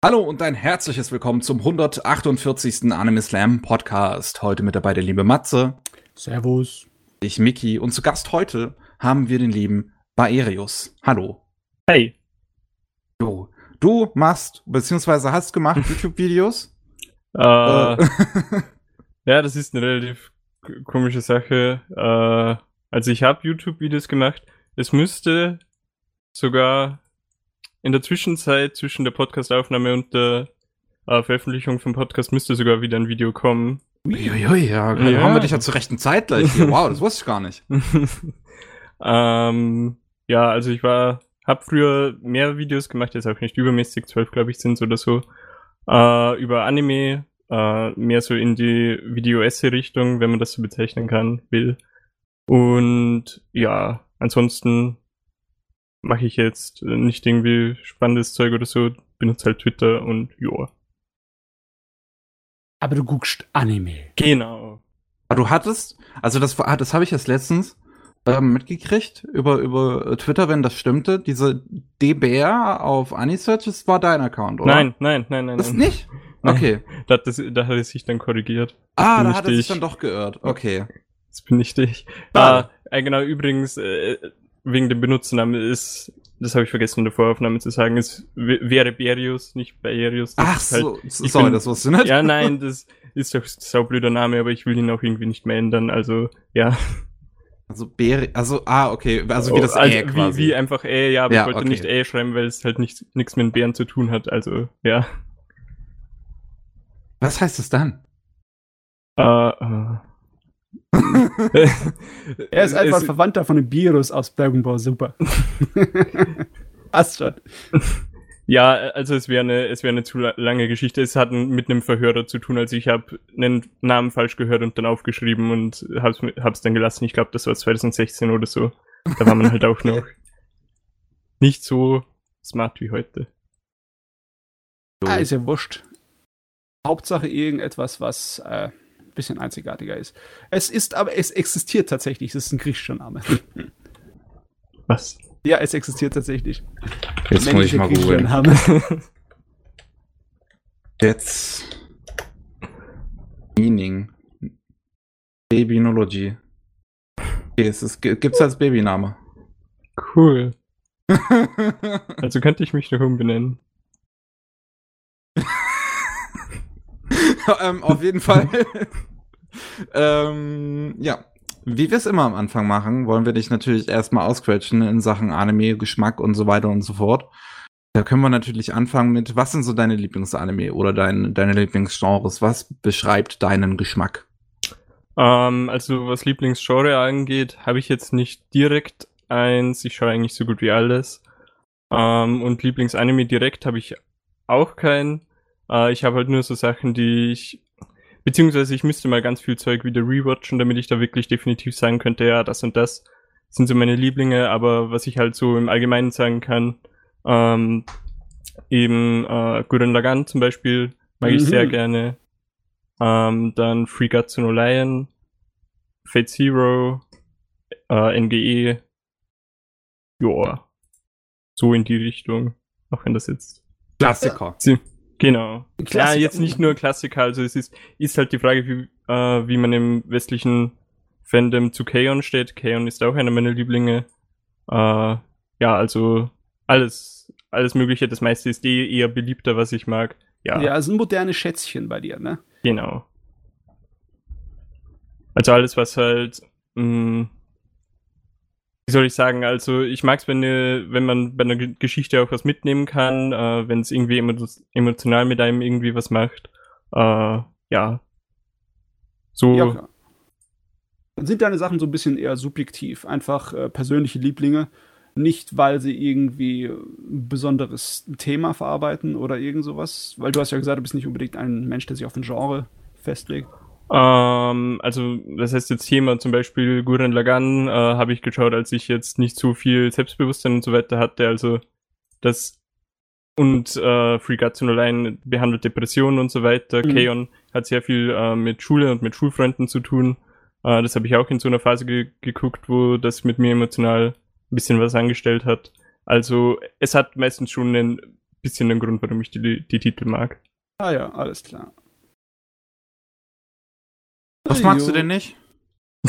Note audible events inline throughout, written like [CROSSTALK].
Hallo und ein herzliches Willkommen zum 148. Anime Slam Podcast. Heute mit dabei der liebe Matze. Servus. Ich, Miki. Und zu Gast heute haben wir den lieben Baerius. Hallo. Hey. Jo. Du machst, beziehungsweise hast gemacht [LAUGHS] YouTube-Videos? Äh, ja, das ist eine relativ komische Sache. Äh, also ich habe YouTube-Videos gemacht. Es müsste sogar in der Zwischenzeit zwischen der Podcastaufnahme und der äh, Veröffentlichung vom Podcast müsste sogar wieder ein Video kommen. Uiuiui, ja, ja. haben wir dich ja zur rechten Zeit gleich hier. Wow, das wusste ich gar nicht. [LAUGHS] ähm, ja, also ich war, hab früher mehr Videos gemacht, jetzt auch nicht übermäßig, zwölf glaube ich sind oder so, äh, über Anime, äh, mehr so in die Video-Esse-Richtung, wenn man das so bezeichnen kann, will. Und ja, ansonsten mache ich jetzt nicht irgendwie spannendes Zeug oder so, benutze halt Twitter und joa. Aber du guckst Anime. Genau. Aber du hattest, also das, das habe ich jetzt letztens ähm, mitgekriegt über, über Twitter, wenn das stimmte. Diese DBR auf Anisearch, das war dein Account, oder? Nein, nein, nein, nein. Das nein. nicht? Okay. da, hat das, da hat er sich dann korrigiert. Das ah, da hat er sich dann doch geirrt. Okay. Das bin nicht ich. Ah, äh, genau, übrigens, äh, wegen dem Benutzernamen ist, das habe ich vergessen in der Voraufnahme zu sagen, es wäre Berius, nicht Berius. Ach so, halt, sorry, bin, das wusste ich nicht. Ja, nein, das ist doch ein saublöder Name, aber ich will ihn auch irgendwie nicht mehr ändern, also, ja. Also Beri, also, ah, okay, also wie das oh, also, Ä quasi. Wie, wie einfach Ä, ja, aber ja, ich wollte okay. nicht Ä schreiben, weil es halt nichts mit Bären zu tun hat, also, ja. Was heißt es dann? Äh, uh, uh. [LAUGHS] er ist einfach ein Verwandter von dem Virus aus Dragon Ball Super. [LAUGHS] Passt schon. Ja, also es wäre eine, es wäre eine zu lange Geschichte. Es hat mit einem Verhörer zu tun. Also ich habe einen Namen falsch gehört und dann aufgeschrieben und hab's, hab's dann gelassen. Ich glaube, das war 2016 oder so. Da war man halt auch noch [LAUGHS] nicht so smart wie heute. So. Ah, ist ja wurscht. Hauptsache irgendetwas, was äh, bisschen einzigartiger ist. Es ist aber, es existiert tatsächlich. Es ist ein griechischer Name. Was? Ja, es existiert tatsächlich. Jetzt muss ich mal googeln. [LAUGHS] Jetzt. Meaning. Babynology. Okay, es ist, gibt's als Babyname. Cool. [LAUGHS] also könnte ich mich noch umbenennen. [LAUGHS] ähm, auf jeden Fall. Ähm, ja. Wie wir es immer am Anfang machen, wollen wir dich natürlich erstmal ausquetschen in Sachen Anime, Geschmack und so weiter und so fort. Da können wir natürlich anfangen mit, was sind so deine Lieblingsanime oder dein, deine Lieblingsgenres? Was beschreibt deinen Geschmack? Ähm, also was Lieblingsgenre angeht, habe ich jetzt nicht direkt eins. Ich schaue eigentlich so gut wie alles. Ähm, und Lieblingsanime direkt habe ich auch keinen. Äh, ich habe halt nur so Sachen, die ich Beziehungsweise ich müsste mal ganz viel Zeug wieder rewatchen, damit ich da wirklich definitiv sagen könnte, ja, das und das sind so meine Lieblinge, aber was ich halt so im Allgemeinen sagen kann, ähm, eben äh, Gurren Lagann zum Beispiel mag mhm. ich sehr mhm. gerne. Ähm, dann Free Guts No Lion, Fate Zero, äh, NGE, joa, so in die Richtung, auch wenn das jetzt Klassiker. Genau. Klassiker. Ja, jetzt nicht nur Klassiker, also es ist, ist halt die Frage, wie, äh, wie man im westlichen Fandom zu Kaon steht. Kaon ist auch einer meiner Lieblinge. Äh, ja, also alles, alles Mögliche, das meiste ist eh eher beliebter, was ich mag. Ja, ja also ein modernes Schätzchen bei dir, ne? Genau. Also alles, was halt mh, mm, wie soll ich sagen, also ich mag es, wenn, wenn man bei einer Geschichte auch was mitnehmen kann, äh, wenn es irgendwie emotional mit einem irgendwie was macht. Äh, ja. So. Ja. Dann sind deine Sachen so ein bisschen eher subjektiv, einfach äh, persönliche Lieblinge. Nicht, weil sie irgendwie ein besonderes Thema verarbeiten oder irgend sowas. Weil du hast ja gesagt, du bist nicht unbedingt ein Mensch, der sich auf ein Genre festlegt. Ähm, also, das heißt jetzt Thema zum Beispiel Gurren Lagann äh, habe ich geschaut, als ich jetzt nicht so viel Selbstbewusstsein und so weiter hatte. Also das und äh, Free Guts allein behandelt Depressionen und so weiter. Mhm. Kaon hat sehr viel äh, mit Schule und mit Schulfreunden zu tun. Äh, das habe ich auch in so einer Phase ge geguckt, wo das mit mir emotional ein bisschen was angestellt hat. Also es hat meistens schon einen bisschen den Grund, warum ich die, die Titel mag. Ah ja, alles klar. Was magst du denn nicht? [LAUGHS]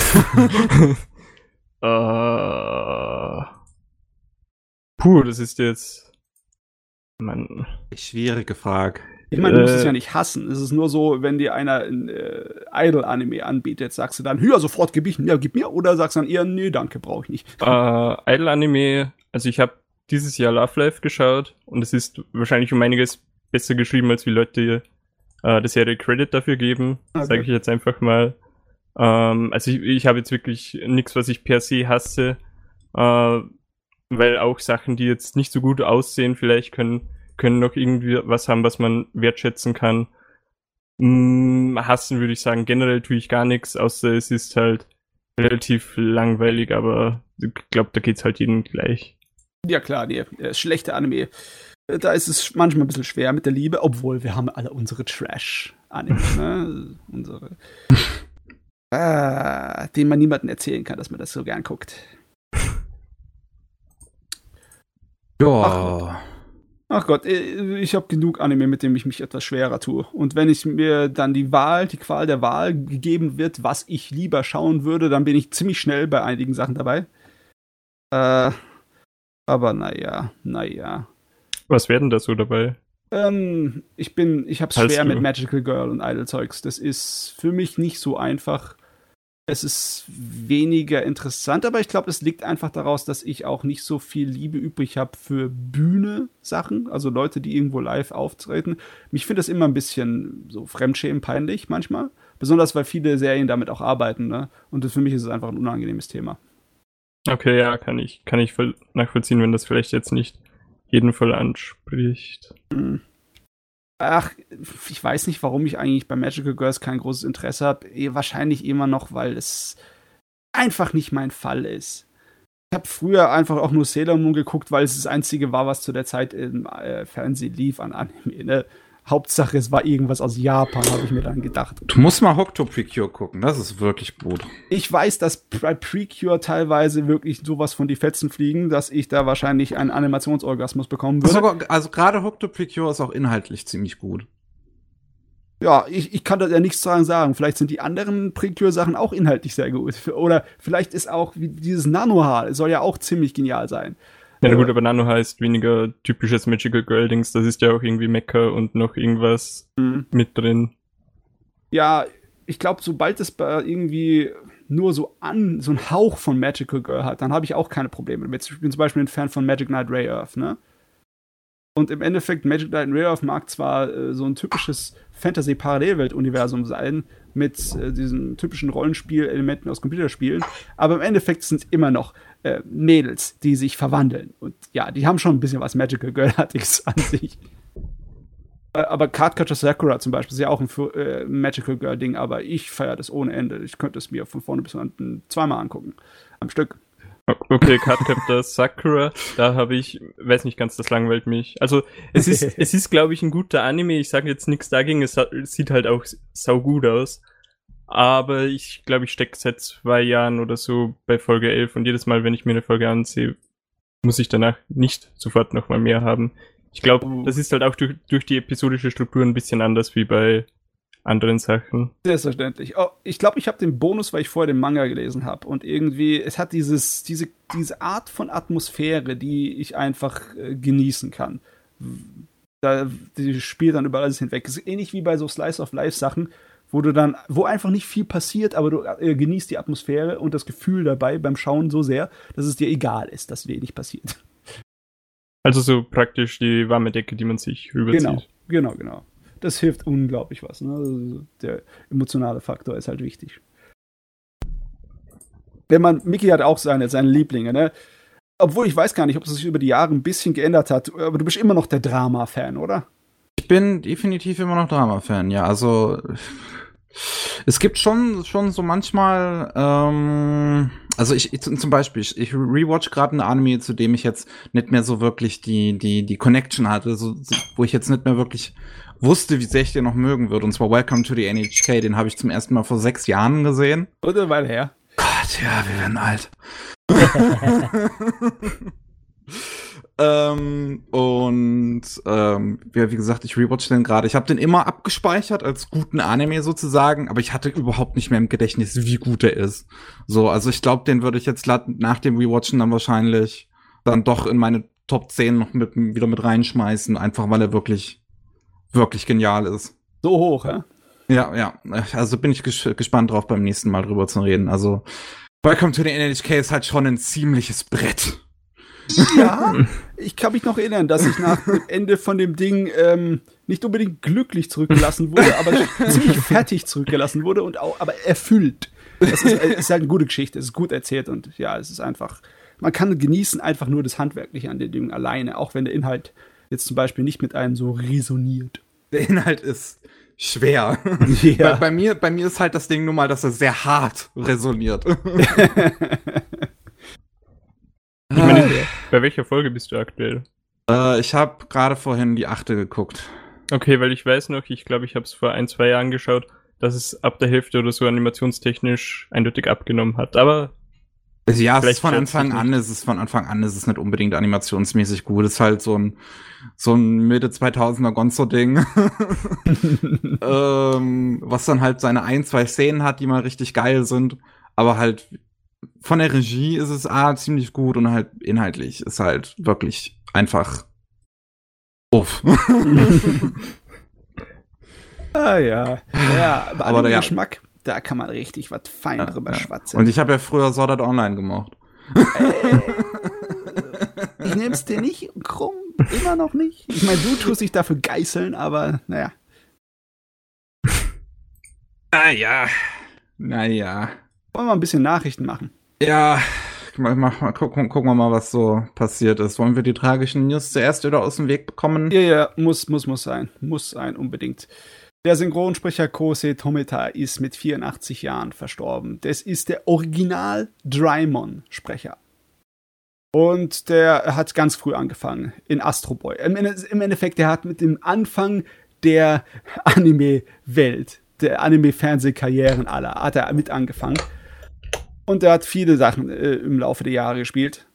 äh, puh, das ist jetzt. Mann. Schwierige Frage. Ich meine, du musst Äh. es ja nicht hassen. Es ist nur so, wenn dir einer ein äh, Idol-Anime anbietet, sagst du dann, ja, sofort gib ich, ja, gib mir, oder sagst dann eher, nee, danke, brauche ich nicht. Äh, Idol-Anime, also ich habe dieses Jahr Love Life geschaut und es ist wahrscheinlich um einiges besser geschrieben, als wie Leute äh, der Serie Credit dafür geben, Okay. sage ich jetzt einfach mal. Ähm, also ich, ich habe jetzt wirklich nichts, was ich per se hasse, äh, weil auch Sachen, die jetzt nicht so gut aussehen, vielleicht können, können noch irgendwie was haben, was man wertschätzen kann. Mm, hassen würde ich sagen, generell tue ich gar nichts, außer es ist halt relativ langweilig, aber ich glaube, da geht's halt jedem gleich. Ja, klar, nee, äh, schlechte Anime. Äh, Da ist es manchmal ein bisschen schwer mit der Liebe, obwohl wir haben alle unsere Trash-Anime, ne? [LAUGHS] unsere. Ah, den man niemandem erzählen kann, dass man das so gern guckt. Ja. Ach Gott, äh, ich habe genug Anime, mit dem ich mich etwas schwerer tue. Und wenn ich mir dann die Wahl, die Qual der Wahl gegeben wird, was ich lieber schauen würde, dann bin ich ziemlich schnell bei einigen Sachen dabei. Äh, aber naja, naja. Was werden da so dabei? Ähm, ich bin, ich hab's schwer du. mit Magical Girl und Idol-Zeugs. Das ist für mich nicht so einfach. Es ist weniger interessant, aber ich glaube, es liegt einfach daraus, dass ich auch nicht so viel Liebe übrig habe für Bühne-Sachen, also Leute, die irgendwo live auftreten. Mich finde das immer ein bisschen so fremdschämen peinlich manchmal. Besonders, weil viele Serien damit auch arbeiten, ne? Und für mich ist es einfach ein unangenehmes Thema. Okay, ja, kann ich, kann ich voll nachvollziehen, wenn das vielleicht jetzt nicht jeden voll anspricht. Ach, ich weiß nicht, warum ich eigentlich bei Magical Girls kein großes Interesse habe. Eh, Wahrscheinlich immer noch, weil es einfach nicht mein Fall ist. Ich habe früher einfach auch nur Sailor Moon geguckt, weil es das einzige war, was zu der Zeit im äh, Fernsehen lief an Anime. Ne? Hauptsache, es war irgendwas aus Japan, habe ich mir dann gedacht. Du musst mal Hokuto Precure gucken, das ist wirklich gut. Ich weiß, dass bei Precure teilweise wirklich sowas von die Fetzen fliegen, dass ich da wahrscheinlich einen Animationsorgasmus bekommen würde. Sogar, also gerade Hokuto Precure ist auch inhaltlich ziemlich gut. Ja, ich, ich kann da ja nichts dran sagen. Vielleicht sind die anderen Precure-Sachen auch inhaltlich sehr gut. Oder vielleicht ist auch wie dieses Nanohaar, soll ja auch ziemlich genial sein. Ja, na Äh, gut, aber Nano heißt weniger typisches Magical Girl-Dings, das ist ja auch irgendwie Mecha und noch irgendwas Mhm. mit drin. Ja, ich glaube, sobald es irgendwie nur so an, so einen Hauch von Magical Girl hat, dann habe ich auch keine Probleme damit. Ich bin zum Beispiel ein Fan von Magic Knight Ray Earth, ne? Und im Endeffekt, Magic Knight Ray Earth mag zwar äh, so ein typisches Fantasy-Parallelwelt-Universum sein, mit äh, diesen typischen Rollenspiel-Elementen aus Computerspielen, aber im Endeffekt sind es immer noch äh, Mädels, die sich verwandeln. Und ja, die haben schon ein bisschen was Magical Girl-artiges [LAUGHS] an sich. Äh, Aber Cardcatcher Sakura zum Beispiel ist ja auch ein äh, Magical Girl-Ding, aber ich feiere das ohne Ende. Ich könnte es mir von vorne bis hinten zweimal angucken. Am Stück. Okay, Cardcaptor Sakura, da habe ich, weiß nicht ganz, das langweilt mich. Also, es ist, [LAUGHS] es ist, glaube ich, ein guter Anime. Ich sage jetzt nichts dagegen, es sieht halt auch sau gut aus. Aber ich glaube, ich stecke seit zwei Jahren oder so bei Folge 11 und jedes Mal, wenn ich mir eine Folge ansehe, muss ich danach nicht sofort nochmal mehr haben. Ich glaube, Oh. das ist halt auch durch, durch die episodische Struktur ein bisschen anders wie bei anderen Sachen. Selbstverständlich. Oh, ich glaube, ich habe den Bonus, weil ich vorher den Manga gelesen habe. Und irgendwie, es hat dieses, diese, diese Art von Atmosphäre, die ich einfach äh, genießen kann. Da, die spielt dann über alles hinweg. Es ist ähnlich wie bei so Slice of Life Sachen, wo du dann, wo einfach nicht viel passiert, aber du äh, genießt die Atmosphäre und das Gefühl dabei beim Schauen so sehr, dass es dir egal ist, dass wenig passiert. Also so praktisch die warme Decke, die man sich rüberzieht. Genau, genau, genau. Das hilft unglaublich was. Ne? Also Der emotionale Faktor ist halt wichtig. Wenn man, Mickey hat auch seine, seine Lieblinge, ne? Obwohl ich weiß gar nicht, ob es sich über die Jahre ein bisschen geändert hat, aber du bist immer noch der Drama-Fan, oder? Ich bin definitiv immer noch Drama-Fan, ja. Also es gibt schon, schon so manchmal, ähm, also ich, ich zum Beispiel, ich, ich rewatch gerade eine Anime, zu dem ich jetzt nicht mehr so wirklich die, die, die Connection hatte, so, wo ich jetzt nicht mehr wirklich wusste, wie sehr ich den noch mögen würde. Und zwar Welcome to the NHK, den habe ich zum ersten Mal vor sechs Jahren gesehen. Oder weil her. Gott, ja, wir werden alt. [LAUGHS] Ähm, und ähm, ja, wie gesagt, ich rewatch den gerade. Ich habe den immer abgespeichert als guten Anime sozusagen, aber ich hatte überhaupt nicht mehr im Gedächtnis, wie gut er ist. So, also ich glaube, den würde ich jetzt nach dem Rewatchen dann wahrscheinlich dann doch in meine Top 10 noch mit, wieder mit reinschmeißen, einfach weil er wirklich, wirklich genial ist. So hoch, ja? Ja, ja. Also bin ich ges gespannt drauf, beim nächsten Mal drüber zu reden. Also, Welcome to the NHK ist halt schon ein ziemliches Brett. Ja, [LAUGHS] ich kann mich noch erinnern, dass ich nach dem Ende von dem Ding ähm, nicht unbedingt glücklich zurückgelassen wurde, aber [LAUGHS] ziemlich fertig zurückgelassen wurde und auch, aber erfüllt. Es ist, ist, halt eine gute Geschichte, es ist gut erzählt und ja, es ist einfach, man kann genießen einfach nur das Handwerkliche an den Dingen alleine, auch wenn der Inhalt jetzt zum Beispiel nicht mit einem so resoniert. Der Inhalt ist schwer. [LAUGHS] Ja. Bei, bei, mir, bei mir ist halt das Ding nun mal, dass er sehr hart resoniert. [LAUGHS] Ich meine, bei welcher Folge bist du aktuell? Äh, ich habe gerade vorhin die achte geguckt. Okay, weil ich weiß noch, ich glaube, ich habe es vor ein, zwei Jahren geschaut, dass es ab der Hälfte oder so animationstechnisch eindeutig abgenommen hat. Aber ja, es ist von Anfang an, es ist von Anfang an, es ist nicht unbedingt animationsmäßig gut. Es ist halt so ein, so ein Mitte 2000er Gonzo-Ding. [LAUGHS] ähm, was dann halt seine ein, zwei Szenen hat, die mal richtig geil sind. Aber halt von der Regie ist es A, ziemlich gut und halt inhaltlich ist halt wirklich einfach uff. [LAUGHS] ah ja. Ja, [LAUGHS] aber, aber der Geschmack, da kann man richtig was fein ja, drüber ja. schwatzen. Und ich habe ja früher Sword Art Online gemacht. Äh, ich nehm's dir nicht krumm, immer noch nicht. Ich meine, du tust dich dafür geißeln, aber naja. Ah ja. Naja. Wollen wir ein bisschen Nachrichten machen? Ja, mal, mal, mal gucken, gucken wir mal, was so passiert ist. Wollen wir die tragischen News zuerst wieder aus dem Weg bekommen? Ja, ja, muss, muss, muss sein. Muss sein, unbedingt. Der Synchronsprecher Kose Tomita ist mit 84 Jahren verstorben. Das ist der Original Drymon-Sprecher. Und der hat ganz früh angefangen in Astro Boy. Im, Endeffekt, der hat mit dem Anfang der Anime-Welt der Anime-Fernsehkarrieren aller hat er mit angefangen. Und er hat viele Sachen äh, im Laufe der Jahre gespielt.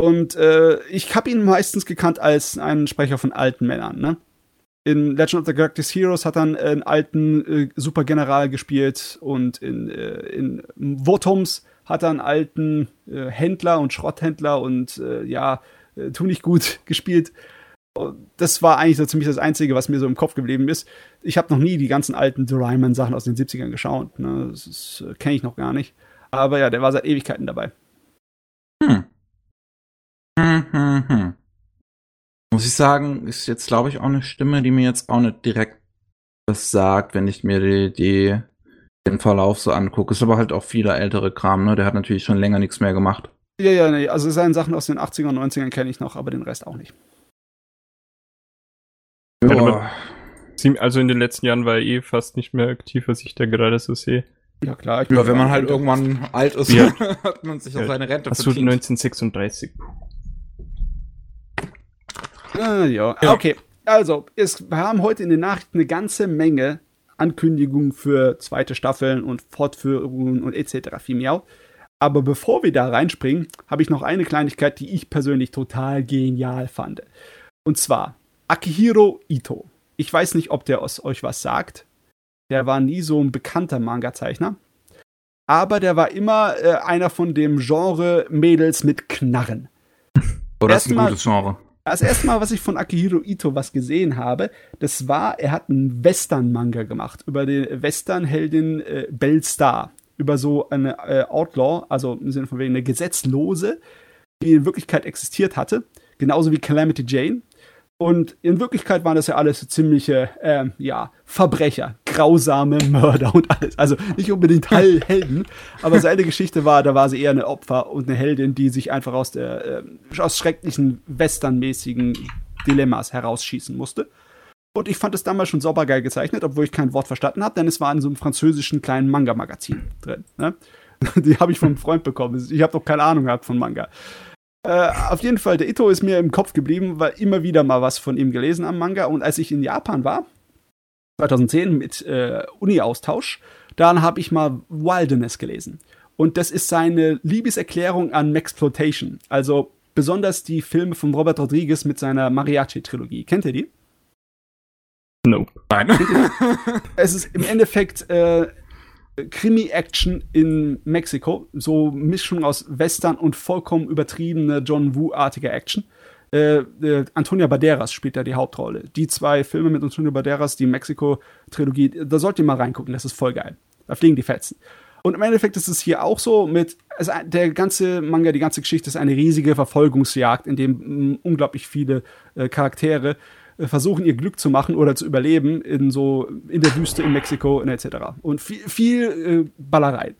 Und äh, ich habe ihn meistens gekannt als einen Sprecher von alten Männern. Ne? In Legend of the Galactic Heroes hat er einen alten äh, Supergeneral gespielt und in, äh, in Votums hat er einen alten äh, Händler und Schrotthändler und äh, ja, äh, tu nicht gut [LAUGHS] gespielt das war eigentlich so ziemlich das Einzige, was mir so im Kopf geblieben ist. Ich habe noch nie die ganzen alten Doraemon-Sachen aus den 70ern geschaut. Ne? Das äh, kenne ich noch gar nicht. Aber ja, der war seit Ewigkeiten dabei. Hm. Hm, hm, hm. Muss ich sagen, ist jetzt, glaube ich, auch eine Stimme, die mir jetzt auch nicht direkt was sagt, wenn ich mir die, die, den Verlauf so angucke. Ist aber halt auch viele ältere Kram, ne? Der hat natürlich schon länger nichts mehr gemacht. Ja, ja, nee. Also seine Sachen aus den 80ern und 90ern kenne ich noch, aber den Rest auch nicht. Ja, also in den letzten Jahren war er eh fast nicht mehr aktiv, was ich da gerade so sehe. Ja klar, ich ja, wenn man halt irgendwann alt ist, ja. [LAUGHS] hat man sich auf seine Rente Achso, 1936. Ah, ja. okay. Also, es, wir haben heute in den Nachrichten eine ganze Menge Ankündigungen für zweite Staffeln und Fortführungen und etc. Miau. Aber bevor wir da reinspringen, habe ich noch eine Kleinigkeit, die ich persönlich total genial fand. Und zwar Akihiro Ito. Ich weiß nicht, ob der aus euch was sagt. Der war nie so ein bekannter Manga-Zeichner. Aber der war immer äh, einer von dem Genre Mädels mit Knarren. Oh, das ist ein gutes Genre. Das erste Mal, was ich von Akihiro Ito was gesehen habe, das war, er hat einen Western-Manga gemacht über die Western-Heldin äh, Belle Star. Über so eine äh, Outlaw, also im Sinne von wegen eine Gesetzlose, die in Wirklichkeit existiert hatte. Genauso wie Calamity Jane. Und in Wirklichkeit waren das ja alles so ziemliche, ähm, ja, Verbrecher, grausame Mörder und alles. Also nicht unbedingt [LAUGHS] Helden, aber seine Geschichte war, da war sie eher eine Opfer und eine Heldin, die sich einfach aus der, äh, aus schrecklichen westernmäßigen Dilemmas herausschießen musste. Und ich fand es damals schon saubergeil gezeichnet, obwohl ich kein Wort verstanden habe, denn es war in so einem französischen kleinen Manga-Magazin drin. Ne? [LAUGHS] Die habe ich vom Freund bekommen. Ich habe doch keine Ahnung gehabt von Manga. Äh, auf jeden Fall, der Ito ist mir im Kopf geblieben, weil immer wieder mal was von ihm gelesen am Manga. Und als ich in Japan war, 2010 mit äh, Uni-Austausch, dann habe ich mal Wilderness gelesen. Und das ist seine Liebeserklärung an Maxploitation. Also besonders die Filme von Robert Rodriguez mit seiner Mariachi-Trilogie. Kennt ihr die? Nope. Nein. [LAUGHS] Es ist im Endeffekt äh, Krimi-Action in Mexiko. So Mischung aus Western und vollkommen übertriebene John Woo-artige Action. Äh, äh, Antonia Banderas spielt da die Hauptrolle. Die zwei Filme mit Antonia Banderas, die Mexiko-Trilogie, da sollt ihr mal reingucken, das ist voll geil. Da fliegen die Fetzen. Und im Endeffekt ist es hier auch so mit, also der ganze Manga, die ganze Geschichte ist eine riesige Verfolgungsjagd, in dem mh, unglaublich viele äh, Charaktere äh, versuchen, ihr Glück zu machen oder zu überleben in so, in der Wüste in Mexiko und etc. Und viel, viel äh, Ballerei.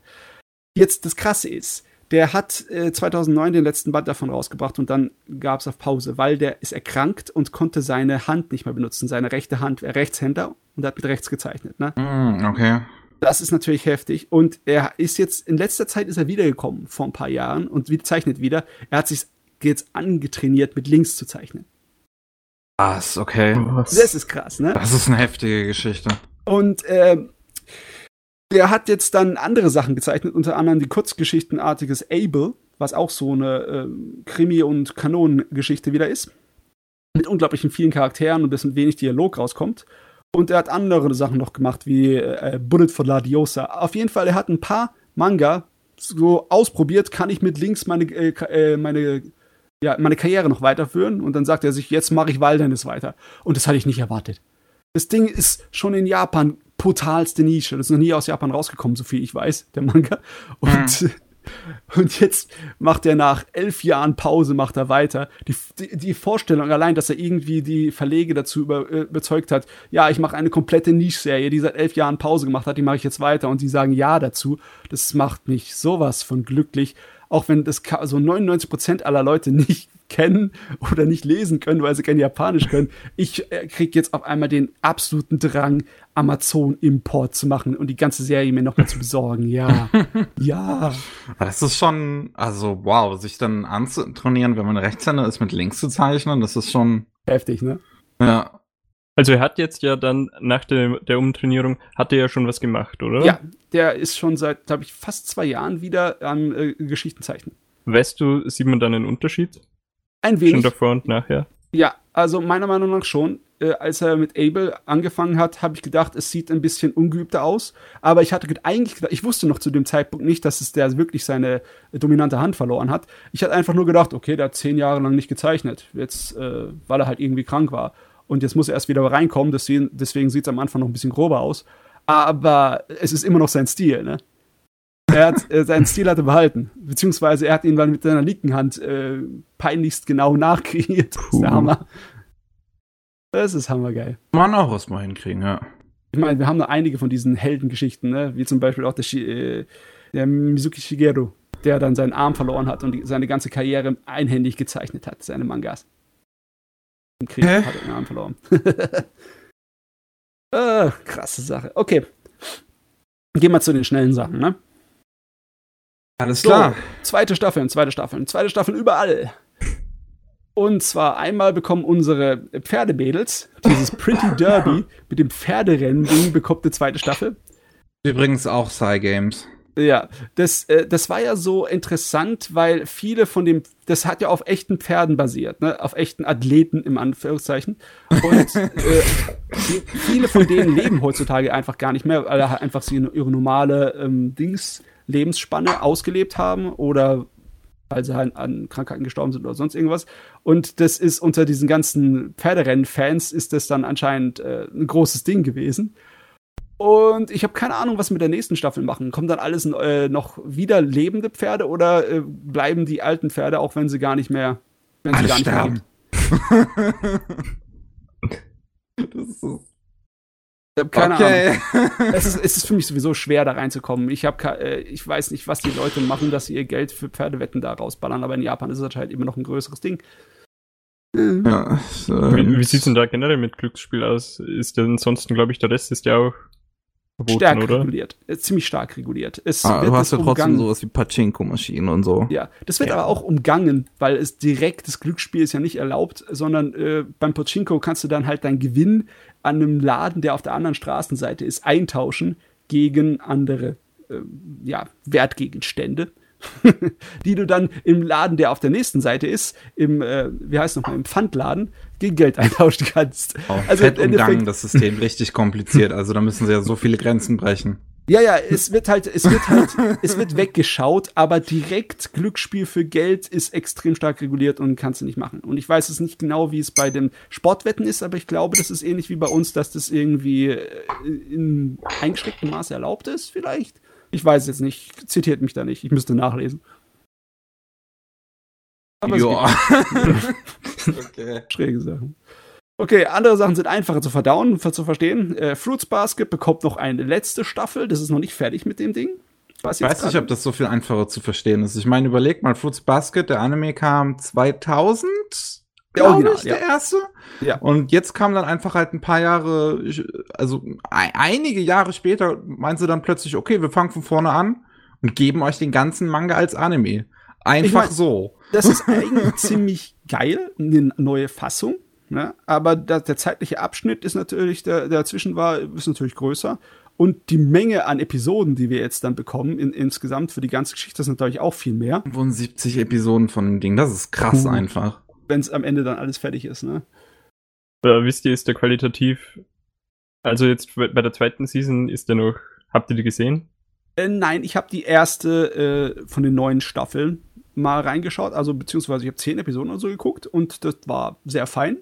Jetzt das Krasse ist, der hat äh, 2009 den letzten Band davon rausgebracht und dann gab es auf Pause, weil der ist erkrankt und konnte seine Hand nicht mehr benutzen, seine rechte Hand, er Rechtshänder und hat mit rechts gezeichnet. Ne? Mm, okay. Das ist natürlich heftig. Und er ist jetzt, in letzter Zeit ist er wiedergekommen, vor ein paar Jahren, und zeichnet wieder. Er hat sich jetzt angetrainiert, mit links zu zeichnen. Was, okay. Was? Das ist krass, ne? Das ist eine heftige Geschichte. Und ähm, der hat jetzt dann andere Sachen gezeichnet, unter anderem die Kurzgeschichtenartiges Able, was auch so eine ähm, Krimi- und Kanonengeschichte wieder ist. Mit unglaublichen vielen Charakteren und dessen wenig Dialog rauskommt. Und er hat andere Sachen noch gemacht, wie äh, Bullet for La Diosa. Auf jeden Fall, er hat ein paar Manga so ausprobiert, kann ich mit links meine, äh, äh, meine, ja, meine Karriere noch weiterführen. Und dann sagt er sich, jetzt mache ich Wilderness weiter. Und das hatte ich nicht erwartet. Das Ding ist schon in Japan brutalste Nische. Das ist noch nie aus Japan rausgekommen, so viel ich weiß, der Manga. Und, [LAUGHS] und jetzt macht er nach elf Jahren Pause, macht er weiter. Die, die, die Vorstellung allein, dass er irgendwie die Verlege dazu über, äh, überzeugt hat, ja, ich mache eine komplette Niche-Serie, die seit elf Jahren Pause gemacht hat, die mache ich jetzt weiter. Und die sagen ja dazu. Das macht mich sowas von glücklich. Auch wenn das so 99% aller Leute [LAUGHS] nicht kennen oder nicht lesen können, weil sie kein Japanisch können. Ich äh, krieg jetzt auf einmal den absoluten Drang, Amazon-Import zu machen und die ganze Serie mir nochmal zu besorgen. Ja, [LAUGHS] ja. Das ist schon, also wow, sich dann anzutrainieren, wenn man Rechtshänder ist, mit links zu zeichnen, das ist schon, Heftig, ne? ja. Also er hat jetzt ja dann nach der, der Umtrainierung, hat er ja schon was gemacht, oder? Ja, der ist schon seit, glaube ich, fast zwei Jahren wieder am äh, Geschichtenzeichnen. Weißt du, sieht man dann einen Unterschied? Ein Schon wenig. davor und nachher? Ja, also meiner Meinung nach schon. Äh, als er mit Abel angefangen hat, habe ich gedacht, es sieht ein bisschen ungeübter aus. Aber ich hatte eigentlich gedacht, ich wusste noch zu dem Zeitpunkt nicht, dass es der wirklich seine äh, dominante Hand verloren hat. Ich hatte einfach nur gedacht, okay, der hat zehn Jahre lang nicht gezeichnet. Jetzt, äh, weil er halt irgendwie krank war. Und jetzt muss er erst wieder reinkommen, deswegen, deswegen sieht es am Anfang noch ein bisschen grober aus. Aber es ist immer noch sein Stil, ne? Er hat äh, seinen Stil hat er behalten. Beziehungsweise er hat ihn dann mit seiner linken Hand äh, peinlichst genau nachkreiert. Das ist der. Hammer. Das ist hammergeil. Man auch erstmal hinkriegen, ja. Ich meine, wir haben noch einige von diesen Heldengeschichten, ne? wie zum Beispiel auch der, Shi äh, der Mizuki Shigeru, der dann seinen Arm verloren hat und die, seine ganze Karriere einhändig gezeichnet hat, seine Mangas. Im Krieg Hä? hat er den Arm verloren. [LAUGHS] ah, krasse Sache. Okay. Gehen wir zu den schnellen Sachen, ne? Alles So, klar. zweite Staffeln, zweite Staffeln, zweite Staffeln überall. Und zwar einmal bekommen unsere Pferdemädels dieses Pretty [LAUGHS] Derby mit dem Pferderennen-Ding bekommt eine zweite Staffel. Übrigens auch Psy Games. Ja, das, äh, das war ja so interessant, weil viele von dem, das hat ja auf echten Pferden basiert, ne? auf echten Athleten im Anführungszeichen. Und äh, [LAUGHS] viele von denen leben heutzutage einfach gar nicht mehr, weil halt einfach sie ihre normale ähm, Dings, Lebensspanne ausgelebt haben oder weil sie halt an Krankheiten gestorben sind oder sonst irgendwas. Und das ist unter diesen ganzen Pferderennen-Fans ist das dann anscheinend äh, ein großes Ding gewesen. Und ich habe keine Ahnung, was wir mit der nächsten Staffel machen. Kommen dann alles äh, noch wieder lebende Pferde oder äh, bleiben die alten Pferde, auch wenn sie gar nicht mehr, wenn sie Alle gar nicht sterben. mehr [LAUGHS] Das ist Ich hab keine Ahnung. okay. [LAUGHS] Es ist, es ist für mich sowieso schwer, da reinzukommen. Ich, hab, äh, ich weiß nicht, was die Leute machen, dass sie ihr Geld für Pferdewetten da rausballern, aber in Japan ist es anscheinend immer noch ein größeres Ding. Ja, es, äh, Wie, wie sieht's denn da generell mit Glücksspiel aus? Ist denn ansonsten, glaube ich, der Rest ist ja auch verboten, stark oder? reguliert. Äh, ziemlich stark reguliert. Es ah, wird du hast ja trotzdem umgangen. sowas wie Pachinko-Maschinen und so. Ja, das wird Ja. aber auch umgangen, weil es direkt das Glücksspiel ist ja nicht erlaubt, sondern äh, beim Pachinko kannst du dann halt deinen Gewinn an einem Laden, der auf der anderen Straßenseite ist, eintauschen gegen andere äh, ja, Wertgegenstände. [LAUGHS] die du dann im Laden, der auf der nächsten Seite ist, im, äh, wie heißt nochmal, im Pfandladen, gegen Geld [LAUGHS] eintauschen kannst. Oh, Also fett umgangen, das System richtig kompliziert. Also da müssen sie ja so viele Grenzen brechen. Ja, ja, es wird halt, es wird halt, es wird weggeschaut, aber direkt Glücksspiel für Geld ist extrem stark reguliert und kannst du nicht machen. Und ich weiß es nicht genau, wie es bei den Sportwetten ist, aber ich glaube, das ist ähnlich wie bei uns, dass das irgendwie äh, in eingeschränktem Maße erlaubt ist, vielleicht. Ich weiß es jetzt nicht, zitiert mich da nicht, ich müsste nachlesen. Aber Ja. [LAUGHS] [LAUGHS] okay. schräge Sachen. Okay, andere Sachen sind einfacher zu verdauen, zu verstehen. Äh, Fruits Basket bekommt noch eine letzte Staffel, das ist noch nicht fertig mit dem Ding. Was Ich weiß nicht, ob das so viel einfacher zu verstehen ist. Ich meine, überleg mal, Fruits Basket, der Anime kam 2000, Der Original, ich, der ja. erste. Ja. Und jetzt kam dann einfach halt ein paar Jahre, also ein, einige Jahre später, meinst du dann plötzlich, okay, wir fangen von vorne an und geben euch den ganzen Manga als Anime. Einfach mein- so. Das ist [LAUGHS] eigentlich ziemlich geil, eine neue Fassung. Ne? Aber da, der zeitliche Abschnitt ist natürlich, der, der dazwischen war, ist natürlich größer. Und die Menge an Episoden, die wir jetzt dann bekommen, in, insgesamt für die ganze Geschichte, ist natürlich auch viel mehr, 75 Episoden von dem Ding, das ist krass Puh. einfach. wenn es am Ende dann alles fertig ist. Ne? Äh, wisst ihr, ist der qualitativ, also jetzt bei der zweiten Season ist der noch, habt ihr die gesehen? Äh, nein, ich habe die erste äh, von den neuen Staffeln mal reingeschaut, also beziehungsweise ich habe zehn Episoden oder so geguckt und das war sehr fein.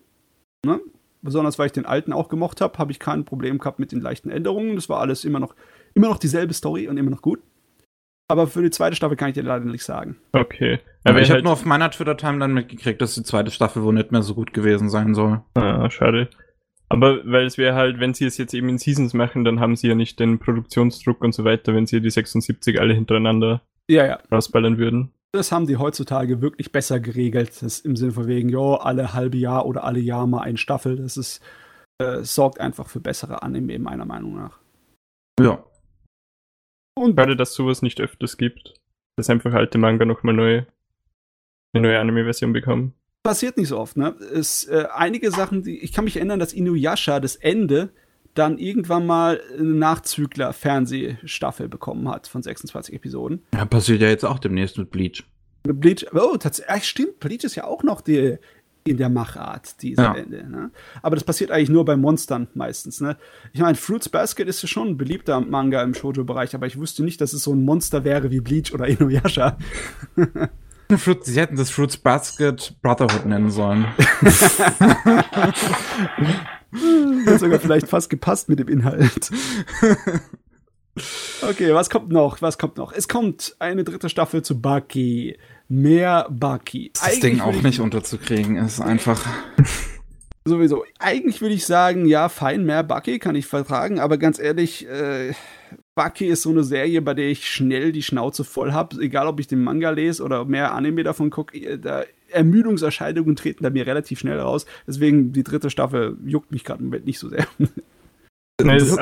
Ne? Besonders weil ich den alten auch gemocht habe, habe ich kein Problem gehabt mit den leichten Änderungen. Das war alles immer noch, immer noch dieselbe Story und immer noch gut. Aber für die zweite Staffel kann ich dir leider nicht sagen. Okay. Aber Aber ich habe halt, nur auf meiner Twitter-Timeline mitgekriegt, dass die zweite Staffel wohl nicht mehr so gut gewesen sein soll. ah, schade. Aber weil es wäre halt, wenn sie es jetzt eben in Seasons machen, dann haben sie ja nicht den Produktionsdruck und so weiter, wenn sie die 76 alle hintereinander Ja, ja. rausballern würden. Das haben die heutzutage wirklich besser geregelt. Das im Sinne von wegen, jo, alle halbe Jahr oder alle Jahr mal eine Staffel. Das ist, äh, sorgt einfach für bessere Anime, meiner Meinung nach. Ja. Und Schade, dass sowas nicht öfters gibt. Dass einfach alte Manga nochmal neu, eine neue Anime-Version bekommen. passiert nicht so oft, ne? Es, äh, einige Sachen, die, ich kann mich erinnern, dass Inuyasha das Ende dann irgendwann mal eine Nachzügler-Fernsehstaffel bekommen hat von 26 Episoden. ja. Passiert ja jetzt auch demnächst mit Bleach. Bleach, oh, tatsächlich, stimmt, Bleach ist ja auch noch die, in der Machart, diese Ja. Ende, ne? Aber das passiert eigentlich nur bei Monstern meistens, ne? Ich meine, Fruits Basket ist ja schon ein beliebter Manga im Shoujo-Bereich, aber ich wusste nicht, dass es so ein Monster wäre wie Bleach oder [LAUGHS] Inuyasha. Sie hätten das Fruits Basket Brotherhood nennen sollen. [LAUGHS] [LAUGHS] [LAUGHS] Hat sogar vielleicht fast gepasst mit dem Inhalt. [LAUGHS] Okay, was kommt noch? Was kommt noch? Es kommt eine dritte Staffel zu Baki. Mehr Baki. Das Ding Eigentlich auch würde ich- nicht unterzukriegen ist einfach. [LAUGHS] Sowieso. Eigentlich würde ich sagen, ja, fein, mehr Bucky kann ich vertragen, aber ganz ehrlich, äh, Bucky ist so eine Serie, bei der ich schnell die Schnauze voll habe, egal ob ich den Manga lese oder mehr Anime davon gucke, da Ermüdungserscheinungen treten da mir relativ schnell raus. Deswegen die dritte Staffel juckt mich gerade im Moment nicht so sehr. Nee, Das ist,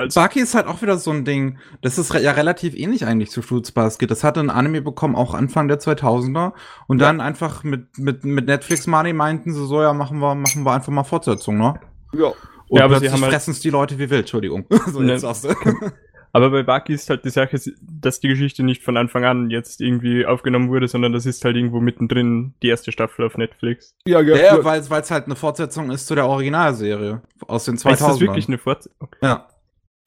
halt auch wieder so ein Ding. Das ist re- ja relativ ähnlich eigentlich zu Fruits Basket. Das hatte ein Anime bekommen, auch Anfang der 2000er. Und dann einfach mit, mit, mit Netflix Money meinten sie so, ja, machen wir, machen wir einfach mal Fortsetzung, ne? ja. Und Ja, aber sie haben halt- fressen es die Leute wie wild, Entschuldigung. [LAUGHS] so, Ne. jetzt du. [LAUGHS] Aber bei Baki ist halt die Sache, dass die Geschichte nicht von Anfang an jetzt irgendwie aufgenommen wurde, sondern das ist halt irgendwo mittendrin die erste Staffel auf Netflix. Ja, ja, Ja, weil es halt eine Fortsetzung ist zu der Originalserie aus den 2000ern. Ist das wirklich eine Fortsetzung? ja.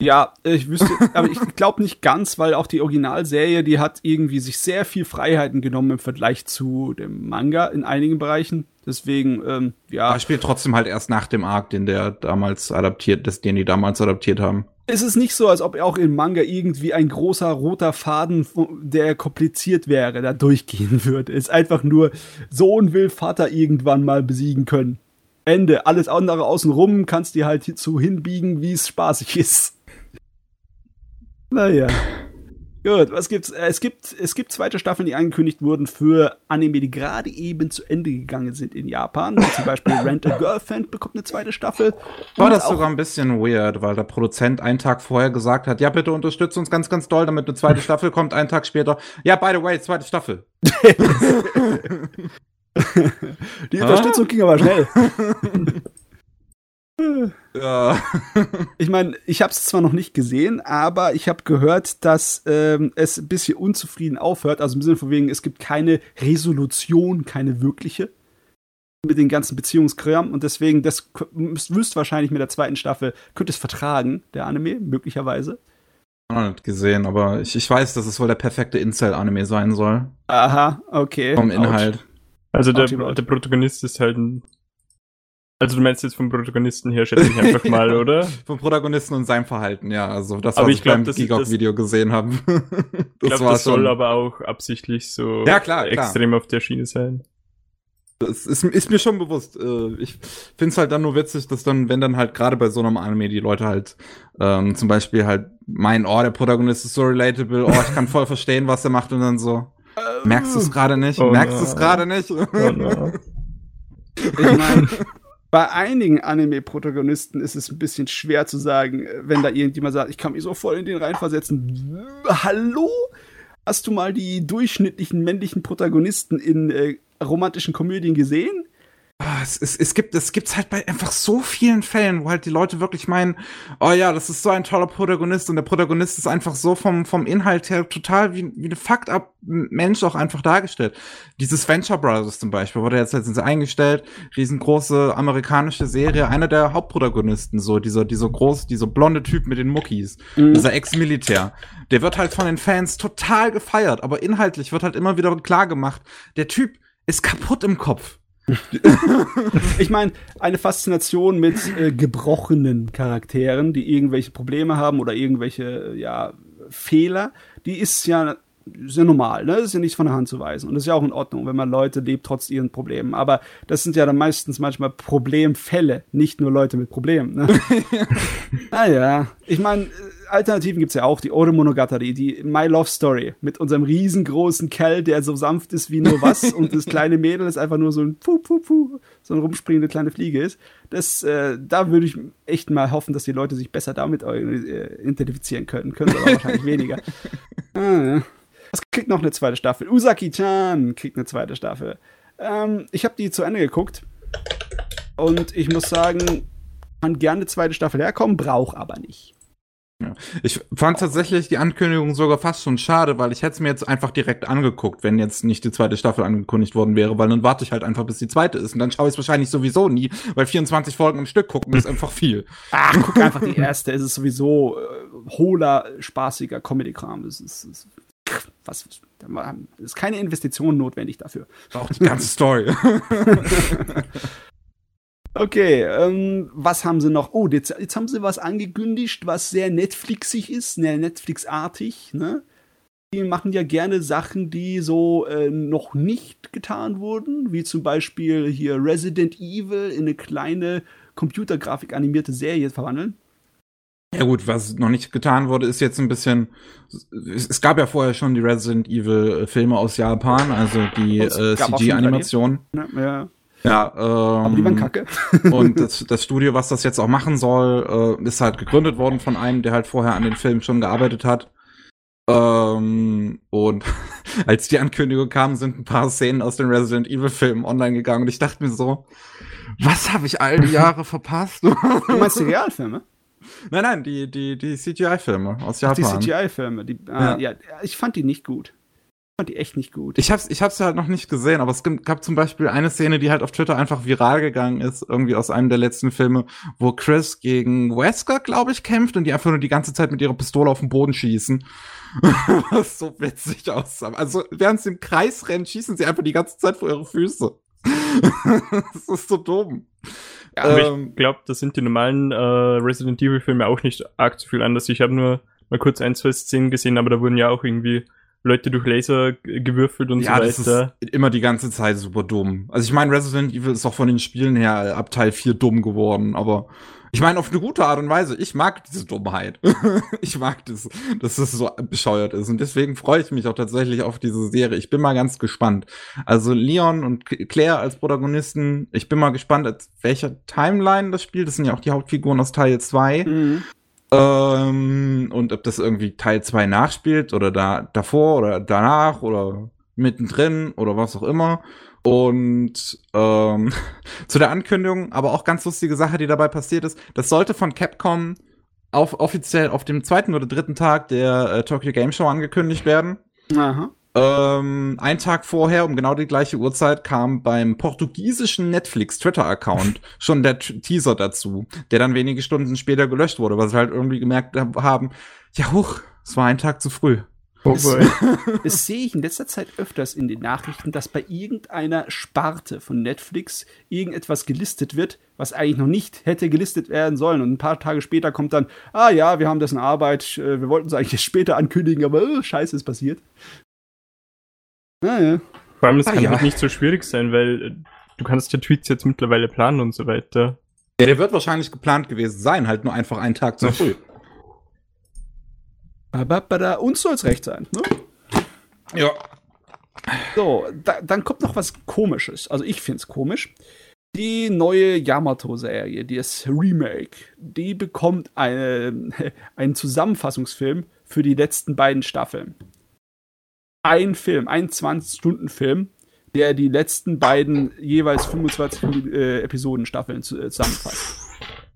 Ja, ich wüsste, aber ich glaube nicht ganz, weil auch die Originalserie, die hat irgendwie sich sehr viel Freiheiten genommen im Vergleich zu dem Manga in einigen Bereichen. Deswegen, ähm, ja, Aber spielt trotzdem halt erst nach dem Arc, den der damals adaptiert, das, den die damals adaptiert haben. es ist nicht so, als ob auch im Manga irgendwie ein großer roter Faden, der kompliziert wäre, da durchgehen würde. Es ist einfach nur, Sohn will Vater irgendwann mal besiegen können. Ende. Alles andere außenrum kannst du halt so hinbiegen, wie es spaßig [LAUGHS] ist. Naja. Gut, was gibt's? Äh, Es gibt, es gibt zweite Staffeln, die angekündigt wurden für Anime, die gerade eben zu Ende gegangen sind in Japan. Zum Beispiel [LAUGHS] Rent a Girlfriend bekommt eine zweite Staffel. War das sogar ein bisschen weird, weil der Produzent einen Tag vorher gesagt hat, ja, bitte unterstützt uns ganz, ganz doll, damit eine zweite Staffel kommt, einen Tag später. Ja, by the way, zweite Staffel. [LAUGHS] Die Unterstützung ging aber schnell. [LAUGHS] Ja. [LAUGHS] Ich meine, ich habe es zwar noch nicht gesehen, aber ich habe gehört, dass ähm, es ein bisschen unzufrieden aufhört. Also im Sinne von wegen, es gibt keine Resolution, keine wirkliche mit den ganzen Beziehungskram und deswegen, das müsst wahrscheinlich mit der zweiten Staffel, könnte es vertragen, der Anime, möglicherweise. Noch nicht gesehen, aber ich, ich weiß, dass es wohl der perfekte Incel-Anime sein soll. Aha, okay. Vom Inhalt. Also der, der Protagonist ist halt ein. Also du meinst jetzt vom Protagonisten her, schätze ich einfach mal, [LAUGHS] oder? Vom Protagonisten und seinem Verhalten, ja. Also das, Aber was ich ich, glaub, beim Gigok-Video gesehen habe. [LAUGHS] Ich das glaube, das soll schon. aber auch absichtlich so Ja, klar, klar. extrem auf der Schiene sein. Das ist, ist mir schon bewusst. Äh, Ich finde es halt dann nur witzig, dass dann, wenn dann halt gerade bei so einem Anime die Leute halt ähm, zum Beispiel halt meinen, oh, der Protagonist ist so relatable, oh, ich kann voll [LAUGHS] verstehen, was er macht und dann so, merkst du es gerade nicht? Oh merkst du es gerade nicht? Oh. Ich meine, bei einigen Anime-Protagonisten ist es ein bisschen schwer zu sagen, äh, wenn da irgendjemand sagt, ich kann mich so voll in den reinversetzen. Hallo? Hast du mal die durchschnittlichen männlichen Protagonisten in äh, romantischen Komödien gesehen? Ah, es, es, es gibt es gibt's halt bei einfach so vielen Fällen, wo halt die Leute wirklich meinen, oh ja, das ist so ein toller Protagonist und der Protagonist ist einfach so vom vom Inhalt her total wie wie ein fucked up Mensch auch einfach dargestellt. Dieses Venture Brothers zum Beispiel wurde jetzt letztens eingestellt, riesengroße amerikanische Serie, einer der Hauptprotagonisten so dieser dieser groß dieser blonde Typ mit den Muckis, dieser Ex-Militär, der wird halt von den Fans total gefeiert, aber inhaltlich wird halt immer wieder klar gemacht, der Typ ist kaputt im Kopf. [LAUGHS] Ich meine, eine Faszination mit äh, gebrochenen Charakteren, die irgendwelche Probleme haben oder irgendwelche äh, ja, Fehler, die ist ja sehr normal, ne? Das ist ja nicht von der Hand zu weisen. Und das ist ja auch in Ordnung, wenn man Leute lebt trotz ihren Problemen. Aber das sind ja dann meistens manchmal Problemfälle, nicht nur Leute mit Problemen. Ne? [LAUGHS] naja, ich meine, Alternativen gibt's ja auch. Die Ore Monogatari, die My Love Story mit unserem riesengroßen Kerl, der so sanft ist wie nur was [LAUGHS] und das kleine Mädel ist einfach nur so ein Puh, Puh, Puh, so eine rumspringende kleine Fliege ist. Das, äh, da würde ich echt mal hoffen, dass die Leute sich besser damit äh, identifizieren können. Können sie aber wahrscheinlich weniger. [LAUGHS] Ah, ja. Es kriegt noch eine zweite Staffel. Usaki-chan kriegt eine zweite Staffel. Ähm, ich habe die zu Ende geguckt. Und ich muss sagen, kann gerne eine zweite Staffel herkommen, braucht aber nicht. Ich fand tatsächlich die Ankündigung sogar fast schon schade, weil ich hätte es mir jetzt einfach direkt angeguckt, wenn jetzt nicht die zweite Staffel angekündigt worden wäre, weil dann warte ich halt einfach, bis die zweite ist. Und dann schaue ich es wahrscheinlich sowieso nie, weil 24 Folgen am Stück gucken ist einfach viel. Ach, guck einfach die erste. Es ist sowieso äh, hohler, spaßiger Comedy-Kram. Es ist, ist, was, ist keine Investition notwendig dafür. Auch die ganze Story. [LAUGHS] Okay, ähm, was haben sie noch? Oh, jetzt, jetzt haben sie was angekündigt, was sehr Netflixig ist, sehr Netflix-artig, ne? Die machen ja gerne Sachen, die so äh, noch nicht getan wurden, wie zum Beispiel hier Resident Evil in eine kleine Computergrafik animierte Serie verwandeln. Ja gut, was noch nicht getan wurde, ist jetzt ein bisschen. Es, gab ja vorher schon die Resident Evil äh, Filme aus Japan, also die äh, gab auch schon CG-Animation. Ne? Ja, Ja, ähm, aber die waren kacke. [LAUGHS] und das, [LAUGHS] das Studio, was das jetzt auch machen soll, äh, ist halt gegründet worden von einem, der halt vorher an den Filmen schon gearbeitet hat. Ähm, und [LAUGHS] als die Ankündigung kam, sind ein paar Szenen aus den Resident Evil Filmen online gegangen und ich dachte mir so, was habe ich all die Jahre verpasst? Du meinst die Realfilme? nein, nein, die, die, die CGI-Filme aus Ach, die Japan. CGI-Filme. Die, Ja. äh, ja, ich fand die nicht gut. Ich fand die echt nicht gut. Ich hab's, ich hab's halt noch nicht gesehen, aber es gibt- gab zum Beispiel eine Szene, die halt auf Twitter einfach viral gegangen ist, irgendwie aus einem der letzten Filme, wo Chris gegen Wesker, glaube ich, kämpft und die einfach nur die ganze Zeit mit ihrer Pistole auf den Boden schießen. [LAUGHS] Was so witzig aussah. Also, während sie im Kreis rennen, schießen sie einfach die ganze Zeit vor ihre Füße. [LAUGHS] das ist so dumm. Aber Ähm, ich glaube, das sind die normalen äh, Resident Evil Filme auch nicht arg zu viel anders. Ich habe nur mal kurz ein, zwei Szenen gesehen, aber da wurden ja auch irgendwie Leute durch Laser gewürfelt und ja, so das weiter. ist immer die ganze Zeit super dumm. Also ich meine, Resident Evil ist auch von den Spielen her ab Teil 4 dumm geworden, aber ich meine auf eine gute Art und Weise. Ich mag diese Dummheit. [LAUGHS] ich mag das, dass es so bescheuert ist und deswegen freue ich mich auch tatsächlich auf diese Serie. Ich bin mal ganz gespannt. Also Leon und Claire als Protagonisten, ich bin mal gespannt, welcher Timeline das spielt. Das sind ja auch die Hauptfiguren aus Teil 2. Mhm. Ähm, und ob das irgendwie Teil 2 nachspielt oder da davor oder danach oder mittendrin oder was auch immer. Und ähm, [LAUGHS] zu der Ankündigung, aber auch ganz lustige Sache, die dabei passiert ist, das sollte von Capcom auf, offiziell auf dem zweiten oder dritten Tag der äh, Tokyo Game Show angekündigt werden. Aha. Ähm, ein Tag vorher, um genau die gleiche Uhrzeit, kam beim portugiesischen Netflix Twitter-Account [LAUGHS] schon der T Teaser dazu, der dann wenige Stunden später gelöscht wurde, weil sie halt irgendwie gemerkt haben, ja huch, es war ein Tag zu früh. Oh boy. [LAUGHS] Das sehe ich in letzter Zeit öfters in den Nachrichten, dass bei irgendeiner Sparte von Netflix irgendetwas gelistet wird, was eigentlich noch nicht hätte gelistet werden sollen. Und ein paar Tage später kommt dann, ah ja, wir haben das in Arbeit, äh, wir wollten es eigentlich später ankündigen, aber äh, scheiße, ist passiert. Naja. Vor allem, es ah, kann ja. halt nicht so schwierig sein, weil äh, du kannst ja Tweets jetzt mittlerweile planen und so weiter. Ja, der wird wahrscheinlich geplant gewesen sein, halt nur einfach einen Tag zu früh. Uns soll es recht sein, ne? Ja. So, da, dann kommt noch was Komisches. Also ich finde es komisch. Die neue Yamato-Serie, die ist Remake, die bekommt eine, [LAUGHS] einen Zusammenfassungsfilm für die letzten beiden Staffeln. Ein Film, ein 20-Stunden-Film, der die letzten beiden jeweils 25 äh, Episoden-Staffeln äh, zusammenfasst.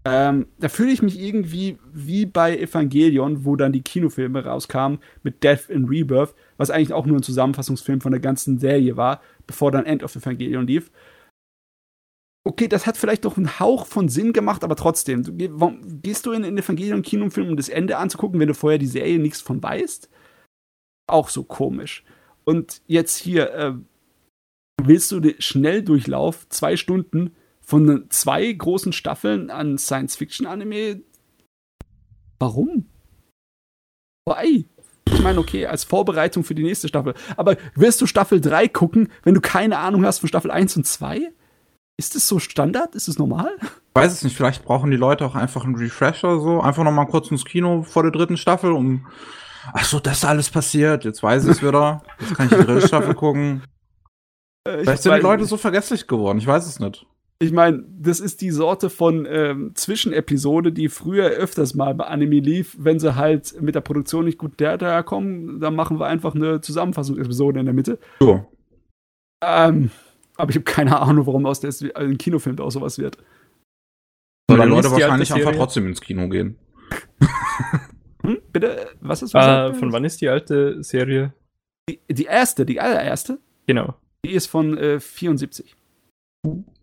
Ähm, da fühle ich mich irgendwie wie bei Evangelion, wo dann die Kinofilme rauskamen mit Death in Rebirth, was eigentlich auch nur ein Zusammenfassungsfilm von der ganzen Serie war, bevor dann End of Evangelion lief. Okay, das hat vielleicht doch einen Hauch von Sinn gemacht, aber trotzdem, du, warum, gehst du in den Evangelion-Kinofilm, um das Ende anzugucken, wenn du vorher die Serie nichts von weißt? Auch so komisch. Und jetzt hier, äh, willst du den Schnelldurchlauf, zwei Stunden, von zwei großen Staffeln an Science-Fiction-Anime. Warum? Why? Ich meine, okay, als Vorbereitung für die nächste Staffel. Aber wirst du Staffel 3 gucken, wenn du keine Ahnung hast von Staffel 1 und 2? Ist das so Standard? Ist das normal? Ich weiß es nicht, vielleicht brauchen die Leute auch einfach einen Refresher so. Einfach noch mal kurz ins Kino vor der dritten Staffel, um. Ach so, das ist alles passiert. Jetzt weiß ich es wieder. Jetzt kann ich die dritte Staffel gucken. [LAUGHS] Äh, vielleicht sind die Leute so vergesslich geworden. Ich weiß es nicht ich meine, das ist die Sorte von ähm, Zwischenepisode, die früher öfters mal bei Anime lief. Wenn sie halt mit der Produktion nicht gut daherkommen, dann machen wir einfach eine Zusammenfassungsepisode in der Mitte. So. Ähm, aber ich habe keine Ahnung, warum aus der ein Kinofilm auch sowas wird. Weil die Leute wahrscheinlich einfach trotzdem ins Kino gehen. [LAUGHS] hm? Bitte? Was ist was? Uh, von wann ist die alte Serie? Die, die erste, die allererste? Genau. Die ist von äh, 74.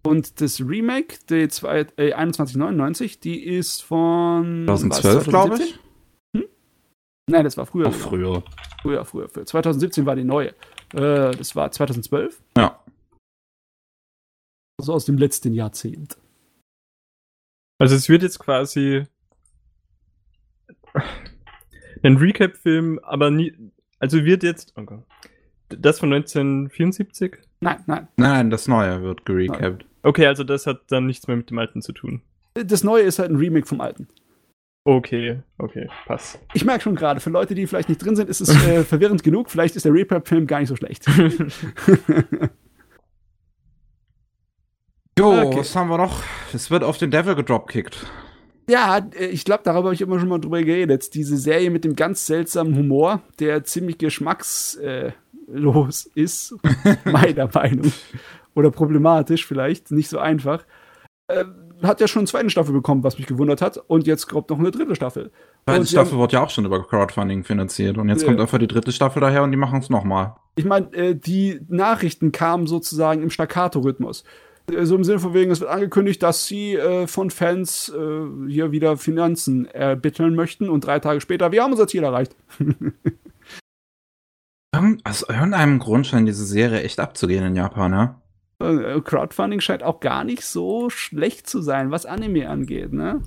Und das Remake, die zwei, äh, 2199, die ist von 2012, glaube ich. Hm? Nein, das war früher. Auch früher. Früher, früher, früher. 2017 war die neue. Äh, das war 2012. Ja. Also aus dem letzten Jahrzehnt. Also es wird jetzt quasi ein Recap-Film, aber nie. Also wird jetzt. Oh das von 1974? Nein, nein. Nein, das Neue wird gerecapt. Okay, also das hat dann nichts mehr mit dem Alten zu tun. Das Neue ist halt ein Remake vom Alten. Okay, okay, pass. Ich merke schon gerade, für Leute, die vielleicht nicht drin sind, ist es äh, [LAUGHS] verwirrend genug. Vielleicht ist der Recap-Film gar nicht so schlecht. [LAUGHS] jo, okay. was haben wir noch? Es wird auf den Devil gedropkickt. Ja, ich glaube, darüber habe ich immer schon mal drüber geredet. Diese Serie mit dem ganz seltsamen Humor, der ziemlich geschmackslos [LAUGHS] ist, meiner [LAUGHS] Meinung oder problematisch vielleicht, nicht so einfach. Äh, hat ja schon eine zweite Staffel bekommen, was mich gewundert hat. Und jetzt kommt noch eine dritte Staffel. Die zweite Staffel haben, wird ja auch schon über Crowdfunding finanziert. Und jetzt äh, kommt einfach die dritte Staffel daher und die machen es nochmal. Ich meine, äh, die Nachrichten kamen sozusagen im Staccato-Rhythmus. Äh, so im Sinne von wegen, es wird angekündigt, dass sie äh, von Fans äh, hier wieder Finanzen erbitteln möchten und drei Tage später, wir haben unser Ziel erreicht. [LAUGHS] Aus irgendeinem Grund scheint diese Serie echt abzugehen in Japan, ja? Äh, Crowdfunding scheint auch gar nicht so schlecht zu sein, was Anime angeht, ne?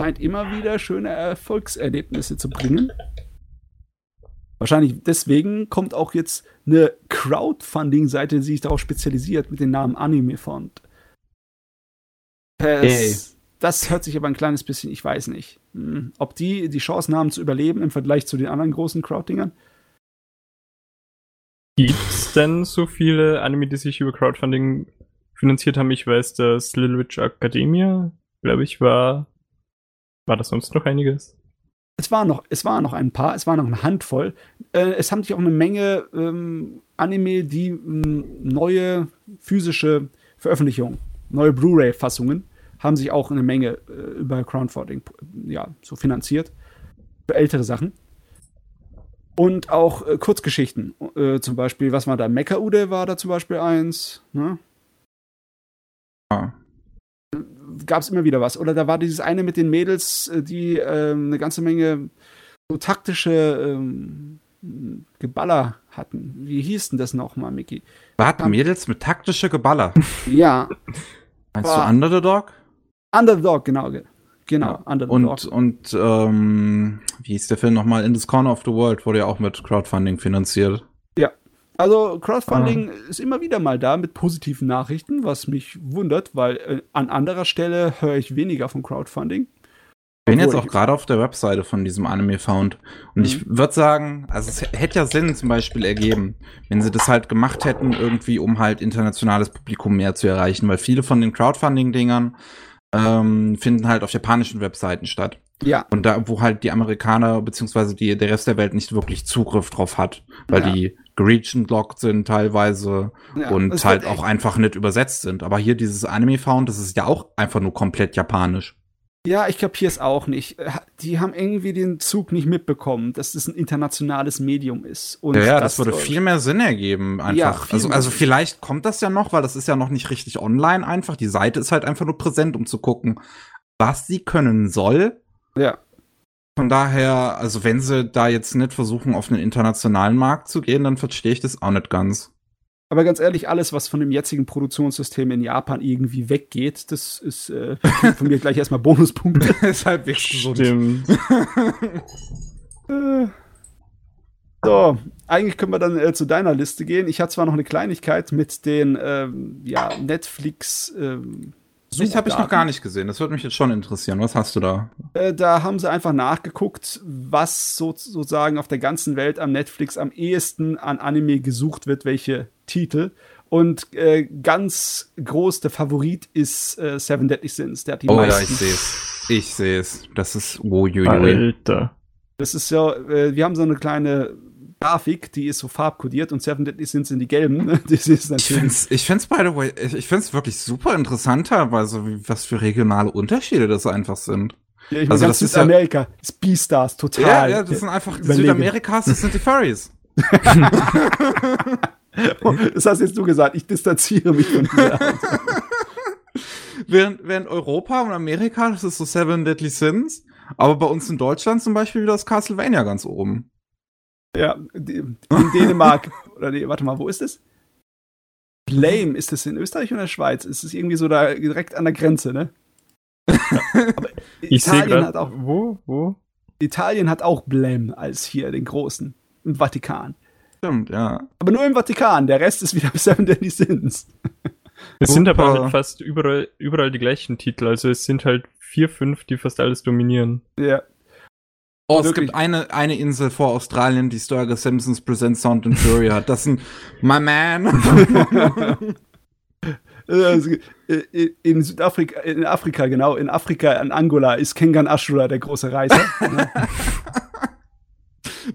Scheint immer wieder schöne Erfolgserlebnisse zu bringen. Wahrscheinlich deswegen kommt auch jetzt eine Crowdfunding-Seite, die sich darauf spezialisiert, mit dem Namen Anime Font. hey. Das hört sich aber ein kleines bisschen, ich weiß nicht, hm, ob die die Chancen haben zu überleben im Vergleich zu den anderen großen Crowdingern. Gibt es denn so viele Anime, die sich über Crowdfunding finanziert haben? Ich weiß, dass Little Witch Academia, glaube ich, war. War das sonst noch einiges? Es war noch, es war noch ein paar, es war noch eine Handvoll. Äh, es haben sich auch eine Menge ähm, Anime, die mh, neue physische Veröffentlichungen, neue Blu-ray-Fassungen, haben sich auch eine Menge äh, über Crowdfunding ja, so finanziert. Für ältere Sachen. Und auch äh, Kurzgeschichten. Äh, zum Beispiel, was war da? Mecha-Ude war da zum Beispiel eins. Ne? Ja. Gab es immer wieder was. Oder da war dieses eine mit den Mädels, äh, die ähm, eine ganze Menge so taktische ähm, Geballer hatten. Wie hieß denn das nochmal, Mickey? Warte, Mädels mit taktische Geballer. Ja, Meinst Boah. du Under the Dog? Underdog, genau. ge- Genau, Ja. Underdog. Und, und ähm, wie hieß der Film nochmal? In this Corner of the World wurde ja auch mit Crowdfunding finanziert. Also Crowdfunding Ah. ist immer wieder mal da mit positiven Nachrichten, was mich wundert, weil äh, an anderer Stelle höre ich weniger von Crowdfunding. Ich bin jetzt auch gerade auf der Webseite von diesem Anime Found. Und Mhm. ich würde sagen, also es hätte ja Sinn zum Beispiel ergeben, wenn sie das halt gemacht hätten, irgendwie, um halt internationales Publikum mehr zu erreichen, weil viele von den Crowdfunding-Dingern ähm, finden halt auf japanischen Webseiten statt. Ja, Und da, wo halt die Amerikaner beziehungsweise die, der Rest der Welt nicht wirklich Zugriff drauf hat, weil Ja. die region-locked sind teilweise ja. und Es halt auch einfach nicht übersetzt sind. Aber hier dieses Anime Found, das ist ja auch einfach nur komplett japanisch. Ja, ich kapiere es auch nicht. Äh, Die haben irgendwie den Zug nicht mitbekommen, dass das ein internationales Medium ist. Und ja, ja, das würde Deutsch- viel mehr Sinn ergeben, Ja, einfach. viel also, also vielleicht kommt das ja noch, weil das ist ja noch nicht richtig online einfach. Die Seite ist halt einfach nur präsent, um zu gucken, was sie können soll. Ja, Von daher, also wenn sie da jetzt nicht versuchen, auf einen internationalen Markt zu gehen, dann verstehe ich das auch nicht ganz. aber ganz ehrlich, alles, was von dem jetzigen Produktionssystem in Japan irgendwie weggeht, das ist äh, von mir gleich erstmal Bonuspunkte. [LAUGHS] gesund. Stimmt. [LAUGHS] Äh, So, eigentlich können wir dann äh, zu deiner Liste gehen. Ich hatte zwar noch eine Kleinigkeit mit den ähm, ja, Netflix. Ähm, Das habe ich noch gar nicht gesehen. Das würde mich jetzt schon interessieren. Was hast du da? Äh, da haben sie einfach nachgeguckt, was so, sozusagen auf der ganzen Welt am Netflix am ehesten an Anime gesucht wird, welche Titel. Und äh, ganz groß der Favorit ist äh, Seven Deadly Sins. Der hat die Oh ja, meisten. ich sehe es. Ich sehe es. Das ist uiuiui. Alter. Das ist ja, äh, wir haben so eine kleine Grafik, die ist so farbkodiert und Seven Deadly Sins sind die gelben. [LAUGHS] Das ist Ich natürlich. find's, ich find's by the way, ich, ich find's wirklich super interessant teilweise, wie, was für regionale Unterschiede das einfach sind. Ja, ich also das ist ja- Südamerika ist Beastars Ja, total. ja, das sind einfach die überlegen. Südamerikas, das sind die Furries. [LAUGHS] das hast jetzt du gesagt, ich distanziere mich von dir. während, während Europa und Amerika, das ist so Seven Deadly Sins, aber bei uns in Deutschland zum Beispiel wieder das Castlevania ganz oben. Ja, in Dänemark. [LAUGHS] Oder nee, warte mal, wo ist es? Blame, ist das in Österreich oder Schweiz? Ist es irgendwie so da direkt an der Grenze, ne? Aber Ich sehe Italien, hat gerade. auch, Wo? Wo? Italien hat auch Blame als hier den großen. Im Vatikan. Stimmt, ja. Aber nur im Vatikan, der Rest ist wieder [LAUGHS] Seven Deadly Sins. Es sind aber halt fast überall, überall die gleichen Titel. Also es sind halt vier, fünf, die fast alles dominieren. Ja. Oh, es Wirklich. gibt eine, eine Insel vor Australien, die Sturger Simpsons Present Sound and Fury hat. Das sind My Man. [LAUGHS] Also, äh, in Südafrika, in Afrika, genau, in Afrika, in Angola ist Kengan Ashura der große Reiser. [LAUGHS] ne?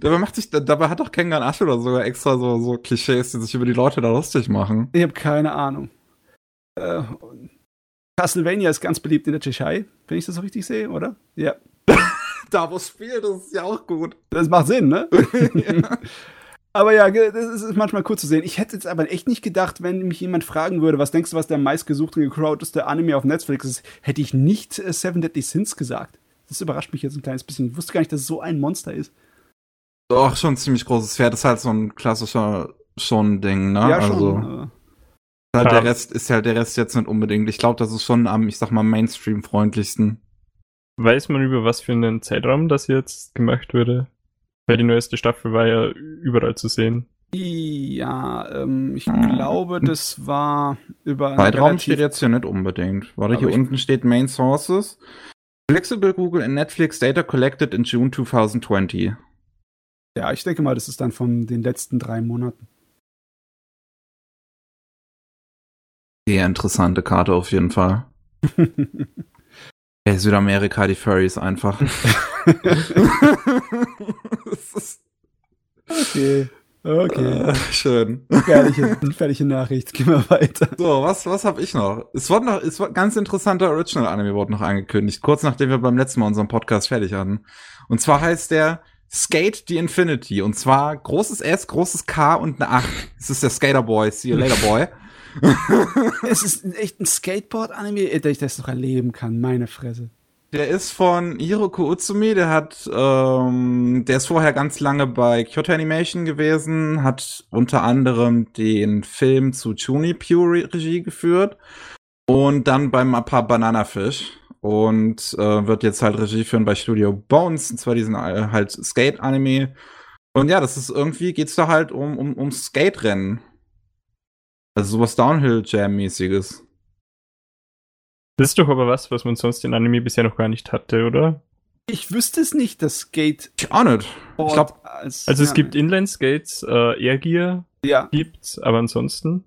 dabei macht sich, dabei hat doch Kengan Ashura sogar extra so, so Klischees, die sich über die Leute da lustig machen. Ich habe keine Ahnung. Äh, Castlevania ist ganz beliebt in der Tschechei, wenn ich das so richtig sehe, oder? Ja. Da, wo es spielt, das ist ja auch gut. Das macht Sinn, ne? [LAUGHS] [LAUGHS] Aber ja, das ist manchmal cool zu sehen. Ich hätte jetzt aber echt nicht gedacht, wenn mich jemand fragen würde, was denkst du, was der meistgesuchte und gecrowdeste Anime auf Netflix ist, hätte ich nicht äh, Seven Deadly Sins gesagt. Das überrascht mich jetzt ein kleines bisschen. Ich wusste gar nicht, dass es so ein Monster ist. Doch, schon ein ziemlich großes Pferd. Das ist halt so ein klassischer Schon-Ding, ne? ja, also, schon. äh, halt Ja. der Rest ist halt der Rest jetzt nicht unbedingt. Ich glaube, das ist schon am, ich sag mal, Mainstream-freundlichsten. Weiß man über was für einen Zeitraum das jetzt gemacht wurde? Weil die neueste Staffel war ja überall zu sehen. Ja, ähm, ich Hm. glaube, das war über einen Zeitraum relativ- steht jetzt hier nicht unbedingt. Warte, Aber hier ich- unten steht Main Sources. Flexible Google and Netflix Data collected in June 2020. Ja, ich denke mal, das ist dann von den letzten drei Monaten. Sehr interessante Karte auf jeden Fall. [LAUGHS] Ey, Südamerika, die Furries einfach. [LAUGHS] ist, okay. Okay. Äh, schön. Fertige, fertige Nachricht. Gehen wir weiter. So, was, was habe ich noch? Es wurde noch, es war ganz interessanter Original-Anime wurde noch angekündigt, kurz nachdem wir beim letzten Mal unseren Podcast fertig hatten. Und zwar heißt der Skate the Infinity. Und zwar großes S, großes K und eine 8. Das ist der Skater Boy. See you later, boy. Es ist echt ein Skateboard-Anime, der ich das noch erleben kann. Meine Fresse. Der ist von Hiroko Utsumi, der hat, ähm, der ist vorher ganz lange bei Kyoto Animation gewesen, hat unter anderem den Film zu Chunipiu Re Regie geführt und dann beim Appa Banana Fish und äh, wird jetzt halt Regie führen bei Studio Bones, und zwar diesen äh, halt Skate-Anime. Und ja, das ist irgendwie, geht's da halt um, um, um Skate-Rennen. Also sowas Downhill-Jam-mäßiges. Das ist doch aber was, was man sonst in Anime bisher noch gar nicht hatte, oder? Ich wüsste es nicht, dass Skateboard Ich auch nicht. Ich glaub, als, Also es ja, gibt Inline-Skates, äh, Air Gear ja, gibt's, aber ansonsten.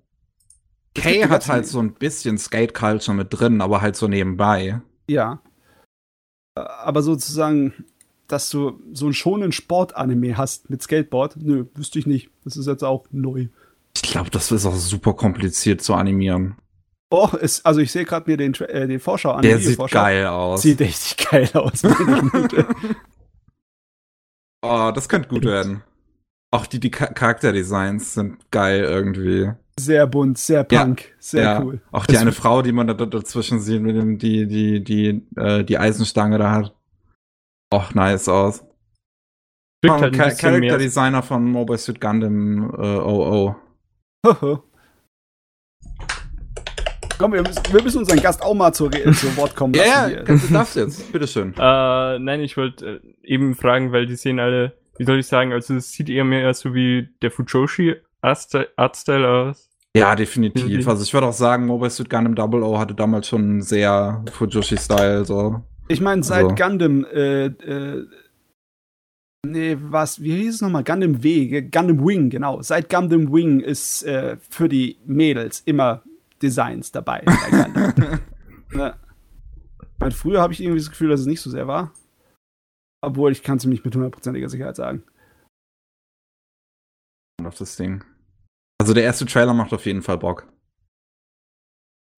Es Kay hat halt so ein bisschen Skate-Culture mit drin, aber halt so nebenbei. ja. Äh, Aber sozusagen, dass du so einen schonen Sport-Anime hast mit Skateboard, nö, wüsste ich nicht. Das ist jetzt auch neu. Ich glaube, das ist auch super kompliziert zu animieren. Oh, es, also ich sehe gerade mir den, äh, den Vorschau an. Der sieht Videovorschau. geil aus. Sieht richtig geil aus. [LAUGHS] oh, das könnte gut werden. Auch die, die Cha- Charakterdesigns sind geil irgendwie. sehr bunt, sehr Ja, punk, sehr ja. cool. Auch die Es- eine Frau, die man da, da dazwischen sieht, mit dem, die, die, die, äh, die Eisenstange da hat. Och, nice aus. Halt ein Cha- bisschen Character mehr. Designer von Mobile Suit Gundam äh, OO. Komm, wir müssen, wir müssen unseren Gast auch mal zu, zu Wort kommen lassen. Ja, ja, du darfst jetzt. Bitteschön. Äh, nein, ich wollte äh, eben fragen, weil die sehen alle, wie soll ich sagen, also es sieht eher mehr so wie der Fujoshi Artstyle Artstyle aus. Ja, definitiv. Also ich würde auch sagen, Mobile Suit Gundam Double O hatte damals schon einen sehr Fujoshi-Style. So. Ich meine, seit Also- Gundam, äh, äh, nee, was, wie hieß es nochmal? Gundam W, Gundam Wing, genau. Seit Gundam Wing ist äh, für die Mädels immer Designs dabei. ne? [LAUGHS] Weil früher habe ich irgendwie das Gefühl, dass es nicht so sehr war. Obwohl, ich kann es nicht mit hundertprozentiger Sicherheit sagen. auf das Ding. Also der erste Trailer macht auf jeden Fall Bock.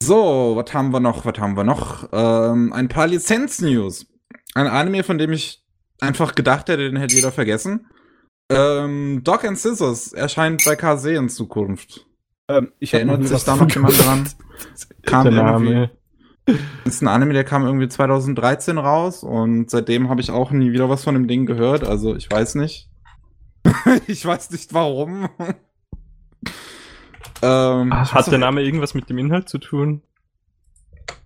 So, was haben wir noch? Was haben wir noch? Ähm, ein paar Lizenz-News. Ein Anime, von dem ich einfach gedacht hätte, den hätte jeder vergessen. Ähm, Dog and Scissors erscheint bei KZ in Zukunft. Ähm, ich Erinnert sich da noch jemand dran? [LAUGHS] Kam der Name. ist ein Anime, der kam irgendwie 2013 raus und seitdem habe ich auch nie wieder was von dem Ding gehört. Also ich weiß nicht. [LAUGHS] ich weiß nicht warum. [LAUGHS] ähm, Hat der Name irgendwas mit dem Inhalt zu tun?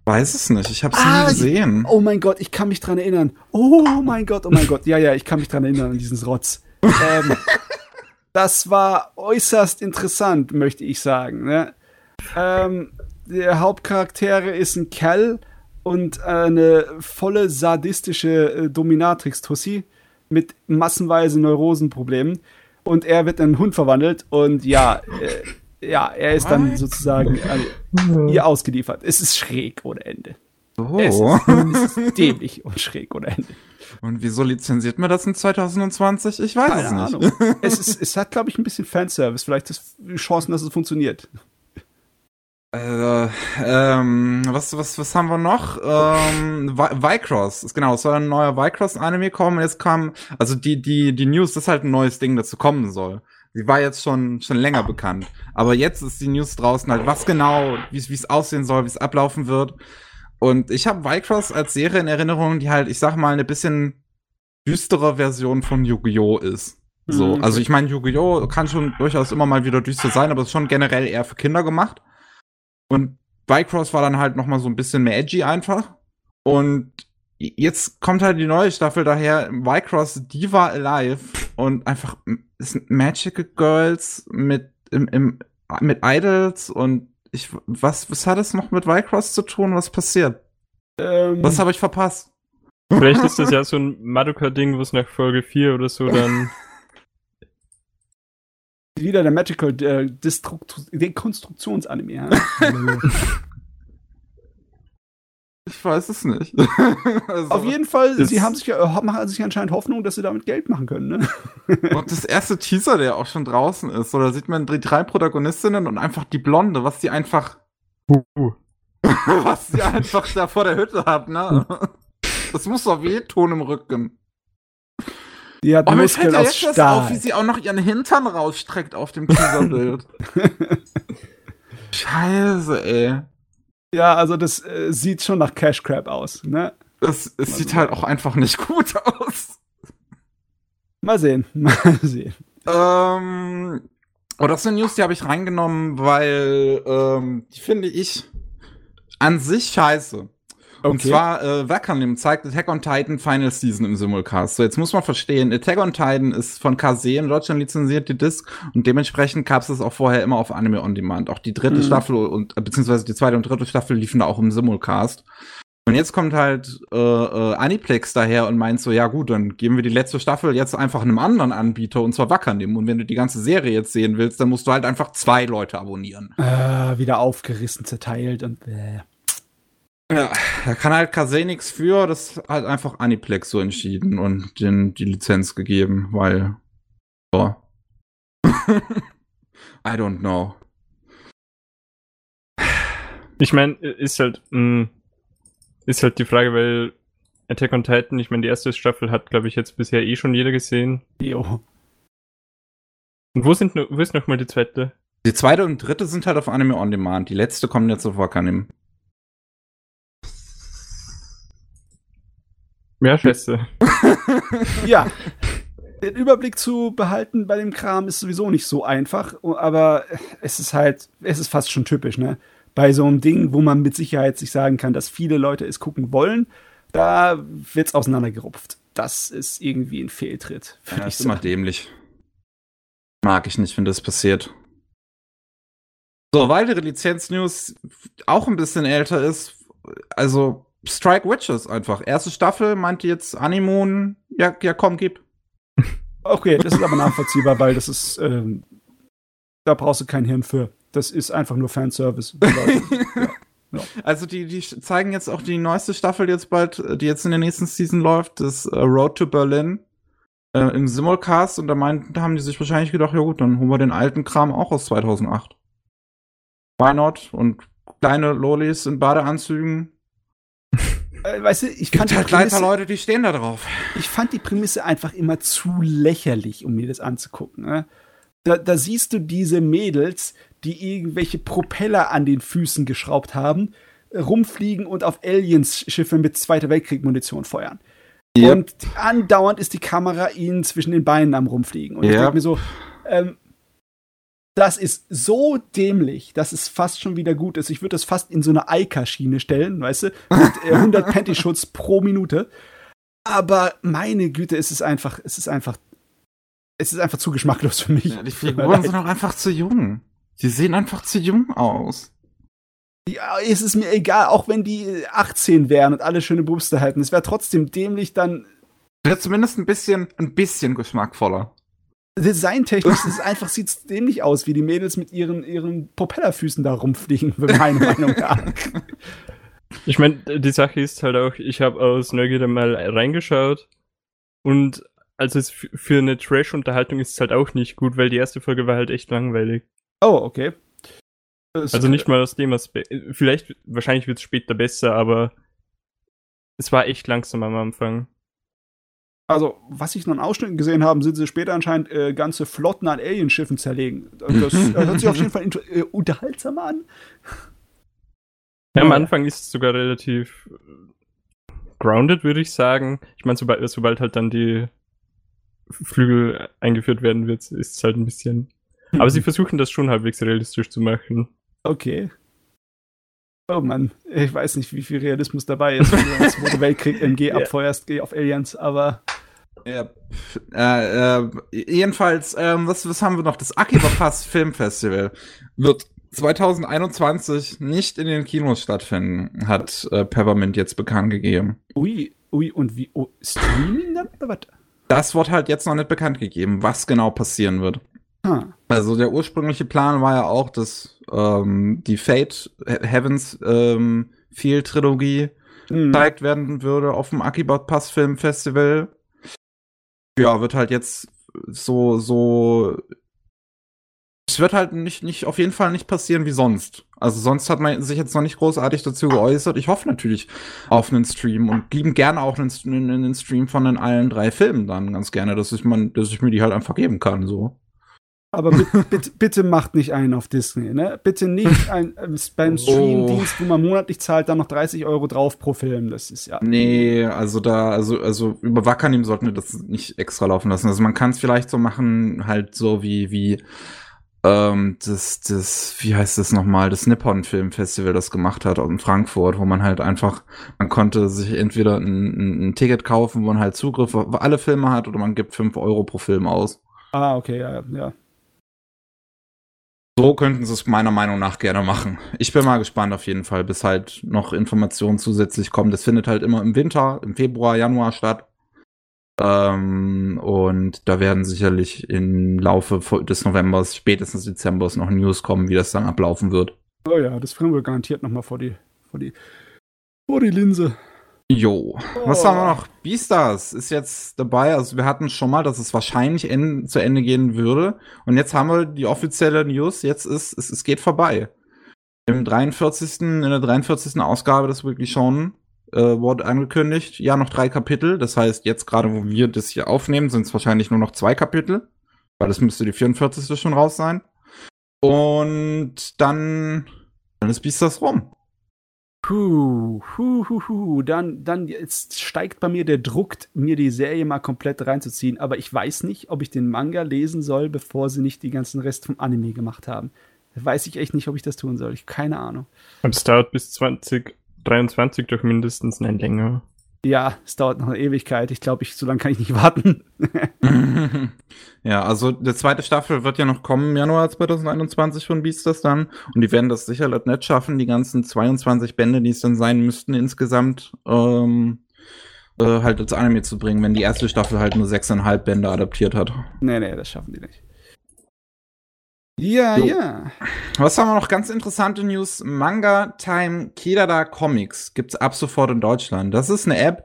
Weiß es nicht. Ich habe es Ah, nie gesehen. Oh mein Gott, ich kann mich dran erinnern. Oh mein Gott, oh mein Gott. Ja, ja, ich kann mich dran erinnern an diesen Rotz. Ähm, das war äußerst interessant, möchte ich sagen. Ne? Ähm, der Hauptcharaktere ist ein Kerl und eine volle sadistische äh, Dominatrix-Tussi mit massenweise Neurosenproblemen. Und er wird in einen Hund verwandelt und ja, äh, ja, er ist dann sozusagen äh, ihr ausgeliefert. Es ist schräg ohne Ende. Es Oh. ist, es ist dämlich und schräg ohne Ende. Und wieso lizenziert man das in 2020? Ich weiß es Keine nicht. Ahnung. [LAUGHS] es, ist, es hat, glaube ich, ein bisschen Fanservice. Vielleicht ist die Chancen, dass es funktioniert. Äh, ähm, was, was, was haben wir noch? Ähm, Vi- Vycross. Ist Genau, es soll ein neuer Vycross-Anime kommen. Und jetzt kam, also die, die, die News, das ist halt ein neues Ding, das zu kommen soll. Die war jetzt schon, schon länger bekannt. Aber jetzt ist die News draußen halt, was genau, wie es aussehen soll, wie es ablaufen wird. Und ich habe Vycross als Serie in Erinnerung, die halt, ich sag mal, eine bisschen düstere Version von Yu-Gi-Oh! ist. So, Mhm, also ich meine, Yu-Gi-Oh! kann schon durchaus immer mal wieder düster sein, aber es ist schon generell eher für Kinder gemacht. Und Bycross war dann halt noch mal so ein bisschen mehr edgy einfach. Und jetzt kommt halt die neue Staffel daher, Bycross Diva Alive und einfach es sind Magical Girls mit im, im, mit Idols und ich was was hat es noch mit Bycross zu tun? Was passiert? Ähm, Was habe ich verpasst? Vielleicht ist das ja so ein Madoka-Ding, was nach Folge 4 oder so dann. [LAUGHS] wieder der Magical äh, Dekonstruktionsanime. Ja? [LAUGHS] [LAUGHS] Ich weiß es nicht. [LAUGHS] also, Auf jeden Fall, das- sie haben sich, ja- machen sich anscheinend Hoffnung, dass sie damit Geld machen können. Ne? [LAUGHS] Und das erste Teaser, der auch schon draußen ist, so, da sieht man die drei Protagonistinnen und einfach die Blonde, was die einfach, Uh. [LAUGHS] was die einfach da vor der Hütte hat, ne? Das muss doch wehtun im Rücken. Die hat Oh, mir fällt ja jetzt erst auf, wie sie auch noch ihren Hintern rausstreckt auf dem Teaserbild. Scheiße, ey. Ja, also das äh, sieht schon nach Cash Crab aus. Ne? Das, es sieht halt auch einfach nicht gut [LAUGHS] aus. Mal sehen, [LAUGHS] mal sehen. Ähm, oh, das ist eine News, die habe ich reingenommen, weil ähm, die finde ich an sich scheiße. Und Okay. zwar, äh, Wackernim zeigt Attack on Titan Final Season im Simulcast. So, jetzt muss man verstehen, Attack on Titan ist von KZ in Deutschland lizenziert, die Disc, und dementsprechend gab es das auch vorher immer auf Anime On Demand. Auch die dritte Mhm. Staffel und, äh, beziehungsweise die zweite und dritte Staffel liefen da auch im Simulcast. Und jetzt kommt halt äh, äh, Aniplex daher und meint so, ja gut, dann geben wir die letzte Staffel jetzt einfach einem anderen Anbieter, und zwar Wackernim. Und wenn du die ganze Serie jetzt sehen willst, dann musst du halt einfach zwei Leute abonnieren. Äh, wieder aufgerissen, zerteilt und äh. Ja, da kann halt Kase nichts für, das hat einfach Aniplex so entschieden und den die Lizenz gegeben, weil ja. [LAUGHS] I don't know. Ich meine, ist halt, mh, ist halt die Frage, weil Attack on Titan, ich meine, die erste Staffel hat, glaube ich, jetzt bisher eh schon jeder gesehen. Jo. Und wo sind, wo ist noch mal die zweite? Die zweite und dritte sind halt auf Anime On Demand. Die letzte kommt jetzt auf Wakanim. Ja, scheiße. [LAUGHS] Ja. Den Überblick zu behalten bei dem Kram ist sowieso nicht so einfach, aber es ist halt, es ist fast schon typisch, ne? Bei so einem Ding, wo man mit Sicherheit sich sagen kann, dass viele Leute es gucken wollen, da wird's auseinandergerupft. Das ist irgendwie ein Fehltritt. Ja, ist immer sagen. dämlich. Mag ich nicht, wenn das passiert. So, weitere Lizenz-News, auch ein bisschen älter ist, also Strike Witches einfach. Erste Staffel meinte jetzt Animoon, ja, ja komm, gib. Okay, das ist aber nachvollziehbar, weil das ist, ähm, da brauchst du kein Hirn für. Das ist einfach nur Fanservice. [LAUGHS] Also die, die zeigen jetzt auch die neueste Staffel jetzt bald, die jetzt in der nächsten Season läuft, das äh, Road to Berlin äh, im Simulcast und da meinten, da haben die sich wahrscheinlich gedacht, ja gut, dann holen wir den alten Kram auch aus 2008. Why not? Und kleine Lolis in Badeanzügen. Äh, weißt du, ich Gibt fand, die halt leider Prämisse, Leute, die stehen da drauf. ich fand die Prämisse einfach immer zu lächerlich, um mir das anzugucken. Ne? Da, da siehst du diese Mädels, die irgendwelche Propeller an den Füßen geschraubt haben, rumfliegen und auf Aliens-Schiffe mit Zweiter Weltkrieg-Munition feuern. Yep. Und andauernd ist die Kamera ihnen zwischen den Beinen am rumfliegen. Und ich Yep. denke mir so, ähm, das ist so dämlich, dass es fast schon wieder gut ist. Ich würde das fast in so eine Eika-Schiene stellen, weißt du? Mit äh, 100 [LAUGHS] Panty-Schutz pro Minute. Aber meine Güte, es ist einfach, es ist einfach, es ist einfach zu geschmacklos für mich. Ja, die Figuren sind auch einfach zu jung. Die sehen einfach zu jung aus. Ja, es ist mir egal, auch wenn die äh, 18 wären und alle schöne Brüste halten. Es wäre trotzdem dämlich, dann Ja, zumindest ein bisschen, ein bisschen geschmackvoller. Designtechnisch ist es [LAUGHS] einfach, sieht's dämlich aus, wie die Mädels mit ihren, ihren Propellerfüßen da rumfliegen, [LAUGHS] meine Meinung nach. Ich meine, die Sache ist halt auch, ich habe aus Neugierde mal reingeschaut und also es für eine Trash-Unterhaltung ist es halt auch nicht gut, weil die erste Folge war halt echt langweilig. Oh, okay. Das- Also nicht mal aus dem Aspekt. Vielleicht, wahrscheinlich wird es später besser, aber es war echt langsam am Anfang. Also, was ich noch in Ausschnitten gesehen habe, sind sie später anscheinend äh, ganze Flotten an Alienschiffen zerlegen. Das äh, hört sich auf jeden Fall äh, unterhaltsamer an. Ja, am. Anfang ist es sogar relativ äh, grounded, würde ich sagen. Ich meine, sobald, sobald halt dann die Flügel eingeführt werden wird, ist es halt ein bisschen. Aber sie versuchen das schon halbwegs realistisch zu machen. Okay. Oh Mann, ich weiß nicht, wie viel Realismus dabei ist, wenn du den Zweiten Weltkrieg MG [LAUGHS] abfeuerst geh auf Aliens, aber Ja. Äh, äh, jedenfalls, ähm, was, was haben wir noch? Das Akiba Pass Filmfestival wird 2021 nicht in den Kinos stattfinden, hat äh, Peppermint jetzt bekannt gegeben. ui, ui, und wie, oh, Streaming dann oder was? Das wird halt jetzt noch nicht bekannt gegeben, was genau passieren wird. Ah, Also der ursprüngliche Plan war ja auch, dass ähm, die Fate He- Heavens ähm, Field Trilogie Mhm. gezeigt werden würde auf dem Akibot Pass Film Festival. Ja, wird halt jetzt so, so. Es wird halt nicht, nicht, auf jeden Fall nicht passieren wie sonst. Also sonst hat man sich jetzt noch nicht großartig dazu geäußert. Ich hoffe natürlich auf einen Stream und lieben gerne auch einen, einen, Stream von den allen drei Filmen dann ganz gerne, dass ich man, dass ich mir die halt einfach geben kann, so. Aber bitte, bitte, bitte macht nicht einen auf Disney, ne? Bitte nicht [LAUGHS] ein, äh, beim Streamdienst, wo man monatlich zahlt, dann noch 30 Euro drauf pro Film. Das ist ja. Nee, also da, also, also über Wakanim sollten wir das nicht extra laufen lassen. Also man kann es vielleicht so machen, halt so wie, wie, ähm, das, das, wie heißt das nochmal, das Nippon Film Festival das gemacht hat in Frankfurt, wo man halt einfach, man konnte sich entweder ein, ein Ticket kaufen, wo man halt Zugriff auf alle Filme hat, oder man gibt 5 Euro pro Film aus. Ah, okay, ja, ja. So könnten sie es meiner Meinung nach gerne machen. Ich bin mal gespannt auf jeden Fall, bis halt noch Informationen zusätzlich kommen. Das findet halt immer im Winter, im Februar, Januar statt. Ähm, und da werden sicherlich im Laufe des Novembers, spätestens Dezembers noch News kommen, wie das dann ablaufen wird. Oh ja, das bringen wir garantiert nochmal vor die, vor die, vor die Linse. Jo. Was haben wir noch? Beastars ist jetzt dabei. Also wir hatten schon mal, dass es wahrscheinlich en zu Ende gehen würde. Und jetzt haben wir die offizielle News. Jetzt ist es, es geht vorbei. Im 43. in der 43. Ausgabe des Weekly Shonen äh, wurde angekündigt, ja, noch drei Kapitel. Das heißt, jetzt gerade, wo wir das hier aufnehmen, sind es wahrscheinlich nur noch zwei Kapitel. Weil das müsste die 44. schon raus sein. Und dann, dann ist Beastars rum. Puh, hu, hu, hu. Dann, dann jetzt steigt bei mir der Druck, mir die Serie mal komplett reinzuziehen. Aber ich weiß nicht, ob ich den Manga lesen soll, bevor sie nicht die ganzen Rest vom Anime gemacht haben. Weiß ich echt nicht, ob ich das tun soll. Ich keine Ahnung. Und es dauert bis 2023 doch mindestens eine länger. Ja, es dauert noch eine Ewigkeit. Ich glaube, ich, so lange kann ich nicht warten. [LAUGHS] ja, also der zweite Staffel wird ja noch kommen im Januar 2021 von Beastars dann. Und die werden das sicher nicht schaffen, die ganzen 22 Bände, die es dann sein müssten, insgesamt ähm, äh, halt als Anime zu bringen, wenn die erste Staffel halt nur sechseinhalb Bände adaptiert hat. Nee, nee, das schaffen die nicht. Ja, Jo. ja. Was haben wir noch? Ganz interessante News. Manga Time Kirada Comics gibt's ab sofort in Deutschland. Das ist eine App,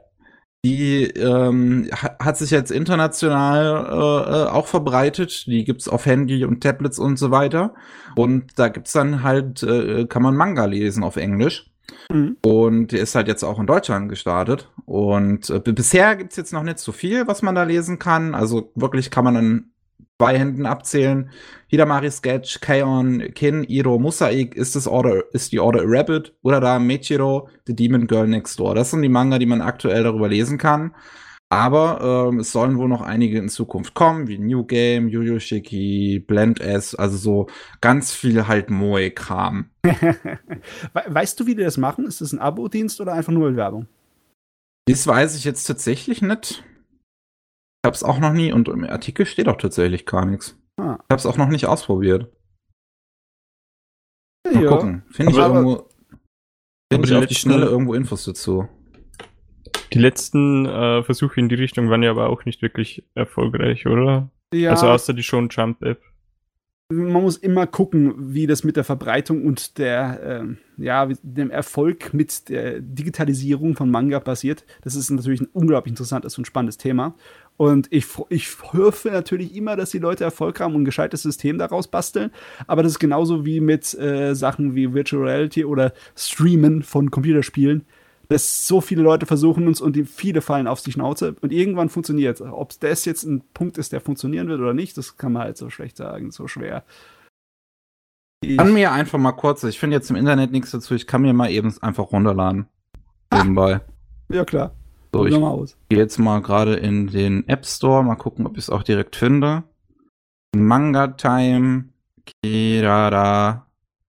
die ähm, ha- hat sich jetzt international äh, äh, auch verbreitet. Die gibt's auf Handy und Tablets und so weiter. Und da gibt's dann halt, äh, kann man Manga lesen auf Englisch. Mhm. Und der ist halt jetzt auch in Deutschland gestartet. Und äh, bisher gibt's jetzt noch nicht so viel, was man da lesen kann. Also wirklich kann man an zwei Händen abzählen. Hidamari Sketch, Kaon, Kin, Iro, Musaik, ist das Order, ist die Order a Rabbit oder da Mechiro, The Demon Girl Next Door. Das sind die Manga, die man aktuell darüber lesen kann. Aber ähm, es sollen wohl noch einige in Zukunft kommen, wie New Game, Yu Yu Shiki, Blend S, also so ganz viel halt Moe-Kram. [LAUGHS] We weißt du, wie die das machen? Ist das ein Abo-Dienst oder einfach nur Werbung? Das weiß ich jetzt tatsächlich nicht. Ich hab's auch noch nie und im Artikel steht auch tatsächlich gar nichts. Ah. Ich hab's auch noch nicht ausprobiert. Mal Ja. gucken. Finde ich Aber- irgendwo. Finde ich auf die Schnelle irgendwo Infos dazu. Die letzten äh, Versuche in die Richtung waren ja aber auch nicht wirklich erfolgreich, oder? Ja, Also außer die schon Jump App. man muss immer gucken, wie das mit der Verbreitung und der, ähm, ja, dem Erfolg mit der Digitalisierung von Manga passiert. Das ist natürlich ein unglaublich interessantes und spannendes Thema. Und ich, ich hoffe natürlich immer, dass die Leute Erfolg haben und ein gescheites System daraus basteln. Aber das ist genauso wie mit äh, Sachen wie Virtual Reality oder Streamen von Computerspielen. Dass so viele Leute versuchen uns und die viele fallen auf die Schnauze und irgendwann funktioniert. Ob das jetzt ein Punkt ist, der funktionieren wird oder nicht, das kann man halt so schlecht sagen, so schwer. Ich, Kann mir einfach mal kurz, ich finde jetzt im Internet nichts dazu, ich kann mir mal eben einfach runterladen. Nebenbei. ja klar. So, ich Probier mal aus. gehe jetzt mal gerade in den App Store, mal gucken, ob ich es auch direkt finde. Manga Time Kirara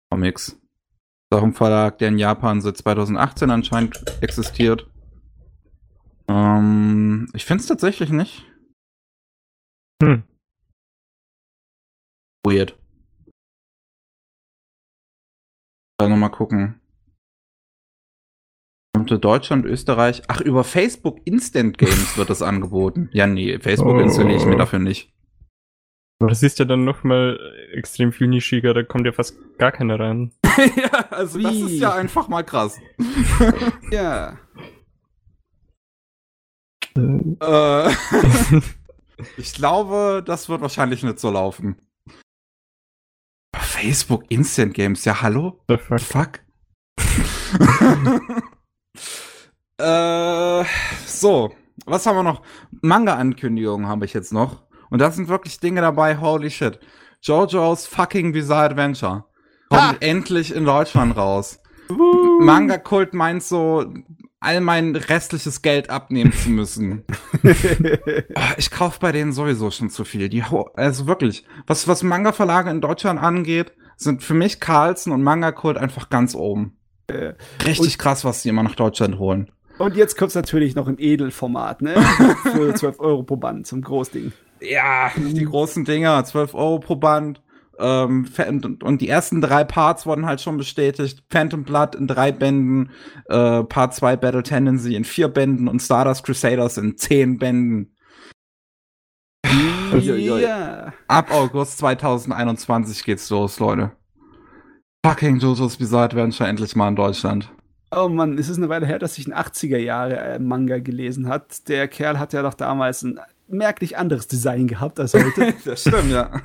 Comics. Ist auch ein Verlag, der in Japan seit 2018 anscheinend existiert. Ähm, ich finde es tatsächlich nicht. Hm. Weird. Dann nochmal gucken. Zu Deutschland, Österreich. Ach, über Facebook Instant Games wird das angeboten. Ja, nee, Facebook Oh. installiere ich mir dafür nicht. Aber das ist ja dann nochmal extrem viel nischiger, da kommt ja fast gar keiner rein. [LAUGHS] ja, also das Wie? ist ja einfach mal krass. [LAUGHS] Ja. Äh, [LAUGHS] ich glaube, das wird wahrscheinlich nicht so laufen. Facebook Instant Games, ja hallo? The fuck? Fuck. Äh, so, was haben wir noch? Manga-Ankündigungen habe ich jetzt noch. Und da sind wirklich Dinge dabei, holy shit. JoJo's fucking Bizarre Adventure. Kommt Ha! endlich in Deutschland raus. Uh. Manga-Kult meint so, all mein restliches Geld abnehmen zu müssen. [LAUGHS] Ah, Ich kaufe bei denen sowieso schon zu viel. Die, also wirklich, was, was Manga-Verlage in Deutschland angeht, sind für mich Carlsen und Manga-Kult einfach ganz oben. Äh, Richtig krass, was die immer nach Deutschland holen. Und jetzt kommt's natürlich noch im Edelformat, ne? [LAUGHS] Für 12 Euro pro Band zum Großding. Ja, die großen Dinger, 12 Euro pro Band. Ähm, und, die ersten drei Parts wurden halt schon bestätigt. Phantom Blood in drei Bänden, äh, Part 2 Battle Tendency in vier Bänden und Stardust Crusaders in zehn Bänden. Ja. Ab August 2021 geht's los, Leute. Fucking JoJo's Bizarre Adventure endlich mal in Deutschland. Oh Mann, es ist eine Weile her, dass ich einen 80er Jahre äh, Manga gelesen hat. Der Kerl hat ja doch damals ein merklich anderes Design gehabt als heute. [LAUGHS] Das stimmt, ja.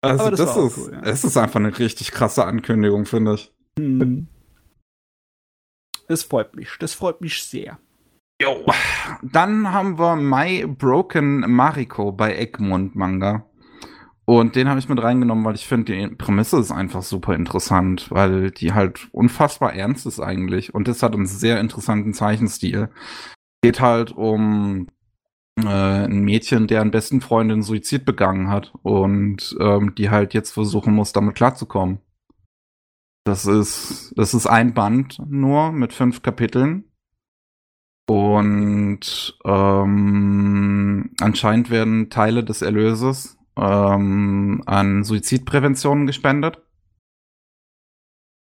Also das, das ist, cool, ja. es ist einfach eine richtig krasse Ankündigung, finde ich. hm. Das freut mich. Das freut mich sehr. Jo. Dann haben wir My Broken Mariko bei Egmont Manga. Und den habe ich mit reingenommen, weil ich finde, die Prämisse ist einfach super interessant, weil die halt unfassbar ernst ist eigentlich. Und das hat einen sehr interessanten Zeichenstil. Geht halt um äh, ein Mädchen, deren besten Freundin Suizid begangen hat und ähm, die halt jetzt versuchen muss, damit klarzukommen. Das ist, das ist ein Band nur mit fünf Kapiteln. Und ähm, anscheinend werden Teile des Erlöses ähm, an Suizidprävention gespendet.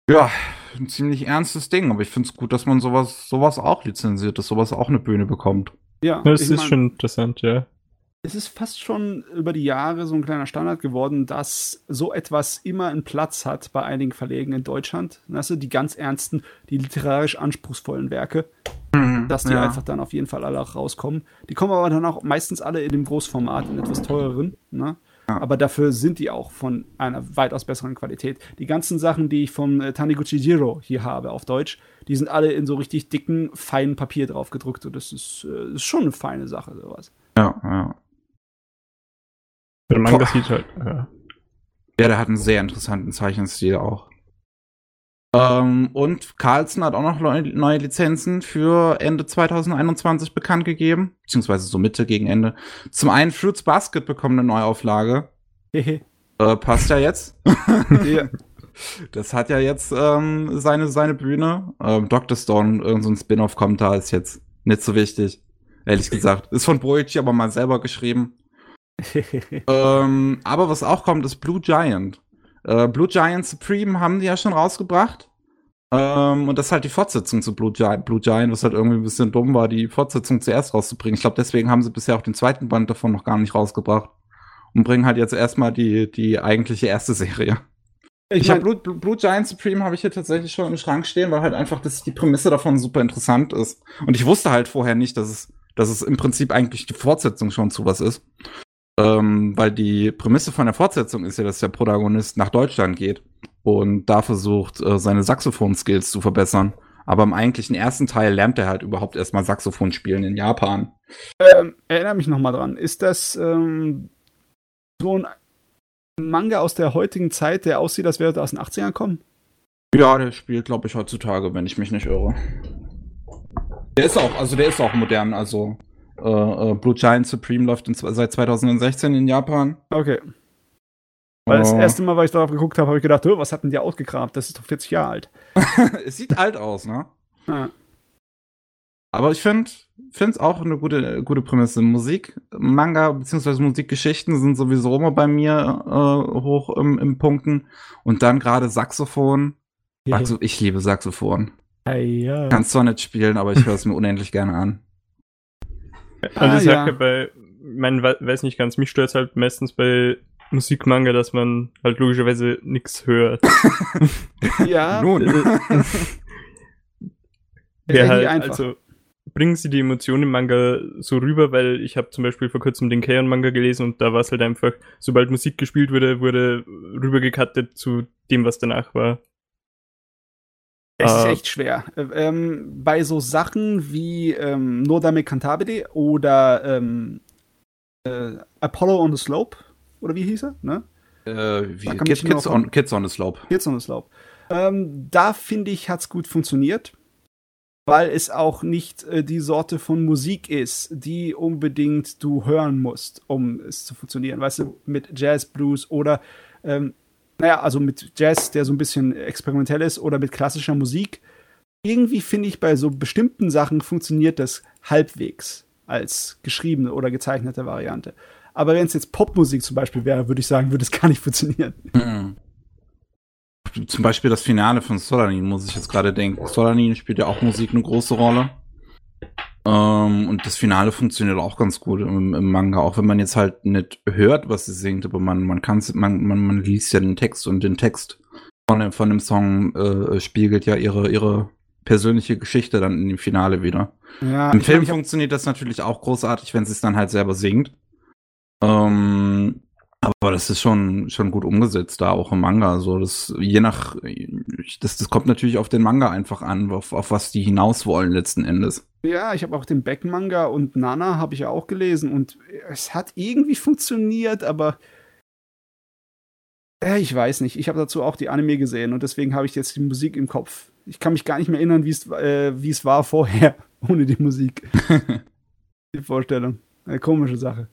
Ja, ein ziemlich ernstes Ding, aber ich finde es gut, dass man sowas, sowas auch lizenziert, dass sowas auch eine Bühne bekommt. Ja, Das ist mein, schon interessant, ja. Es ist fast schon über die Jahre so ein kleiner Standard geworden, dass so etwas immer einen Platz hat bei einigen Verlegen in Deutschland. Weißt du, die ganz ernsten, die literarisch anspruchsvollen Werke, dass die Ja. einfach dann auf jeden Fall alle auch rauskommen. Die kommen aber dann auch meistens alle in dem Großformat, in etwas teureren. Ne? Ja. Aber dafür sind die auch von einer weitaus besseren Qualität. Die ganzen Sachen, die ich vom äh, Taniguchi Jiro hier habe auf Deutsch, die sind alle in so richtig dicken, feinen Papier drauf gedrückt. Und das ist, äh, ist schon eine feine Sache, sowas. Ja, ja. Der Manga sieht halt, ja. Ja, der hat einen sehr interessanten Zeichenstil auch. Ähm, und Carlsen hat auch noch neu- neue Lizenzen für Ende 2021 bekannt gegeben, beziehungsweise so Mitte gegen Ende. Zum einen Fruits Basket bekommen eine Neuauflage. [LAUGHS] Äh, passt ja jetzt. [LAUGHS] ja. Das hat ja jetzt ähm, seine, seine Bühne. Ähm, Dr. Stone, irgendein so Spin-off kommt da, ist jetzt nicht so wichtig. Ehrlich gesagt. Ist von Boichi aber mal selber geschrieben. [LAUGHS] Ähm, aber was auch kommt, ist Blue Giant. Äh, Blue Giant Supreme haben die ja schon rausgebracht. Ähm, und das ist halt die Fortsetzung zu Blue Giant, Blue Giant, was halt irgendwie ein bisschen dumm war, die Fortsetzung zuerst rauszubringen. Ich glaube, deswegen haben sie bisher auch den zweiten Band davon noch gar nicht rausgebracht. Und bringen halt jetzt erstmal die, die eigentliche erste Serie. Ich, Ich habe mein- Blue, Blue, Blue Giant Supreme habe ich hier tatsächlich schon im Schrank stehen, weil halt einfach das, die Prämisse davon super interessant ist. Und ich wusste halt vorher nicht, dass es, dass es im Prinzip eigentlich die Fortsetzung schon zu was ist. Ähm, weil die Prämisse von der Fortsetzung ist ja, dass der Protagonist nach Deutschland geht und da versucht, äh, seine Saxophon-Skills zu verbessern. Aber im eigentlichen ersten Teil lernt er halt überhaupt erstmal Saxophon spielen in Japan. Ähm, erinnere mich noch mal dran. Ist das ähm, so ein Manga aus der heutigen Zeit, der aussieht, als wäre er aus den 80ern kommen? Ja, der spielt, glaube ich, heutzutage, wenn ich mich nicht irre. Der ist auch, also der ist auch modern, also äh, äh, Blue Giant Supreme läuft in, seit 2016 in Japan. Okay. Weil das Oh. erste Mal, weil ich darauf geguckt habe, habe ich gedacht, was hat denn der ausgekramt? Das ist doch 40 Jahre alt. [LAUGHS] es sieht alt aus, ne? Ah. Aber ich finde es auch eine gute, gute Prämisse. Musik, Manga bzw. Musikgeschichten sind sowieso immer bei mir äh, hoch im, im Punkten. Und dann gerade Saxophon. Saxo ich liebe Saxophon. Hey, ja. Kann zwar nicht spielen, aber ich höre es mir [LAUGHS] unendlich gerne an. Also Ah, ich ja. sage bei, man we- weiß nicht ganz, mich stört halt meistens bei Musikmanga, dass man halt logischerweise nichts hört. [LAUGHS] Ja, Nun. [LAUGHS] Wäre irgendwie halt, einfach. also bringen sie die Emotionen im Manga so rüber, weil ich habe zum Beispiel vor kurzem den Keion-Manga gelesen und da war es halt einfach, sobald Musik gespielt wurde, wurde rübergekattet zu dem, was danach war. Es ist Äh, echt schwer. Äh, Ähm, bei so Sachen wie ähm, Nodame Cantabile oder ähm, äh, Apollo on the Slope, oder wie hieß er? Ne? Äh, wie, Kids, Kids, on, Kids on the Slope. Kids on the Slope. Ähm, da finde ich, hat es gut funktioniert, weil es auch nicht äh, die Sorte von Musik ist, die unbedingt du hören musst, um es zu funktionieren. Weißt du, mit Jazz, Blues oder, ähm, naja, also mit Jazz, der so ein bisschen experimentell ist, oder mit klassischer Musik. Irgendwie finde ich, bei so bestimmten Sachen funktioniert das halbwegs als geschriebene oder gezeichnete Variante. Aber wenn es jetzt Popmusik zum Beispiel wäre, würde ich sagen, würde es [LAUGHS] gar nicht funktionieren. Mhm. Zum Beispiel das Finale von Solanin, muss ich jetzt gerade denken. Solanin spielt ja auch Musik eine große Rolle. Ähm, und das Finale funktioniert auch ganz gut im, im Manga, auch wenn man jetzt halt nicht hört, was sie singt, aber man, man kann man, man, man liest ja den Text und den Text von, dem- von dem Song äh, spiegelt ja ihre, ihre persönliche Geschichte dann in dem Finale wieder. Ja, Im Film glaub, funktioniert das natürlich auch großartig, wenn sie es dann halt selber singt. Ähm, aber das ist schon, schon gut umgesetzt, da auch im Manga. So, das, je nach, das, das kommt natürlich auf den Manga einfach an, auf, auf was die hinaus wollen letzten Endes. Ja, ich habe auch den Beck-Manga und Nana habe ich ja auch gelesen und es hat irgendwie funktioniert, aber äh, ich weiß nicht. Ich habe dazu auch die Anime gesehen und deswegen habe ich jetzt die Musik im Kopf. Ich kann mich gar nicht mehr erinnern, wie äh, wie es war vorher [LAUGHS] ohne die Musik. [LAUGHS] die Vorstellung. Eine komische Sache.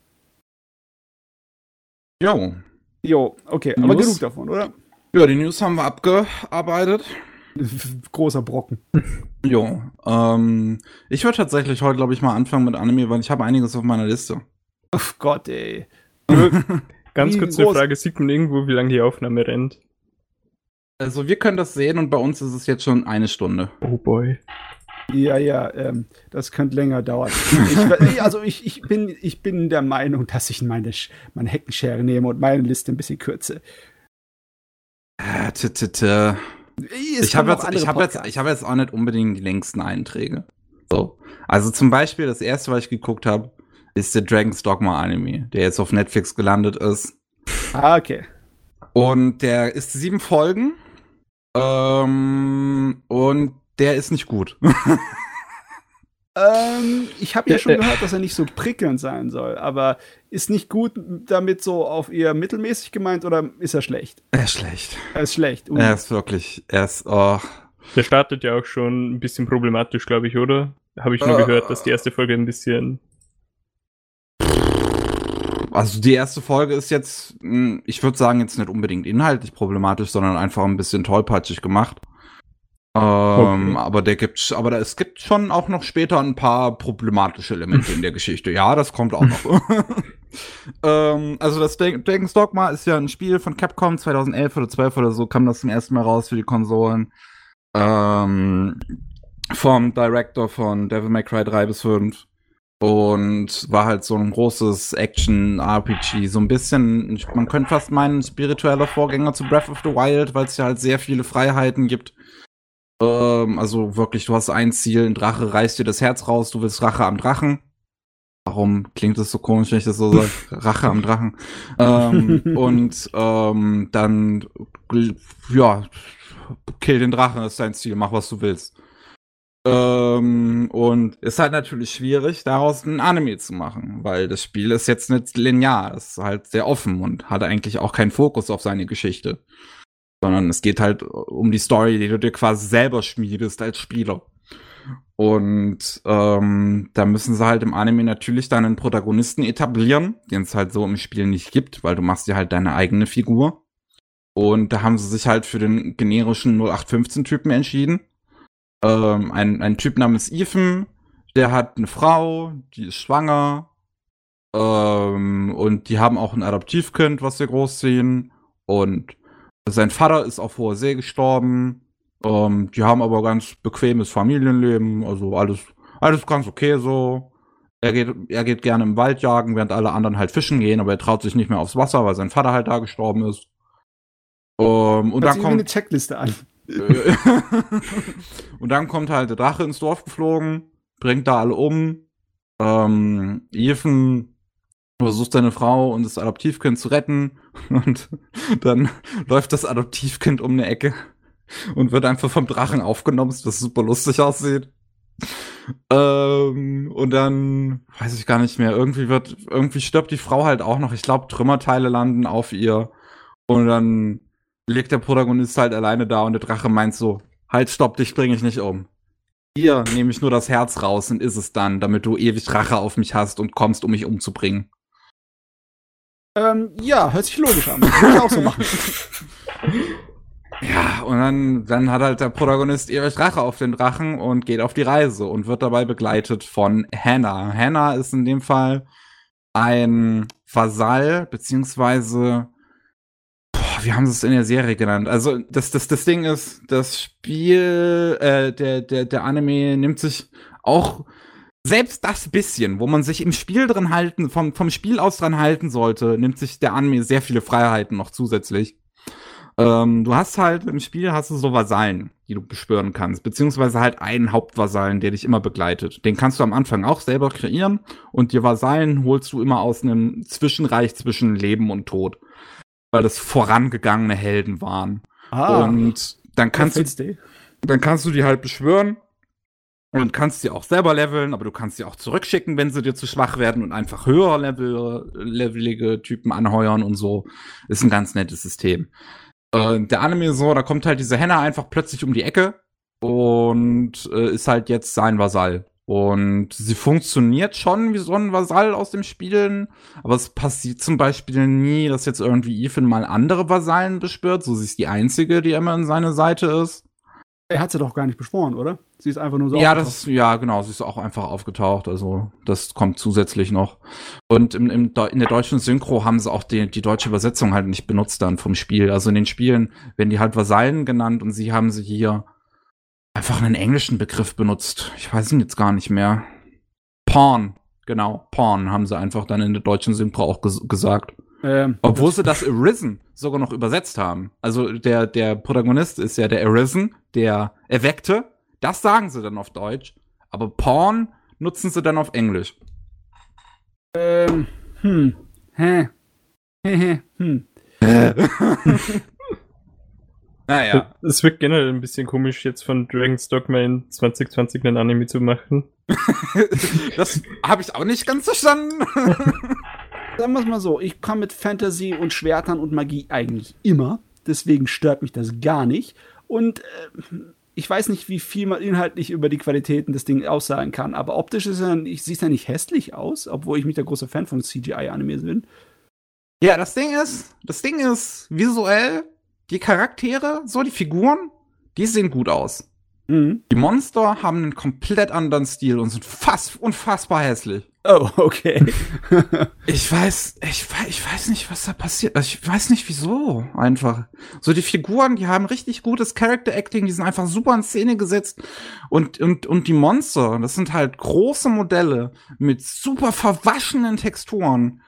Jo. Jo, okay, aber News? genug davon, oder? Ja, die News haben wir abgearbeitet. [LAUGHS] Großer Brocken. Jo. Ähm, ich würde tatsächlich heute, glaube ich, mal anfangen mit Anime, weil ich habe einiges auf meiner Liste. Oh Gott, ey. [LAUGHS] Ganz Wie kurz eine Frage, sieht man irgendwo, wie lange die Aufnahme rennt? Also wir können das sehen und bei uns ist es jetzt schon eine Stunde. Oh boy. Ja, ja, ähm, das könnte länger dauern. Ich, also ich, ich, bin, ich bin der Meinung, dass ich meine, meine Heckenschere nehme und meine Liste ein bisschen kürze. Äh, t -t -t. Es ich habe jetzt, ich hab jetzt, ich hab jetzt auch nicht unbedingt die längsten Einträge. So. Also zum Beispiel, das erste, was ich geguckt habe, ist der Dragon's Dogma Anime, der jetzt auf Netflix gelandet ist. Ah, okay. Und der ist sieben Folgen. Ähm, und der ist nicht gut. [LAUGHS] Ähm, ich habe ja Äh, schon äh. gehört, dass er nicht so prickelnd sein soll, aber ist nicht gut damit so auf eher mittelmäßig gemeint oder ist er schlecht? er ist schlecht. Er ist schlecht. Ui. Er ist wirklich, er ist, oh. Der startet ja auch schon ein bisschen problematisch, glaube ich, oder? Habe ich nur Äh. gehört, dass die erste Folge ein bisschen. Also die erste Folge ist jetzt, mh, ich würde sagen, jetzt nicht unbedingt inhaltlich problematisch, sondern einfach ein bisschen tollpatschig gemacht. Ähm, Okay. Aber der gibt, aber da, es gibt schon auch noch später ein paar problematische Elemente in der Geschichte. Ja, das kommt auch noch. [LAUGHS] ähm, also das Dra- Dragon's Dogma ist ja ein Spiel von Capcom 2011 oder 12 oder so, kam das zum ersten Mal raus für die Konsolen. Ähm, vom Director von Devil May Cry 3 bis 5. Und war halt so ein großes Action-RPG. So ein bisschen, man könnte fast meinen, ein spiritueller Vorgänger zu Breath of the Wild, weil es ja halt sehr viele Freiheiten gibt. Ähm, also wirklich, du hast ein Ziel, ein Drache reißt dir das Herz raus, du willst Rache am Drachen. Warum klingt das so komisch, wenn ich das so sage? [LAUGHS] Rache am Drachen. Ähm, und ähm, dann, ja, kill den Drachen, ist dein Ziel, mach was du willst. Ähm, und ist halt natürlich schwierig, daraus ein Anime zu machen, weil das Spiel ist jetzt nicht linear, ist halt sehr offen und hat eigentlich auch keinen Fokus auf seine Geschichte. Sondern es geht halt um die Story, die du dir quasi selber schmiedest als Spieler. Und ähm, da müssen sie halt im Anime natürlich dann einen Protagonisten etablieren, den es halt so im Spiel nicht gibt, weil du machst dir halt deine eigene Figur. Und da haben sie sich halt für den generischen 0815-Typen entschieden. Ähm, ein, ein Typ namens Ethan, der hat eine Frau, die ist schwanger. Ähm, und die haben auch ein Adoptivkind, was sie großziehen. Und sein Vater ist auf hoher See gestorben. Ähm, die haben aber ganz bequemes Familienleben, also alles, alles ganz okay so. Er geht, er geht gerne im Wald jagen, während alle anderen halt fischen gehen, aber er traut sich nicht mehr aufs Wasser, weil sein Vater halt da gestorben ist. Um, und Hört dann wie eine kommt, Checkliste an. [LAUGHS] und dann kommt halt der Drache ins Dorf geflogen, bringt da alle um. Ähm, Ethan versucht seine Frau und das Adoptivkind zu retten. [LAUGHS] Und dann [LAUGHS] läuft das Adoptivkind um eine Ecke und wird einfach vom Drachen aufgenommen, was super lustig aussieht. Ähm, und dann weiß ich gar nicht mehr. Irgendwie wird, irgendwie stirbt die Frau halt auch noch. Ich glaube, Trümmerteile landen auf ihr. Und dann liegt der Protagonist halt alleine da und der Drache meint so, halt, stopp, dich bringe ich nicht um. Hier nehme ich nur das Herz raus und ist es dann, damit du ewig Rache auf mich hast und kommst, um mich umzubringen. Ähm, ja, hört sich logisch an. Würde ich auch so machen. [LAUGHS] Ja, und dann, dann hat halt der Protagonist ewig Rache auf den Drachen und geht auf die Reise und wird dabei begleitet von Hannah. Hannah ist in dem Fall ein Vasall, beziehungsweise, boah, wie haben sie es in der Serie genannt? Also, das, das, das Ding ist, das Spiel, äh, der, der, der Anime nimmt sich auch selbst das bisschen, wo man sich im Spiel drin halten, vom, vom Spiel aus dran halten sollte, nimmt sich der Anime sehr viele Freiheiten noch zusätzlich. Ähm, du hast halt im Spiel hast du so Vasallen, die du beschwören kannst, beziehungsweise halt einen Hauptvasallen, der dich immer begleitet. Den kannst du am Anfang auch selber kreieren und die Vasallen holst du immer aus einem Zwischenreich zwischen Leben und Tod, weil das vorangegangene Helden waren. Ah, und dann kannst du dann kannst du die halt beschwören und kannst sie auch selber leveln, aber du kannst sie auch zurückschicken, wenn sie dir zu schwach werden und einfach höher level, levelige Typen anheuern und so. Ist ein ganz nettes System. Äh, der Anime ist so, da kommt halt diese Henne einfach plötzlich um die Ecke und äh, ist halt jetzt sein Vasall. Und sie funktioniert schon wie so ein Vasall aus dem Spielen, aber es passiert zum Beispiel nie, dass jetzt irgendwie Ethan mal andere Vasallen beschwört. So sie ist die einzige, die immer an seiner Seite ist. Er hat sie doch gar nicht beschworen, oder? Sie ist einfach nur so. Ja, das, ja, genau, sie ist auch einfach aufgetaucht, also das kommt zusätzlich noch. Und im, im, in der deutschen Synchro haben sie auch die, die deutsche Übersetzung halt nicht benutzt dann vom Spiel. Also in den Spielen werden die halt Vasallen genannt und sie haben sie hier einfach einen englischen Begriff benutzt. Ich weiß ihn jetzt gar nicht mehr. Pawn, genau, Pawn haben sie einfach dann in der deutschen Synchro auch ges gesagt. Ähm, Obwohl sie das Arisen sogar noch übersetzt haben. Also der, der Protagonist ist ja der Arisen, der Erweckte. Das sagen sie dann auf Deutsch. Aber Porn nutzen sie dann auf Englisch. ähm, hm. Hä? Hä, hä, hm. [LAUGHS] naja. Es wirkt generell ein bisschen komisch, jetzt von Dragon's Dogma in 2020 einen Anime zu machen. [LAUGHS] das habe ich auch nicht ganz verstanden. [LAUGHS] Sagen wir es mal so, ich komme mit Fantasy und Schwertern und Magie eigentlich immer. Deswegen stört mich das gar nicht. Und äh, ich weiß nicht, wie viel man inhaltlich über die Qualitäten des Ding aussagen kann, aber optisch ist er, ich sieht ja nicht hässlich aus, obwohl ich mich der große Fan von CGI-Anime bin. ja, das Ding ist, das Ding ist, visuell, die Charaktere, so die Figuren, die sehen gut aus. Mhm. Die Monster haben einen komplett anderen Stil und sind fast unfassbar hässlich. Oh, okay. [LAUGHS] Ich weiß, ich weiß, ich weiß nicht, was da passiert. Also ich weiß nicht wieso. Einfach. So die Figuren, die haben richtig gutes Character Acting, die sind einfach super in Szene gesetzt. Und, und, und die Monster, das sind halt große Modelle mit super verwaschenen Texturen,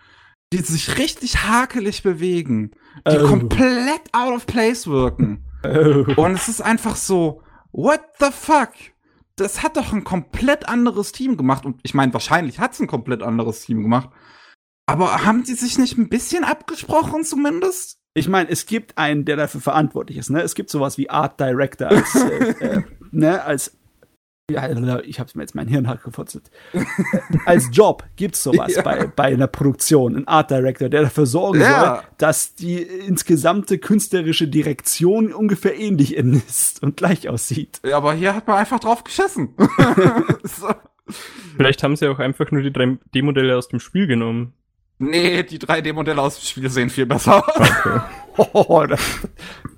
die sich richtig hakelig bewegen, die Oh. komplett out of place wirken. oh. Und es ist einfach so, what the fuck? Das hat doch ein komplett anderes Team gemacht. Und ich meine, wahrscheinlich hat es ein komplett anderes Team gemacht. Aber haben die sich nicht ein bisschen abgesprochen zumindest? Ich meine, es gibt einen, der dafür verantwortlich ist. Ne? Es gibt sowas wie Art Director als, [LAUGHS] äh, äh, ne, als ich habe mir jetzt mein Hirn gefutzelt. als Job gibt's sowas [LAUGHS] Ja. bei, bei einer Produktion, ein Art Director, der dafür sorgen Ja. soll, dass die insgesamte künstlerische Direktion ungefähr ähnlich [LAUGHS] ist und gleich aussieht. Ja, aber hier hat man einfach drauf geschissen. [LAUGHS] so. Vielleicht haben sie auch einfach nur die 3D-Modelle aus dem Spiel genommen. Nee, die 3D-Modelle aus dem Spiel sehen viel besser aus. Oh, das,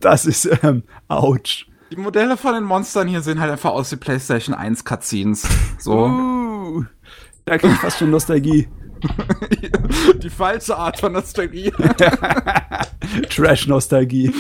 das ist, ähm, ouch. Die Modelle von den Monstern hier sehen halt einfach aus wie PlayStation 1 Cutscenes. So. [LAUGHS] Uh, da krieg ich fast schon Nostalgie. [LAUGHS] die falsche Art von Nostalgie. [LAUGHS] Trash-Nostalgie.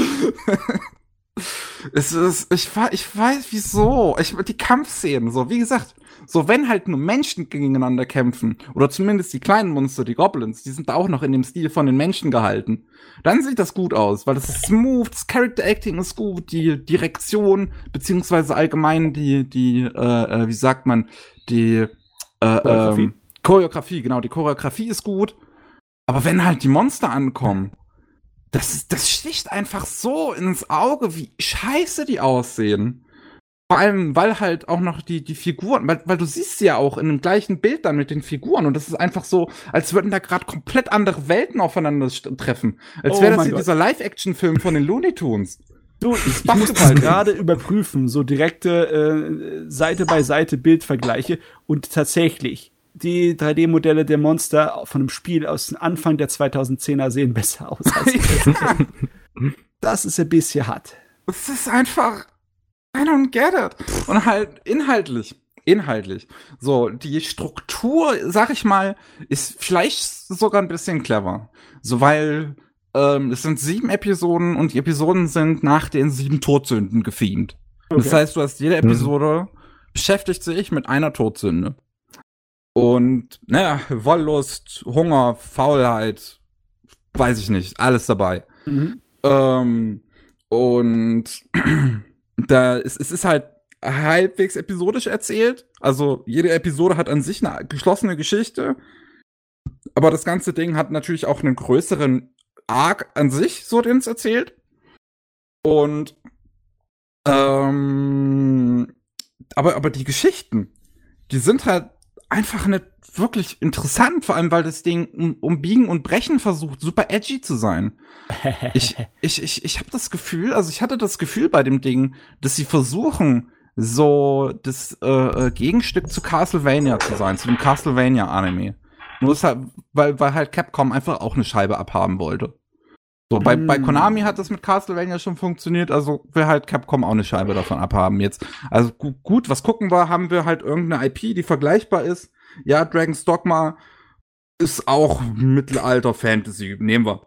Es ist, ich, ich weiß wieso. Ich, die Kampfszenen, so, wie gesagt, So, wenn halt nur Menschen gegeneinander kämpfen, oder zumindest die kleinen Monster, die Goblins, die sind auch noch in dem Stil von den Menschen gehalten, dann sieht das gut aus, weil das ist smooth, das Character Acting ist gut, die Direktion, beziehungsweise allgemein die, die, äh, äh wie sagt man, die, äh, Choreografie. Ähm, Choreografie, genau, die Choreografie ist gut. Aber wenn halt die Monster ankommen, das, das sticht einfach so ins Auge, wie scheiße die aussehen. Vor allem, weil halt auch noch die, die Figuren, weil, weil du siehst sie ja auch in dem gleichen Bild dann mit den Figuren und das ist einfach so, als würden da gerade komplett andere Welten aufeinander treffen. Als oh wäre das hier dieser Live-Action-Film von den Looney Tunes. Du, ich, ich muss halt gerade überprüfen, so direkte äh, Seite bei Seite Bildvergleiche und tatsächlich, die 3D-Modelle der Monster von einem Spiel aus Anfang der 2010er sehen besser aus. Als [LAUGHS] das ist ein bisschen hart. Das ist einfach I don't get it. Und halt inhaltlich. Inhaltlich. So, die Struktur, sag ich mal, ist vielleicht sogar ein bisschen clever. So, weil ähm, es sind sieben Episoden und die Episoden sind nach den sieben Todsünden gefeamt. Okay. Das heißt, du hast jede mhm. Episode mhm. beschäftigt sich mit einer Todsünde. Und, naja, Wollust, Hunger, Faulheit, weiß ich nicht, alles dabei. Mhm. Ähm, und [CLEARS THROAT] da ist, es ist halt halbwegs episodisch erzählt. Also jede Episode hat an sich eine geschlossene Geschichte. Aber das ganze Ding hat natürlich auch einen größeren Arc an sich, so den es erzählt. Und ähm, aber, aber die Geschichten, die sind halt einfach nicht wirklich interessant, vor allem weil das Ding um, um Biegen und Brechen versucht, super edgy zu sein. [LAUGHS] ich ich, ich, ich habe das Gefühl, also ich hatte das Gefühl bei dem Ding, dass sie versuchen, so das äh, äh Gegenstück zu Castlevania zu sein, zu dem Castlevania-Anime. Nur halt, weil, weil halt Capcom einfach auch eine Scheibe abhaben wollte. So, bei, mm. bei Konami hat das mit Castlevania schon funktioniert, also will halt Capcom auch eine Scheibe davon abhaben jetzt. Also gu gut, was gucken wir? Haben wir halt irgendeine IP, die vergleichbar ist? Ja, Dragon's Dogma ist auch Mittelalter Fantasy, nehmen wir.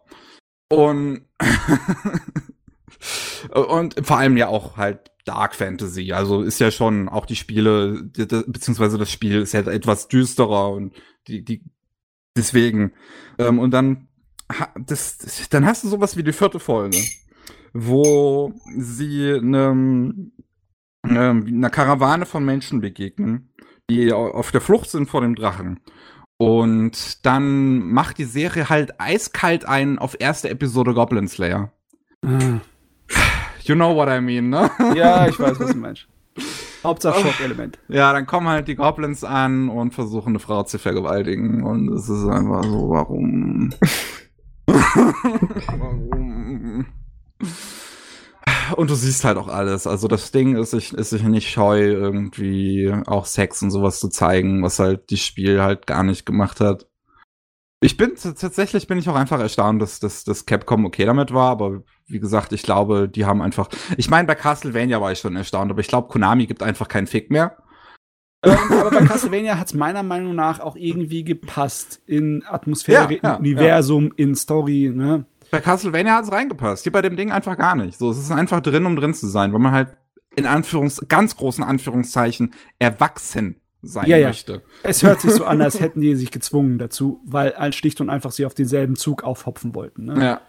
Und [LAUGHS] und vor allem ja auch halt Dark Fantasy. Also ist ja schon auch die Spiele, beziehungsweise das Spiel ist ja etwas düsterer und die, die deswegen. Ähm, und dann das, dann hast du sowas wie die vierte Folge, wo sie einem, ähm, einer Karawane von Menschen begegnen, die auf der Flucht sind vor dem Drachen. Und dann macht die Serie halt eiskalt ein auf erste Episode Goblin Slayer. Ah. You know what I mean, ne? Ja, ich weiß, was du meinst. [LAUGHS] Hauptsache Schockelement. Ja, dann kommen halt die Goblins an und versuchen eine Frau zu vergewaltigen. Und es ist einfach so, warum? [LAUGHS] [LAUGHS] Warum? Und du siehst halt auch alles. Also das Ding ist sich, ist sich nicht scheu, irgendwie auch Sex und sowas zu zeigen, was halt die Spiel halt gar nicht gemacht hat. Ich bin tatsächlich bin ich auch einfach erstaunt, dass, dass, dass Capcom okay damit war, aber wie gesagt, ich glaube, die haben einfach. Ich meine, bei Castlevania war ich schon erstaunt, aber ich glaube, Konami gibt einfach keinen Fick mehr. ähm, aber bei Castlevania hat es meiner Meinung nach auch irgendwie gepasst in Atmosphäre, ja, ja, in Universum, ja. in Story, ne? Bei Castlevania hat es reingepasst. Hier bei dem Ding einfach gar nicht. So, es ist einfach drin, um drin zu sein, weil man halt in Anführungs ganz großen Anführungszeichen erwachsen sein ja, möchte. Ja. Es hört sich so an, als hätten die sich gezwungen dazu, weil all schlicht und einfach sie auf denselben Zug aufhopfen wollten. Ne? Ja.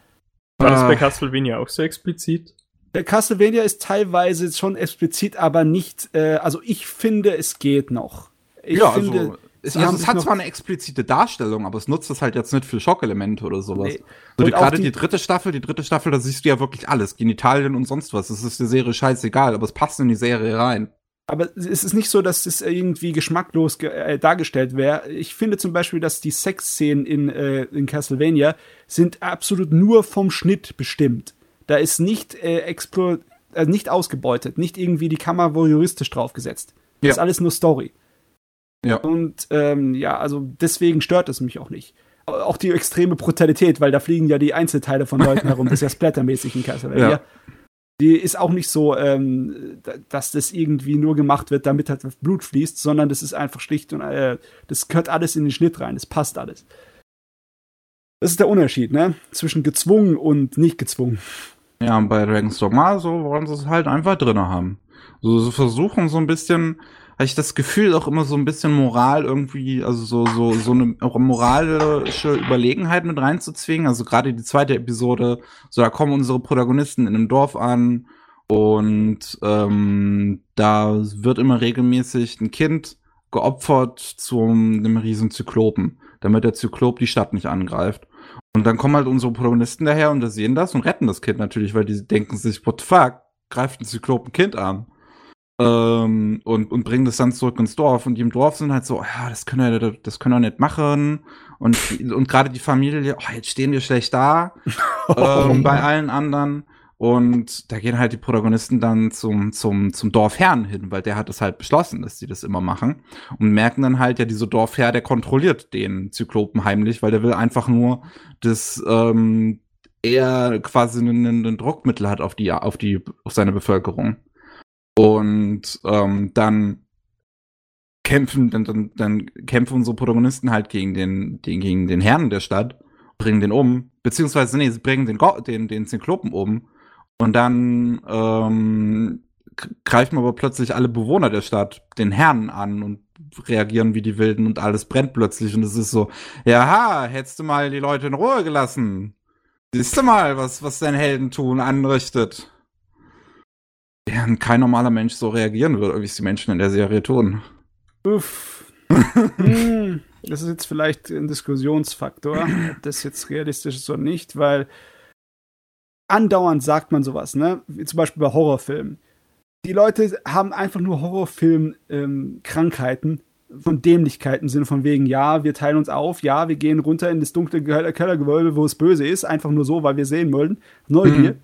War das bei ah. Castlevania auch so explizit? Der Castlevania ist teilweise schon explizit, aber nicht, äh, also ich finde, es geht noch. Ich ja, finde, also, es, also es hat zwar eine explizite Darstellung, aber es nutzt das halt jetzt nicht für Schockelemente oder sowas. Nee. So gerade die, die, dritte Staffel, die dritte Staffel, da siehst du ja wirklich alles, Genitalien und sonst was. Das ist der Serie scheißegal, aber es passt in die Serie rein. Aber es ist nicht so, dass es irgendwie geschmacklos ge äh, dargestellt wäre. Ich finde zum Beispiel, dass die Sexszenen in, äh, in Castlevania sind absolut nur vom Schnitt bestimmt. Da ist nicht äh, explo äh, nicht ausgebeutet, nicht irgendwie die Kamera voyeuristisch draufgesetzt. Das ja. ist alles nur Story. Ja. Und ähm, ja, also deswegen stört es mich auch nicht. Auch die extreme Brutalität, weil da fliegen ja die Einzelteile von Leuten herum. Das ist ja [LAUGHS] splattermäßig in Castlevania. Ja. Die ist auch nicht so, ähm, dass das irgendwie nur gemacht wird, damit halt Blut fließt, sondern das ist einfach schlicht und äh, das gehört alles in den Schnitt rein. Das passt alles. Das ist der Unterschied, ne? Zwischen gezwungen und nicht gezwungen. Ja, und bei Dragon's Dogma so wollen sie es halt einfach drin haben. So, sie versuchen so ein bisschen hatte ich das Gefühl, auch immer so ein bisschen Moral irgendwie, also so, so, so eine moralische Überlegenheit mit reinzuzwingen. Also gerade die zweite Episode, so da kommen unsere Protagonisten in einem Dorf an und ähm, da wird immer regelmäßig ein Kind geopfert zum einem riesen Zyklopen, damit der Zyklop die Stadt nicht angreift. Und dann kommen halt unsere Protagonisten daher und da sehen das und retten das Kind natürlich, weil die denken sich, what the fuck, greift ein Zyklop ein Kind an. Ähm, und, und bringen das dann zurück ins Dorf. Und die im Dorf sind halt so, ja, das können wir, das können wir nicht machen. Und, und gerade die Familie, oh, jetzt stehen wir schlecht da [LAUGHS] ähm, bei allen anderen. Und da gehen halt die Protagonisten dann zum, zum, zum Dorfherrn hin, weil der hat es halt beschlossen, dass sie das immer machen. Und merken dann halt, ja, dieser Dorfherr, der kontrolliert den Zyklopen heimlich, weil der will einfach nur, dass ähm, er quasi ein Druckmittel hat auf die, auf die, auf seine Bevölkerung. Und ähm, dann kämpfen, dann, dann, dann kämpfen unsere Protagonisten halt gegen den, den, gegen den Herrn der Stadt, bringen den um, beziehungsweise, nee, sie bringen den, den, den Zyklopen um und dann ähm, greifen aber plötzlich alle Bewohner der Stadt den Herrn an und reagieren wie die Wilden und alles brennt plötzlich und es ist so, ja, hättest du mal die Leute in Ruhe gelassen. Siehst du mal, was, was dein Heldentun anrichtet. Während kein normaler Mensch so reagieren würde, wie es die Menschen in der Serie tun. Uff. [LAUGHS] Hm, das ist jetzt vielleicht ein Diskussionsfaktor, ob das jetzt realistisch ist oder nicht, weil andauernd sagt man sowas, ne? Wie zum Beispiel bei Horrorfilmen. Die Leute haben einfach nur Horrorfilm-Krankheiten ähm, von Dämlichkeiten im Sinne von wegen, ja, wir teilen uns auf, ja, wir gehen runter in das dunkle Kellergewölbe, wo es böse ist, einfach nur so, weil wir sehen wollen. Neugier. Mhm.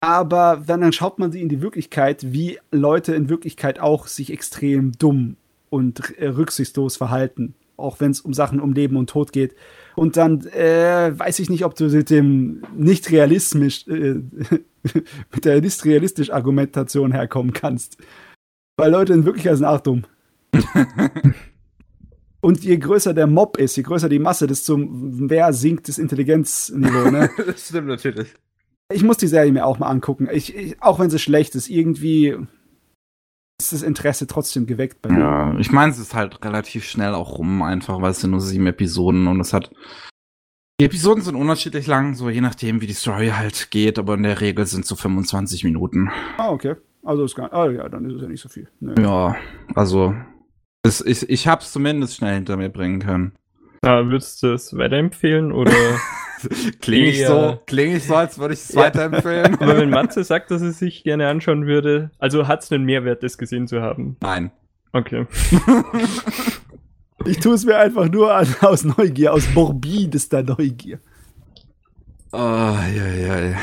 Aber wenn dann schaut man sie in die Wirklichkeit, wie Leute in Wirklichkeit auch sich extrem dumm und äh, rücksichtslos verhalten auch wenn es um Sachen um Leben und Tod geht. Und dann äh, weiß ich nicht, ob du mit dem nicht realistisch, äh, [LAUGHS] mit der nicht realistisch Argumentation herkommen kannst. Weil Leute in Wirklichkeit sind auch dumm. [LAUGHS] und je größer der Mob ist, je größer die Masse, desto mehr sinkt das Intelligenzniveau. Ne? [LAUGHS] das stimmt natürlich. Ich muss die Serie mir auch mal angucken. Ich, ich, auch wenn sie schlecht ist, irgendwie ist das Interesse trotzdem geweckt bei mir. Ja, ich meine, es ist halt relativ schnell auch rum, einfach, weil es sind nur sieben Episoden und es hat. Die Episoden sind unterschiedlich lang, so je nachdem, wie die Story halt geht, aber in der Regel sind es so 25 Minuten. Ah, okay. Also ist gar, ah, ja, dann ist es ja nicht so viel. Nee. Ja, also es, ich, ich hab's zumindest schnell hinter mir bringen können. Ja, würdest du es weiterempfehlen oder? [LAUGHS] [LAUGHS] klinge ich so, klinge ich so, als würde ich es [LAUGHS] ja. weiterempfehlen. Aber wenn Matze sagt, dass er sich gerne anschauen würde, also hat es einen Mehrwert, das gesehen zu haben? Nein. Okay. ich tue es mir einfach nur an, [LAUGHS] aus Neugier, aus morbidester Neugier. Oh, ja, ja, ja.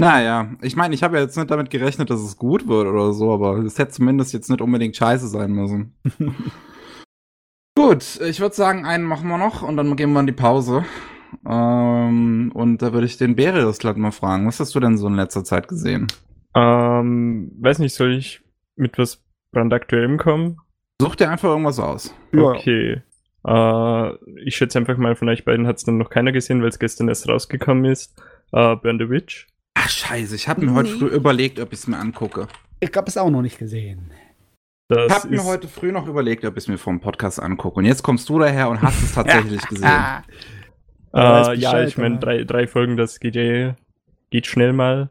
Naja, ich meine, ich habe ja jetzt nicht damit gerechnet, dass es gut wird oder so, aber es hätte zumindest jetzt nicht unbedingt scheiße sein müssen. Gut, ich würde sagen, einen machen wir noch und dann gehen wir in die Pause. Ähm, und da würde ich den Berius glatt mal fragen. Was hast du denn so in letzter Zeit gesehen? Ähm, weiß nicht, soll ich mit was brandaktuellem kommen? Such dir einfach irgendwas aus. Okay. Äh, ich schätze einfach mal, von euch beiden hat es dann noch keiner gesehen, weil es gestern erst rausgekommen ist. Äh, Burn the Witch. Ach scheiße, ich habe mir nee. heute früh überlegt, ob ich es mir angucke. Ich habe es auch noch nicht gesehen. Das ich habe mir heute früh noch überlegt, ob ich es mir vom Podcast angucke. Und jetzt kommst du daher und hast es [LAUGHS] tatsächlich gesehen. [LAUGHS] äh, ja, ich meine, drei, drei Folgen, das geht ja geht schnell mal.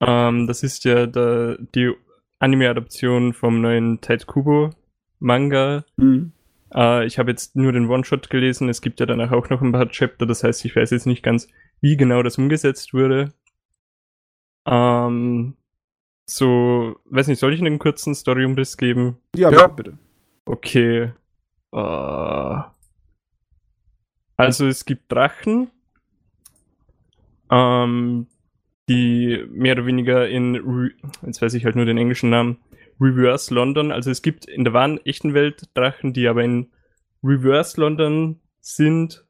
Ähm, das ist ja der, die Anime-Adaption vom neuen Ted Kubo Manga. Mhm. Äh, ich habe jetzt nur den One-Shot gelesen. Es gibt ja danach auch noch ein paar Chapter. Das heißt, ich weiß jetzt nicht ganz, wie genau das umgesetzt wurde. Ähm, so, weiß nicht, soll ich einen kurzen Story-Umriss geben? Ja, ja, bitte. Okay. Uh, also es gibt Drachen, ähm, die mehr oder weniger in, Re jetzt weiß ich halt nur den englischen Namen, Reverse London, also es gibt in der wahren echten Welt Drachen, die aber in Reverse London sind,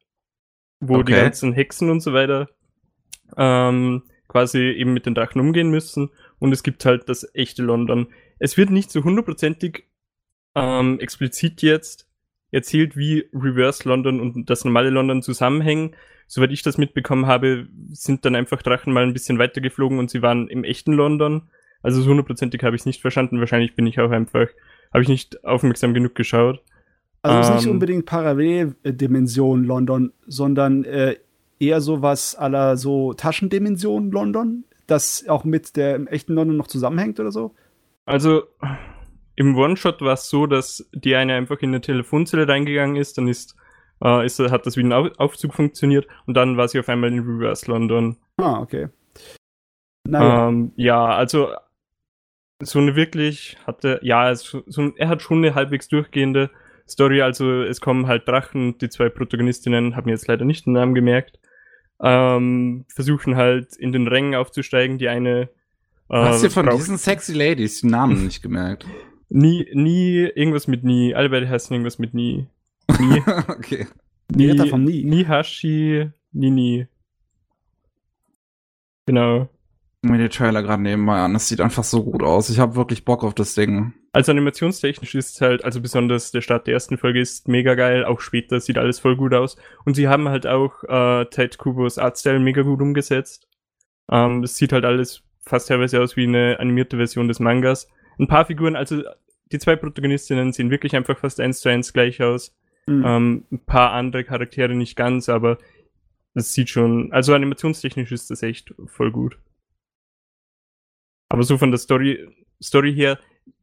wo okay. die ganzen Hexen und so weiter ähm, quasi eben mit den Drachen umgehen müssen und es gibt halt das echte London. Es wird nicht so hundertprozentig ähm, explizit jetzt erzählt, wie Reverse London und das normale London zusammenhängen. Soweit ich das mitbekommen habe, sind dann einfach Drachen mal ein bisschen weiter geflogen und sie waren im echten London. Also so hundertprozentig habe ich es nicht verstanden. Wahrscheinlich bin ich auch einfach, habe ich nicht aufmerksam genug geschaut. Also es ist nicht Ähm. unbedingt Paralleldimension London, sondern äh, eher sowas aller so Taschendimension London, das auch mit der echten London noch zusammenhängt oder so. Also im One-Shot war es so, dass die eine einfach in eine Telefonzelle reingegangen ist, dann ist, äh, ist hat das wie ein Au- Aufzug funktioniert und dann war sie auf einmal in Reverse London. Ah, okay. Naja. Ähm, ja, also so eine wirklich hatte, ja, es, so, er hat schon eine halbwegs durchgehende Story, also es kommen halt Drachen die zwei Protagonistinnen, haben mir jetzt leider nicht den Namen gemerkt, ähm, versuchen halt in den Rängen aufzusteigen, die eine äh, Hast du von diesen sexy Ladies den Namen [LAUGHS] nicht gemerkt? nie, nie, irgendwas mit nie, alle beide heißen irgendwas mit nie. Nie, [LAUGHS] okay. Die Ritter vom Nie. Nihashi, Nini. Genau. Guck mir die Trailer gerade nebenbei an. Das sieht einfach so gut aus. Ich habe wirklich Bock auf das Ding. Also animationstechnisch ist es halt, also besonders der Start der ersten Folge ist mega geil, auch später sieht alles voll gut aus. Und sie haben halt auch äh, Ted Kubos Artstyle mega gut umgesetzt. Ähm, es sieht halt alles fast teilweise aus wie eine animierte Version des Mangas. Ein paar Figuren, also die zwei Protagonistinnen sehen wirklich einfach fast eins zu eins gleich aus. Hm. Ähm, ein paar andere Charaktere nicht ganz, aber es sieht schon, also animationstechnisch ist das echt voll gut. Aber so von der Story, Story her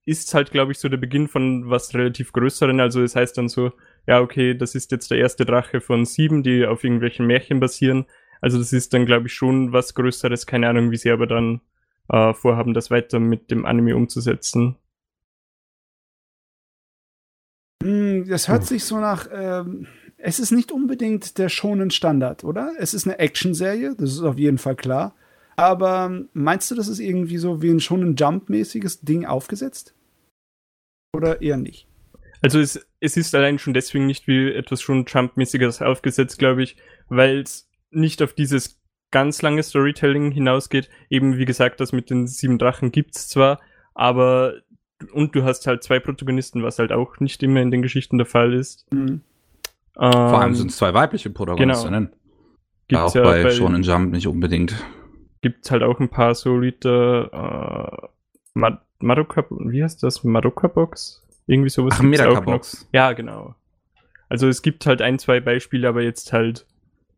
ist halt, glaube ich, so der Beginn von was relativ Größeren. Also es heißt dann so, ja, okay, das ist jetzt der erste Drache von sieben, die auf irgendwelchen Märchen basieren. Also das ist dann, glaube ich, schon was Größeres. Keine Ahnung, wie sie aber dann äh, vorhaben, das weiter mit dem Anime umzusetzen. Hm, Das hört sich so nach. Ähm, es ist nicht unbedingt der schonen Standard, oder? Es ist eine Actionserie, das ist auf jeden Fall klar. Aber ähm, meinst du, das ist irgendwie so wie ein schonen Jump-mäßiges Ding aufgesetzt? Oder eher nicht? Also es, es ist allein schon deswegen nicht wie etwas schon Jump-mäßiges aufgesetzt, glaube ich, weil es nicht auf dieses ganz lange Storytelling hinausgeht. Eben wie gesagt, das mit den sieben Drachen gibt's zwar, aber und du hast halt zwei Protagonisten, was halt auch nicht immer in den Geschichten der Fall ist. Hm. Vor allem Ähm, sind es zwei weibliche Protagonistinnen. gibt's auch ja bei, bei, Shonen Jump nicht unbedingt. Gibt's halt auch ein paar so Lieder, äh, Ma Madoka, wie heißt das? Madoka Box? Irgendwie sowas. Ach, gibt's auch Medaka noch. Box. Ja, genau. Also es gibt halt ein, zwei Beispiele, aber jetzt halt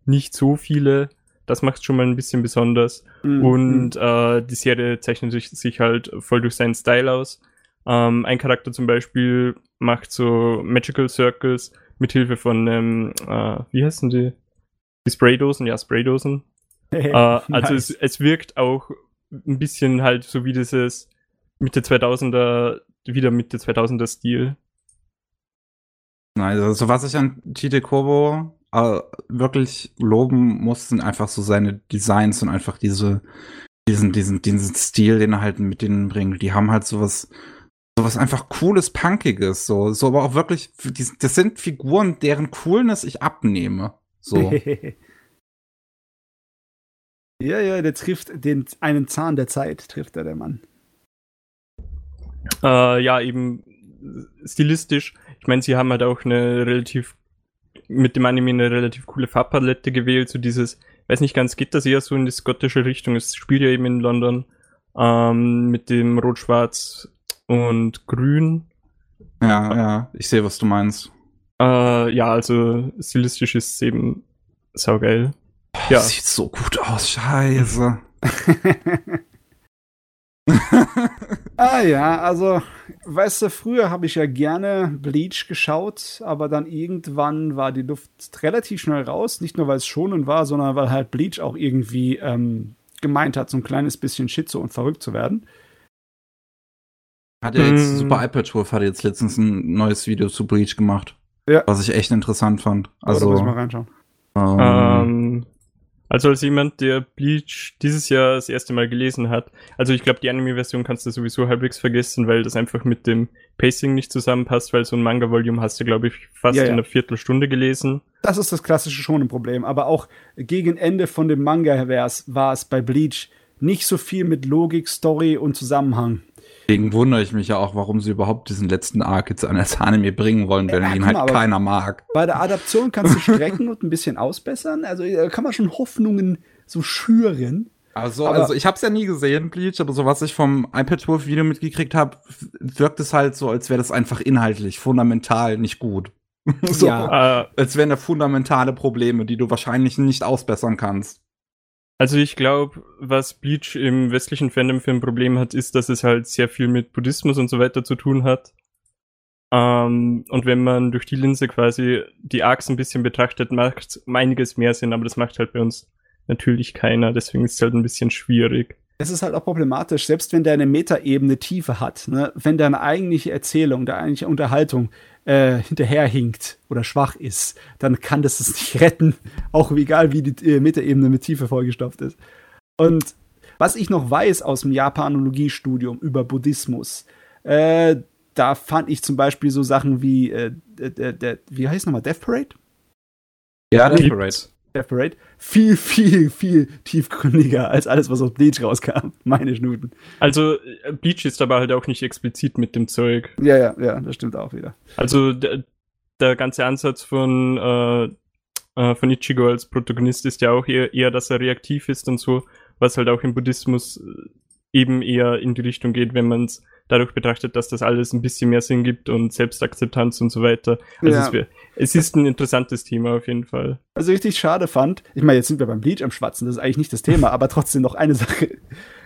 nicht so viele. Das macht schon mal ein bisschen besonders. Hm, Und äh, die Serie zeichnet sich, sich halt voll durch seinen Style aus. Ähm, ein Charakter zum Beispiel macht so Magical Circles mit Hilfe von, ähm, äh, wie heißen die? Die Spraydosen, ja, Spraydosen. Äh, [LAUGHS] also Nice. es, es wirkt auch ein bisschen halt so wie dieses Mitte 2000er, wieder Mitte 2000er Stil. Nein, also was ich an Tite Kobo äh, wirklich loben muss, sind einfach so seine Designs und einfach diese, diesen, diesen, diesen Stil, den er halt mit denen bringt. Die haben halt sowas, sowas einfach cooles, punkiges, so, so aber auch wirklich, das sind Figuren, deren Coolness ich abnehme. So. [LAUGHS] ja, ja, der trifft den, einen Zahn der Zeit, trifft er, der Mann. Äh, ja, eben stilistisch. Ich meine, sie haben halt auch eine relativ, mit dem Anime eine relativ coole Farbpalette gewählt. So dieses, weiß nicht ganz, geht das eher so in die skottische Richtung? Es spielt ja eben in London. Ähm, mit dem Rot, Schwarz und Grün. Ja, ja, ich sehe, was du meinst. Äh, ja, also stilistisch ist es eben saugeil. Ja. Das sieht so gut aus, scheiße. [LAUGHS] ah ja, also, weißt du, früher habe ich ja gerne Bleach geschaut, aber dann irgendwann war die Luft relativ schnell raus. Nicht nur, weil es schonend war, sondern weil halt Bleach auch irgendwie ähm, gemeint hat, so ein kleines bisschen schizo und verrückt zu werden. Hat ja jetzt, Mm. Super iPad Wolf hat jetzt letztens ein neues Video zu Bleach gemacht. Ja. Was ich echt interessant fand. Also, da muss ich mal Also, reinschauen. ähm, Ähm, also als jemand, der Bleach dieses Jahr das erste Mal gelesen hat, also ich glaube, die Anime-Version kannst du sowieso halbwegs vergessen, weil das einfach mit dem Pacing nicht zusammenpasst, weil so ein Manga-Volume hast du, glaube ich, fast Ja, ja. in einer Viertelstunde gelesen. Das ist das klassische Schonen-Problem. Aber auch gegen Ende von dem Manga war es bei Bleach nicht so viel mit Logik, Story und Zusammenhang. Deswegen wundere ich mich ja auch, warum sie überhaupt diesen letzten Arc jetzt an das Anime bringen wollen, wenn Ja, ihn halt mal, keiner mag. Bei der Adaption kannst du [LAUGHS] strecken und ein bisschen ausbessern. Also da kann man schon Hoffnungen so schüren. Also, aber also ich habe es ja nie gesehen, Bleach, aber so was ich vom iPad Wolf Video mitgekriegt habe, wirkt es halt so, als wäre das einfach inhaltlich fundamental nicht gut. [LAUGHS] so, ja. Äh, als wären da fundamentale Probleme, die du wahrscheinlich nicht ausbessern kannst. Also ich glaube, was Bleach im westlichen Fandom für ein Problem hat, ist, dass es halt sehr viel mit Buddhismus und so weiter zu tun hat. Ähm, und wenn man durch die Linse quasi die Arcs ein bisschen betrachtet, macht einiges mehr Sinn, aber das macht halt bei uns natürlich keiner, deswegen ist es halt ein bisschen schwierig. Es ist halt auch problematisch, selbst wenn der eine Metaebene Tiefe hat, ne? wenn deine eigentliche Erzählung, der eigentliche Unterhaltung äh, hinterherhinkt oder schwach ist, dann kann das es nicht [LAUGHS] retten, auch egal wie die äh, Metaebene mit Tiefe vollgestopft ist. Und was ich noch weiß aus dem Japanologiestudium über Buddhismus, äh, da fand ich zum Beispiel so Sachen wie, äh, der, der, wie heißt nochmal, Death Parade? Ja, Death Parade. Death Parade. Viel, viel, viel tiefgründiger als alles, was aus Bleach rauskam. [LAUGHS] Meine Schnuten. Also, äh, Bleach ist aber halt auch nicht explizit mit dem Zeug. Ja, ja, ja, das stimmt auch wieder. Also, der, der ganze Ansatz von, äh, äh, von Ichigo als Protagonist ist ja auch eher, eher, dass er reaktiv ist und so, was halt auch im Buddhismus äh, eben eher in die Richtung geht, wenn man es dadurch betrachtet, dass das alles ein bisschen mehr Sinn gibt und Selbstakzeptanz und so weiter. Also ja. es, es, ist ein interessantes Thema auf jeden Fall. Also richtig schade fand, ich meine, jetzt sind wir beim Bleach am Schwatzen, das ist eigentlich nicht das Thema, aber trotzdem noch eine Sache.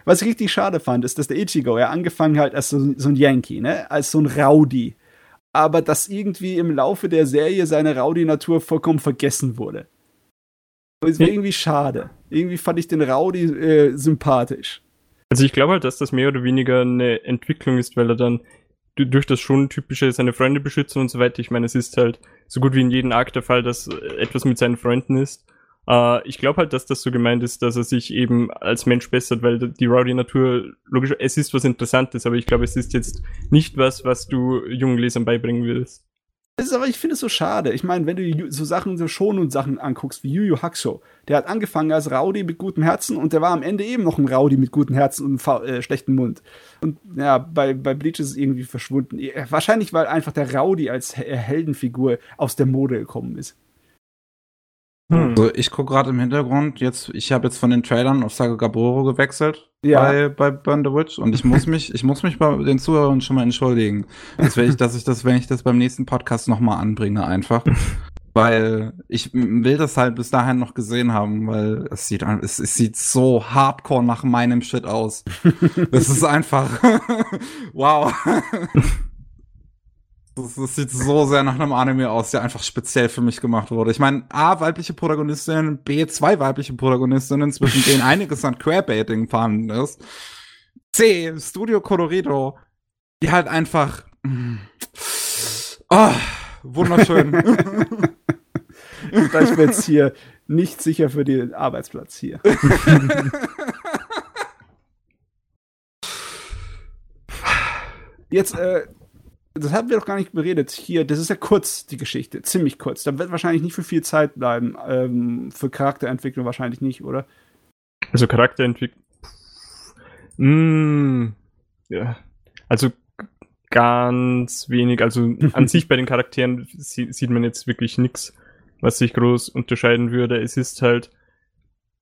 Was ich richtig schade fand, ist, dass der Ichigo ja angefangen hat als so, so ein Yankee, ne, als so ein Rowdy. Aber dass irgendwie im Laufe der Serie seine Rowdy-Natur vollkommen vergessen wurde. Das war irgendwie schade. Irgendwie fand ich den Rowdy äh, sympathisch. Also ich glaube halt, dass das mehr oder weniger eine Entwicklung ist, weil er dann durch das schon typische seine Freunde beschützen und so weiter. Ich meine, es ist halt so gut wie in jedem Akt der Fall, dass etwas mit seinen Freunden ist. Uh, ich glaube halt, dass das so gemeint ist, dass er sich eben als Mensch bessert, weil die Rowdy-Natur, logisch, es ist was Interessantes, aber ich glaube, es ist jetzt nicht was, was du jungen Lesern beibringen willst. Das ist aber, ich finde es so schade. Ich meine, wenn du so Sachen, so schon und Sachen anguckst, wie Yu Yu Hakusho, der hat angefangen als Rowdy mit gutem Herzen und der war am Ende eben noch ein Rowdy mit gutem Herzen und äh, schlechten Mund. Und ja, bei, bei Bleach ist es irgendwie verschwunden. Wahrscheinlich, weil einfach der Rowdy als Heldenfigur aus der Mode gekommen ist. Hm. Also ich gucke gerade im Hintergrund, jetzt, ich habe jetzt von den Trailern auf Sagagaboro gewechselt ja. bei, bei Burn the Witch und ich muss mich, ich muss mich bei den Zuhörern schon mal entschuldigen. Das ich, dass ich das, wenn ich das beim nächsten Podcast nochmal anbringe, einfach. [LAUGHS] weil ich will das halt bis dahin noch gesehen haben, weil es sieht, es, es sieht so hardcore nach meinem Shit aus. [LAUGHS] das ist einfach, [LAUGHS] wow. Das, das, sieht so sehr nach einem Anime aus, der einfach speziell für mich gemacht wurde. Ich meine, A, weibliche Protagonistin, B, zwei weibliche Protagonistinnen, zwischen denen einiges an Queerbaiting vorhanden ist. C, Studio Colorido, die halt einfach. Oh, wunderschön. [LAUGHS] ich bin jetzt hier nicht sicher für den Arbeitsplatz hier. [LAUGHS] Jetzt äh, das haben wir doch gar nicht beredet. Hier, das ist ja kurz, die Geschichte. Ziemlich kurz. Da wird wahrscheinlich nicht für viel Zeit bleiben. Ähm, für Charakterentwicklung wahrscheinlich nicht, oder? Also Charakterentwicklung. Mm, ja. Also ganz wenig. Also an [LAUGHS] sich bei den Charakteren sieht man jetzt wirklich nichts, was sich groß unterscheiden würde. Es ist halt,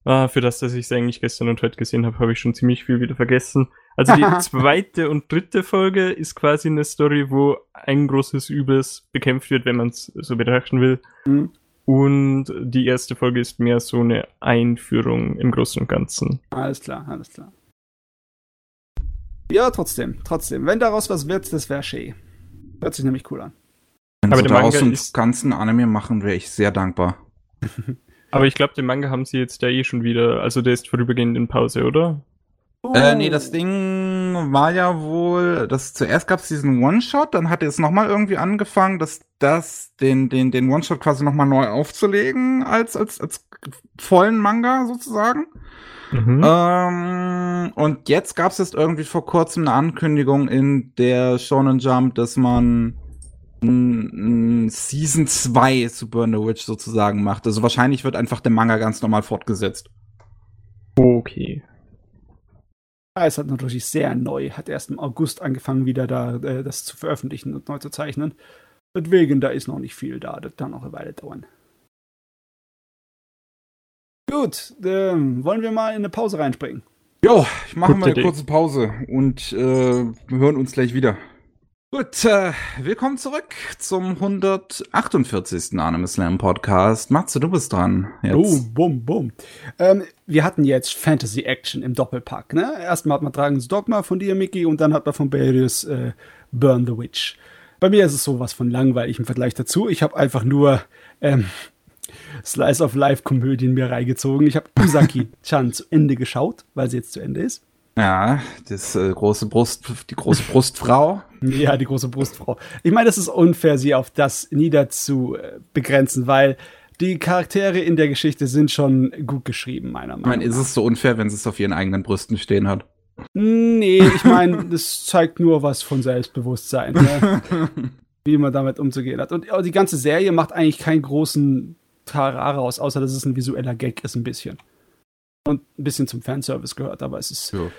ah, für das, dass ich es eigentlich gestern und heute gesehen habe, habe ich schon ziemlich viel wieder vergessen. Also die [LAUGHS] zweite und dritte Folge ist quasi eine Story, wo ein großes Übels bekämpft wird, wenn man es so betrachten will. Mhm. Und die erste Folge ist mehr so eine Einführung im Großen und Ganzen. Alles klar, alles klar. Ja, trotzdem, trotzdem. Wenn daraus was wird, das wäre schön. Hört sich nämlich cool an. Wenn Aber sie daraus einen ganzen Anime machen, wäre ich sehr dankbar. [LAUGHS] Aber ich glaube, den Manga haben sie jetzt ja eh schon wieder, also der ist vorübergehend in Pause, oder? Oh. Äh, nee, das Ding war ja wohl, das zuerst gab es diesen One-Shot, dann hat er es nochmal irgendwie angefangen, dass das, den, den, den One-Shot quasi nochmal neu aufzulegen als, als, als vollen Manga sozusagen. Mhm. Ähm, und jetzt gab es jetzt irgendwie vor kurzem eine Ankündigung in der Shonen Jump, dass man Season 2 zu Burn the Witch sozusagen macht. Also wahrscheinlich wird einfach der Manga ganz normal fortgesetzt. Okay. Ja, es hat natürlich sehr neu, hat erst im August angefangen, wieder da äh, das zu veröffentlichen und neu zu zeichnen. Deswegen, da ist noch nicht viel da, das kann noch eine Weile dauern. Gut, ähm, wollen wir mal in eine Pause reinspringen? Jo, ich mache mal eine Idee. kurze Pause und äh, wir hören uns gleich wieder. Gut, äh, willkommen zurück zum 148. Anime Slam Podcast. Matze, du bist dran. Jetzt. Boom, boom, boom. Ähm, wir hatten jetzt Fantasy Action im Doppelpack. Ne? Erstmal hat man Dragon's Dogma von dir, Mickey, und dann hat man von Barius äh, Burn the Witch. Bei mir ist es sowas von langweilig im Vergleich dazu. Ich habe einfach nur ähm, Slice of Life Komödien mir reingezogen. Ich habe Usaki-chan [LAUGHS] zu Ende geschaut, weil sie jetzt zu Ende ist. Ja, das äh, große Brust, die große Brustfrau. [LAUGHS] Ja, die große Brustfrau. Ich meine, es ist unfair, sie auf das niederzu äh, begrenzen, weil die Charaktere in der Geschichte sind schon gut geschrieben, meiner Ich Meinung meine, ist es so unfair, wenn sie es auf ihren eigenen Brüsten stehen hat? Nee, ich meine, das zeigt nur was von Selbstbewusstsein, ne? [LAUGHS] wie man damit umzugehen hat. Und auch die ganze Serie macht eigentlich keinen großen Tarara aus, außer dass es ein visueller Gag ist, ein bisschen. Und ein bisschen zum Fanservice gehört, aber es ist. Ja.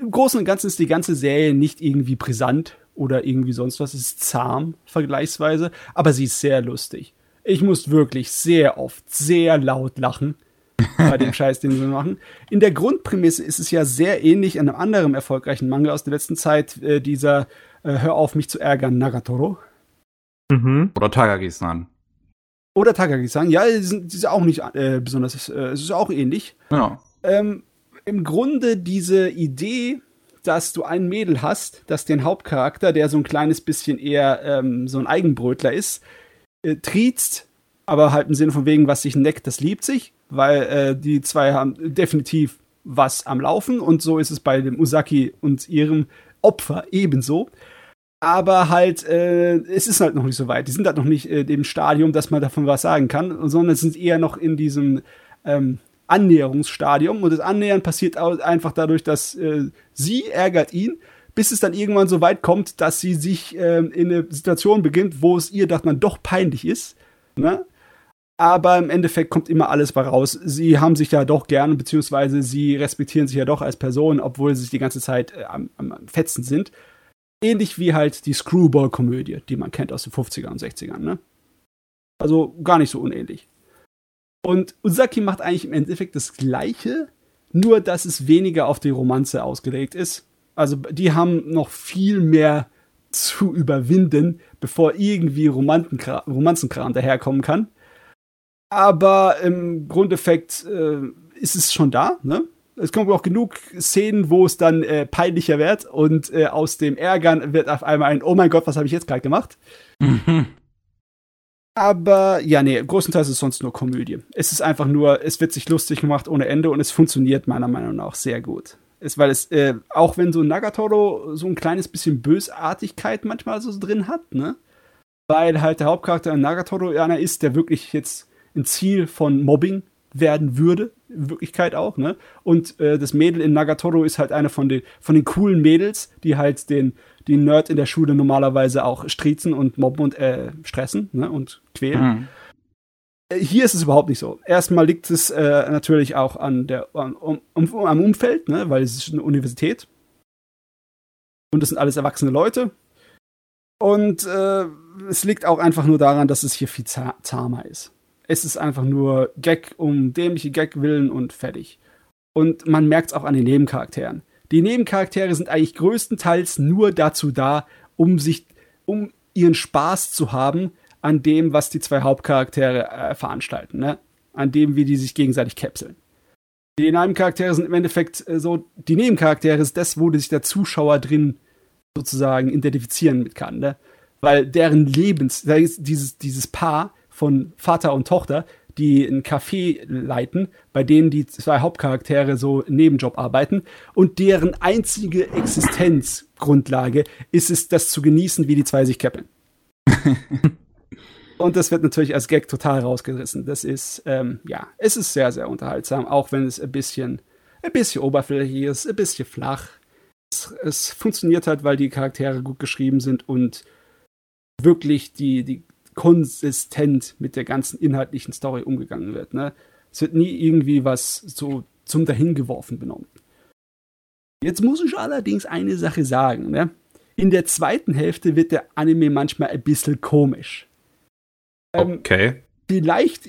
Im Großen und Ganzen ist die ganze Serie nicht irgendwie brisant oder irgendwie sonst was. Es ist zahm, vergleichsweise, aber sie ist sehr lustig. Ich muss wirklich sehr oft sehr laut lachen [LAUGHS] bei dem Scheiß, den sie machen. In der Grundprämisse ist es ja sehr ähnlich einem anderen erfolgreichen Manga aus der letzten Zeit, äh, dieser äh, Hör auf, mich zu ärgern, Nagatoro. Mhm. Oder Tagagi-san. Oder Takagi-san. Ja, die sind, die sind auch nicht äh, besonders, äh, es ist auch ähnlich. Ja. Ähm, Im Grunde diese Idee, dass du ein Mädel hast, das den Hauptcharakter, der so ein kleines bisschen eher ähm, so ein Eigenbrötler ist, äh, triezt, aber halt im Sinne von wegen, was sich neckt, das liebt sich, weil äh, die zwei haben definitiv was am Laufen und so ist es bei dem Usaki und ihrem Opfer ebenso. Aber halt, äh, es ist halt noch nicht so weit. Die sind halt noch nicht äh, im Stadium, dass man davon was sagen kann, sondern sind eher noch in diesem ähm, Annäherungsstadium. Und das Annähern passiert einfach dadurch, dass äh, sie ärgert ihn, bis es dann irgendwann so weit kommt, dass sie sich ähm, in eine Situation beginnt, wo es ihr dann doch peinlich ist. Ne? Aber im Endeffekt kommt immer alles bei raus. Sie haben sich ja doch gern, beziehungsweise sie respektieren sich ja doch als Person, obwohl sie sich die ganze Zeit äh, am, am Fetzen sind. Ähnlich wie halt die Screwball-Komödie, die man kennt aus den 50er und 60ern, ne? Also gar nicht so unähnlich. Und Usaki macht eigentlich im Endeffekt das Gleiche, nur dass es weniger auf die Romanze ausgelegt ist. Also die haben noch viel mehr zu überwinden, bevor irgendwie Romanzenkram daherkommen kann. Aber im Grundeffekt äh, ist es schon da, ne? Es kommen auch genug Szenen, wo es dann äh, peinlicher wird und äh, aus dem Ärgern wird auf einmal ein Oh mein Gott, was habe ich jetzt gerade gemacht? Mhm. Aber ja, nee, größtenteils ist es sonst nur Komödie. Es ist einfach nur, es wird sich lustig gemacht ohne Ende und es funktioniert meiner Meinung nach sehr gut. Ist, weil es, äh, auch wenn so Nagatoro so ein kleines bisschen Bösartigkeit manchmal so drin hat, ne? Weil halt der Hauptcharakter Nagatoro einer ist, der wirklich jetzt ein Ziel von Mobbing werden würde, in Wirklichkeit auch, ne? Und äh, das Mädel in Nagatoro ist halt eine von den, von den coolen Mädels, die halt den, den Nerd in der Schule normalerweise auch striezen und mobben und äh, stressen, ne? Und quälen. Mhm. Äh, Hier ist es überhaupt nicht so. Erstmal liegt es äh, natürlich auch an der, an, um, um, am Umfeld, ne? weil es ist eine Universität. Und es sind alles erwachsene Leute. Und äh, es liegt auch einfach nur daran, dass es hier viel zah zahmer ist. Es ist einfach nur Gag um dämliche Gag willen und fertig. Und man merkt es auch an den Nebencharakteren. Die Nebencharaktere sind eigentlich größtenteils nur dazu da, um sich, um ihren Spaß zu haben an dem, was die zwei Hauptcharaktere äh, veranstalten, ne? An dem, wie die sich gegenseitig kapseln. Die Nebencharaktere sind im Endeffekt äh, so, die Nebencharaktere ist das, wo sich der Zuschauer drin sozusagen identifizieren mit kann, ne? Weil deren Lebens, dieses, dieses Paar von Vater und Tochter, die ein Café leiten, bei denen die zwei Hauptcharaktere so einen Nebenjob arbeiten und deren einzige Existenzgrundlage ist es, das zu genießen, wie die zwei sich käppeln. [LAUGHS] Und das wird natürlich als Gag total rausgerissen. Das ist, ähm, ja, es ist sehr, sehr unterhaltsam, auch wenn es ein bisschen, ein bisschen oberflächlich ist, ein bisschen flach. Es, es funktioniert halt, weil die Charaktere gut geschrieben sind und wirklich die, die konsistent mit der ganzen inhaltlichen Story umgegangen wird. Ne? Es wird nie irgendwie was so zum Dahingeworfen benommen. Jetzt muss ich allerdings eine Sache sagen. Ne? In der zweiten Hälfte wird der Anime manchmal ein bisschen komisch. Ähm, Okay. vielleicht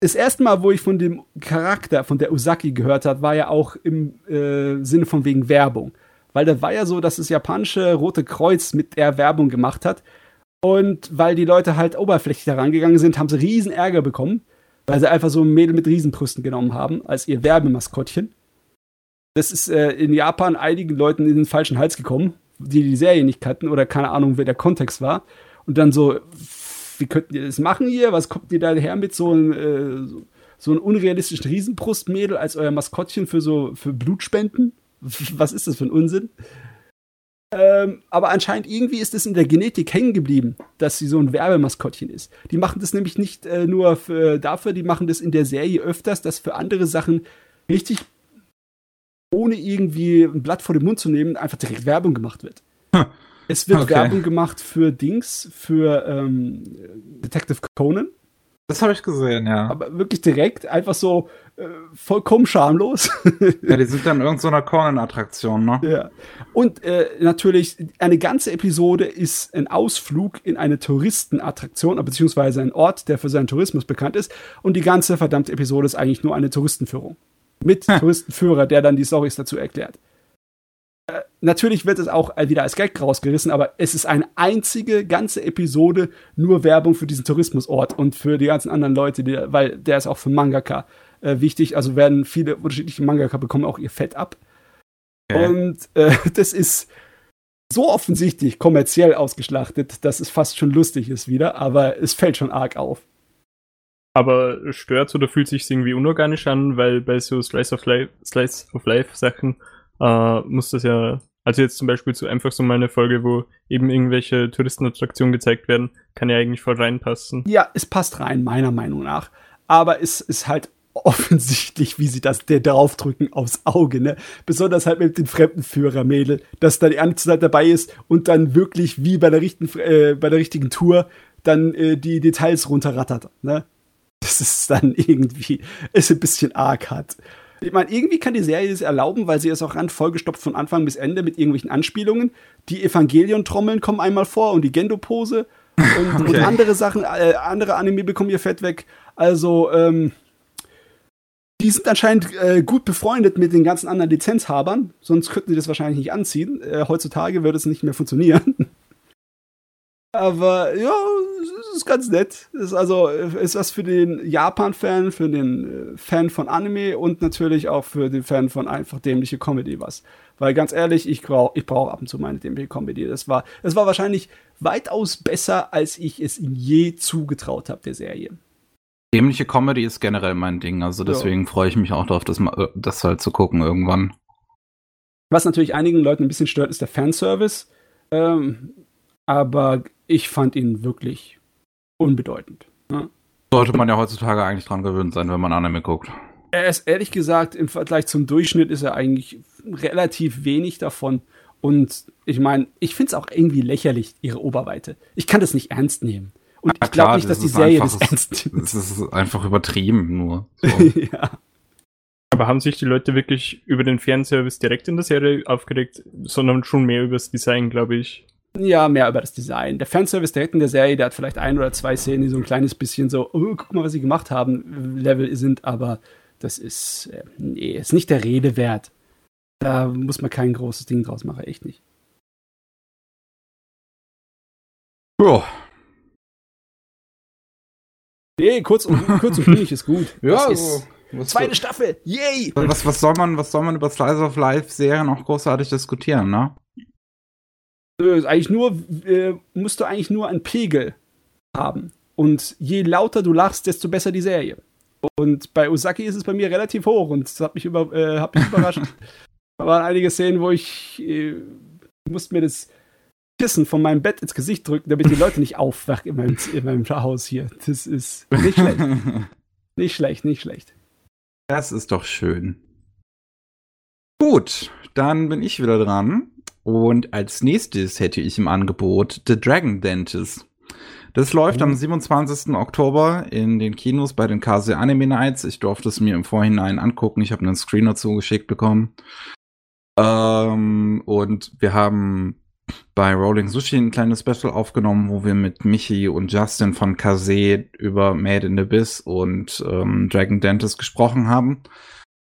das erste Mal, wo ich von dem Charakter, von der Usaki gehört habe, war ja auch im äh, Sinne von wegen Werbung. Weil da war ja so, dass das japanische Rote Kreuz mit der Werbung gemacht hat. Und weil die Leute halt oberflächlich herangegangen sind, haben sie riesen Ärger bekommen, weil sie einfach so ein Mädel mit Riesenbrüsten genommen haben, als ihr Werbemaskottchen. Das ist äh, in Japan einigen Leuten in den falschen Hals gekommen, die die Serie nicht kannten oder keine Ahnung, wer der Kontext war. Und dann so, wie könnten ihr das machen hier? Was kommt ihr da her mit so einem äh, so, so einem unrealistischen Riesenbrustmädel als euer Maskottchen für so für Blutspenden? Was ist das für ein Unsinn? Ähm, aber anscheinend irgendwie ist es in der Genetik hängen geblieben, dass sie so ein Werbemaskottchen ist. Die machen das nämlich nicht äh, nur für, dafür, die machen das in der Serie öfters, dass für andere Sachen richtig ohne irgendwie ein Blatt vor den Mund zu nehmen, einfach direkt Werbung gemacht wird. Hm. Es wird okay. Werbung gemacht für Dings, für ähm, Detective Conan. Das habe ich gesehen, ja. Aber wirklich direkt, einfach so äh, vollkommen schamlos. [LAUGHS] ja, die sind dann in irgendeiner [LAUGHS] Conan-Attraktion, ne? Ja. Und äh, natürlich, eine ganze Episode ist ein Ausflug in eine Touristenattraktion, beziehungsweise ein Ort, der für seinen Tourismus bekannt ist. Und die ganze verdammte Episode ist eigentlich nur eine Touristenführung. Mit hm. Touristenführer, der dann die Storys dazu erklärt. Äh, natürlich wird es auch wieder als Gag rausgerissen, aber es ist eine einzige ganze Episode nur Werbung für diesen Tourismusort und für die ganzen anderen Leute, die, weil der ist auch für Mangaka äh, wichtig. Also werden viele unterschiedliche Mangaka bekommen auch ihr Fett ab. Okay. Und äh, [LAUGHS] das ist so offensichtlich kommerziell ausgeschlachtet, dass es fast schon lustig ist wieder, aber es fällt schon arg auf. Aber stört oder fühlt sich irgendwie unorganisch an, weil bei so Slice of Life, Slice of Life Sachen äh, muss das ja, also jetzt zum Beispiel so einfach so mal eine Folge, wo eben irgendwelche Touristenattraktionen gezeigt werden, kann ja eigentlich voll reinpassen. Ja, es passt rein, meiner Meinung nach. Aber es ist halt offensichtlich, wie sie das der draufdrücken aufs Auge, ne? Besonders halt mit dem Fremdenführer-Mädel, das da die Zeit dabei ist und dann wirklich wie bei der, richten, äh, bei der richtigen Tour dann äh, die Details runterrattert, ne? Das ist dann [LAUGHS] irgendwie, ist ein bisschen arg hat. Ich meine, irgendwie kann die Serie es erlauben, weil sie ist auch ran vollgestopft von Anfang bis Ende mit irgendwelchen Anspielungen. Die Evangelion-Trommeln kommen einmal vor und die Gendo-Pose und, [LAUGHS] okay. und, andere Sachen, äh, andere Anime bekommen ihr Fett weg. Also, ähm, die sind anscheinend äh, gut befreundet mit den ganzen anderen Lizenzhabern, sonst könnten sie das wahrscheinlich nicht anziehen. Äh, heutzutage würde es nicht mehr funktionieren. [LAUGHS] Aber ja, es ist ganz nett. Es ist also ist was für den Japan-Fan, für den äh, Fan von Anime und natürlich auch für den Fan von einfach dämliche Comedy was. Weil ganz ehrlich, ich brauche ich brauch ab und zu meine dämliche Comedy. Das war, das war wahrscheinlich weitaus besser, als ich es ihm je zugetraut habe, der Serie. Dämliche Comedy ist generell mein Ding, also deswegen ja. freue ich mich auch darauf, das, das halt zu gucken irgendwann. Was natürlich einigen Leuten ein bisschen stört, ist der Fanservice. Ähm, aber ich fand ihn wirklich unbedeutend. Ne? Sollte man ja heutzutage eigentlich dran gewöhnt sein, wenn man Anime guckt. Er ist ehrlich gesagt, im Vergleich zum Durchschnitt ist er eigentlich relativ wenig davon. Und ich meine, ich finde es auch irgendwie lächerlich, ihre Oberweite. Ich kann das nicht ernst nehmen. Und ja, ich glaube nicht, dass die Serie das ernst nimmt. Das ist einfach übertrieben nur. So. [LAUGHS] ja. Aber haben sich die Leute wirklich über den Fanservice direkt in der Serie aufgeregt, sondern schon mehr über das Design, glaube ich. Ja, mehr über das Design. Der Fanservice direkt in der Serie, der hat vielleicht ein oder zwei Szenen, die so ein kleines bisschen so, oh, guck mal, was sie gemacht haben, Level sind, aber das ist, äh, nee, ist nicht der Rede wert. Da muss man kein großes Ding draus machen, echt nicht. Ja. Nee, kurz und, kurz und bündig ist gut. [LAUGHS] ja, ist so. Zweite Staffel, yay! Was, was, soll man, was soll man über Slice of Life Serien noch großartig diskutieren, ne? Ist eigentlich nur, äh, musst du eigentlich nur einen Pegel haben. Und je lauter du lachst, desto besser die Serie. Und bei Usaki ist es bei mir relativ hoch und das hat mich, über, äh, hat mich überrascht. [LAUGHS] da waren einige Szenen, wo ich äh, musste mir das Kissen von meinem Bett ins Gesicht drücken, damit die Leute nicht aufwachen in meinem, in meinem Haus hier. Das ist nicht schlecht. [LAUGHS] nicht schlecht, nicht schlecht. Das ist doch schön. Gut, dann bin ich wieder dran. Und als nächstes hätte ich im Angebot The Dragon Dentist. Das läuft oh. am 27. Oktober in den Kinos bei den Kase Anime Nights. Ich durfte es mir im Vorhinein angucken. Ich habe einen Screener zugeschickt bekommen. Ähm, und wir haben bei Rolling Sushi ein kleines Special aufgenommen, wo wir mit Michi und Justin von Kase über Made in the Abyss und ähm, Dragon Dentist gesprochen haben.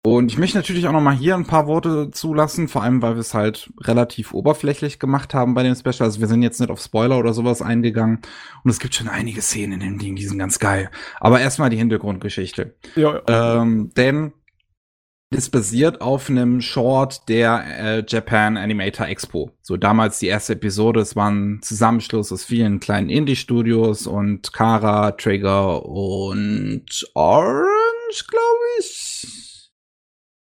Und ich möchte natürlich auch noch mal hier ein paar Worte zulassen, vor allem weil wir es halt relativ oberflächlich gemacht haben bei dem Special. Also wir sind jetzt nicht auf Spoiler oder sowas eingegangen und es gibt schon einige Szenen in dem Ding, die sind ganz geil. Aber erstmal die Hintergrundgeschichte. Ja, ja. Ähm, denn ist basiert auf einem Short der äh, Japan Animator Expo. So damals die erste Episode, es war ein Zusammenschluss aus vielen kleinen Indie-Studios und Kara, Trigger und Orange, glaube ich.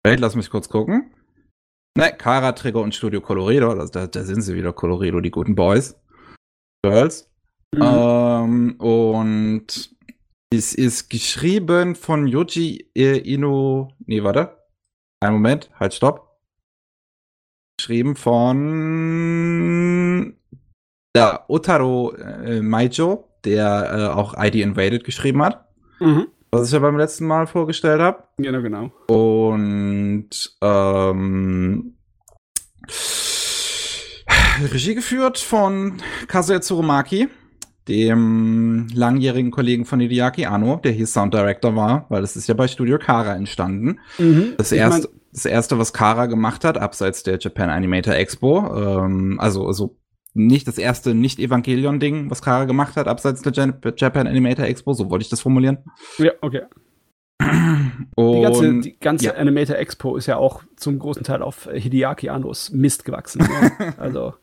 Wait, lass mich kurz gucken. Ne, Kara, Trigger und Studio Colorido. Da, da sind sie wieder, Colorido, die guten Boys. Girls. Mhm. Ähm, und es ist geschrieben von Yoji Ino. Nee, warte. Einen Moment, halt, stopp. Geschrieben von der Otaro äh, Maijo, der äh, auch ID Invaded geschrieben hat. Mhm was ich ja beim letzten Mal vorgestellt habe. Genau, genau. Und ähm, Regie geführt von Kazuya Tsurumaki, dem langjährigen Kollegen von Hideaki Anno, der hier Sound Director war, weil das ist ja bei Studio Kara entstanden. Mhm. Das erste, das erste, was Kara gemacht hat, abseits der Japan Animator Expo, ähm, also, also nicht das erste Nicht-Evangelion-Ding, was Kara gemacht hat, abseits der Japan Animator Expo, so wollte ich das formulieren. Ja, okay. Und, die ganze, die ganze ja. Animator Expo ist ja auch zum großen Teil auf Hideaki Annos Mist gewachsen. Ne? [LAUGHS] also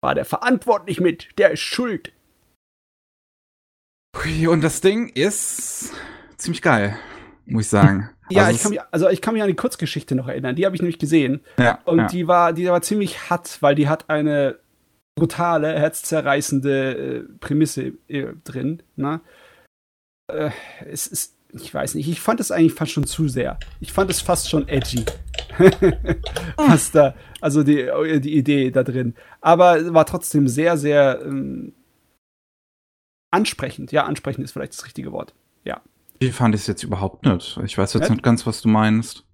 war der verantwortlich mit, der ist schuld. Und das Ding ist ziemlich geil, muss ich sagen. [LAUGHS] Ja, also ich kann mich, also ich kann mich an die Kurzgeschichte noch erinnern. Die habe ich nämlich gesehen. Ja, und ja. die war, die war ziemlich hart, weil die hat eine brutale, herzzerreißende äh, Prämisse äh, drin. Ne? Äh, es ist, ich weiß nicht, ich fand es eigentlich fast schon zu sehr. Ich fand es fast schon edgy. [LAUGHS] Was da, also die, äh, die Idee da drin. Aber war trotzdem sehr, sehr ähm, ansprechend. Ja, ansprechend ist vielleicht das richtige Wort. Ja. Wie fand ich es jetzt überhaupt nicht? Ich weiß jetzt nicht ganz, was du meinst.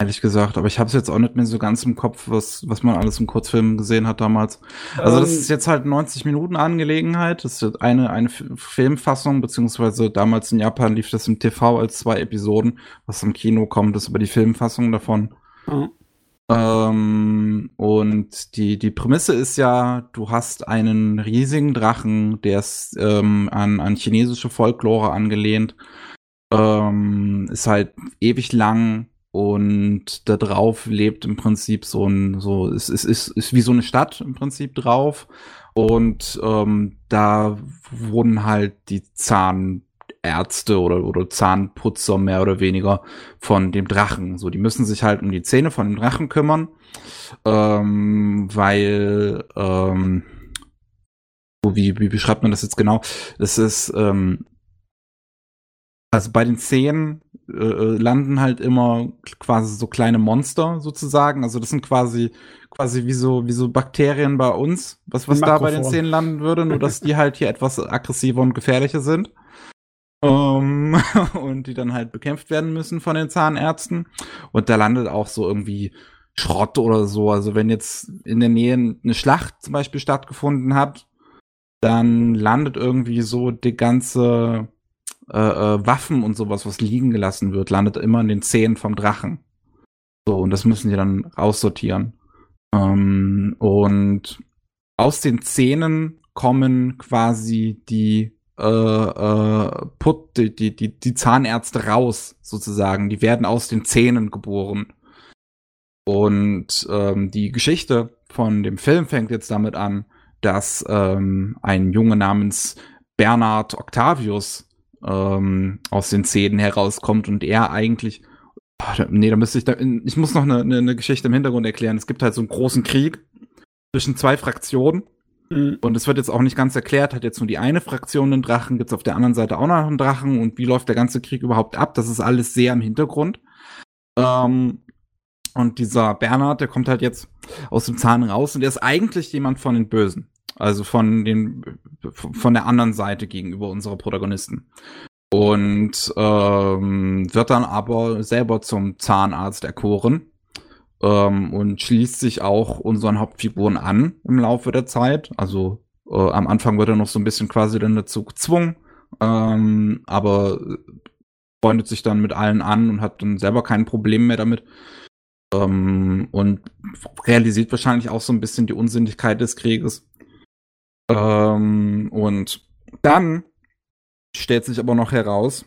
Ehrlich gesagt, aber ich habe es jetzt auch nicht mehr so ganz im Kopf, was, was man alles im Kurzfilm gesehen hat damals. Also das ähm, ist jetzt halt 90 Minuten Angelegenheit. Das ist eine, eine Filmfassung, beziehungsweise damals in Japan lief das im TV als zwei Episoden. Was im Kino kommt, ist aber die Filmfassung davon. Mhm. Ähm, und die, die Prämisse ist ja, du hast einen riesigen Drachen, der ist ähm, an, an chinesische Folklore angelehnt. Ähm, ist halt ewig lang, und da drauf lebt im Prinzip so ein, so, es ist, ist, ist wie so eine Stadt im Prinzip drauf. Und ähm, da wurden halt die Zahnärzte oder, oder Zahnputzer mehr oder weniger von dem Drachen. So, die müssen sich halt um die Zähne von dem Drachen kümmern, ähm, weil, ähm, wie, wie beschreibt man das jetzt genau? Das ist, ähm, also bei den Zähnen äh, äh, landen halt immer quasi so kleine Monster sozusagen. Also das sind quasi quasi wie so wie so Bakterien bei uns, was was da bei den Zähnen landen würde, nur dass die halt hier etwas aggressiver und gefährlicher sind. Um, ähm, [LAUGHS] und die dann halt bekämpft werden müssen von den Zahnärzten. Und da landet auch so irgendwie Schrott oder so. Also wenn jetzt in der Nähe eine Schlacht zum Beispiel stattgefunden hat, dann landet irgendwie so die ganze äh, äh, Waffen und sowas, was liegen gelassen wird, landet immer in den Zähnen vom Drachen. So, und das müssen die dann aussortieren. Ähm, und aus den Zähnen kommen quasi die äh, äh, Put, die, die, die, die Zahnärzte raus, sozusagen. Die werden aus den Zähnen geboren. Und ähm, die Geschichte von dem Film fängt jetzt damit an, dass ähm, ein Junge namens Bernard Octavius ähm, aus den Szenen herauskommt und er eigentlich oh, nee, da müsste ich da, ich muss noch eine, eine, eine, Geschichte im Hintergrund erklären. Es gibt halt so einen großen Krieg zwischen zwei Fraktionen. Mhm. Und es wird jetzt auch nicht ganz erklärt, hat jetzt nur die eine Fraktion einen Drachen, gibt es auf der anderen Seite auch noch einen Drachen und wie läuft der ganze Krieg überhaupt ab? Das ist alles sehr im Hintergrund. Ähm, und dieser Bernhard, der kommt halt jetzt aus dem Zahn raus und der ist eigentlich jemand von den Bösen. Also von den von der anderen Seite gegenüber unserer Protagonisten. Und ähm, wird dann aber selber zum Zahnarzt erkoren. Ähm, und schließt sich auch unseren Hauptfiguren an im Laufe der Zeit. Also äh, am Anfang wird er noch so ein bisschen quasi dann dazu gezwungen, ähm, aber freundet sich dann mit allen an und hat dann selber kein Problem mehr damit. Ähm, und realisiert wahrscheinlich auch so ein bisschen die Unsinnigkeit des Krieges. Ähm, und dann stellt sich aber noch heraus,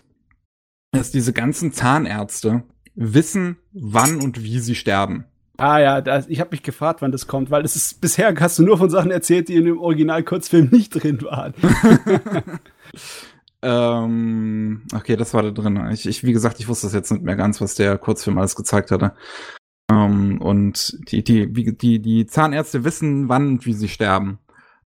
dass diese ganzen Zahnärzte wissen, wann und wie sie sterben. Ah ja, das, ich habe mich gefragt, wann das kommt, weil das ist bisher [LAUGHS] hast du nur von Sachen erzählt, die in dem Original-Kurzfilm [LAUGHS] nicht drin waren. [LAUGHS] ähm, okay, das war da drin. Ich, ich, wie gesagt, ich wusste das jetzt nicht mehr ganz, was der Kurzfilm alles gezeigt hatte. Ähm, und die, die, die, die Zahnärzte wissen, wann und wie sie sterben.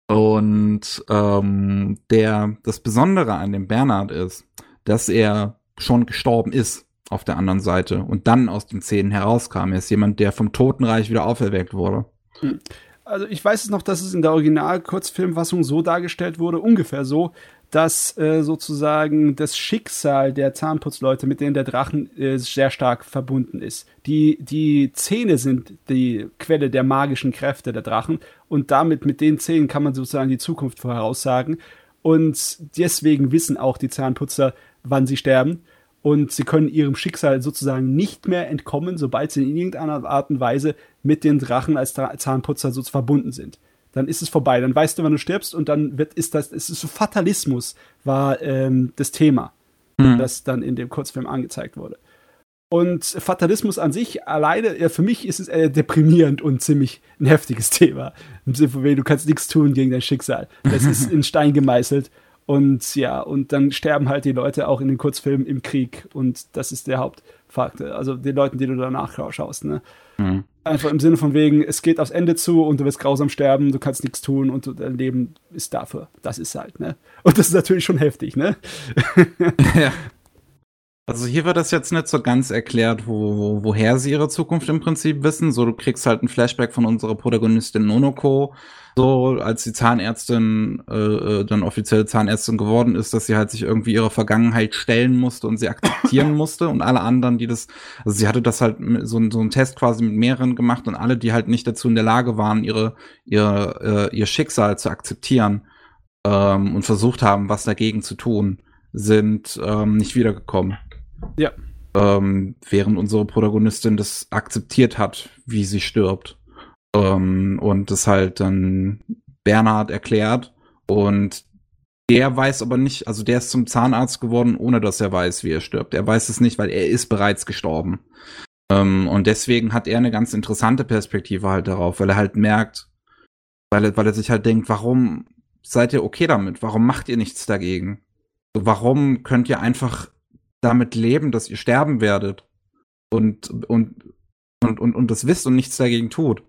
Und ähm, der, das Besondere an dem Bernhard ist, dass er schon gestorben ist auf der anderen Seite und dann aus den Zähnen herauskam. Er ist jemand, der vom Totenreich wieder auferweckt wurde. Hm. Also ich weiß es noch, dass es in der Original-Kurzfilmfassung so dargestellt wurde, ungefähr so, dass äh, sozusagen das Schicksal der Zahnputzleute, mit denen der Drachen äh, sehr stark verbunden ist. Die, die Zähne sind die Quelle der magischen Kräfte der Drachen und damit mit den Zähnen kann man sozusagen die Zukunft voraussagen. Und deswegen wissen auch die Zahnputzer, wann sie sterben. Und sie können ihrem Schicksal sozusagen nicht mehr entkommen, sobald sie in irgendeiner Art und Weise mit den Drachen als Zahnputzer so verbunden sind dann ist es vorbei. Dann weißt du, wann du stirbst und dann wird, ist das, es ist so Fatalismus war ähm, das Thema, mhm. das dann in dem Kurzfilm angezeigt wurde. Und Fatalismus an sich alleine, ja, für mich ist es eher deprimierend und ziemlich ein heftiges [LAUGHS] Thema. Im Sinne von, du kannst nichts tun gegen dein Schicksal. Das ist in Stein gemeißelt. Und ja, und dann sterben halt die Leute auch in den Kurzfilmen im Krieg. Und das ist der Hauptfaktor. Also den Leuten, die du danach schaust. Ne? Mhm. Einfach im Sinne von wegen, es geht aufs Ende zu und du wirst grausam sterben, du kannst nichts tun und dein Leben ist dafür. Das ist halt, ne? Und das ist natürlich schon heftig, ne? [LAUGHS] [LAUGHS] ja. Also hier wird das jetzt nicht so ganz erklärt, wo, wo, woher sie ihre Zukunft im Prinzip wissen. So, du kriegst halt ein Flashback von unserer Protagonistin Nonoko, so als die Zahnärztin äh, äh, dann offizielle Zahnärztin geworden ist, dass sie halt sich irgendwie ihrer Vergangenheit stellen musste und sie akzeptieren [COUGHS] musste und alle anderen, die das, also sie hatte das halt so, so einen Test quasi mit mehreren gemacht und alle, die halt nicht dazu in der Lage waren, ihre, ihre, äh, ihr Schicksal zu akzeptieren ähm, und versucht haben, was dagegen zu tun, sind ähm, nicht wiedergekommen. Ja. Ähm, während unsere Protagonistin das akzeptiert hat, wie sie stirbt. Ähm, und das halt dann Bernhard erklärt. Und der weiß aber nicht, also der ist zum Zahnarzt geworden, ohne dass er weiß, wie er stirbt. Er weiß es nicht, weil er ist bereits gestorben. Ähm, und deswegen hat er eine ganz interessante Perspektive halt darauf, weil er halt merkt, weil er, weil er sich halt denkt, warum seid ihr okay damit? Warum macht ihr nichts dagegen? Warum könnt ihr einfach damit leben, dass ihr sterben werdet und, und, und, und, und das wisst und nichts dagegen tut.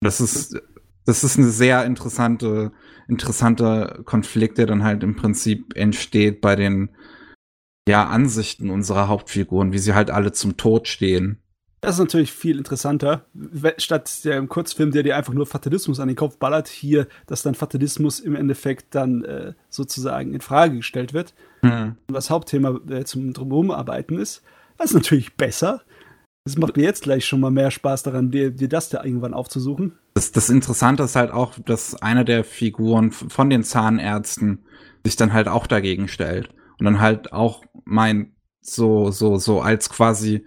Das ist, das ist eine sehr interessante, interessanter Konflikt, der dann halt im Prinzip entsteht bei den, ja, Ansichten unserer Hauptfiguren, wie sie halt alle zum Tod stehen. Das ist natürlich viel interessanter. Statt der Kurzfilm, der dir einfach nur Fatalismus an den Kopf ballert, hier, dass dann Fatalismus im Endeffekt dann äh, sozusagen in Frage gestellt wird. Mhm. Und das Hauptthema äh, zum Drumherumarbeiten ist. Das ist natürlich besser. Es macht mir jetzt gleich schon mal mehr Spaß daran, dir, dir das da irgendwann aufzusuchen. Das, das Interessante ist halt auch, dass eine der Figuren von den Zahnärzten sich dann halt auch dagegen stellt. Und dann halt auch meint, so, so, so als quasi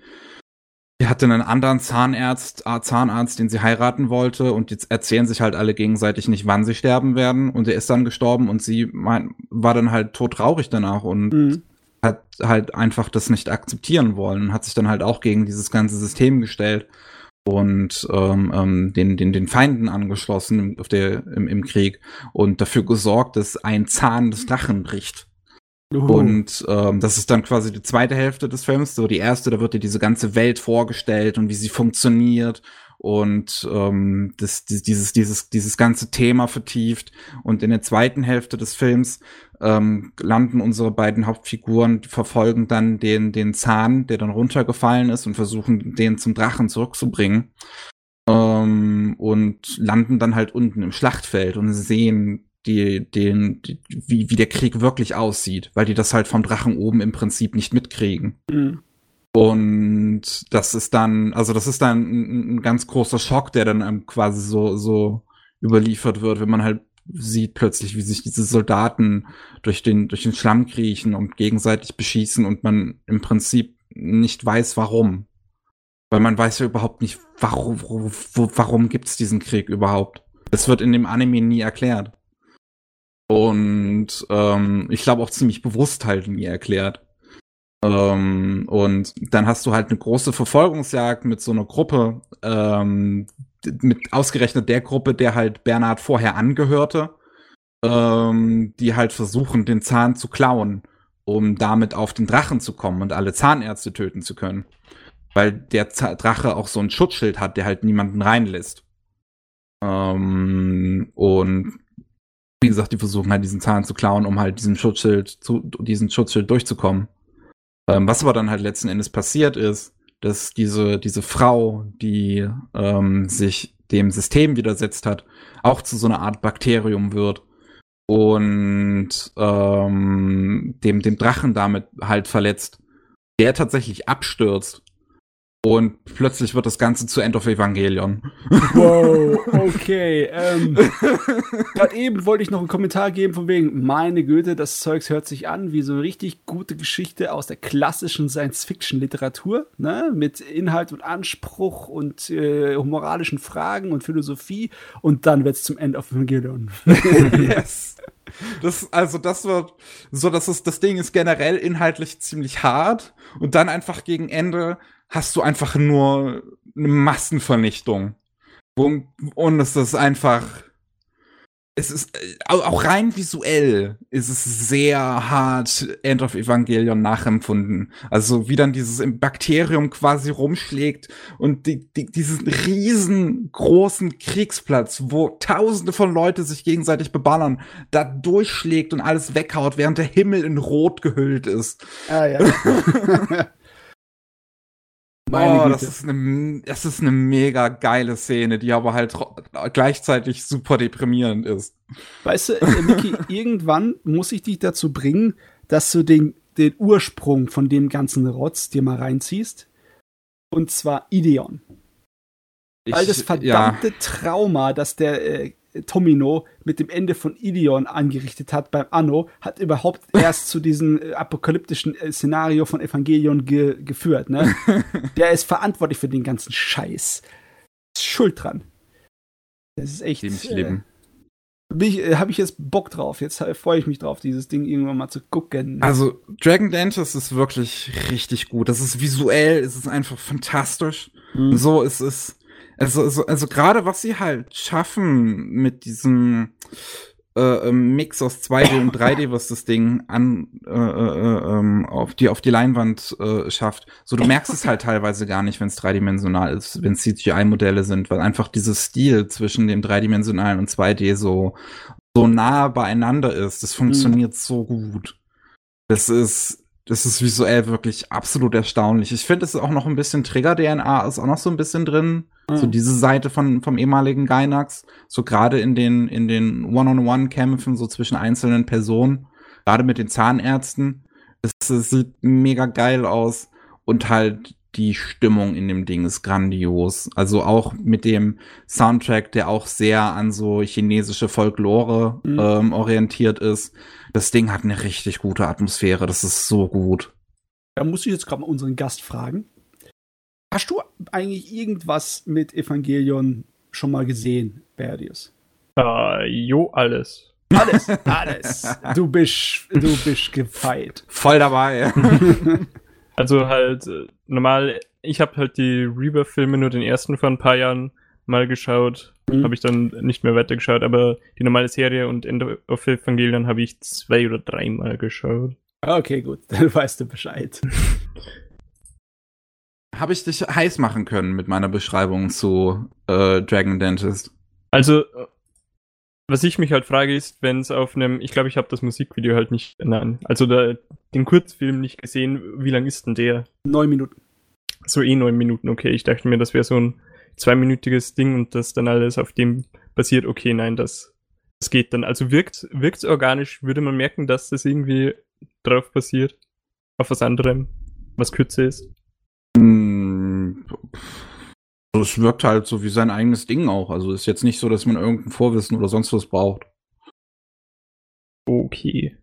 die hatte einen anderen Zahnarzt, Zahnarzt, den sie heiraten wollte und jetzt erzählen sich halt alle gegenseitig nicht, wann sie sterben werden und er ist dann gestorben und sie mein, war dann halt todtraurig danach und mhm. Hat halt einfach das nicht akzeptieren wollen und hat sich dann halt auch gegen dieses ganze System gestellt und ähm, ähm, den, den, den Feinden angeschlossen im, auf der, im, im Krieg und dafür gesorgt, dass ein Zahn des Drachen bricht. Uhu. Und ähm, das ist dann quasi die zweite Hälfte des Films. So die erste, da wird dir diese ganze Welt vorgestellt und wie sie funktioniert und ähm, das, dieses, dieses, dieses ganze Thema vertieft. Und in der zweiten Hälfte des Films ähm, landen unsere beiden Hauptfiguren, verfolgen dann den, den Zahn, der dann runtergefallen ist und versuchen, den zum Drachen zurückzubringen. Ähm, und landen dann halt unten im Schlachtfeld und sehen die, den, die, wie, wie der Krieg wirklich aussieht, weil die das halt vom Drachen oben im Prinzip nicht mitkriegen. Mhm. Und das ist dann, also das ist dann ein, ein ganz großer Schock, der dann quasi so, so überliefert wird, wenn man halt sieht plötzlich, wie sich diese Soldaten durch den, durch den Schlamm kriechen und gegenseitig beschießen und man im Prinzip nicht weiß, warum. Weil man weiß ja überhaupt nicht, warum, warum gibt's diesen Krieg überhaupt. Es wird in dem Anime nie erklärt. Und ähm, ich glaube auch ziemlich bewusst halt nie erklärt. Ähm, und dann hast du halt eine große Verfolgungsjagd mit so einer Gruppe, ähm, mit ausgerechnet der Gruppe, der halt Bernhard vorher angehörte, ähm, die halt versuchen, den Zahn zu klauen, um damit auf den Drachen zu kommen und alle Zahnärzte töten zu können. Weil der Z Drache auch so ein Schutzschild hat, der halt niemanden reinlässt. Ähm, und wie gesagt, die versuchen halt diesen Zahn zu klauen, um halt diesem Schutzschild zu, diesen Schutzschild durchzukommen. Ähm, was aber dann halt letzten Endes passiert ist, dass diese, diese Frau, die ähm, sich dem System widersetzt hat, auch zu so einer Art Bakterium wird und ähm, dem, dem Drachen damit halt verletzt, der tatsächlich abstürzt und plötzlich wird das Ganze zu End of Evangelion. Wow, [LAUGHS] okay. Ähm, Gerade eben wollte ich noch einen Kommentar geben von wegen, meine Güte, das Zeugs hört sich an wie so eine richtig gute Geschichte aus der klassischen Science-Fiction-Literatur, ne? Mit Inhalt und Anspruch und äh, moralischen Fragen und Philosophie und dann wird es zum End of Evangelion. [LAUGHS] [LAUGHS] yes. Das, also das wird so, dass es, das Ding ist generell inhaltlich ziemlich hart und dann einfach gegen Ende hast du einfach nur eine Massenvernichtung. Und es ist einfach. Es ist auch rein visuell ist es sehr hart End of Evangelion nachempfunden. Also wie dann dieses Bakterium quasi rumschlägt und die, die, diesen riesengroßen Kriegsplatz, wo tausende von Leute sich gegenseitig beballern, da durchschlägt und alles weghaut, während der Himmel in Rot gehüllt ist. Ah ja. [LAUGHS] Meine oh, das ist, eine, das ist eine mega geile Szene, die aber halt gleichzeitig super deprimierend ist. Weißt du, äh, Micky, [LAUGHS] irgendwann muss ich dich dazu bringen, dass du den, den Ursprung von dem ganzen Rotz dir mal reinziehst. Und zwar Ideon. Ich, Weil das verdammte ja. Trauma, das der äh, Tomino mit dem Ende von Ideon angerichtet hat beim Anno, hat überhaupt [LAUGHS] erst zu diesem äh, apokalyptischen äh, Szenario von Evangelion ge geführt. Ne? [LAUGHS] Der ist verantwortlich für den ganzen Scheiß. Ist schuld dran. Das ist echt. Ziemlich äh, äh, habe ich jetzt Bock drauf. Jetzt äh, freue ich mich drauf, dieses Ding irgendwann mal zu gucken. Also, Dragon Dance ist wirklich richtig gut. Das ist visuell, es ist einfach fantastisch. Mhm. So, es ist also, also, also gerade was sie halt schaffen mit diesem äh, ähm, Mix aus 2D und 3D, [LAUGHS] was das Ding an äh, äh, ähm, auf die auf die Leinwand äh, schafft. So du merkst es halt teilweise gar nicht, wenn es dreidimensional ist, wenn CGI-Modelle sind, weil einfach dieses Stil zwischen dem dreidimensionalen und 2D so so nah beieinander ist. Das funktioniert mhm. so gut. Das ist das ist visuell wirklich absolut erstaunlich. Ich finde, es ist auch noch ein bisschen Trigger-DNA, ist auch noch so ein bisschen drin. Mhm. So diese Seite von, vom ehemaligen Gainax. So gerade in den, in den One-on-One-Kämpfen, so zwischen einzelnen Personen. Gerade mit den Zahnärzten. Es, es sieht mega geil aus. Und halt die Stimmung in dem Ding ist grandios. Also auch mit dem Soundtrack, der auch sehr an so chinesische Folklore mhm. ähm, orientiert ist. Das Ding hat eine richtig gute Atmosphäre. Das ist so gut. Da muss ich jetzt gerade mal unseren Gast fragen. Hast du eigentlich irgendwas mit Evangelion schon mal gesehen, Berdius? Uh, jo, alles. Alles, alles. Du bist, du bist gefeit. Voll dabei. [LAUGHS] also halt äh, normal, ich habe halt die Rebirth-Filme nur den ersten vor ein paar Jahren mal geschaut. Mhm. Habe ich dann nicht mehr weitergeschaut, aber die normale Serie und End of Evangelion habe ich zwei oder dreimal geschaut. Okay, gut, [LAUGHS] dann weißt du Bescheid. habe ich dich heiß machen können mit meiner Beschreibung zu äh, Dragon Dentist? Also, was ich mich halt frage, ist, wenn es auf einem, ich glaube, ich habe das Musikvideo halt nicht, nein, also da, den Kurzfilm nicht gesehen, wie lang ist denn der? Neun Minuten. So eh neun Minuten, okay. Ich dachte mir, das wäre so ein zweiminütiges Ding und das dann alles auf dem basiert, okay, nein, das, das geht dann. Also wirkt wirkt's organisch, würde man merken, dass das irgendwie drauf basiert. Auf was anderem, was kürzer ist. Hm, Es wirkt halt so wie sein eigenes Ding auch. Also ist jetzt nicht so, dass man irgendein Vorwissen oder sonst was braucht. Okay.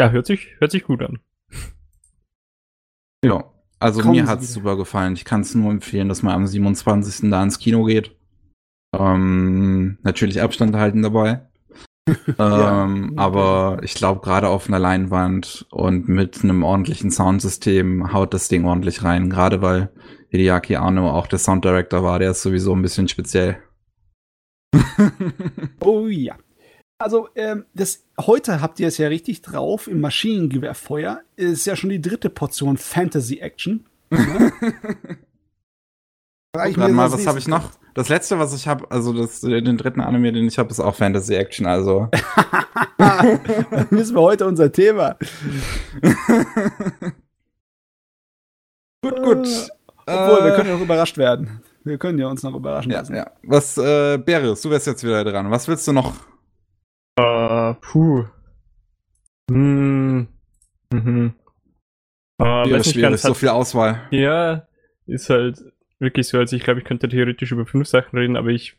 Ja, hört sich, hört sich gut an. Ja. Also Kommen mir hat's wieder. super gefallen. Ich kann es nur empfehlen, dass man am 27. da ins Kino geht. Ähm, natürlich Abstand halten dabei. [LAUGHS] Ja, ähm, aber ich glaube, gerade auf einer Leinwand und mit einem ordentlichen Soundsystem haut das Ding ordentlich rein. Gerade weil Hideaki Anno auch der Sounddirector war, der ist sowieso ein bisschen speziell. [LAUGHS] Oh ja. Also, ähm, das, heute habt ihr es ja richtig drauf im Maschinengewehrfeuer. Ist ja schon die dritte Portion Fantasy-Action. Ne? [LAUGHS] Mir, mal, was was habe ich noch? Das letzte, was ich habe, also das, den dritten Anime, den ich habe, ist auch Fantasy Action. Also [LAUGHS] Dann wissen wir heute unser Thema. gut, gut. Obwohl, wir können ja noch überrascht werden. Wir können ja uns noch überraschen Ja, lassen. ja. Was, äh, Beris, du wärst jetzt wieder dran. Was willst du noch? Äh, puh. Hm. Mhm. Äh, weiß Schwierig, nicht ganz, so viel Auswahl. ja, ist halt wirklich so, also ich glaube, ich könnte theoretisch über fünf Sachen reden, aber ich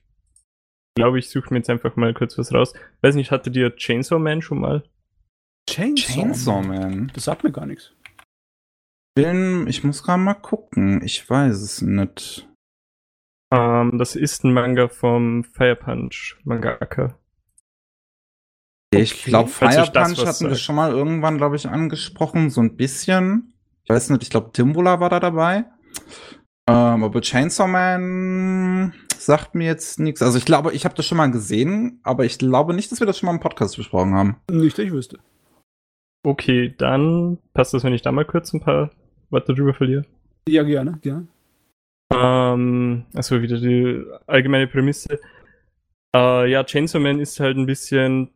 glaube, ich suche mir jetzt einfach mal kurz was raus. Weiß nicht, hatte dir Chainsaw Man schon mal? Chainsaw, Chainsaw Man. Das sagt mir gar nichts. Bin, ich muss gerade mal gucken. Ich weiß es nicht. Ähm, das ist ein Manga vom Fire Punch Mangaka. Ich Okay. glaube, Fire Punch hatten wir schon mal irgendwann, glaube ich, angesprochen. So ein bisschen. Ich weiß nicht, ich glaube, Timbula war da dabei. Ähm, aber Chainsaw Man sagt mir jetzt nichts. Also ich glaube, ich habe das schon mal gesehen, aber ich glaube nicht, dass wir das schon mal im Podcast besprochen haben. Nicht, dass ich wüsste. Okay, dann passt das, wenn ich da mal kurz ein paar Worte drüber verliere. Ja, gerne, gerne. Ähm, also wieder die allgemeine Prämisse. Äh, ja, Chainsaw Man ist halt ein bisschen.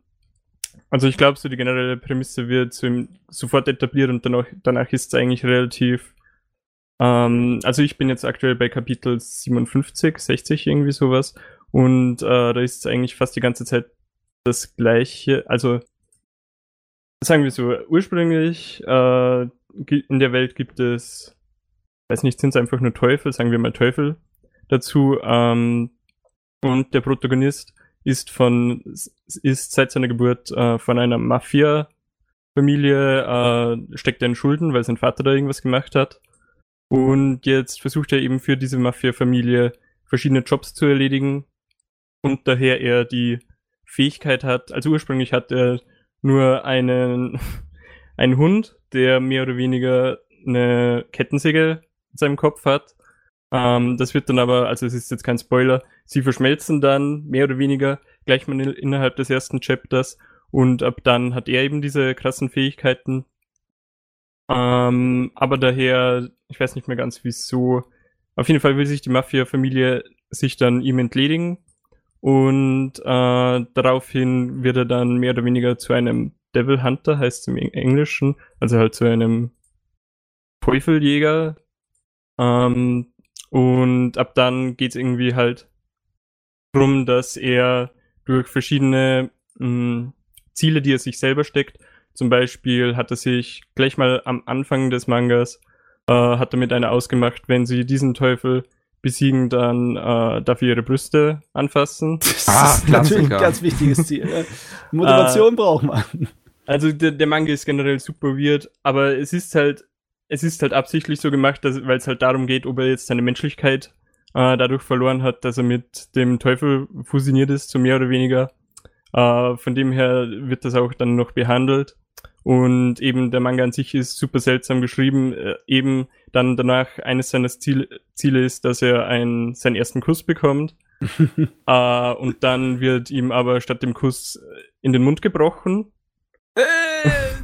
Also ich glaube, so die generelle Prämisse wird so sofort etabliert und danach, danach ist es eigentlich relativ. Ähm, also ich bin jetzt aktuell bei Kapitel 57, 60 irgendwie sowas. Und äh, da ist es eigentlich fast die ganze Zeit das gleiche. Also sagen wir so, ursprünglich äh, in der Welt gibt es weiß nicht, sind es einfach nur Teufel, sagen wir mal Teufel dazu. Ähm, und der Protagonist ist von ist seit seiner Geburt äh, von einer Mafia-Familie, äh, steckt er in Schulden, weil sein Vater da irgendwas gemacht hat. Und jetzt versucht er eben für diese Mafia-Familie verschiedene Jobs zu erledigen und daher er die Fähigkeit hat, also ursprünglich hat er nur einen, [LAUGHS] einen Hund, der mehr oder weniger eine Kettensäge in seinem Kopf hat. Ähm, das wird dann aber, also es ist jetzt kein Spoiler, sie verschmelzen dann mehr oder weniger gleich mal in- innerhalb des ersten Chapters und ab dann hat er eben diese krassen Fähigkeiten. Ähm, aber daher, ich weiß nicht mehr ganz wieso. Auf jeden Fall will sich die Mafia-Familie sich dann ihm entledigen und äh, daraufhin wird er dann mehr oder weniger zu einem Devil Hunter, heißt es im Eng- Englischen, also halt zu einem Teufeljäger. Ähm, und ab dann geht's irgendwie halt drum, dass er durch verschiedene mh, Ziele, die er sich selber steckt, zum Beispiel hat er sich gleich mal am Anfang des Mangas, äh, hat er mit einer ausgemacht, wenn sie diesen Teufel besiegen, dann äh, darf er ihre Brüste anfassen. Das Ah, ist natürlich ein ganz wichtiges Ziel. ne? [LAUGHS] Motivation Äh, braucht man. Also der, der Manga ist generell super weird, aber es ist halt, es ist halt absichtlich so gemacht, weil es halt darum geht, ob er jetzt seine Menschlichkeit äh, dadurch verloren hat, dass er mit dem Teufel fusioniert ist, so mehr oder weniger. Äh, von dem her wird das auch dann noch behandelt. Und eben der Manga an sich ist super seltsam geschrieben. Äh, eben dann danach eines seiner Ziel, Ziele ist, dass er einen, seinen ersten Kuss bekommt. [LAUGHS] äh, und dann wird ihm aber statt dem Kuss in den Mund gebrochen.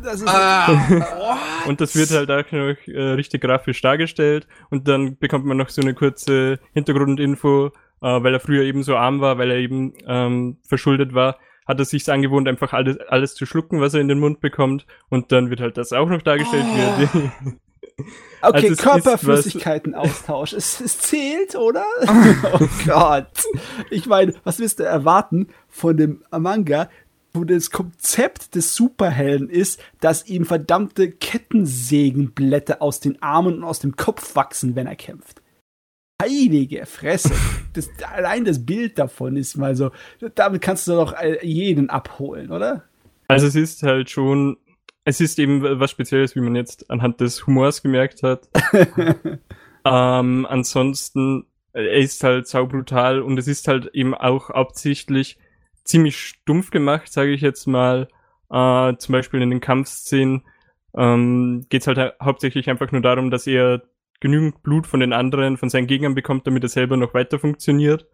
Das ist Ah, [LAUGHS] Und das wird halt auch noch äh, richtig grafisch dargestellt. Und dann bekommt man noch so eine kurze Hintergrundinfo, äh, weil er früher eben so arm war, weil er eben ähm, verschuldet war, hat er sich angewohnt, einfach alles, alles zu schlucken, was er in den Mund bekommt. Und dann wird halt das auch noch dargestellt. Oh. Wie [LAUGHS] Okay, Also Körperflüssigkeitenaustausch. Es, es zählt, oder? [LAUGHS] oh Gott. Ich meine, was willst du erwarten von dem Manga, das Konzept des Superhelden ist, dass ihm verdammte Kettensägenblätter aus den Armen und aus dem Kopf wachsen, wenn er kämpft. Heilige Fresse. [LAUGHS] Das, allein das Bild davon ist mal so, damit kannst du doch jeden abholen, oder? Also es ist halt schon, es ist eben was Spezielles, wie man jetzt anhand des Humors gemerkt hat. [LAUGHS] ähm, ansonsten, er ist halt saubrutal und es ist halt eben auch absichtlich ziemlich stumpf gemacht, sage ich jetzt mal. Äh, zum Beispiel in den Kampfszenen ähm, geht es halt ha hauptsächlich einfach nur darum, dass er genügend Blut von den anderen, von seinen Gegnern bekommt, damit er selber noch weiter funktioniert.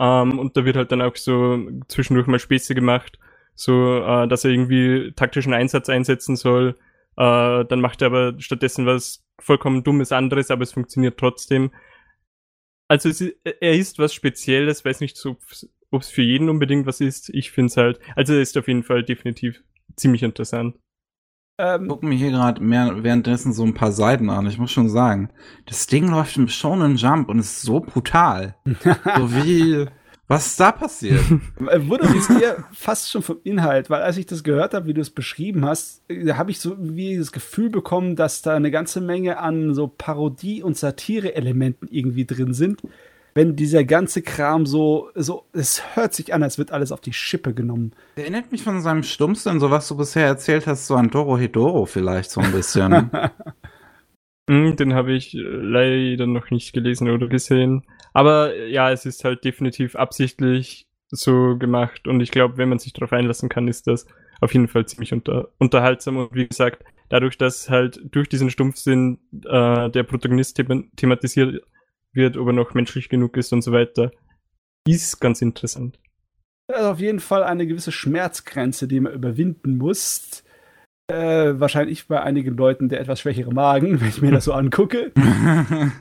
Ähm, und da wird halt dann auch so zwischendurch mal Späße gemacht, so äh, dass er irgendwie taktischen Einsatz einsetzen soll. Äh, dann macht er aber stattdessen was vollkommen Dummes anderes, aber es funktioniert trotzdem. Also ist, er ist was Spezielles, weiß nicht so, ob es für jeden unbedingt was ist. Ich finde es halt, also ist auf jeden Fall definitiv ziemlich interessant. Ähm, Gucken mir hier gerade währenddessen so ein paar Seiten an. Ich muss schon sagen, das Ding läuft im Shonen Jump und ist so brutal. [LAUGHS] so wie, was ist da passiert? [LAUGHS] Wurde es dir fast schon vom Inhalt, weil als ich das gehört habe, wie du es beschrieben hast, da habe ich so wie das Gefühl bekommen, dass da eine ganze Menge an so Parodie- und Satire-Elementen irgendwie drin sind, wenn dieser ganze Kram so, so, es hört sich an, als wird alles auf die Schippe genommen. Der erinnert mich von seinem Stummsten, so was du bisher erzählt hast, so an Doro Hedoro vielleicht so ein bisschen. [LAUGHS] Hm, den habe ich äh, leider noch nicht gelesen oder gesehen. Aber äh, ja, es ist halt definitiv absichtlich so gemacht und ich glaube, wenn man sich darauf einlassen kann, ist das auf jeden Fall ziemlich unter, unterhaltsam und wie gesagt, dadurch, dass halt durch diesen Stumpfsinn äh, der Protagonist thematisiert wird, ob er noch menschlich genug ist und so weiter, ist ganz interessant. Also auf jeden Fall eine gewisse Schmerzgrenze, die man überwinden muss. Äh, wahrscheinlich bei einigen Leuten der etwas schwächere Magen, [LAUGHS] wenn ich mir das so angucke. [LAUGHS]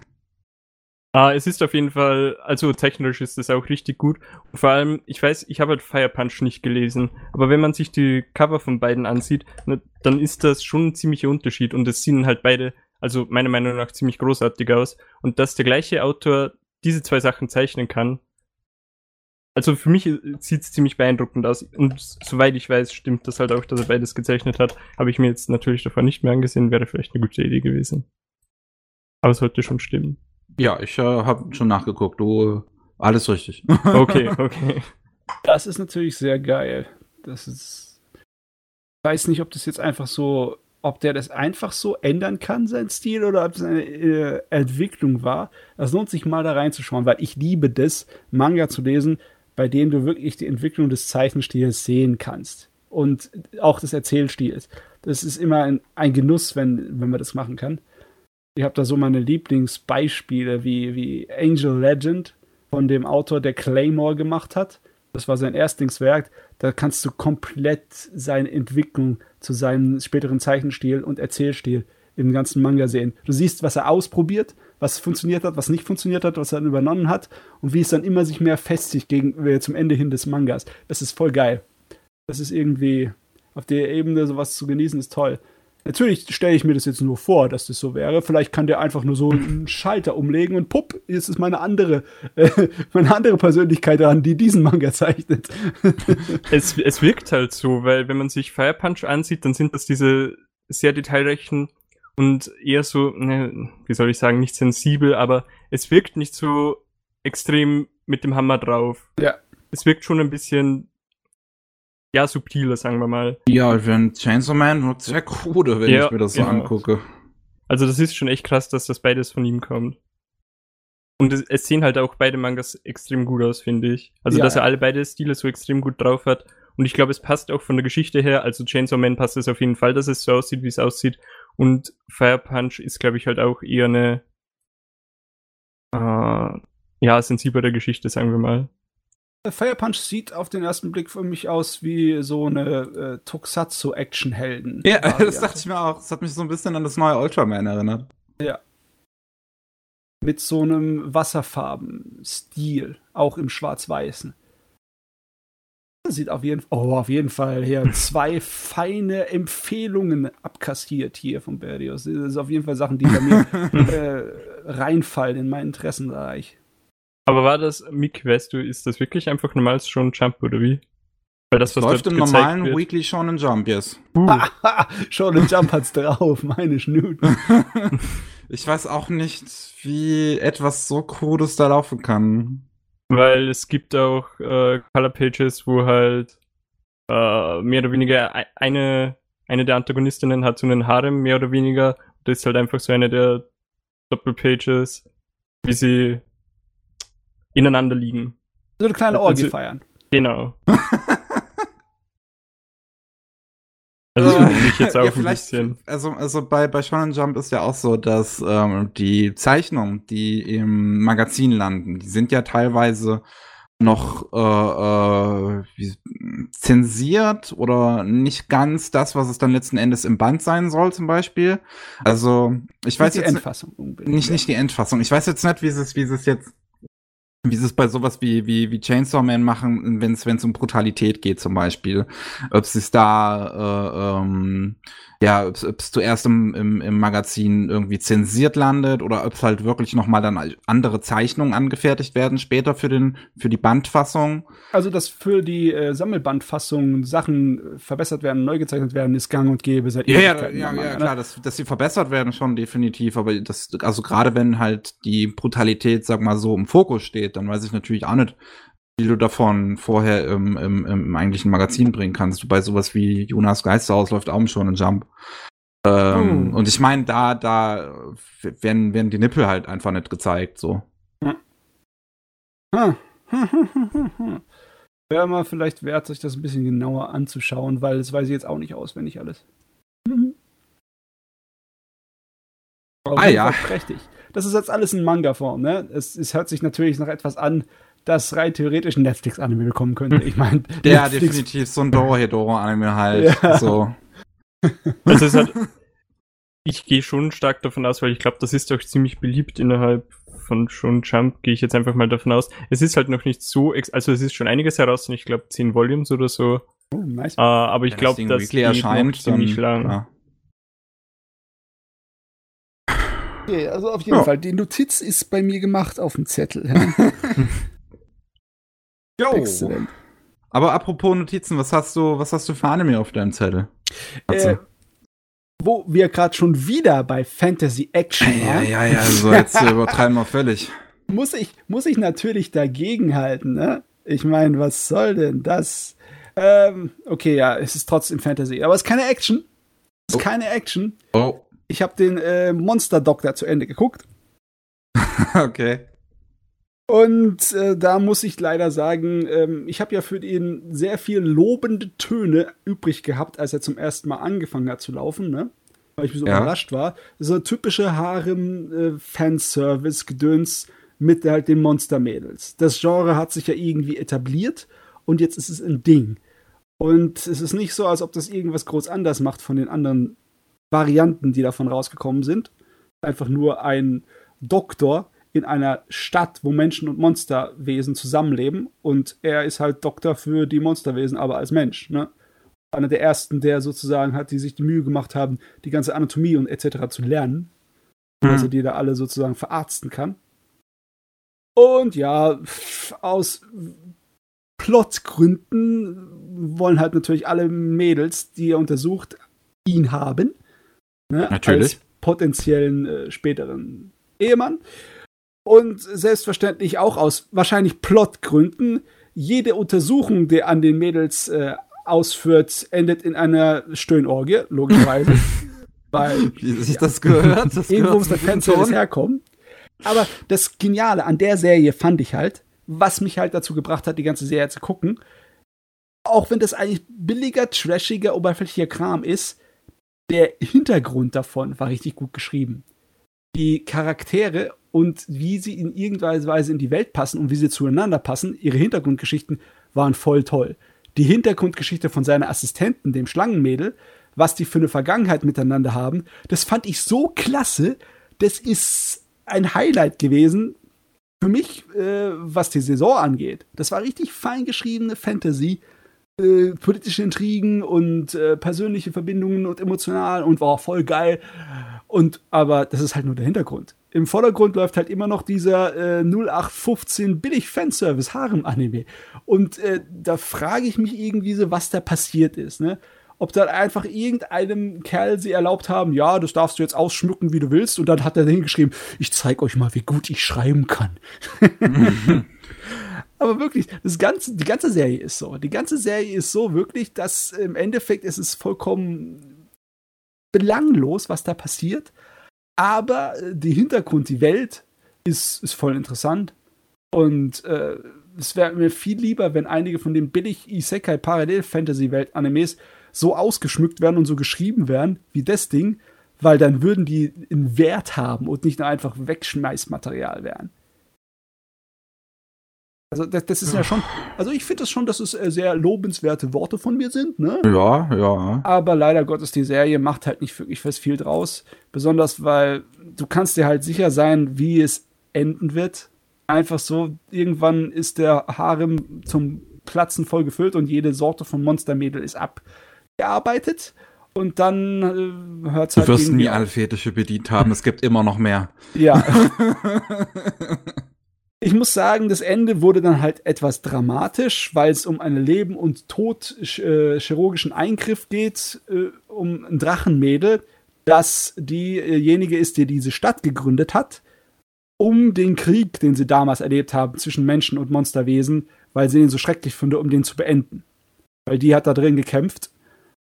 Ah, es ist auf jeden Fall, also technisch ist es auch richtig gut. Und vor allem, ich weiß, ich habe halt Fire Punch nicht gelesen, aber wenn man sich die Cover von beiden ansieht, ne, dann ist das schon ein ziemlicher Unterschied und es sehen halt beide also meiner Meinung nach ziemlich großartig aus. Und dass der gleiche Autor diese zwei Sachen zeichnen kann, also für mich sieht es ziemlich beeindruckend aus. Und soweit ich weiß, stimmt das halt auch, dass er beides gezeichnet hat. Habe ich mir jetzt natürlich davon nicht mehr angesehen, wäre vielleicht eine gute Idee gewesen. Aber es sollte schon stimmen. Ja, ich äh, habe schon nachgeguckt. Du, äh, alles richtig. [LAUGHS] okay, okay. Das ist natürlich sehr geil. Das ist. Ich weiß nicht, ob das jetzt einfach so ob der das einfach so ändern kann, sein Stil, oder ob es eine äh, Entwicklung war. Es lohnt sich mal da reinzuschauen, weil ich liebe das, Manga zu lesen, bei dem du wirklich die Entwicklung des Zeichenstils sehen kannst. Und auch des Erzählstils. Das ist immer ein, ein Genuss, wenn, wenn man das machen kann. Ich habe da so meine Lieblingsbeispiele wie, wie Angel Legend von dem Autor, der Claymore gemacht hat. Das war sein Erstlingswerk. Da kannst du komplett seine Entwicklung zu seinem späteren Zeichenstil und Erzählstil im ganzen Manga sehen. Du siehst, was er ausprobiert, was funktioniert hat, was nicht funktioniert hat, was er dann übernommen hat und wie es dann immer sich mehr festigt gegen, äh, zum Ende hin des Mangas. Das ist voll geil. Das ist irgendwie auf der Ebene sowas zu genießen, ist toll. Natürlich stelle ich mir das jetzt nur vor, dass das so wäre. Vielleicht kann der einfach nur so einen [CLEARS THROAT] Schalter umlegen und pupp, jetzt ist meine andere, äh, meine andere Persönlichkeit dran, die diesen Manga zeichnet. [LAUGHS] es, es wirkt halt so, weil wenn man sich Fire Punch ansieht, dann sind das diese sehr detailreichen und eher so, ne, wie soll ich sagen, nicht sensibel, aber es wirkt nicht so extrem mit dem Hammer drauf. Ja. Es wirkt schon ein bisschen ja, subtiler, sagen wir mal. Ja, wenn Chainsaw Man wird sehr krude, wenn ja, ich mir das so genau. angucke. Also das ist schon echt krass, dass das beides von ihm kommt. Und es, es sehen halt auch beide Mangas extrem gut aus, finde ich. Also, ja, dass er alle beide Stile so extrem gut drauf hat. Und ich glaube, es passt auch von der Geschichte her. Also Chainsaw Man passt es auf jeden Fall, dass es so aussieht, wie es aussieht. Und Fire Punch ist, glaube ich, halt auch eher eine äh, ja, sensiblere Geschichte, sagen wir mal. Fire Punch sieht auf den ersten Blick für mich aus wie so eine äh, Tokusatsu-Action-Helden. Ja, das dachte ich mir auch. Das hat mich so ein bisschen an das neue Ultraman erinnert. Ja. Mit so einem Wasserfarben-Stil, auch im Schwarz-Weißen. Sieht auf jeden, oh, auf jeden Fall her [LAUGHS] zwei feine Empfehlungen abkassiert hier von Berdios. Das sind auf jeden Fall Sachen, die bei mir [LAUGHS] äh, reinfallen in meinen Interessenbereich. Aber war das, Mick, weißt du, ist das wirklich einfach normales schon Jump oder wie? Weil das, was Läuft im normalen wird, Weekly Shonen Jump, yes. [LAUGHS] Schon den Jump hat's drauf, meine Schnuten. [LAUGHS] ich weiß auch nicht, wie etwas so Krudes da laufen kann. Weil es gibt auch äh, Color Pages, wo halt äh, mehr oder weniger ei- eine, eine der Antagonistinnen hat so einen Harem, mehr oder weniger. Das ist halt einfach so eine der Doppelpages, wie sie ineinander liegen. So eine kleine Orgie Also- feiern. Genau. [LAUGHS] Also ich wundere mich jetzt auch Ja, ein bisschen. Also, also bei, bei Shonen Jump ist ja auch so, dass ähm, die Zeichnungen, die im Magazin landen, die sind ja teilweise noch äh, äh, wie, zensiert oder nicht ganz das, was es dann letzten Endes im Band sein soll, zum Beispiel. Also, ich weiß Nicht die jetzt nicht, Endfassung unbedingt. nicht, nicht die Endfassung. Ich weiß jetzt nicht, wie sie es, wie sie es jetzt, wie sie es bei sowas wie, wie, wie Chainsaw Man machen, wenn es, um Brutalität geht, zum Beispiel. Ob sie es da, äh, ähm, ja, ob es zuerst im, im, im Magazin irgendwie zensiert landet oder ob es halt wirklich nochmal dann andere Zeichnungen angefertigt werden später für den, für die Bandfassung. Also, dass für die äh, Sammelbandfassung Sachen äh, verbessert werden, neu gezeichnet werden, ist gang und gäbe seit Ja, ja, ja, ja ne? klar, dass, dass sie verbessert werden schon definitiv, aber das, also gerade wenn halt die Brutalität, sag mal so, im Fokus steht, dann weiß ich natürlich auch nicht, wie du davon vorher im, im, im eigentlichen Magazin bringen kannst. Bei sowas wie Jonas Geisterhaus läuft auch schon ein Jump. Ähm, Oh. Und ich meine, da, da werden, werden die Nippel halt einfach nicht gezeigt, so. Ha. [LAUGHS] Wäre mal vielleicht wert, sich das ein bisschen genauer anzuschauen, weil das weiß ich jetzt auch nicht auswendig alles. Mhm. Ah, ja. Prächtig. Das ist jetzt alles in Manga-Form, ne? Es, es hört sich natürlich nach etwas an, das rein theoretisch ein Netflix-Anime bekommen könnte. Ich meine, [LAUGHS] Der Netflix- definitiv so ein Dorohedoro-Anime halt, Ja. so. Also es hat, ich gehe schon stark davon aus, weil ich glaube, das ist auch ziemlich beliebt innerhalb von schon Jump, gehe ich jetzt einfach mal davon aus. Es ist halt noch nicht so, ex also es ist schon einiges heraus, und ich glaube 10 Volumes oder so. Oh, nice. Äh, aber ich glaube, das Weekly geht erscheint, noch ziemlich dann, lang. ja. Okay, also auf jeden Ja. Fall. Die Notiz ist bei mir gemacht auf dem Zettel. [LAUGHS] Ja. Jo. Exzellent. Aber apropos Notizen, was hast du, was hast du für Anime auf deinem Zettel? Äh, wo wir gerade schon wieder bei Fantasy Action ja, waren, ja, ja, also jetzt [LAUGHS] übertreiben wir völlig. muss ich, muss ich natürlich dagegenhalten, ne? Ich meine, was soll denn das? Ähm, okay, ja, es ist trotzdem Fantasy, aber es ist keine Action. Es ist Oh. keine Action. Oh, Ich habe den äh, Monster Doctor zu Ende geguckt [LAUGHS] okay. Und äh, da muss ich leider sagen, ähm, ich habe ja für ihn sehr viel lobende Töne übrig gehabt, als er zum ersten Mal angefangen hat zu laufen, ne? Weil ich so Ja. überrascht war. So typische Harem-Fanservice-Gedöns mit halt den Monster-Mädels. Das Genre hat sich ja irgendwie etabliert und jetzt ist es ein Ding. Und es ist nicht so, als ob das irgendwas groß anders macht von den anderen Varianten, die davon rausgekommen sind. Einfach nur ein Doktor in einer Stadt, wo Menschen und Monsterwesen zusammenleben und er ist halt Doktor für die Monsterwesen, aber als Mensch. Ne? Einer der ersten, der sozusagen hat, die sich die Mühe gemacht haben, die ganze Anatomie und etc. zu lernen, dass er die da alle sozusagen verarzten kann. Und ja, aus Plotgründen wollen halt natürlich alle Mädels, die er untersucht, ihn haben. Ne, Natürlich. Als potenziellen äh, späteren Ehemann. Und selbstverständlich auch aus wahrscheinlich Plotgründen. Jede Untersuchung, die an den Mädels äh, ausführt, endet in einer Stöhnorgie, logischerweise. [LAUGHS] Weil Wie sich das gehört? Das Irgendwo muss der Fanservice herkommen. Aber das Geniale an der Serie fand ich halt, was mich halt dazu gebracht hat, die ganze Serie zu gucken, auch wenn das eigentlich billiger, trashiger, oberflächlicher Kram ist, der Hintergrund davon war richtig gut geschrieben. Die Charaktere und wie sie in irgendeiner Weise in die Welt passen und wie sie zueinander passen, ihre Hintergrundgeschichten waren voll toll. Die Hintergrundgeschichte von seiner Assistentin, dem Schlangenmädel, was die für eine Vergangenheit miteinander haben, das fand ich so klasse. Das ist ein Highlight gewesen für mich, äh, was die Saison angeht. Das war richtig fein geschriebene Fantasy. Äh, politische Intrigen und äh, persönliche Verbindungen und emotional und war voll geil. Und aber das ist halt nur der Hintergrund. im Vordergrund läuft halt immer noch dieser äh, 0815 billig Fanservice Harem Anime und äh, da frage ich mich irgendwie so, was da passiert ist, ne? Ob da einfach irgendeinem Kerl sie erlaubt haben, ja, das darfst du jetzt ausschmücken, wie du willst und dann hat er hingeschrieben, ich zeig euch mal, wie gut ich schreiben kann. [LAUGHS] Aber wirklich, das ganze, die ganze Serie ist so. Die ganze Serie ist so wirklich, dass im Endeffekt ist es vollkommen belanglos, was da passiert. Aber äh, die Hintergrund, die Welt ist, ist voll interessant. Und äh, es wäre mir viel lieber, wenn einige von den billig Isekai Parallel Fantasy Welt Animes so ausgeschmückt werden und so geschrieben werden wie das Ding, weil dann würden die einen Wert haben und nicht nur einfach Wegschmeißmaterial werden. Also das, das ist ja schon, also ich finde das schon, dass es äh, sehr lobenswerte Worte von mir sind, ne? Ja, ja. Aber leider Gottes, die Serie macht halt nicht wirklich was viel draus. Besonders, weil du kannst dir halt sicher sein, wie es enden wird. Einfach so, irgendwann ist der Harem zum Platzen voll gefüllt und jede Sorte von Monstermädel ist abgearbeitet. Und dann äh, hört es halt. Du wirst nie alle Fetische bedient haben, es gibt immer noch mehr. Ja. [LAUGHS] [LAUGHS] Ich muss sagen, das Ende wurde dann halt etwas dramatisch, weil es um einen Leben- und Tod äh, chirurgischen Eingriff geht, äh, um ein Drachenmädel, das diejenige ist, die diese Stadt gegründet hat, um den Krieg, den sie damals erlebt haben zwischen Menschen und Monsterwesen, weil sie ihn so schrecklich finde, um den zu beenden. Weil die hat da drin gekämpft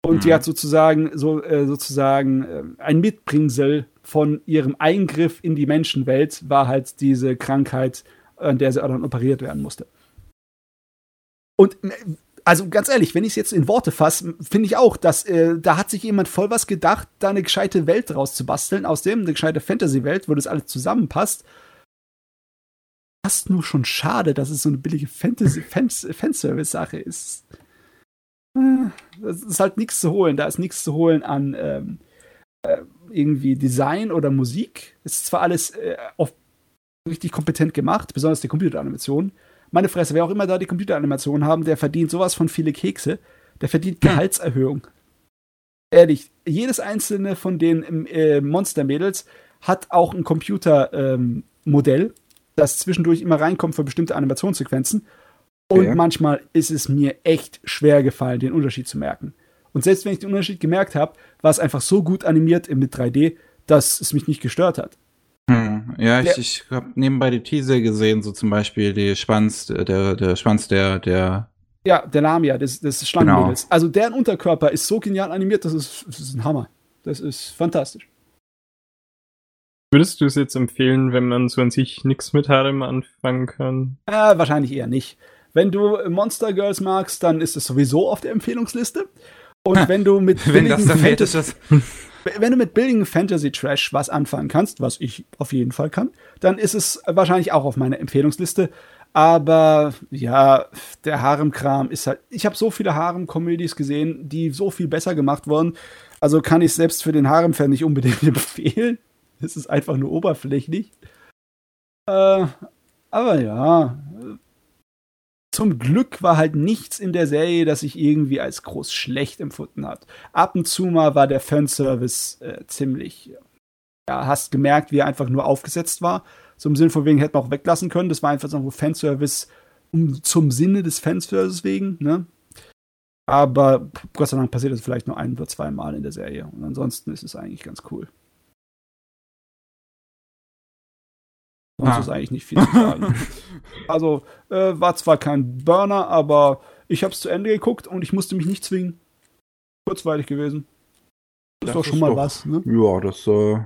und mhm. die hat sozusagen so äh, sozusagen äh, ein Mitbringsel von ihrem Eingriff in die Menschenwelt war halt diese Krankheit an der sie dann operiert werden musste. Und also ganz ehrlich, wenn ich es jetzt in Worte fasse, finde ich auch, dass äh, da hat sich jemand voll was gedacht, da eine gescheite Welt draus zu basteln, aus dem eine gescheite Fantasy-Welt, wo das alles zusammenpasst. Fast nur schon schade, dass es so eine billige Fanservice-Sache ist. Äh, das ist halt nichts zu holen. Da ist nichts zu holen an ähm, äh, irgendwie Design oder Musik. Es ist zwar alles äh, auf richtig kompetent gemacht, besonders die Computeranimation. Meine Fresse, wer auch immer da die Computeranimation haben, der verdient sowas von viele Kekse. Der verdient Gehaltserhöhung. Ehrlich, jedes einzelne von den äh, Monster-Mädels hat auch ein Computermodell, ähm, das zwischendurch immer reinkommt für bestimmte Animationssequenzen. Und ja. manchmal ist es mir echt schwer gefallen, den Unterschied zu merken. Und selbst wenn ich den Unterschied gemerkt habe, war es einfach so gut animiert mit 3D, dass es mich nicht gestört hat. Hm, ja, ich, ich habe nebenbei die Teaser gesehen, so zum Beispiel die Schwanz, der, der Schwanz der, der ja, der Lamia, des, des Schlangenmädels. Genau. Also deren Unterkörper ist so genial animiert, das ist, das ist ein Hammer. Das ist fantastisch. Würdest du es jetzt empfehlen, wenn man so an sich nichts mit Harem anfangen kann? Äh, wahrscheinlich eher nicht. Wenn du Monster Girls magst, dann ist es sowieso auf der Empfehlungsliste. Und wenn du mit [LAUGHS] wenn Fetisch ist. [LAUGHS] wenn du mit Building Fantasy Trash was anfangen kannst, was ich auf jeden Fall kann, dann ist es wahrscheinlich auch auf meiner Empfehlungsliste. Aber ja, der Harem-Kram ist halt. Ich habe so viele Harem-Komödies gesehen, die so viel besser gemacht wurden. Also kann ich selbst für den Harem-Fan nicht unbedingt [LAUGHS] empfehlen. Es ist einfach nur oberflächlich. Äh, aber ja, zum Glück war halt nichts in der Serie, das sich irgendwie als groß schlecht empfunden hat. Ab und zu mal war der Fanservice äh, ziemlich, ja, hast gemerkt, wie er einfach nur aufgesetzt war. Zum Sinn von wegen hätte man auch weglassen können. Das war einfach so ein Fanservice um, zum Sinne des Fanservice wegen, ne? Aber Gott sei Dank passiert das vielleicht nur ein oder zwei Mal in der Serie. Und ansonsten ist es eigentlich ganz cool. Sonst ah. ist eigentlich nicht viel zu sagen. [LAUGHS] also, äh, war zwar kein Burner, aber ich habe es zu Ende geguckt und ich musste mich nicht zwingen. Kurzweilig gewesen. Das, das ist doch schon ist mal doch, was, ne? Ja, das äh,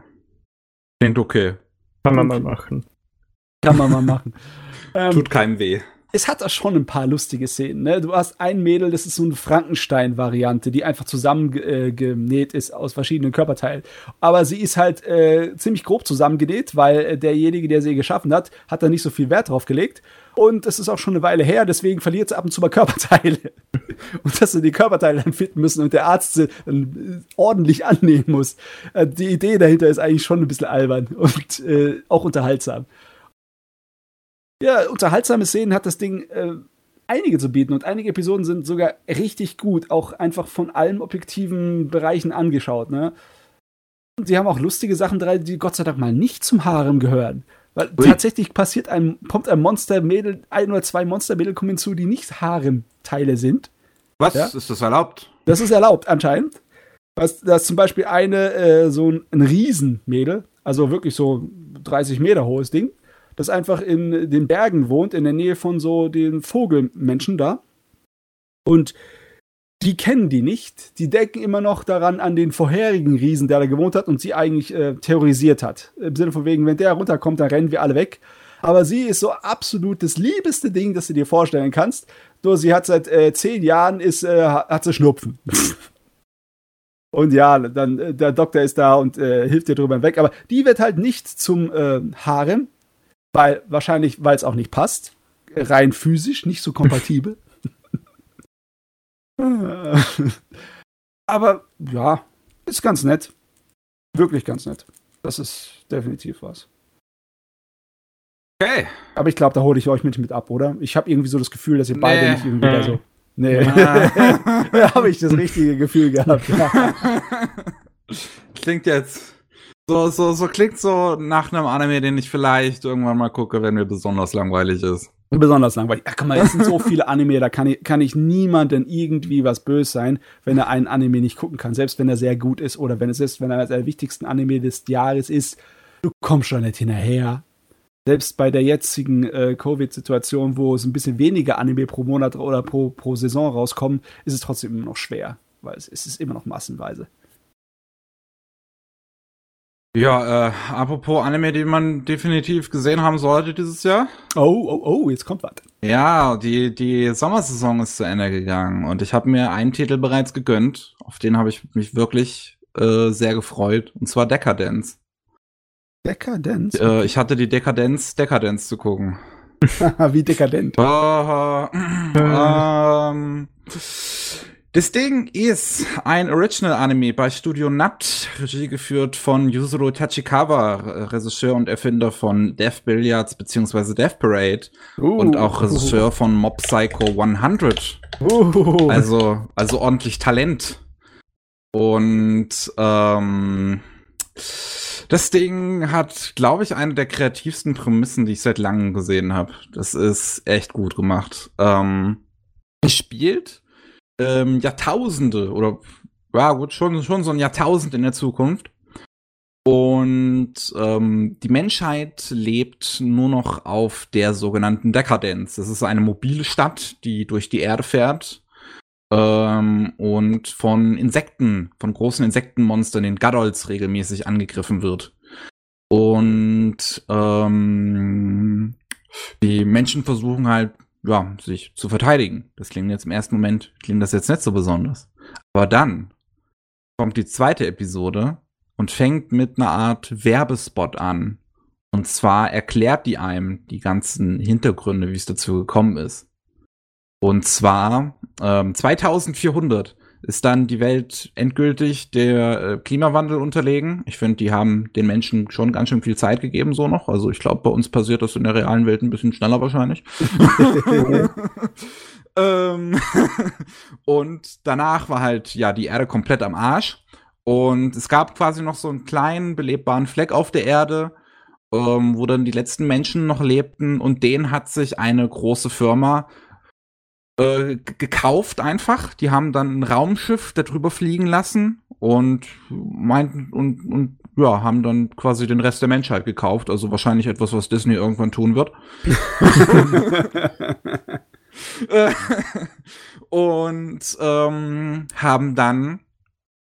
klingt okay. Kann man mal machen. Kann man mal machen. [LAUGHS] ähm, Tut keinem weh es hat da schon ein paar lustige Szenen. Ne? Du hast ein Mädel, das ist so eine Frankenstein-Variante, die einfach zusammengenäht äh, ist aus verschiedenen Körperteilen. Aber sie ist halt äh, ziemlich grob zusammengenäht, weil äh, derjenige, der sie geschaffen hat, hat da nicht so viel Wert drauf gelegt. Und es ist auch schon eine Weile her, deswegen verliert sie ab und zu mal Körperteile. [LAUGHS] und dass sie die Körperteile dann finden müssen und der Arzt sie dann äh, ordentlich annehmen muss. Die Idee dahinter ist eigentlich schon ein bisschen albern und äh, auch unterhaltsam ja, unterhaltsame Szenen hat das Ding äh, einige zu bieten und einige Episoden sind sogar richtig gut, auch einfach von allen objektiven Bereichen angeschaut. Ne? sie haben auch lustige Sachen drin, die Gott sei Dank mal nicht zum Harem gehören. Weil Ui. tatsächlich passiert ein, kommt ein Monstermädel, ein oder zwei Monstermädel kommen hinzu, die nicht Harem-Teile sind. Was? Ja? Ist das erlaubt? Das ist erlaubt anscheinend. Was, da ist zum Beispiel eine, äh, so ein, ein Riesenmädel, also wirklich so 30 Meter hohes Ding, das einfach in den Bergen wohnt, in der Nähe von so den Vogelmenschen da. Und die kennen die nicht. Die denken immer noch daran an den vorherigen Riesen, der da gewohnt hat und sie eigentlich äh, terrorisiert hat. Im Sinne von wegen, wenn der runterkommt, dann rennen wir alle weg. Aber sie ist so absolut das liebeste Ding, das du dir vorstellen kannst. Nur sie hat seit äh, zehn Jahren ist, äh, hat sie Schnupfen. [LAUGHS] und ja, dann äh, der Doktor ist da und äh, hilft dir drüber weg. Aber die wird halt nicht zum äh, Harem, weil wahrscheinlich, weil es auch nicht passt. Rein physisch, nicht so kompatibel. [LAUGHS] [LAUGHS] Aber ja, ist ganz nett. Wirklich ganz nett. Das ist definitiv was. Okay. Aber ich glaube, da hole ich euch mit, mit ab, oder? Ich habe irgendwie so das Gefühl, dass ihr beide Nee. nicht irgendwie da so. Nee. Ah. [LAUGHS] da habe ich das richtige Gefühl gehabt. Ja. klingt jetzt. So, so, so klingt so nach einem Anime, den ich vielleicht irgendwann mal gucke, wenn mir besonders langweilig ist. Besonders langweilig. Ach, guck mal, es sind so [LAUGHS] viele Anime, da kann ich, kann ich niemandem irgendwie was böse sein, wenn er einen Anime nicht gucken kann. Selbst wenn er sehr gut ist oder wenn es ist, wenn er der wichtigsten Anime des Jahres ist. Du kommst schon nicht hinterher. Selbst bei der jetzigen äh, Covid-Situation, wo es ein bisschen weniger Anime pro Monat oder pro, pro Saison rauskommen, ist es trotzdem immer noch schwer, weil es, es ist immer noch massenweise. Ja, äh, apropos Anime, die man definitiv gesehen haben sollte dieses Jahr. Oh, oh, oh, jetzt kommt was. Ja, die, die Sommersaison ist zu Ende gegangen und ich habe mir einen Titel bereits gegönnt. Auf den habe ich mich wirklich äh, sehr gefreut. Und zwar Decadence. Dekadenz? Äh, ich hatte die Dekadenz, Dekadenz zu gucken. [LAUGHS] Wie dekadent. Äh, ähm, das Ding ist ein Original-Anime bei Studio Nut, Regie geführt von Yuzuru Tachikawa, Regisseur und Erfinder von Death Billiards bzw. Death Parade Uh, und auch Regisseur von Mob Psycho 100. Uh, Also, also ordentlich Talent. Und ähm, das Ding hat, glaube ich, eine der kreativsten Prämissen, die ich seit langem gesehen habe. Das ist echt gut gemacht. Ähm, spielt ähm, Jahrtausende oder ja gut, schon, schon so ein Jahrtausend in der Zukunft. Und ähm, die Menschheit lebt nur noch auf der sogenannten Dekadenz. Das ist eine mobile Stadt, die durch die Erde fährt ähm, und von Insekten, von großen Insektenmonstern, den Gadolz, regelmäßig angegriffen wird. Und ähm, die Menschen versuchen halt, ja, sich zu verteidigen. Das klingt jetzt im ersten Moment, klingt das jetzt nicht so besonders. Aber dann kommt die zweite Episode und fängt mit einer Art Werbespot an. Und zwar erklärt die einem die ganzen Hintergründe, wie es dazu gekommen ist. Und zwar ähm, 2400 ist dann die Welt endgültig der äh, Klimawandel unterlegen. Ich finde, die haben den Menschen schon ganz schön viel Zeit gegeben, so noch. Also ich glaube, bei uns passiert das in der realen Welt ein bisschen schneller wahrscheinlich. [LAUGHS] [LAUGHS] ähm, [LAUGHS] und danach war halt ja die Erde komplett am Arsch. Und es gab quasi noch so einen kleinen belebbaren Fleck auf der Erde, ähm, wo dann die letzten Menschen noch lebten. Und den hat sich eine große Firma äh, gekauft einfach. Die haben dann ein Raumschiff darüber fliegen lassen und meinten und, und ja, haben dann quasi den Rest der Menschheit gekauft. Also wahrscheinlich etwas, was Disney irgendwann tun wird. [LAUGHS] Äh, [LAUGHS] und ähm, haben dann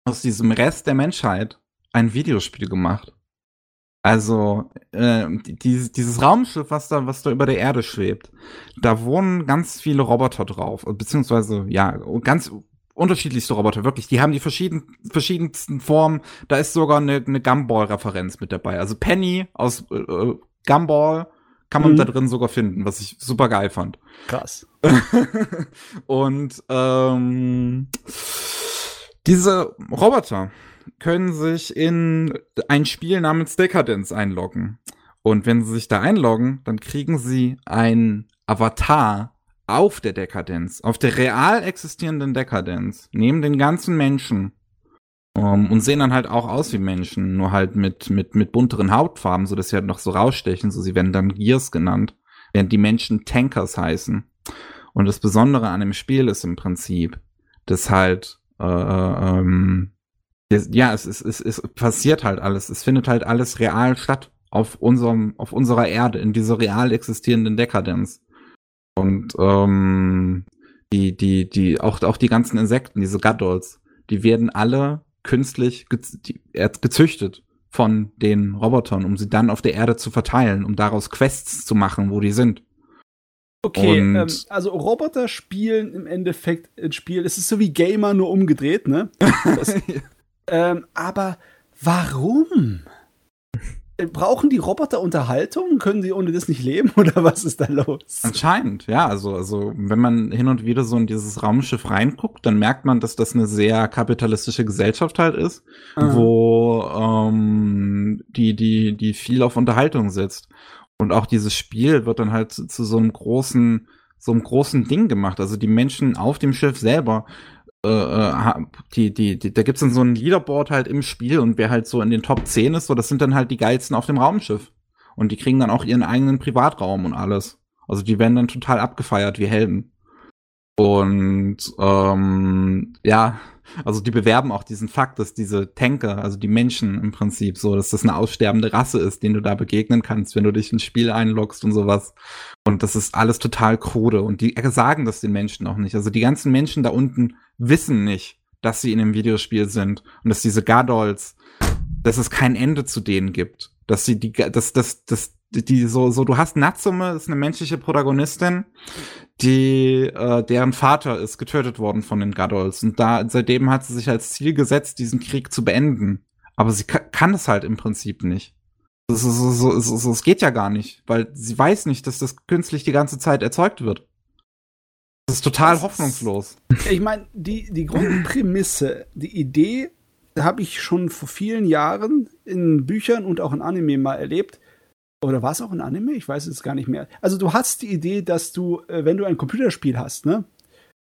aus diesem Rest der Menschheit ein Videospiel gemacht. Also äh, die- dieses, dieses Raumschiff, was da, was da über der Erde schwebt, da wohnen ganz viele Roboter drauf, beziehungsweise ja ganz unterschiedlichste Roboter wirklich. Die haben die verschieden, verschiedensten Formen. Da ist sogar eine, eine Gumball-Referenz mit dabei. Also Penny aus äh, äh, Gumball kann man Mhm. da drin sogar finden, was ich super geil fand. Krass. [LAUGHS] Und ähm, diese Roboter können sich in ein Spiel namens Decadence einloggen. Und wenn sie sich da einloggen, dann kriegen sie ein Avatar auf der Dekadenz, auf der real existierenden Dekadenz, neben den ganzen Menschen. Um, und sehen dann halt auch aus wie Menschen, nur halt mit, mit, mit bunteren Hautfarben, so dass sie halt noch so rausstechen, so sie werden dann Gears genannt, während die Menschen Tankers heißen. Und das Besondere an dem Spiel ist im Prinzip, dass halt, äh, ähm, das, ja, es, es, es, es passiert halt alles, es findet halt alles real statt auf unserem, auf unserer Erde, in dieser real existierenden Dekadenz. Und ähm, die, die, die, auch, auch die ganzen Insekten, diese Gadolls, die werden alle künstlich gezüchtet von den Robotern, um sie dann auf der Erde zu verteilen, um daraus Quests zu machen, wo die sind. Okay, ähm, also Roboter spielen im Endeffekt ein Spiel, es ist so wie Gamer nur umgedreht, ne? [LAUGHS] Das, ähm, aber warum? brauchen die Roboter Unterhaltung? Können sie ohne das nicht leben [LAUGHS] oder was ist da los? Anscheinend, ja. Also, also wenn man hin und wieder so in dieses Raumschiff reinguckt, dann merkt man, dass das eine sehr kapitalistische Gesellschaft halt ist, mhm. wo ähm, die, die, die viel auf Unterhaltung setzt. Und auch dieses Spiel wird dann halt zu, zu so einem großen, so einem großen Ding gemacht. Also die Menschen auf dem Schiff selber äh, äh die, die, die, da gibt's dann so ein Leaderboard halt im Spiel und wer halt so in den Top 10 ist, so, das sind dann halt die geilsten auf dem Raumschiff. Und die kriegen dann auch ihren eigenen Privatraum und alles. Also die werden dann total abgefeiert wie Helden. Und ähm, ja, also die bewerben auch diesen Fakt, dass diese Tanker, also die Menschen im Prinzip so, dass das eine aussterbende Rasse ist, denen du da begegnen kannst, wenn du dich ins Spiel einloggst und sowas. Und das ist alles total krude. Und die sagen das den Menschen auch nicht. Also die ganzen Menschen da unten wissen nicht, dass sie in einem Videospiel sind und dass diese Gadolls, dass es kein Ende zu denen gibt. Dass sie die, dass, dass, dass, die so, so, du hast Natsume, ist eine menschliche Protagonistin, die, äh, deren Vater ist getötet worden von den Gadolls. Und da, seitdem hat sie sich als Ziel gesetzt, diesen Krieg zu beenden. Aber sie kann es halt im Prinzip nicht. Es, es, es, es, es geht ja gar nicht, weil sie weiß nicht, dass das künstlich die ganze Zeit erzeugt wird. Das ist total das hoffnungslos. Ist, ich meine, die, die Grundprämisse, die Idee, habe ich schon vor vielen Jahren in Büchern und auch in Anime mal erlebt. Oder war es auch ein Anime? Ich weiß es gar nicht mehr. Also du hast die Idee, dass du, äh, wenn du ein Computerspiel hast, ne?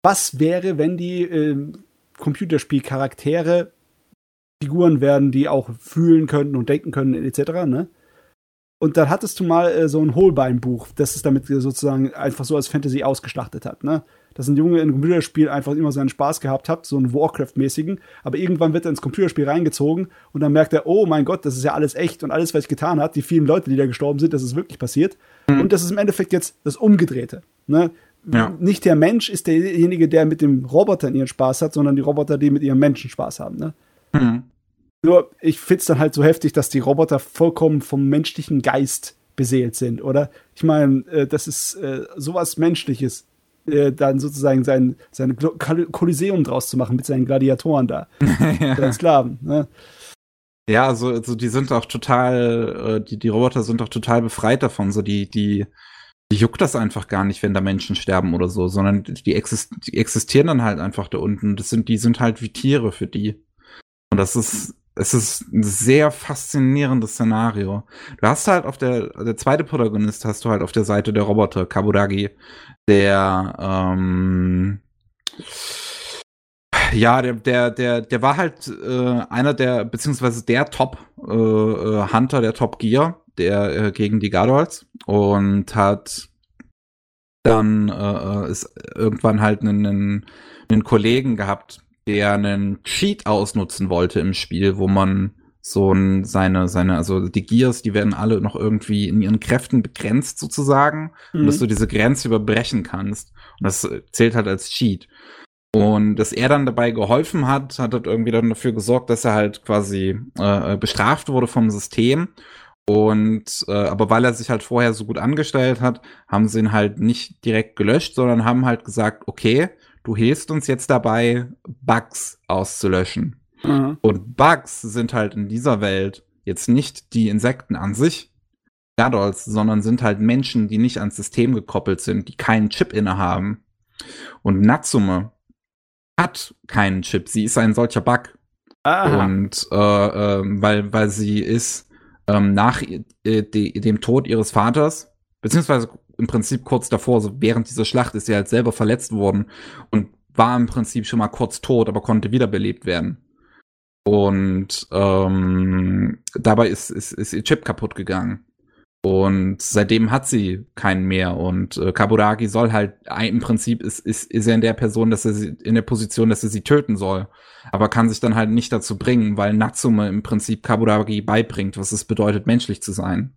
Was wäre, wenn die äh, Computerspielcharaktere Figuren werden, die auch fühlen können und denken können, etc., ne? Und dann hattest du mal äh, so ein Holbein-Buch, das es damit sozusagen einfach so als Fantasy ausgeschlachtet hat, ne? Dass ein Junge in einem Computerspiel einfach immer seinen Spaß gehabt hat, so einen Warcraft-mäßigen, aber irgendwann wird er ins Computerspiel reingezogen und dann merkt er, oh mein Gott, das ist ja alles echt und alles, was ich getan habe, die vielen Leute, die da gestorben sind, das ist wirklich passiert. Mhm. Und das ist im Endeffekt jetzt das Umgedrehte. Ne? Ja. Nicht der Mensch ist derjenige, der mit dem Roboter ihren Spaß hat, sondern die Roboter, die mit ihrem Menschen Spaß haben. Ne? Mhm. Nur, ich find's dann halt so heftig, dass die Roboter vollkommen vom menschlichen Geist beseelt sind, oder? Ich meine, äh, das ist äh, sowas Menschliches, äh, dann sozusagen sein, sein Kolosseum draus zu machen mit seinen Gladiatoren da. [LAUGHS] ja. Sklaven, ne? Ja, also, also die sind auch total, äh, die, die Roboter sind auch total befreit davon. So die, die, die juckt das einfach gar nicht, wenn da Menschen sterben oder so, sondern die, exist die existieren dann halt einfach da unten. Das sind, die sind halt wie Tiere für die. Und das ist, es ist ein sehr faszinierendes Szenario. Du hast halt auf der, der zweite Protagonist hast du halt auf der Seite der Roboter, Kaburagi, der, ähm, ja, der, der, der, der war halt äh, einer der, beziehungsweise der Top-Hunter, äh, der Top Gear, der äh, gegen die Gardols und hat dann äh, ist irgendwann halt einen, einen, einen Kollegen gehabt, der einen Cheat ausnutzen wollte im Spiel, wo man so ein, seine, seine, also die Gears, die werden alle noch irgendwie in ihren Kräften begrenzt sozusagen, mhm. und dass du diese Grenze überbrechen kannst. Und das zählt halt als Cheat. Und dass er dann dabei geholfen hat, hat halt irgendwie dann dafür gesorgt, dass er halt quasi äh, bestraft wurde vom System. Und äh, aber weil er sich halt vorher so gut angestellt hat, haben sie ihn halt nicht direkt gelöscht, sondern haben halt gesagt, okay, du hilfst uns jetzt dabei, Bugs auszulöschen. Mhm. Und Bugs sind halt in dieser Welt jetzt nicht die Insekten an sich, Gadolls, sondern sind halt Menschen, die nicht ans System gekoppelt sind, die keinen Chip innehaben. Und Natsume hat keinen Chip. Sie ist ein solcher Bug. Aha. Und äh, äh, weil, weil sie ist ähm, nach äh, de, dem Tod ihres Vaters, beziehungsweise im Prinzip kurz davor, so während dieser Schlacht ist sie halt selber verletzt worden und war im Prinzip schon mal kurz tot, aber konnte wiederbelebt werden. Und ähm, dabei ist, ist, ist ihr Chip kaputt gegangen. Und seitdem hat sie keinen mehr. Und äh, Kaburagi soll halt, im Prinzip ist, ist, ist er in der Person, dass er sie, in der Position, dass er sie töten soll. Aber kann sich dann halt nicht dazu bringen, weil Natsume im Prinzip Kaburagi beibringt, was es bedeutet, menschlich zu sein.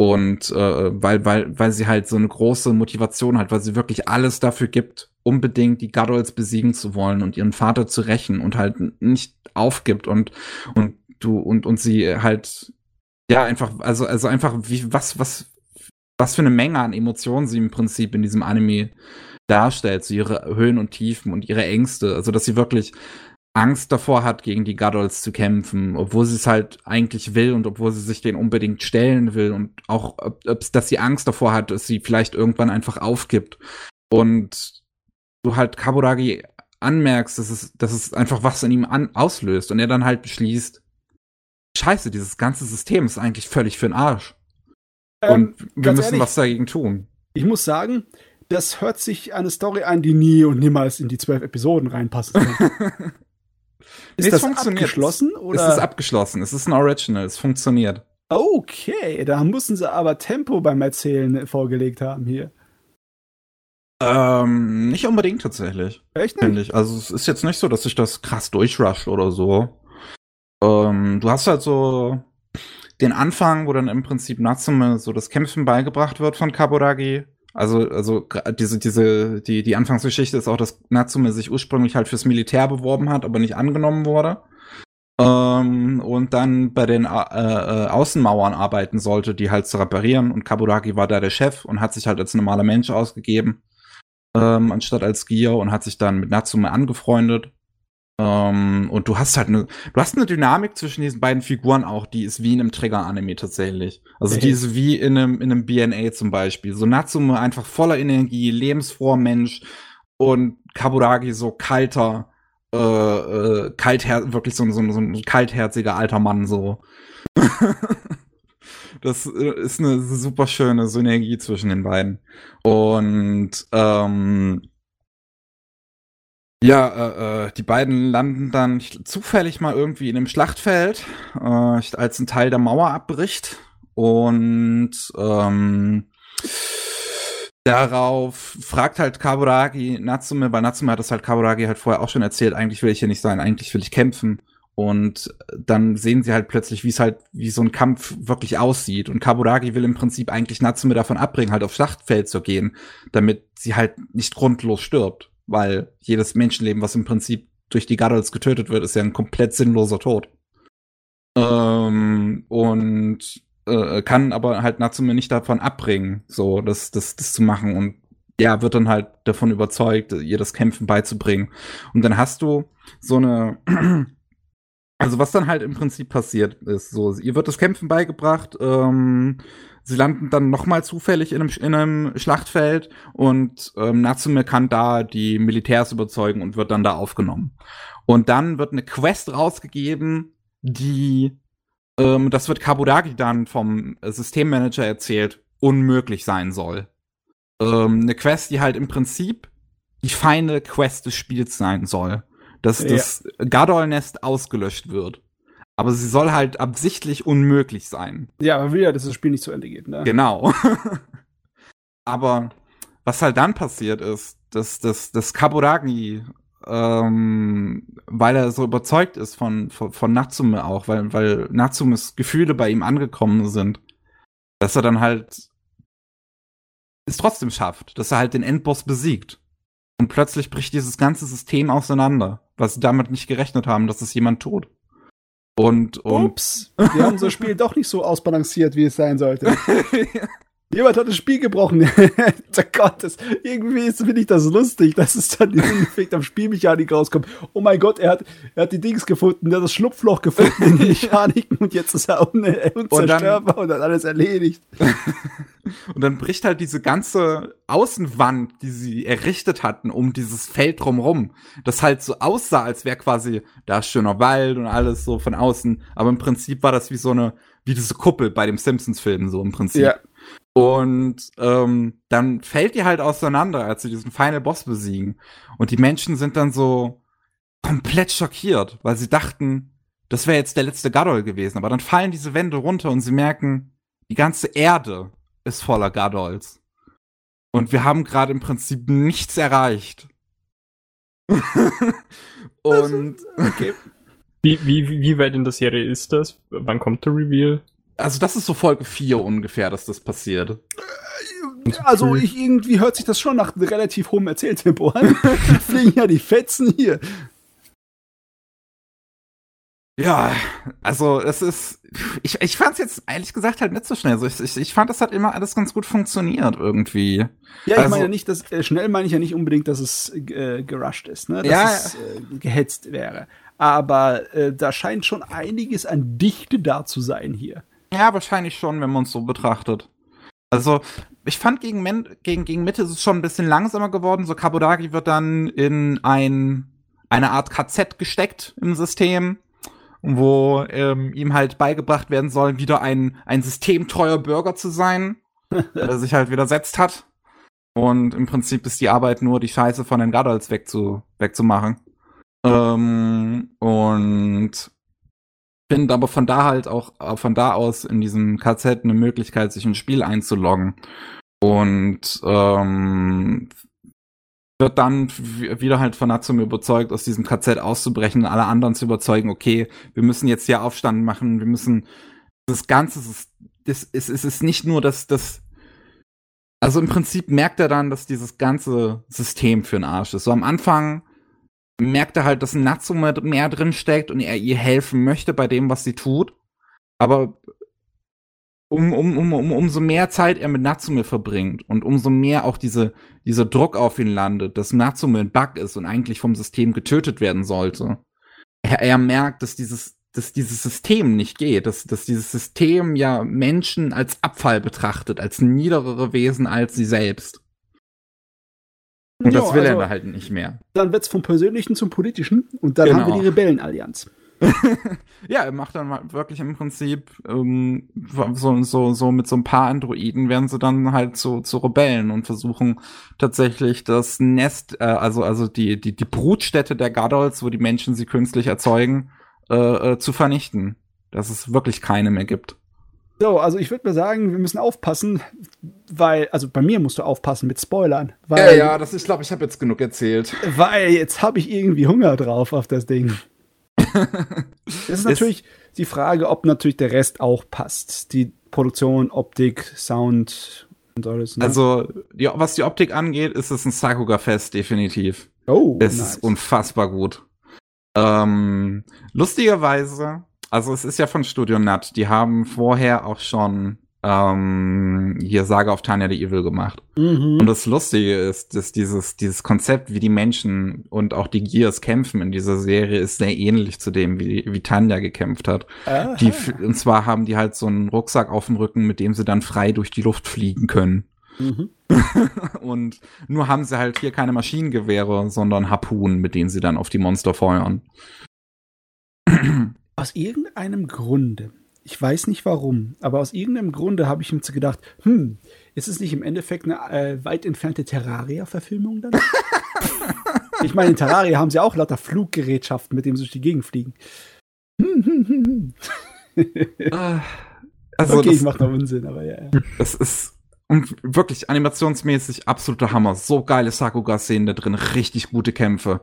Und äh, weil, weil, weil sie halt so eine große Motivation hat, weil sie wirklich alles dafür gibt, unbedingt die Gadolds besiegen zu wollen und ihren Vater zu rächen und halt nicht aufgibt und, und du, und, und sie halt ja, einfach, also, also einfach, wie, was, was, was für eine Menge an Emotionen sie im Prinzip in diesem Anime darstellt, so ihre Höhen und Tiefen und ihre Ängste, also dass sie wirklich Angst davor hat, gegen die Gadolds zu kämpfen, obwohl sie es halt eigentlich will und obwohl sie sich den unbedingt stellen will und auch, ob, dass sie Angst davor hat, dass sie vielleicht irgendwann einfach aufgibt. Und du halt Kaburagi anmerkst, dass es, dass es einfach was in ihm an, auslöst und er dann halt beschließt, scheiße, dieses ganze System ist eigentlich völlig für den Arsch. Ähm, und wir müssen ehrlich, was dagegen tun. Ich muss sagen, das hört sich eine Story an, die nie und niemals in die zwölf Episoden reinpassen kann. [LAUGHS] ist nee, das abgeschlossen? Oder? Es ist abgeschlossen. Es ist ein Original. Es funktioniert. Okay, da müssen sie aber Tempo beim Erzählen vorgelegt haben hier. Ähm, nicht unbedingt tatsächlich. Echt nicht? Ich. Also es ist jetzt nicht so, dass sich das krass durchrusht oder so. Ähm, du hast halt so den Anfang, wo dann im Prinzip Natsume so das Kämpfen beigebracht wird von Kaburagi. Also, also diese, diese, die, die Anfangsgeschichte ist auch, dass Natsume sich ursprünglich halt fürs Militär beworben hat, aber nicht angenommen wurde. Ähm, und dann bei den äh, äh, Außenmauern arbeiten sollte, die halt zu reparieren. Und Kaburagi war da der Chef und hat sich halt als normaler Mensch ausgegeben, ähm, anstatt als Gier und hat sich dann mit Natsume angefreundet. Ähm, und du hast halt eine, du hast eine Dynamik zwischen diesen beiden Figuren auch, die ist wie in einem Trigger-Anime tatsächlich. Also okay. die ist wie in einem, in einem BNA zum Beispiel. So Natsume einfach voller Energie, lebensfroher Mensch und Kaburagi so kalter, äh, äh, kalther wirklich so, so, so ein kaltherziger alter Mann so. [LAUGHS] das äh, ist eine super schöne Synergie zwischen den beiden. Und ähm, ja, äh, äh, die beiden landen dann zufällig mal irgendwie in einem Schlachtfeld, äh, als ein Teil der Mauer abbricht. Und ähm, darauf fragt halt Kaburagi Natsume, weil Natsume hat das halt Kaburagi halt vorher auch schon erzählt, eigentlich will ich hier nicht sein, eigentlich will ich kämpfen. Und dann sehen sie halt plötzlich, wie es halt, wie so ein Kampf wirklich aussieht. Und Kaburagi will im Prinzip eigentlich Natsume davon abbringen, halt aufs Schlachtfeld zu gehen, damit sie halt nicht grundlos stirbt weil jedes Menschenleben, was im Prinzip durch die Gadolds getötet wird, ist ja ein komplett sinnloser Tod. Ähm, und äh, kann aber halt Natsume nicht davon abbringen, so das, das, das zu machen und ja, wird dann halt davon überzeugt, ihr das Kämpfen beizubringen. Und dann hast du so eine, [CLEARS THROAT] also was dann halt im Prinzip passiert ist, so, ihr wird das Kämpfen beigebracht, ähm, Sie landen dann nochmal zufällig in einem, in einem Schlachtfeld und ähm, Natsume kann da die Militärs überzeugen und wird dann da aufgenommen. Und dann wird eine Quest rausgegeben, die, ähm, das wird Kaburagi dann vom Systemmanager erzählt, unmöglich sein soll. Ähm, eine Quest, die halt im Prinzip die feine Quest des Spiels sein soll. Dass ja. das Gadol-Nest ausgelöscht wird. Aber sie soll halt absichtlich unmöglich sein. Ja, aber will ja, dass das Spiel nicht zu Ende geht, ne? Genau. [LAUGHS] aber was halt dann passiert ist, dass, dass, dass Kaburagi, ähm, weil er so überzeugt ist von, von, von Natsume auch, weil, weil Natsumes Gefühle bei ihm angekommen sind, dass er dann halt es trotzdem schafft, dass er halt den Endboss besiegt. Und plötzlich bricht dieses ganze System auseinander, was sie damit nicht gerechnet haben, dass es jemand tut. Und, und Ups, wir haben unser Spiel doch nicht so ausbalanciert, wie es sein sollte. [LAUGHS] [LAUGHS] Jemand hat das Spiel gebrochen. [LAUGHS] oh Gott, das, irgendwie finde ich das lustig, dass es dann [LAUGHS] im Endeffekt am Spielmechanik rauskommt. Oh mein Gott, er hat, er hat die Dings gefunden, er hat das Schlupfloch gefunden in die [LAUGHS] Mechaniken und jetzt ist er unzerstörbar und, und hat alles erledigt. und dann bricht halt diese ganze Außenwand, die sie errichtet hatten, um dieses Feld drumrum, das halt so aussah, als wäre quasi da schöner Wald und alles so von außen. Aber im Prinzip war das wie so eine, wie diese Kuppel bei dem Simpsons-Film, so im Prinzip. Ja. Und ähm, dann fällt die halt auseinander, als sie diesen Final Boss besiegen. Und die Menschen sind dann so komplett schockiert, weil sie dachten, das wäre jetzt der letzte Gadol gewesen. Aber dann fallen diese Wände runter und sie merken, die ganze Erde ist voller Gadols. Und wir haben gerade im Prinzip nichts erreicht. [LAUGHS] und Okay. Wie, wie, wie weit in der Serie ist das? Wann kommt der Reveal? Also das ist so Folge 4 ungefähr, dass das passiert. Also ich, irgendwie hört sich das schon nach relativ hohem Erzähltempo an. [LAUGHS] Fliegen ja die Fetzen hier. Ja, also es ist, ich, ich fand es jetzt ehrlich gesagt halt nicht so schnell. Also ich, ich, ich fand, das hat immer alles ganz gut funktioniert irgendwie. Ja, ich Also- meine ja nicht, dass äh, schnell meine ich ja nicht unbedingt, dass es äh, gerusht ist, ne? Dass Ja. es äh, gehetzt wäre. Aber äh, da scheint schon einiges an Dichte da zu sein hier. Ja, wahrscheinlich schon, wenn man es so betrachtet. Also, ich fand gegen, Men gegen, gegen Mitte ist es schon ein bisschen langsamer geworden. So Kabodagi wird dann in ein, eine Art KZ gesteckt im System, wo ähm, ihm halt beigebracht werden soll, wieder ein, ein systemtreuer Bürger zu sein, [LAUGHS] der sich halt widersetzt hat. Und im Prinzip ist die Arbeit nur, die Scheiße von den Gadolds wegzu, wegzumachen. Ähm, und findet aber von da halt auch äh, von da aus in diesem KZ eine Möglichkeit, sich ins Spiel einzuloggen. Und ähm, wird dann wieder halt von Natsume überzeugt, aus diesem KZ auszubrechen und alle anderen zu überzeugen, okay, wir müssen jetzt hier Aufstand machen, wir müssen das Ganze, das ist, es ist nicht nur das, das, also im Prinzip merkt er dann, dass dieses ganze System für den Arsch ist. So am Anfang merkt er halt, dass Natsume mehr drin steckt und er ihr helfen möchte bei dem, was sie tut. Aber um, um, um, um, umso mehr Zeit er mit Natsume verbringt und umso mehr auch diese, dieser Druck auf ihn landet, dass Natsume ein Bug ist und eigentlich vom System getötet werden sollte. Er, er merkt, dass dieses, dass dieses System nicht geht, dass, dass dieses System ja Menschen als Abfall betrachtet, als niederere Wesen als sie selbst. Und Ja, das will also, er halt nicht mehr. Dann wird's vom Persönlichen zum Politischen und dann Genau. haben wir die Rebellenallianz. [LAUGHS] Ja, er macht dann mal wirklich im Prinzip ähm, so, so, so mit so ein paar Androiden werden sie dann halt zu, zu Rebellen und versuchen tatsächlich das Nest, äh, also, also die, die, die Brutstätte der Gadols, wo die Menschen sie künstlich erzeugen, äh, äh, zu vernichten. Dass es wirklich keine mehr gibt. So, also ich würde mal sagen, wir müssen aufpassen, weil, also bei mir musst du aufpassen mit Spoilern. Weil, das, ich glaube, ich habe jetzt genug erzählt. Weil jetzt habe ich irgendwie Hunger drauf auf das Ding. [LAUGHS] Es ist natürlich die Frage, ob natürlich der Rest auch passt. Die Produktion, Optik, Sound und alles. Ne? Also, ja, was die Optik angeht, ist es ein Sakuga-Fest, definitiv. oh, Es nice. ist unfassbar gut. Ähm, lustigerweise, also es ist ja von Studio Nut, die haben vorher auch schon ähm, hier Saga of Tanya the Evil gemacht. Mhm. Und das Lustige ist, dass dieses, dieses Konzept, wie die Menschen und auch die Gears kämpfen in dieser Serie, ist sehr ähnlich zu dem, wie, wie Tanya gekämpft hat. Aha. Die, und zwar haben die halt so einen Rucksack auf dem Rücken, mit dem sie dann frei durch die Luft fliegen können. Mhm. [LAUGHS] Und nur haben sie halt hier keine Maschinengewehre, sondern Harpunen, mit denen sie dann auf die Monster feuern. Aus irgendeinem Grunde, ich weiß nicht warum, aber aus irgendeinem Grunde habe ich mir so gedacht, hm, ist es nicht im Endeffekt eine äh, weit entfernte Terraria-Verfilmung dann? [LAUGHS] ich meine, in Terraria haben sie auch lauter Fluggerätschaften, mit denen sie durch die Gegend fliegen. Äh, [LAUGHS] also okay, ich das, mache noch Unsinn, aber ja. ja. das ist wirklich animationsmäßig absoluter Hammer. So geile Sakuga-Szenen da drin, richtig gute Kämpfe.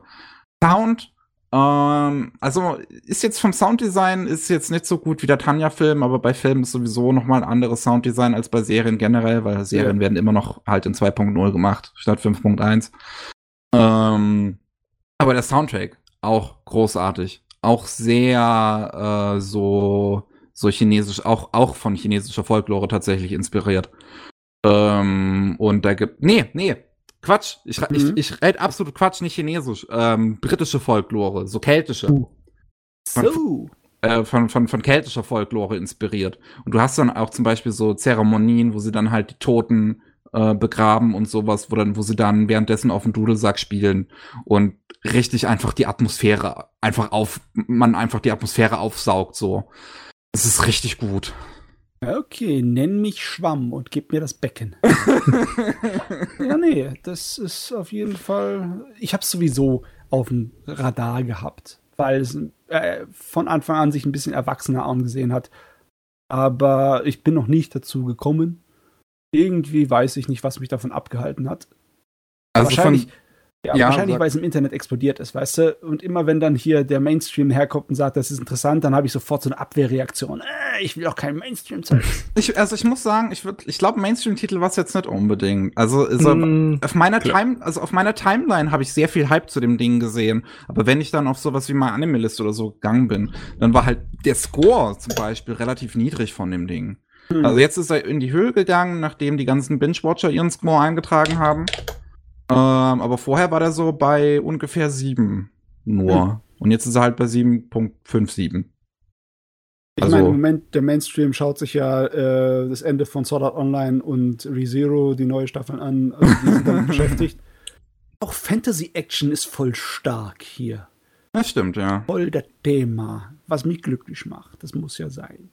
Sound, ähm, also ist jetzt vom Sounddesign ist jetzt nicht so gut wie der Tanja-Film, aber bei Filmen ist sowieso noch mal ein anderes Sounddesign als bei Serien generell, weil Serien Ja. werden immer noch halt in 2.0 gemacht statt 5.1. Ähm, aber der Soundtrack auch großartig, auch sehr äh, so so chinesisch, auch auch von chinesischer Folklore tatsächlich inspiriert. Ähm, und da gibt nee nee Quatsch, ich, Mhm. ich, ich rede absolut Quatsch, nicht chinesisch, ähm, britische Folklore, so keltische Uh. So. äh, von, von, von keltischer Folklore inspiriert. Und du hast dann auch zum Beispiel so Zeremonien, wo sie dann halt die Toten äh, begraben und sowas, wo dann, wo sie dann währenddessen auf dem Dudelsack spielen und richtig einfach die Atmosphäre einfach auf, man einfach die Atmosphäre aufsaugt, so. Es ist richtig gut. Okay, nenn mich Schwamm und gib mir das Becken. [LAUGHS] ja, nee, das ist auf jeden Fall. Ich habe sowieso auf dem Radar gehabt. weil es äh, von Anfang an sich ein bisschen erwachsener angesehen hat. Aber ich bin noch nicht dazu gekommen. Irgendwie weiß ich nicht, was mich davon abgehalten hat. Also wahrscheinlich, von, ja, ja, wahrscheinlich, weil es im Internet explodiert ist, weißt du? Und immer wenn dann hier der Mainstream herkommt und sagt, das ist interessant, dann habe ich sofort so eine Abwehrreaktion. Äh, ich will doch kein Mainstream-Zeug. [LAUGHS] ich, also ich muss sagen, ich ich glaube, Mainstream-Titel war es jetzt nicht unbedingt. Also, so, Mm, auf meiner klar. Time, also auf meiner Timeline habe ich sehr viel Hype zu dem Ding gesehen. Aber wenn ich dann auf sowas wie meine Anime-Liste oder so gegangen bin, dann war halt der Score zum Beispiel relativ niedrig von dem Ding. Hm. Also jetzt ist er in die Höhe gegangen, nachdem die ganzen Binge-Watcher ihren Score eingetragen haben. Ähm, aber vorher war der so bei ungefähr sieben nur. Hm. Und jetzt ist er halt bei 7.57. Ich Also- meine, im Moment, der Mainstream schaut sich ja äh, das Ende von Sword Art Online und ReZero, die neue Staffeln an, also die sind damit [LAUGHS] beschäftigt. Auch Fantasy-Action ist voll stark hier. Das stimmt, ja. Voll das Thema, was mich glücklich macht. Das muss ja sein.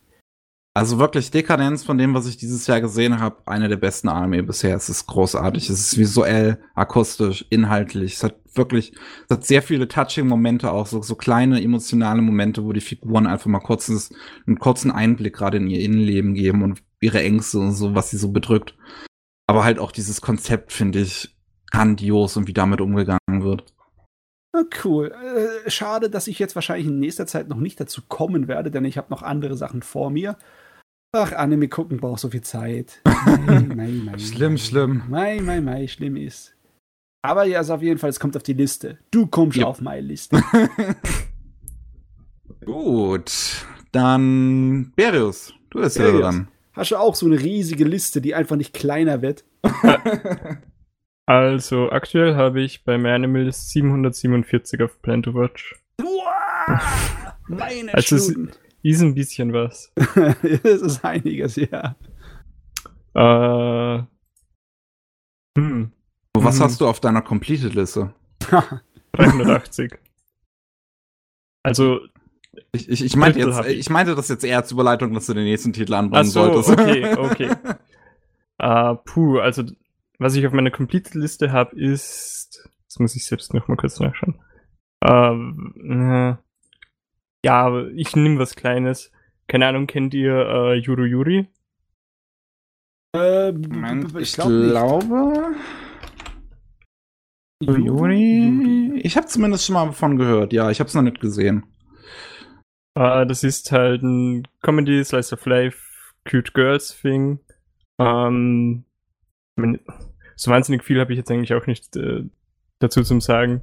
Also wirklich Dekadenz von dem, was ich dieses Jahr gesehen habe, eine der besten Anime bisher. Es ist großartig. Es ist visuell, akustisch, inhaltlich. Es hat wirklich, es hat sehr viele touching Momente auch, so, so kleine emotionale Momente, wo die Figuren einfach mal kurzes, einen kurzen Einblick gerade in ihr Innenleben geben und ihre Ängste und so, was sie so bedrückt. Aber halt auch dieses Konzept finde ich grandios und wie damit umgegangen wird. Na, cool. Äh, schade, dass ich jetzt wahrscheinlich in nächster Zeit noch nicht dazu kommen werde, denn ich habe noch andere Sachen vor mir. Ach, Anime gucken braucht so viel Zeit. Mei, mei, mei, Schlimm, schlimm. Mei, mei, mei, schlimm ist. Aber ja, also auf jeden Fall, es kommt auf die Liste. Du kommst Ja. auf meine Liste. [LAUGHS] Gut, dann Berius, du bist ja Berius. dran. Hast du auch so eine riesige Liste, die einfach nicht kleiner wird? [LAUGHS] Also aktuell habe ich bei Manimal 747 auf Plan to Watch. Uah, meine Also Stunden. Ist ein bisschen was. [LAUGHS] das ist einiges, ja. Äh, hm, Was Mhm. hast du auf deiner Completed-Liste? [LAUGHS] 380. also, Ich, ich, ich, meinte jetzt, ich. ich meinte das jetzt eher als Überleitung, dass du den nächsten Titel anbringen so, solltest. okay, [LAUGHS] okay. Äh, puh, also, was ich auf meiner Complete-Liste habe, ist, das muss ich selbst noch mal kurz nachschauen. Äh, ja, aber ich nehme was Kleines. Keine Ahnung, kennt ihr äh, Yuru Yuri? Äh, Moment, ich glaub nicht. glaube. Yuri? Yuri. Ich habe zumindest schon mal davon gehört. Ja, ich habe es noch nicht gesehen. Äh, das ist halt ein Comedy, Slice of Life, Cute Girls Thing. Ähm, ich so wahnsinnig viel habe ich jetzt eigentlich auch nicht äh, dazu zum sagen.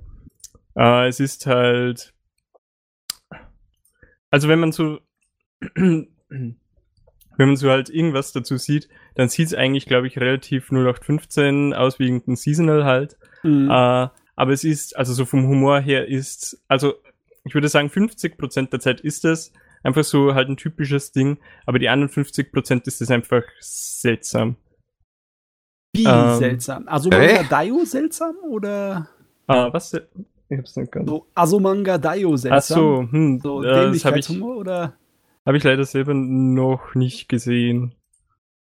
Äh, es ist halt, also wenn man so, [CLEARS THROAT] wenn man so halt irgendwas dazu sieht, dann sieht es eigentlich, glaube ich, relativ 0815 aus wie irgendein Seasonal halt. Mhm. Äh, aber es ist, also so vom Humor her ist, also ich würde sagen, 50% der Zeit ist es einfach so halt ein typisches Ding, aber die anderen 50% ist es einfach seltsam. Wie ähm, seltsam. Also Äh? Manga Daio seltsam oder Ah, was? Ich hab's nicht ganz. so Asomanga Daio seltsam? Ach so, hm, So äh, das habe ich, Dämlichkeitshumor oder? hab ich leider selber noch nicht gesehen.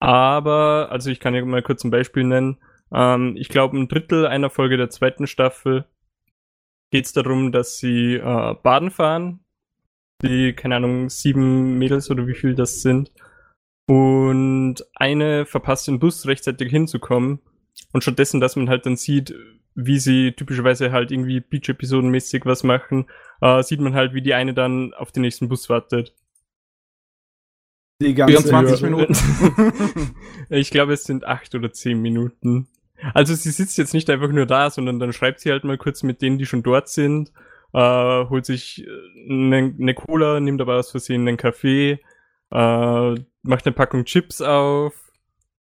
Aber, also ich kann ja mal kurz ein Beispiel nennen. Ähm, ich glaube, ein Drittel einer Folge der zweiten Staffel geht es darum, dass sie äh, baden fahren. Die, keine Ahnung, sieben Mädels oder wie viel das sind. Und eine verpasst den Bus rechtzeitig hinzukommen. Und stattdessen, dass man halt dann sieht, wie sie typischerweise halt irgendwie Beach-Episoden-mäßig was machen, äh, sieht man halt, wie die eine dann auf den nächsten Bus wartet. Die ganze 24 Ja. Minuten. [LAUGHS] ich glaube, es sind acht oder zehn Minuten. Also sie sitzt jetzt nicht einfach nur da, sondern dann schreibt sie halt mal kurz mit denen, die schon dort sind, äh, holt sich eine ne Cola, nimmt aber aus Versehen einen Kaffee, äh, macht eine Packung Chips auf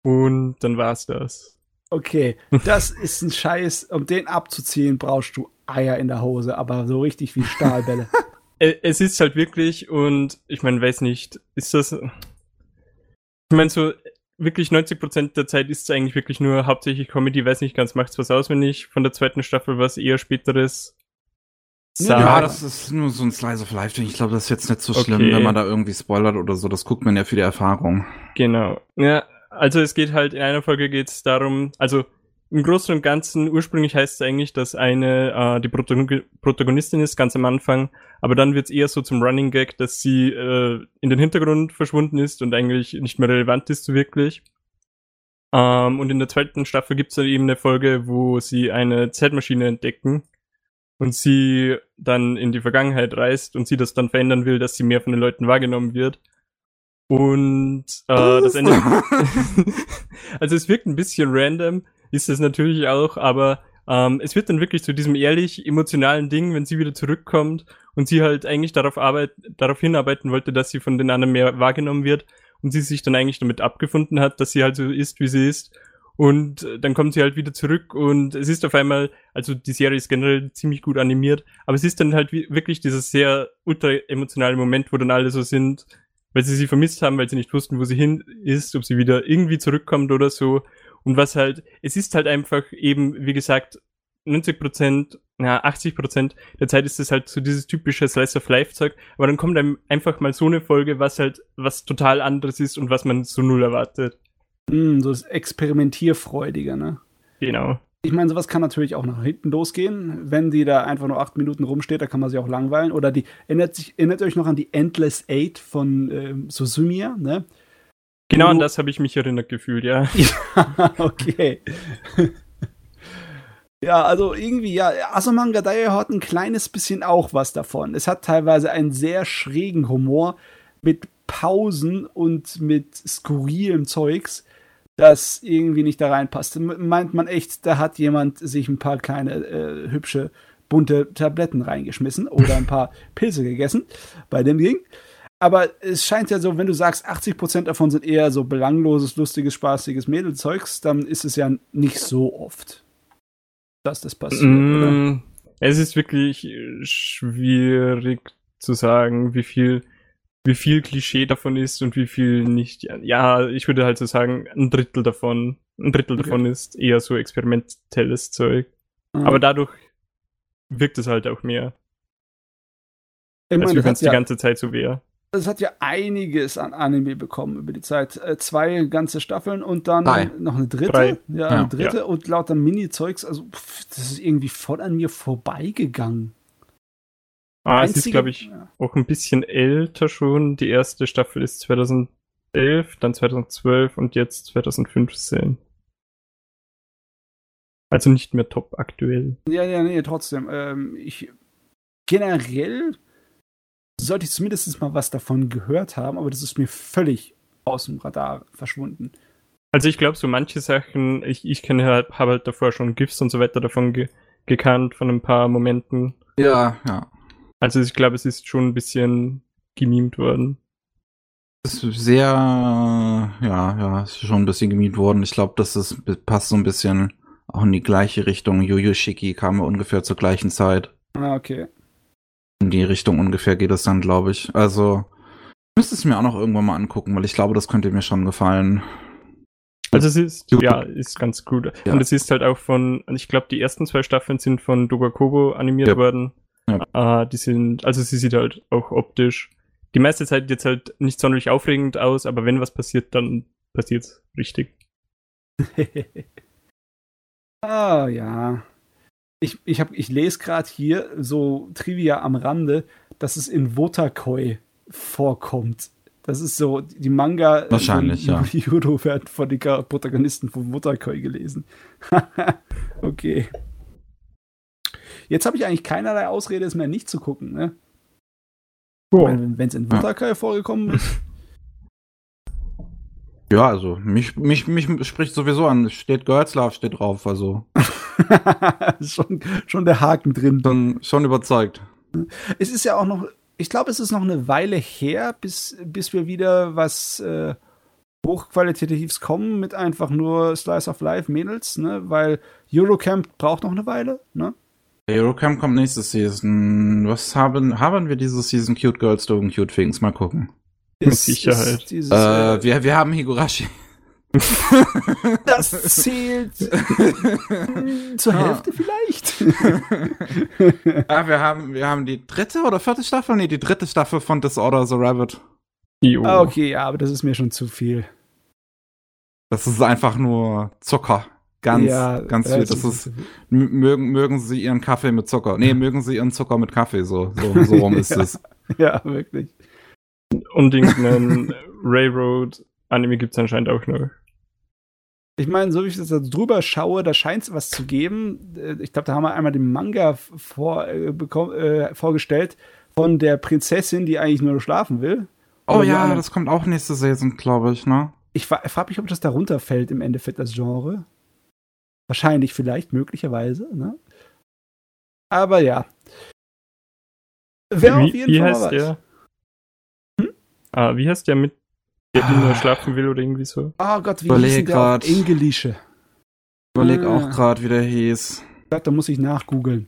und dann war's das. Okay, [LAUGHS] das ist ein Scheiß. Um den abzuziehen, brauchst du Eier in der Hose, aber so richtig wie Stahlbälle. [LAUGHS] Ä- Es ist halt wirklich und ich meine, weiß nicht, ist das. Ich meine, so wirklich 90% der Zeit ist es eigentlich wirklich nur hauptsächlich Comedy, weiß nicht ganz, macht's was aus, wenn ich von der zweiten Staffel was eher späteres sag. Ja, das ist nur so ein Slice of Life-Ding. Ich glaube, das ist jetzt nicht so schlimm, Okay. wenn man da irgendwie spoilert oder so. Das guckt man ja für die Erfahrung. Genau. Ja, also es geht halt, in einer Folge geht es darum, also im Großen und Ganzen, ursprünglich heißt es eigentlich, dass eine äh, die Protagon Protagonistin ist, ganz am Anfang, aber dann wird es eher so zum Running Gag, dass sie äh, in den Hintergrund verschwunden ist und eigentlich nicht mehr relevant ist so wirklich. Ähm, und in der zweiten Staffel gibt es dann eben eine Folge, wo sie eine Zeitmaschine entdecken und sie dann in die Vergangenheit reist und sie das dann verändern will, dass sie mehr von den Leuten wahrgenommen wird. Und äh, das Ende. [LAUGHS] also es wirkt ein bisschen random, ist es natürlich auch, aber ähm, es wird dann wirklich zu diesem ehrlich emotionalen Ding, wenn sie wieder zurückkommt und sie halt eigentlich darauf arbeit darauf hinarbeiten wollte, dass sie von den anderen mehr wahrgenommen wird und sie sich dann eigentlich damit abgefunden hat, dass sie halt so ist, wie sie ist. Und dann kommt sie halt wieder zurück und es ist auf einmal, also die Serie ist generell ziemlich gut animiert, aber es ist dann halt wirklich dieser sehr ultra emotionale Moment, wo dann alle so sind, weil sie sie vermisst haben, weil sie nicht wussten, wo sie hin ist, ob sie wieder irgendwie zurückkommt oder so. Und was halt, es ist halt einfach eben, wie gesagt, 90 Prozent, ja, 80 Prozent der Zeit ist es halt so dieses typische Slice of Life Zeug, aber dann kommt einem einfach mal so eine Folge, was halt was total anderes ist und was man so null erwartet. Mm, so das Experimentierfreudige, ne? Genau. Ich meine, sowas kann natürlich auch nach hinten losgehen. Wenn die da einfach nur acht Minuten rumsteht, da kann man sich auch langweilen. Oder die, erinnert, sich, erinnert euch noch an die Endless Eight von äh, Susumiya, ne? Genau an das habe ich mich erinnert gefühlt, ja. [LAUGHS] ja, okay. [LAUGHS] ja, also irgendwie, ja, Asomanga Daioh hat ein kleines bisschen auch was davon. Es hat teilweise einen sehr schrägen Humor mit Pausen und mit skurrilem Zeugs, das irgendwie nicht da reinpasst. Meint man echt, da hat jemand sich ein paar kleine äh, hübsche bunte Tabletten reingeschmissen oder ein paar [LAUGHS] Pilze gegessen bei dem Ding. Aber es scheint ja so, wenn du sagst, 80% davon sind eher so belangloses, lustiges, spaßiges Mädelzeugs, dann ist es ja nicht so oft, dass das passiert, mm, oder? Es ist wirklich schwierig zu sagen, wie viel, wie viel Klischee davon ist und wie viel nicht. Ja, ich würde halt so sagen, ein Drittel davon, ein Drittel okay. davon ist eher so experimentelles Zeug. Mhm. Aber dadurch wirkt es halt auch mehr. Ich als wenn es die ganze Zeit so wäre es hat ja einiges an Anime bekommen über die Zeit. Äh, zwei ganze Staffeln und dann Drei. noch eine dritte. Drei. Ja, eine dritte ja. und lauter Mini-Zeugs. Also, pff, das ist irgendwie voll an mir vorbeigegangen. Ah, Einzige, es ist, glaube ich, ja. auch ein bisschen älter schon. Die erste Staffel ist 2011, dann 2012 und jetzt 2015. Also nicht mehr top aktuell. Ja, ja, nee, trotzdem. Ähm, ich generell sollte ich zumindest mal was davon gehört haben, aber das ist mir völlig aus dem Radar verschwunden. Also ich glaube, so manche Sachen, ich, ich kenne halt, habe halt davor schon GIFs und so weiter davon ge gekannt, von ein paar Momenten. Ja, ja. Also ich glaube, es ist schon ein bisschen gemimt worden. Es ist sehr, ja, ja, es ist schon ein bisschen gemimt worden. Ich glaube, das ist, passt so ein bisschen auch in die gleiche Richtung. Yu Shiki kam ungefähr zur gleichen Zeit. Ah, okay. In die Richtung ungefähr geht es dann, glaube ich. Also, müsste es mir auch noch irgendwann mal angucken, weil ich glaube, das könnte mir schon gefallen. Also es ist, ja, ist ganz gut. Ja. Und es ist halt auch von, ich glaube, die ersten zwei Staffeln sind von Dogakobo animiert ja. worden. Ja. Uh, die sind, also sie sieht halt auch optisch die meiste Zeit jetzt halt nicht sonderlich aufregend aus, aber wenn was passiert, dann passiert's richtig. [LAUGHS] ah, ja ich, ich, hab, ich lese gerade hier so Trivia am Rande, dass es in Wotakoi vorkommt. Das ist so, die Manga Wahrscheinlich, von, ja. Judo werden von den Protagonisten von Wotakoi gelesen. [LAUGHS] okay. Jetzt habe ich eigentlich keinerlei Ausrede, es mehr nicht zu gucken, ne? Oh. Wenn es in Wotakoi ja. vorgekommen ist. [LAUGHS] Ja, also mich, mich, mich spricht sowieso an. Steht Girls Love, steht drauf, also. [LAUGHS] schon, schon der Haken drin. Schon, schon überzeugt. Es ist ja auch noch, ich glaube, es ist noch eine Weile her, bis, bis wir wieder was äh, Hochqualitatives kommen mit einfach nur Slice of Life Mädels, ne? Weil Eurocamp braucht noch eine Weile, ne? Eurocamp kommt nächste Season. Was haben, haben wir diese Season Cute Girls doing Cute Things? Mal gucken. Mit Sicherheit. Dieses, äh, äh, wir, wir haben Higurashi. Das zählt [LAUGHS] zur Hälfte vielleicht. [LAUGHS] ah, wir haben, wir haben die dritte oder vierte Staffel? Nee, die dritte Staffel von Disorder the Rabbit. Ah, okay, ja, aber das ist mir schon zu viel. Das ist einfach nur Zucker. Ganz, Ja, ganz viel. Das ist, mögen, mögen sie ihren Kaffee mit Zucker. Nee, mögen sie ihren Zucker mit Kaffee, so, so, [LAUGHS] so rum ist Ja. es. [LAUGHS] Ja, wirklich. Und irgendeinen Railroad-Anime gibt's anscheinend auch noch. Ich meine, so wie ich das da drüber schaue, da scheint es was zu geben. Äh, Ich glaube, da haben wir einmal den Manga vor, äh, äh, vorgestellt von der Prinzessin, die eigentlich nur schlafen will. Oh ja, das kommt auch nächste Saison, glaube ich, ne? Ich frage mich, ob das darunter fällt im Endeffekt als Genre. Wahrscheinlich, vielleicht, möglicherweise. Ne? Aber ja. Wer auf wie jeden wie Fall heißt weiß. der? Hm? Ah, wie heißt der mit, der die nur Ah. schlafen will oder irgendwie so? Oh Gott, wie Überleg hieß denn der auf grad. Englische? Überleg Ah. auch gerade, wie der hieß. Ich glaub, da muss ich nachgoogeln.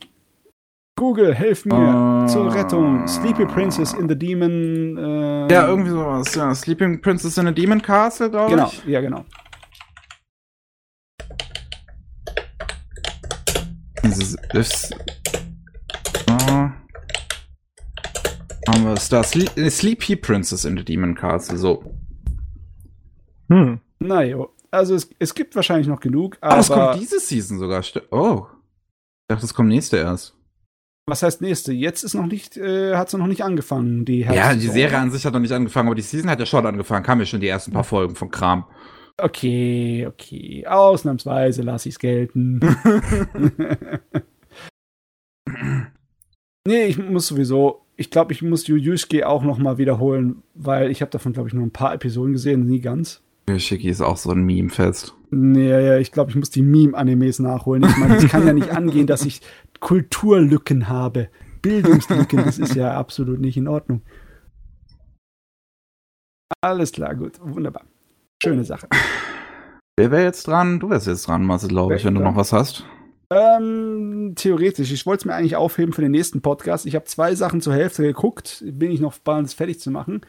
Google, helf mir. Ah. Zur Rettung. Sleepy Princess in the Demon. Äh, Ja, irgendwie sowas. Ja, Sleeping Princess in a Demon Castle, glaube Genau, ich. ja, genau. Dieses ist. Ah. Haben wir es da? Sle äh, Sleepy Princess in the Demon Castle, so. Hm. Na jo. Also es, es gibt wahrscheinlich noch genug, Ah, das aber kommt diese Season sogar. Oh. Ich dachte, das kommt nächste erst. was heißt nächste? Jetzt ist noch nicht, äh, hat sie noch nicht angefangen, die Ja, die. Serie an sich hat noch nicht angefangen, aber die Season hat ja schon angefangen. Kamen ja schon die ersten paar Folgen von Kram. Okay, okay. Ausnahmsweise lasse ich es gelten. [LAUGHS] nee, ich muss sowieso, ich glaube, ich muss Yuyushki auch noch mal wiederholen, weil ich habe davon, glaube ich, nur ein paar Episoden gesehen, nie ganz. Yoshiki ist auch so ein Meme-Fest. Nee, ja, ich glaube, ich muss die Meme-Animes nachholen. Ich meine, es kann ja nicht [LAUGHS] angehen, dass ich Kulturlücken habe. Bildungslücken, das ist ja absolut nicht in Ordnung. Alles klar, gut, wunderbar. Schöne Sache. Wer wäre jetzt dran? Du wärst jetzt dran, Marcel, glaube ich, wenn du noch was hast. Ähm, theoretisch. Ich wollte es mir eigentlich aufheben für den nächsten Podcast. Ich habe zwei Sachen zur Hälfte geguckt. Bin ich noch bald fertig zu machen.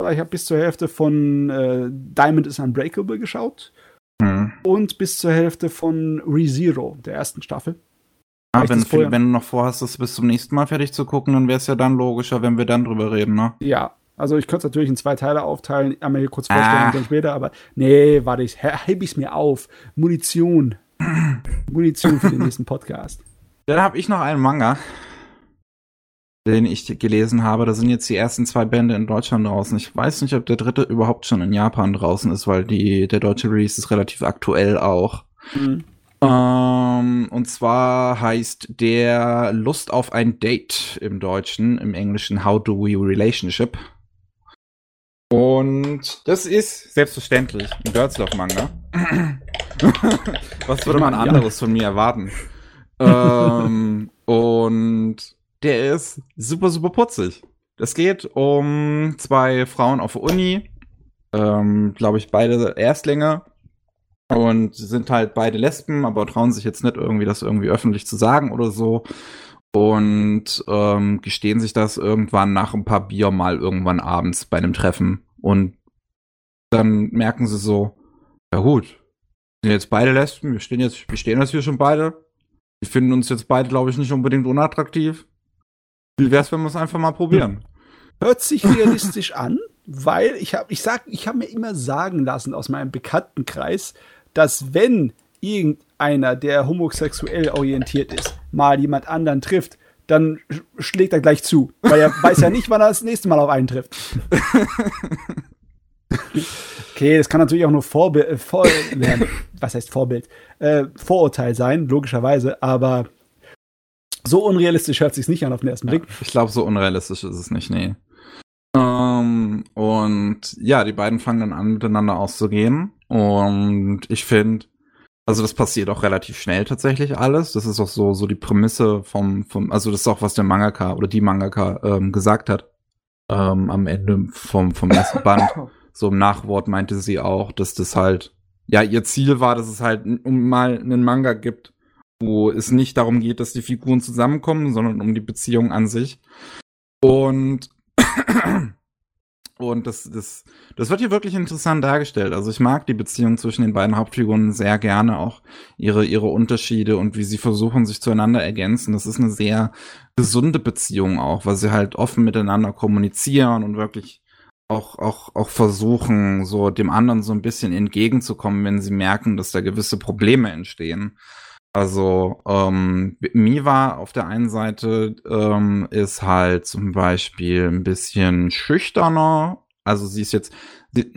Aber ich habe bis zur Hälfte von äh, Diamond is Unbreakable geschaut Hm. und bis zur Hälfte von ReZero, der ersten Staffel. Ah, wenn, wenn du noch vorhast, das bis zum nächsten Mal fertig zu gucken, dann wäre es ja dann logischer, wenn wir dann drüber reden, ne? Ja, also ich könnte es natürlich in zwei Teile aufteilen, einmal hier kurz vorstellen Ah. und dann später, aber nee, warte, ich heb ich's mir auf. Munition. [CLEARS THROAT] Munition für den nächsten Podcast. Dann habe ich noch einen Manga, den ich gelesen habe. Da sind jetzt die ersten zwei Bände in Deutschland draußen. Ich weiß nicht, ob der dritte überhaupt schon in Japan draußen ist, weil die, der deutsche Release ist relativ aktuell auch. Mhm. Ähm, und zwar heißt der Lust auf ein Date im Deutschen, im Englischen How do we relationship? Und das ist selbstverständlich ein Girls Love Manga. [LAUGHS] Was würde man anderes von mir erwarten? ähm, und der ist super, super putzig. Das geht um zwei Frauen auf der Uni, ähm, glaube ich, beide Erstlinge und sind halt beide Lesben, aber trauen sich jetzt nicht irgendwie das irgendwie öffentlich zu sagen oder so und ähm, gestehen sich das irgendwann nach ein paar Bier mal irgendwann abends bei einem Treffen und dann merken sie so, ja gut, wir sind jetzt beide Lesben, wir stehen jetzt, wir stehen jetzt hier schon beide, wir finden uns jetzt beide, glaube ich, nicht unbedingt unattraktiv. Wie wär's, wenn wir es einfach mal probieren? Hört sich realistisch [LAUGHS] an, weil ich habe ich sag, ich habe mir immer sagen lassen aus meinem Bekanntenkreis, dass wenn irgendeiner, der homosexuell orientiert ist, mal jemand anderen trifft, dann sch- schlägt er gleich zu, weil er weiß ja nicht, wann er das nächste Mal auf einen trifft. Okay, das kann natürlich auch nur Vorbild, äh, vor, was heißt Vorbild? Äh, Vorurteil sein, logischerweise, aber so unrealistisch hört sich's nicht an auf den ersten Ja, Blick. ich glaube, so unrealistisch ist es nicht, nee. Ähm, und ja, die beiden fangen dann an, miteinander auszugehen. Und ich finde, also das passiert auch relativ schnell tatsächlich alles. Das ist auch so, so die Prämisse vom, vom, also das ist auch, was der Mangaka oder die Mangaka ähm, gesagt hat. Ähm, am Ende vom, vom ersten Band. [COUGHS] So im Nachwort meinte sie auch, dass das halt, ja, ihr Ziel war, dass es halt um mal einen Manga gibt, wo es nicht darum geht, dass die Figuren zusammenkommen, sondern um die Beziehung an sich. Und und das, das, das wird hier wirklich interessant dargestellt. Also ich mag die Beziehung zwischen den beiden Hauptfiguren sehr gerne, auch ihre, ihre Unterschiede und wie sie versuchen, sich zueinander ergänzen. Das ist eine sehr gesunde Beziehung auch, weil sie halt offen miteinander kommunizieren und wirklich auch, auch, auch versuchen, so dem anderen so ein bisschen entgegenzukommen, wenn sie merken, dass da gewisse Probleme entstehen. Also ähm, Miva auf der einen Seite ähm, ist halt zum Beispiel ein bisschen schüchterner. Also sie ist jetzt die,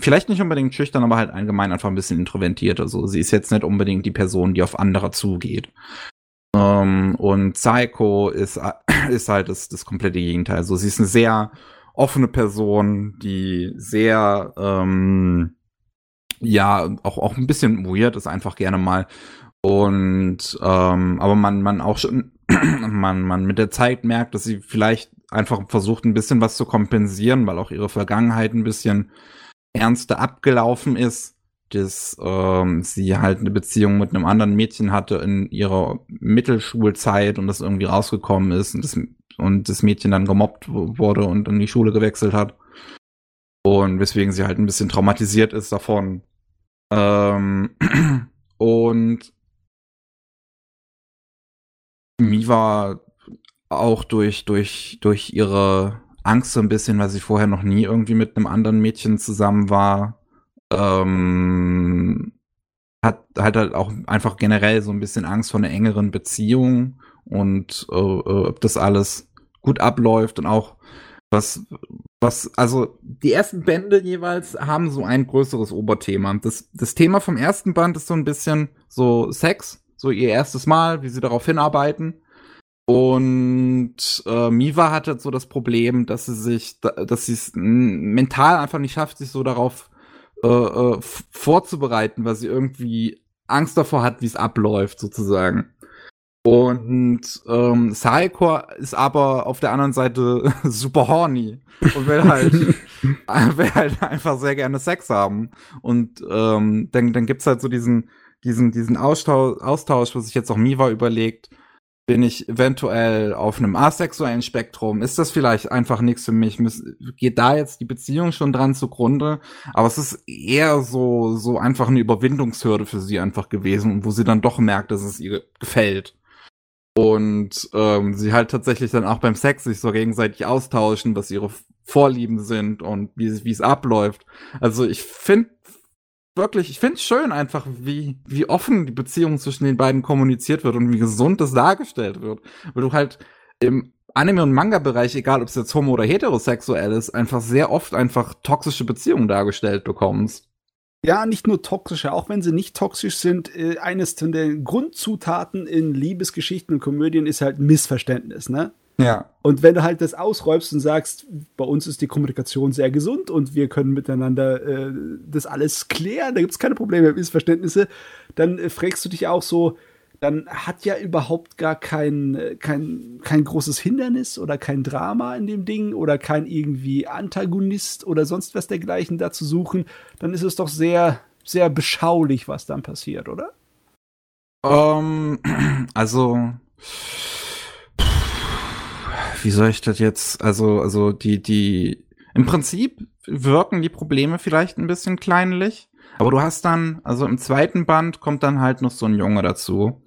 vielleicht nicht unbedingt schüchtern, aber halt allgemein einfach ein bisschen introvertiert. Also sie ist jetzt nicht unbedingt die Person, die auf andere zugeht. Ähm, und Psycho ist, [CLEARS THROAT] ist halt das, das komplette Gegenteil. Also sie ist eine sehr offene Person, die sehr ähm, ja auch auch ein bisschen weird ist einfach gerne mal und ähm, aber man, man auch schon, [CLEARS THROAT] man, man mit der Zeit merkt, dass sie vielleicht einfach versucht, ein bisschen was zu kompensieren, weil auch ihre Vergangenheit ein bisschen ernster abgelaufen ist, dass ähm, sie halt eine Beziehung mit einem anderen Mädchen hatte in ihrer Mittelschulzeit und das irgendwie rausgekommen ist und das, und das Mädchen dann gemobbt wurde und in die Schule gewechselt hat. Und weswegen sie halt ein bisschen traumatisiert ist davon. Ähm, [CLEARS THROAT] und Miva auch durch, durch, durch ihre Angst so ein bisschen, weil sie vorher noch nie irgendwie mit einem anderen Mädchen zusammen war, ähm, hat, hat halt auch einfach generell so ein bisschen Angst vor einer engeren Beziehung und äh, äh, ob das alles gut abläuft und auch was, was, also die ersten Bände jeweils haben so ein größeres Oberthema. Das, das Thema vom ersten Band ist so ein bisschen so Sex, so ihr erstes Mal, wie sie darauf hinarbeiten. Und äh, Miva hatte so das Problem, dass sie sich, dass sie es mental einfach nicht schafft, sich so darauf äh, äh, vorzubereiten, weil sie irgendwie Angst davor hat, wie es abläuft, sozusagen. Und ähm, Saiko ist aber auf der anderen Seite [LAUGHS] super horny und will halt, [LAUGHS] [LAUGHS] will halt einfach sehr gerne Sex haben. Und ähm, dann, dann gibt's halt so diesen, diesen, diesen Austausch, Austausch, wo sich jetzt auch Miva überlegt, bin ich eventuell auf einem asexuellen Spektrum? Ist das vielleicht einfach nichts für mich? Geht da jetzt die Beziehung schon dran zugrunde? Aber es ist eher so, so einfach eine Überwindungshürde für sie einfach gewesen, wo sie dann doch merkt, dass es ihr gefällt. Und ähm, sie halt tatsächlich dann auch beim Sex sich so gegenseitig austauschen, was ihre Vorlieben sind und wie es abläuft. Also ich finde wirklich, ich finde es schön einfach, wie, wie offen die Beziehung zwischen den beiden kommuniziert wird und wie gesund das dargestellt wird. Weil du halt im Anime- und Manga-Bereich, egal ob es jetzt homo- oder heterosexuell ist, einfach sehr oft einfach toxische Beziehungen dargestellt bekommst. Ja, nicht nur toxische, auch wenn sie nicht toxisch sind. Äh, eines den Grundzutaten in Liebesgeschichten und Komödien ist halt Missverständnis, ne? Ja. Und wenn du halt das ausräubst und sagst, bei uns ist die Kommunikation sehr gesund und wir können miteinander äh, das alles klären, da gibt es keine Probleme, Missverständnisse, dann äh, fragst du dich auch so, dann hat ja überhaupt gar kein, äh, kein, kein großes Hindernis oder kein Drama in dem Ding oder kein irgendwie Antagonist oder sonst was dergleichen da zu suchen, dann ist es doch sehr, sehr beschaulich, was dann passiert, oder? Um, ähm, [CLEARS THROAT] also wie soll ich das jetzt, also, also die, die, im Prinzip wirken die Probleme vielleicht ein bisschen kleinlich, aber du hast dann, also im zweiten Band kommt dann halt noch so ein Junge dazu.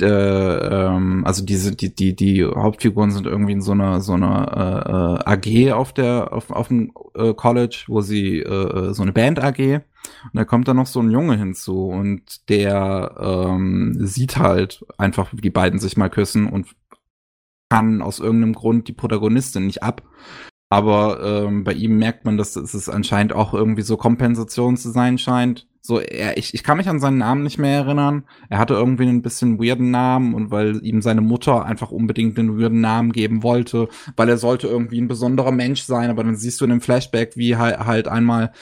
Der, ähm, also diese, die, die, die Hauptfiguren sind irgendwie in so einer, so einer äh, AG auf der, auf, auf dem äh, College, wo sie äh, so eine Band AG. Und da kommt dann noch so ein Junge hinzu und der ähm, sieht halt einfach, wie die beiden sich mal küssen und kann aus irgendeinem Grund die Protagonistin nicht ab. Aber ähm, bei ihm merkt man, dass es anscheinend auch irgendwie so Kompensation zu sein scheint. So, er, ich, ich kann mich an seinen Namen nicht mehr erinnern. Er hatte irgendwie einen bisschen weirden Namen und weil ihm seine Mutter einfach unbedingt einen weirden Namen geben wollte, weil er sollte irgendwie ein besonderer Mensch sein. Aber dann siehst du in dem Flashback, wie halt, halt einmal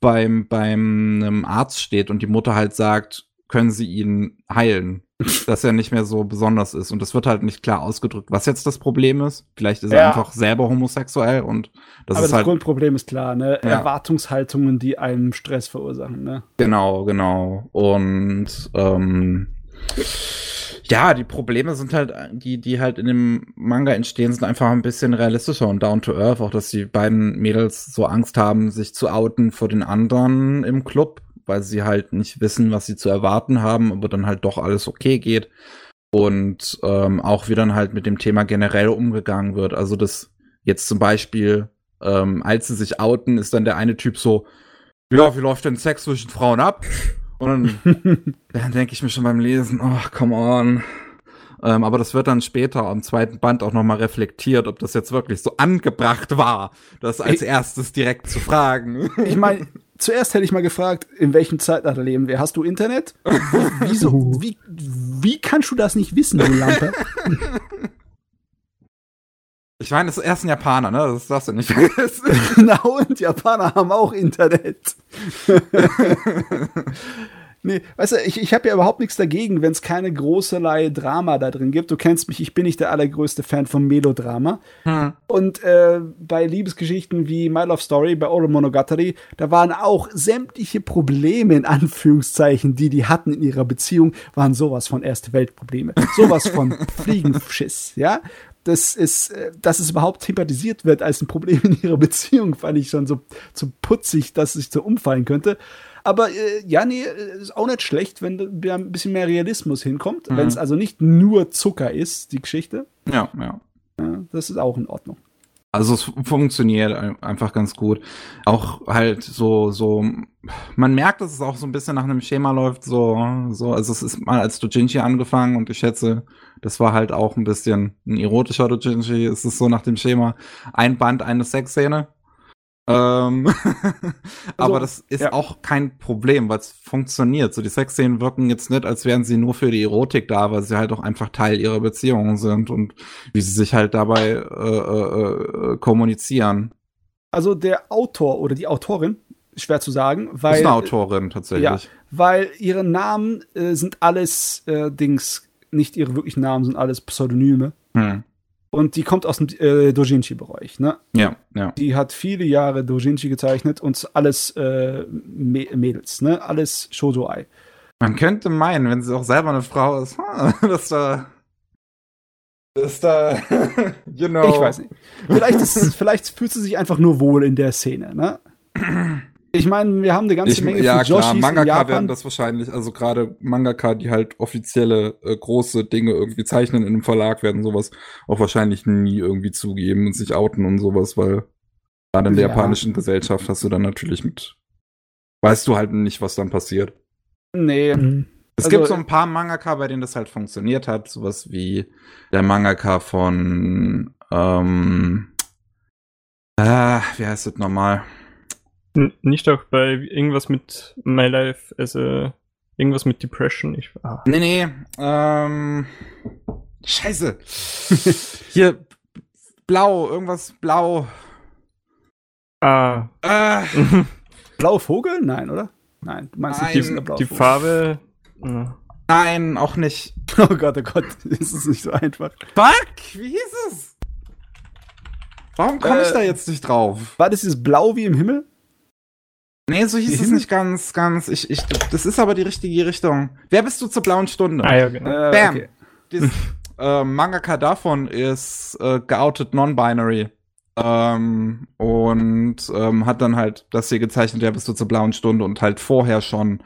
beim, beim Arzt steht und die Mutter halt sagt, können sie ihn heilen dass er nicht mehr so besonders ist. Und das wird halt nicht klar ausgedrückt, was jetzt das Problem ist. Vielleicht ist ja. er einfach selber homosexuell und das Aber ist das halt. Grundproblem ist klar, ne? Ja. Erwartungshaltungen, die einem Stress verursachen, ne? Genau, genau. Und ähm, ja, die Probleme sind halt, die, die halt in dem Manga entstehen, sind einfach ein bisschen realistischer und down to earth, auch dass die beiden Mädels so Angst haben, sich zu outen vor den anderen im Club weil sie halt nicht wissen, was sie zu erwarten haben, aber dann halt doch alles okay geht. Und ähm, auch wie dann halt mit dem Thema generell umgegangen wird. Also dass jetzt zum Beispiel ähm, als sie sich outen, ist dann der eine Typ so, ja, wie läuft denn Sex zwischen Frauen ab? Und dann, [LAUGHS] dann denke ich mir schon beim Lesen, oh, come on. Ähm, aber das wird dann später am zweiten Band auch nochmal reflektiert, ob das jetzt wirklich so angebracht war, das als Ich- erstes direkt zu fragen. Ich meine, [LAUGHS] zuerst hätte ich mal gefragt, in welchem Zeitalter leben wir? Hast du Internet? [LAUGHS] Wieso? Wie, wie kannst du das nicht wissen, du Lampe? Ich meine, das ist erst ein Japaner, ne? Das darfst du nicht vergessen. [LAUGHS] Na und Japaner haben auch Internet. [LAUGHS] nee, weißt du, ich, ich habe ja überhaupt nichts dagegen, wenn es keine großerlei Drama da drin gibt. Du kennst mich, ich bin nicht der allergrößte Fan vom Melodrama. Hm. Und äh, bei Liebesgeschichten wie My Love Story, bei Oro Monogatari, da waren auch sämtliche Probleme, in Anführungszeichen, die die hatten in ihrer Beziehung, waren sowas von Erste Weltprobleme. Sowas von [LAUGHS] Fliegenschiss, ja. Das ist, äh, dass es überhaupt thematisiert wird als ein Problem in ihrer Beziehung, fand ich schon so, so putzig, dass es so umfallen könnte. Aber äh, ja, nee, äh, ist auch nicht schlecht, wenn da ein bisschen mehr Realismus hinkommt. Wenn es also nicht nur Zucker ist, die Geschichte. Ja, ja. Ja, das ist auch in Ordnung. Also es funktioniert ein- einfach ganz gut. Auch halt so, so, man merkt, dass es auch so ein bisschen nach einem Schema läuft, so, so, also es ist mal als Dojinshi angefangen und ich schätze, das war halt auch ein bisschen ein erotischer Dojinshi. Es ist so nach dem Schema ein Band, eine Sexszene. Ähm, [LAUGHS] aber das ist ja. auch kein Problem, weil es funktioniert. So die Sexszenen wirken jetzt nicht, als wären sie nur für die Erotik da, weil sie halt auch einfach Teil ihrer Beziehung sind und wie sie sich halt dabei äh, äh, äh, kommunizieren. Also der Autor oder die Autorin, schwer zu sagen, weil, ist eine Autorin tatsächlich. ja, weil ihre Namen äh, sind alles äh, Dings, nicht ihre wirklichen Namen, sind alles Pseudonyme. Hm. Und die kommt aus dem äh, Dojinshi-Bereich. Ne? Ja, ja. Die hat viele Jahre Dojinshi gezeichnet und alles äh, Mä- Mädels, ne? alles Shoujo-Ai. Man könnte meinen, wenn sie auch selber eine Frau ist, [LAUGHS] dass da. Dass da. [LAUGHS] you know. Ich weiß nicht. Vielleicht, ist, vielleicht fühlt sie sich einfach nur wohl in der Szene. Ne? [CLEARS THROAT] Ich meine, wir haben eine ganze Ich, Menge ja, Fujoshis klar, in Mangaka Japan. werden das wahrscheinlich, also gerade Mangaka, die halt offizielle äh, große Dinge irgendwie zeichnen in einem Verlag, werden sowas auch wahrscheinlich nie irgendwie zugeben und sich outen und sowas, weil gerade in der Ja. japanischen Gesellschaft hast du dann natürlich mit, weißt du halt nicht, was dann passiert. Nee, Es Also, gibt so ein paar Mangaka, bei denen das halt funktioniert hat, sowas wie der Mangaka von, ähm, ah, wie heißt das nochmal? N nicht auch bei irgendwas mit My Life, also irgendwas mit Depression. Ich, ah. Nee, nee, ähm, scheiße. [LAUGHS] Hier, blau, irgendwas blau. ah. Ah, [LAUGHS] Blauer Vogel? Nein, oder? Nein, du meinst Nein, nicht Die Vogel. Farbe. ah. nein, auch nicht. [LAUGHS] Oh Gott, oh Gott, ist es nicht so einfach. Fuck, wie hieß es? Warum komme ich Äh, da jetzt nicht drauf? War das dieses Blau wie im Himmel? Nee, so hieß es nicht ganz, ganz. Ich, ich, das ist aber die richtige Richtung. Wer bist du zur blauen Stunde? ah ja, genau. Äh, Bam. okay. Das [LAUGHS] äh, Mangaka davon ist äh, geoutet non-binary. Ähm, und ähm, hat dann halt das hier gezeichnet, ja, bist du zur blauen Stunde und halt vorher schon.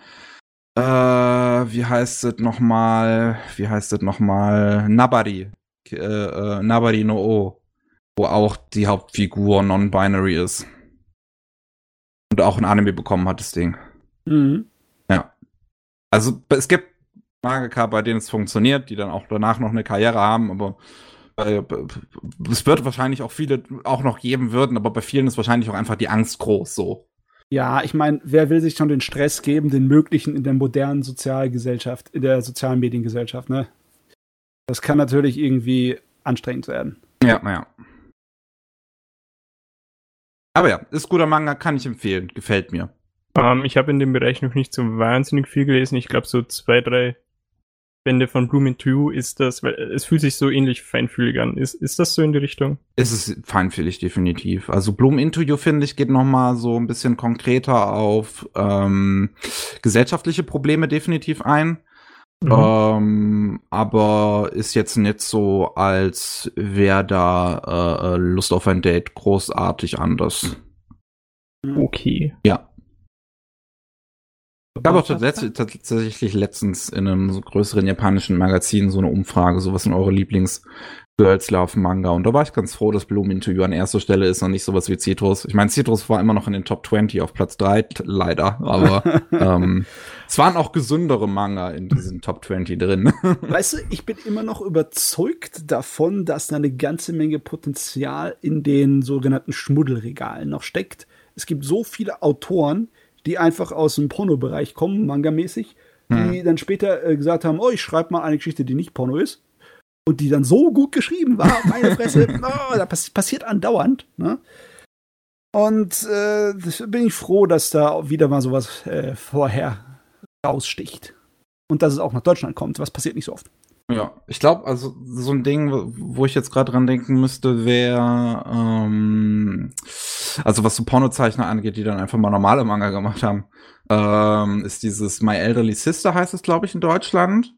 Äh, wie heißt es nochmal? Wie heißt es nochmal? Nabari. Äh, äh, Nabari no O. Wo auch die Hauptfigur non-binary ist. Und auch ein Anime bekommen hat, das Ding. Mhm. Also es gibt Mangaka, bei denen es funktioniert, die dann auch danach noch eine Karriere haben, aber äh, es wird wahrscheinlich auch viele auch noch geben würden, aber bei vielen ist wahrscheinlich auch einfach die Angst groß so. Ja, ich meine, wer will sich schon den Stress geben, den möglichen in der modernen Sozialgesellschaft, in der sozialen Mediengesellschaft, ne? Das kann natürlich irgendwie anstrengend werden. Ja, naja. Aber ja, ist guter Manga, kann ich empfehlen, gefällt mir. Ähm, ich habe in dem Bereich noch nicht so wahnsinnig viel gelesen. Ich glaube, so zwei, drei Bände von Bloom into You ist das, weil es fühlt sich so ähnlich feinfühlig an. Ist, ist das so in die Richtung? Ist es feinfühlig, definitiv. Also Bloom Into You, finde ich, geht noch mal so ein bisschen konkreter auf ähm, gesellschaftliche Probleme definitiv ein. Mhm. Ähm, aber ist jetzt nicht so, als wäre da äh, äh, Lust auf ein Date großartig anders. Okay. Ja. Ich habe auch tatsächlich, tatsächlich letztens in einem so größeren japanischen Magazin so eine Umfrage, so was sind eure Lieblings Girls Love Manga. Und da war ich ganz froh, dass Bloom Into You an erster Stelle ist und nicht sowas wie Citrus. Ich meine, Citrus war immer noch in den Top 20 auf Platz 3, leider. Aber [LAUGHS] ähm, es waren auch gesündere Manga in diesen Top 20 drin. [LAUGHS] Weißt du, ich bin immer noch überzeugt davon, dass da eine ganze Menge Potenzial in den sogenannten Schmuddelregalen noch steckt. Es gibt so viele Autoren, die einfach aus dem Pornobereich kommen, mangamäßig, die dann später äh, gesagt haben, oh, ich schreibe mal eine Geschichte, die nicht Porno ist. Und die dann so gut geschrieben war, [LAUGHS] meine Fresse, oh, da pass passiert andauernd. Ne? Und äh, bin ich froh, dass da wieder mal sowas äh, vorher raussticht. Und dass es auch nach Deutschland kommt. Was passiert nicht so oft. Ja, ich glaube, also so ein Ding, wo ich jetzt gerade dran denken müsste, wäre, ähm, also was so Pornozeichner angeht, die dann einfach mal normale Manga gemacht haben, ähm, ist dieses My Elderly Sister heißt es, glaube ich, in Deutschland.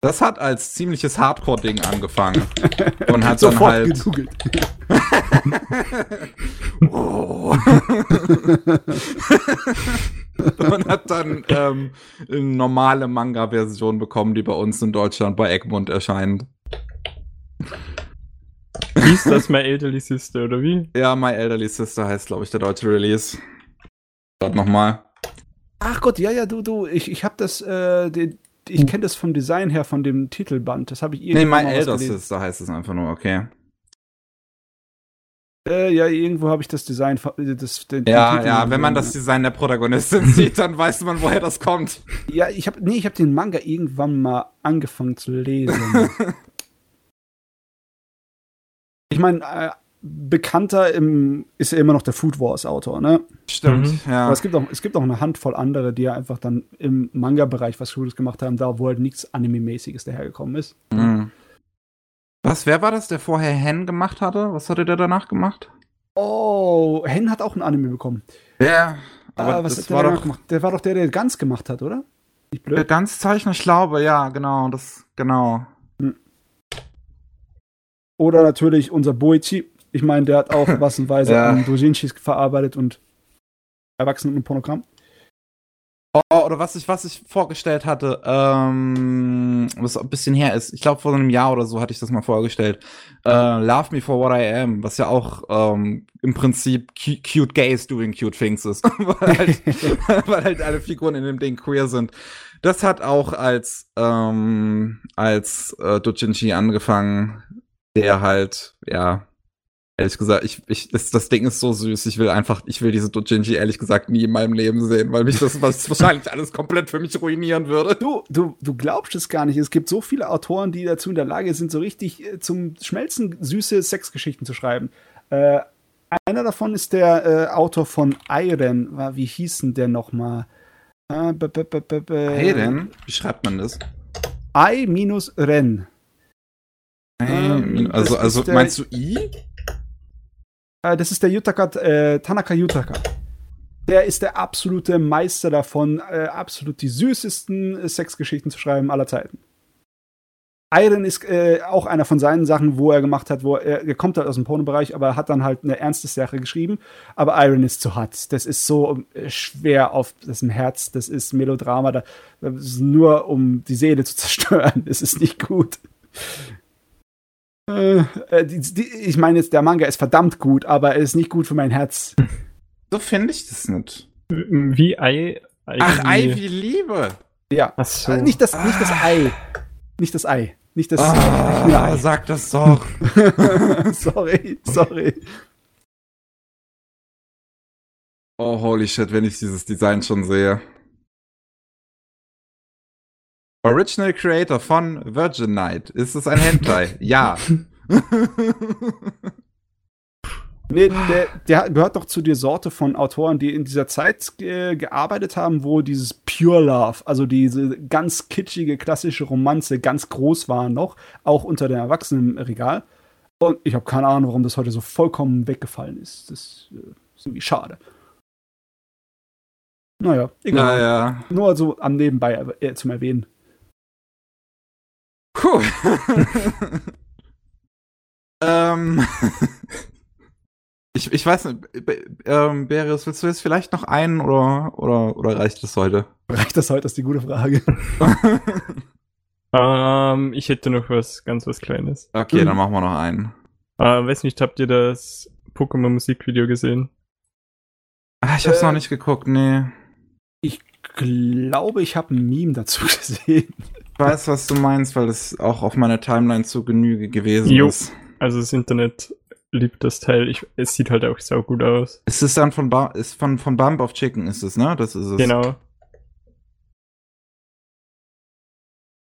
Das hat als ziemliches Hardcore-Ding angefangen [LAUGHS] und hat dann halt gegoogelt. [LAUGHS] oh. und hat dann ähm, eine normale Manga-Version bekommen, die bei uns in Deutschland bei Egmont erscheint. Hieß das My Elderly Sister, oder wie? Ja, My Elderly Sister heißt, glaube ich, der deutsche Release. Dort nochmal. Ach Gott, ja, ja, du, du, ich, ich habe das, äh, die, ich kenne das vom Design her, von dem Titelband. Das habe ich Nee, irgendwann My Elder. Sister heißt es einfach nur, okay. Äh, ja, irgendwo habe ich das Design, äh, das, den, den Ja, Titel ja, wenn man das Design der Protagonistin [LAUGHS] sieht, dann weiß man, woher das kommt. Ja, ich habe, nee, ich habe den Manga irgendwann mal angefangen zu lesen. [LAUGHS] ich meine, äh, bekannter im, ist ja immer noch der Food Wars Autor, ne? Stimmt, Mhm. ja. Aber es gibt auch, es gibt auch eine Handvoll andere, die ja einfach dann im Manga-Bereich was Cooles gemacht haben, da wo halt nichts Anime-mäßiges dahergekommen ist. Mhm. Was, wer war das, der vorher Hen gemacht hatte? Was hatte der danach gemacht? Oh, Hen hat auch ein Anime bekommen. Ja, aber Ah, was das hat der war danach doch gemacht? Der war doch der, der ganz gemacht hat, oder? Nicht der blöd. Ganzzeichner, ich glaube, ja, genau, das, genau. Oder natürlich unser Boichi. Ich meine, der hat auch [LAUGHS] massenweise Ja. an Dojinshis verarbeitet und Erwachsenen und Pornogramm. Oh, oder was ich, was ich vorgestellt hatte, ähm, was ein bisschen her ist. Ich glaube, vor einem Jahr oder so hatte ich das mal vorgestellt. Äh, Love Me for What I Am, was ja auch ähm, im Prinzip cu- cute gays doing cute things ist. [LAUGHS] weil, halt, [LAUGHS] weil halt alle Figuren in dem Ding queer sind. Das hat auch als, ähm, als äh, Dojinshi angefangen, der halt, ja, ehrlich gesagt, ich, ich, das, das Ding ist so süß. Ich will einfach, ich will diese Dojinshi ehrlich gesagt nie in meinem Leben sehen, weil mich das was wahrscheinlich [LAUGHS] alles komplett für mich ruinieren würde. Du, du, du glaubst es gar nicht. Es gibt so viele Autoren, die dazu in der Lage sind, so richtig äh, zum Schmelzen süße Sexgeschichten zu schreiben. Äh, einer davon ist der äh, Autor von Iron. Wie hieß denn der nochmal? Äh, denn? Wie schreibt man das? I minus Ren. Ähm, also, also meinst du I? Äh, das ist der Yutaka, äh, Tanaka Yutaka. Der ist der absolute Meister davon, äh, absolut die süßesten Sexgeschichten zu schreiben aller Zeiten. Iron ist äh, auch einer von seinen Sachen, wo er gemacht hat, wo er, er kommt halt aus dem Pornobereich, aber hat dann halt eine ernste Sache geschrieben. Aber Iron ist zu hart. Das ist so äh, schwer auf das Herz. Das ist Melodrama. Da, das ist nur um die Seele zu [LAUGHS] zerstören. Das ist nicht gut. Äh, äh, die, die, ich meine jetzt, der Manga ist verdammt gut, aber er ist nicht gut für mein Herz. So finde ich das nicht. Wie Ei. Ach, Ei wie Liebe. Ja. Ach so. Äh, nicht, das, nicht das Ei. Nicht das Ei. Nicht das. Ah, Ja. sag das doch. [LAUGHS] sorry, sorry. Oh, holy shit, wenn ich dieses Design schon sehe. Original Creator von Virgin Knight. Ist es ein Hentai? [LAUGHS] ja. [LAUGHS] Nee, der, der gehört doch zu der Sorte von Autoren, die in dieser Zeit äh, gearbeitet haben, wo dieses Pure Love, also diese ganz kitschige, klassische Romanze ganz groß war noch, auch unter den Erwachsenen im Regal. Und ich habe keine Ahnung, warum das heute so vollkommen weggefallen ist. Das äh, ist irgendwie schade. Naja, egal. Naja. Nur so am Nebenbei äh, zum Erwähnen. Puh. [LAUGHS] ähm. Ich, ich weiß nicht, ähm, Beris, willst du jetzt vielleicht noch einen oder, oder, oder reicht das heute? Reicht das heute? Das ist die gute Frage. Ähm, [LAUGHS] Ähm, ich hätte noch was, ganz was Kleines. Okay, Mhm. dann machen wir noch einen. Äh, weiß nicht, habt ihr das Pokémon Musikvideo gesehen? Ah, ich hab's Äh, noch nicht geguckt, nee. Ich glaube, ich habe ein Meme dazu [LAUGHS] gesehen. Ich weiß, was du meinst, weil es auch auf meiner Timeline zu Genüge gewesen Jo. ist. Also das Internet liebt das Teil. Ich, es sieht halt auch sau gut aus. Ist es dann von, ba ist von, von Bump of Chicken, ist es, ne? Das ist es. Genau.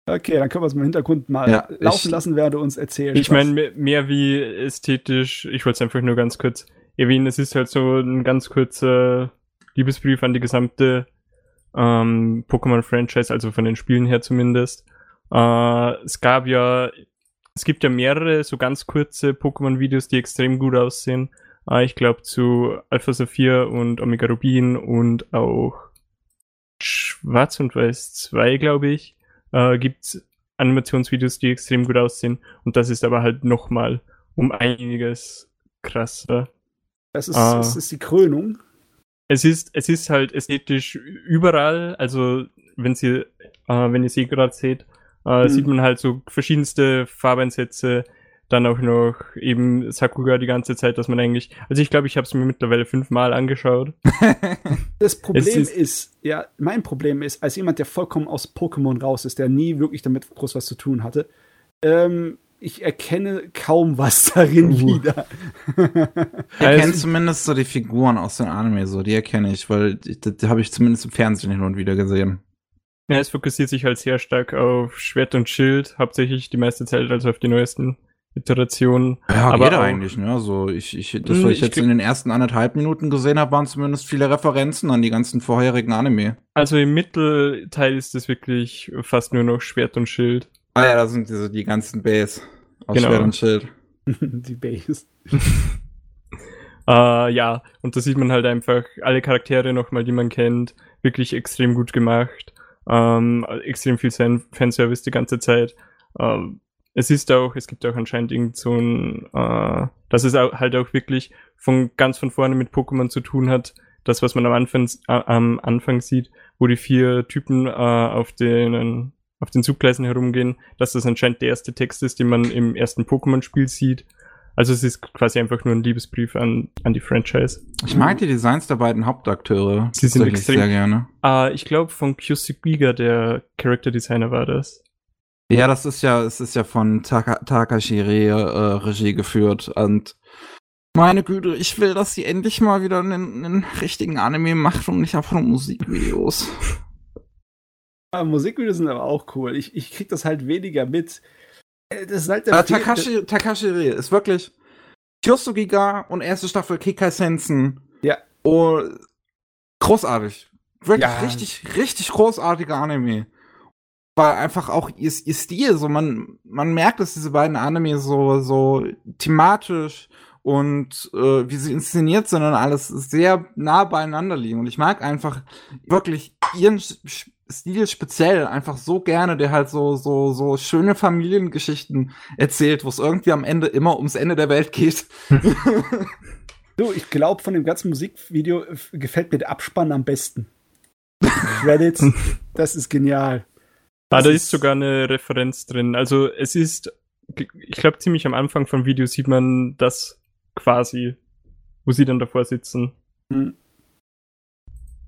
Okay, dann können wir es im Hintergrund mal Ja, laufen ich- lassen, während du uns erzählst. Ich meine, mehr, mehr wie ästhetisch, ich wollte es einfach nur ganz kurz erwähnen, es ist halt so ein ganz kurzer Liebesbrief an die gesamte ähm, Pokémon-Franchise, also von den Spielen her zumindest. Äh, es gab ja, es gibt ja mehrere so ganz kurze Pokémon-Videos, die extrem gut aussehen. Äh, ich glaube zu Alpha Saphir und Omega Rubin und auch Schwarz und Weiß 2, glaube ich, äh, gibt's Animationsvideos, die extrem gut aussehen. Und das ist aber halt nochmal um einiges krasser. das ist, Ah. das ist die Krönung. Es ist, es ist halt ästhetisch überall. Also, wenn sie, äh, wenn ihr sie gerade seht, äh, Mhm. sieht man halt so verschiedenste Farbeinsätze. Dann auch noch eben Sakuga die ganze Zeit, dass man eigentlich. Also ich glaube, ich habe es mir mittlerweile fünfmal angeschaut. [LAUGHS] Das Problem ist, ist- ja, mein Problem ist, als jemand, der vollkommen aus Pokémon raus ist, der nie wirklich damit groß was zu tun hatte, ähm, ich erkenne kaum was darin Uh. wieder. [LAUGHS] Ich erkenne Also- zumindest so die Figuren aus den Anime, so, die erkenne ich, weil die, die, habe ich zumindest im Fernsehen hin und wieder gesehen. Ja, es fokussiert sich halt sehr stark auf Schwert und Schild, hauptsächlich die meiste Zeit, also auf die neuesten Iterationen. Ja, Aber geht auch- eigentlich, ne? So, ich, ich, das, Hm, was ich ich jetzt in den ersten anderthalb Minuten gesehen habe, waren zumindest viele Referenzen an die ganzen vorherigen Anime. Also im Mittelteil ist es wirklich fast nur noch Schwert und Schild. Ah ja, da sind diese, die ganzen Base aus Genau. Schwert und Schild. [LAUGHS] die Base. [LAUGHS] Äh, ja, und da sieht man halt einfach alle Charaktere nochmal, die man kennt, wirklich extrem gut gemacht. Ähm, extrem viel Fan Fanservice die ganze Zeit. Ähm, es ist auch, es gibt auch anscheinend irgend so ein, äh, dass es auch, halt auch wirklich von ganz von vorne mit Pokémon zu tun hat. Das, was man am Anfang, äh, am Anfang sieht, wo die vier Typen äh, auf den auf den Zuggleisen herumgehen, dass das anscheinend der erste Text ist, den man im ersten Pokémon-Spiel sieht. Also es ist quasi einfach nur ein Liebesbrief an, an die Franchise. Ich mag die Designs der beiden Hauptakteure. Sie sind extrem- sehr gerne. Äh, ich glaube, von Kyusugiga, der Character Designer, war das. Ja, das ist ja, es ist ja von Taka, Takashi Rie, äh, Regie geführt und meine Güte, ich will, dass sie endlich mal wieder einen, einen richtigen Anime macht und nicht einfach nur Musikvideos. [LAUGHS] Musikvideos sind aber auch cool. Ich, ich krieg das halt weniger mit. Äh, Das ist halt der Äh, Fehl- Takashi, Takashi Rie ist wirklich Kyosugiga und erste Staffel Kikai Sensen. Ja. Oh, großartig. Wirklich Ja. richtig, richtig großartiger Anime. Weil einfach auch ihr, ihr Stil, so man, man merkt, dass diese beiden Anime so, so thematisch und äh, wie sie inszeniert sind und alles sehr nah beieinander liegen. Und ich mag einfach wirklich ihren Stil speziell einfach so gerne, der halt so, so, so schöne Familiengeschichten erzählt, wo es irgendwie am Ende immer ums Ende der Welt geht. [LAUGHS] Du, ich glaube, von dem ganzen Musikvideo äh, gefällt mir der Abspann am besten. Credits, [LAUGHS] das ist genial. Ah, Das da ist- ist sogar eine Referenz drin. Also es ist, ich glaube, ziemlich am Anfang vom Video sieht man das quasi, wo sie dann davor sitzen. Hm.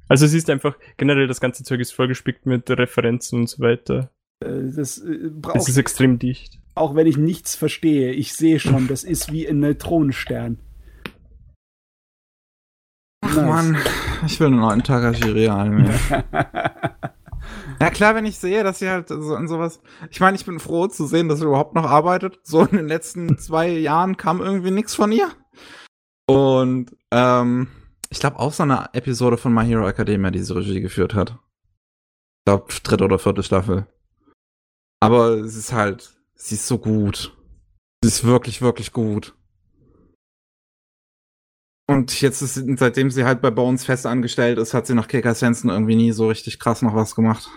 Also es ist einfach, generell das ganze Zeug ist vollgespickt mit Referenzen und so weiter. Äh, Das äh, Es braucht, ist extrem dicht. auch wenn ich nichts verstehe, ich sehe schon, das ist wie ein Neutronenstern. Ach Nice. Mann, ich will einen neuen Takashi Rie Anime. Ja klar, wenn ich sehe, dass sie halt so an sowas. Ich meine, ich bin froh zu sehen, dass sie überhaupt noch arbeitet. So in den letzten zwei Jahren kam irgendwie nichts von ihr. Und ähm, ich glaube auch so eine Episode von My Hero Academia, die sie Regie geführt hat. Ich glaube, dritte oder vierte Staffel. Aber es ist halt, sie ist so gut. Sie ist wirklich, wirklich gut. Und jetzt ist, sie- seitdem sie halt bei Bones fest angestellt ist, hat sie nach Keka Sensen irgendwie nie so richtig krass noch was gemacht.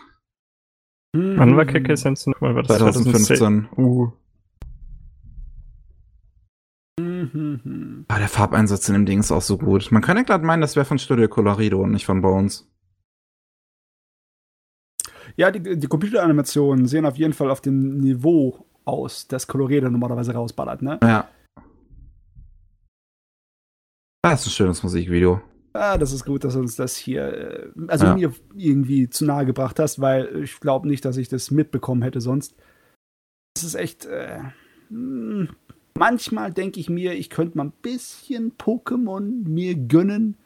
Wann war Keke Sense nochmal? War das 2015. Uh. Mhm. Ah, der Farbeinsatz in dem Ding ist auch so gut. Man könnte glatt meinen, das wäre von Studio Colorido und nicht von Bones. Ja, die, die Computeranimationen sehen auf jeden Fall auf dem Niveau aus, das Colorado normalerweise rausballert, ne? Ja. Das ist ein schönes Musikvideo. Ah, das ist gut, dass du uns das hier, äh, also Ja. mir irgendwie zu nahe gebracht hast, weil ich glaube nicht, dass ich das mitbekommen hätte sonst. Das ist echt, äh, mh, manchmal denke ich mir, ich könnte mal ein bisschen Pokémon mir gönnen,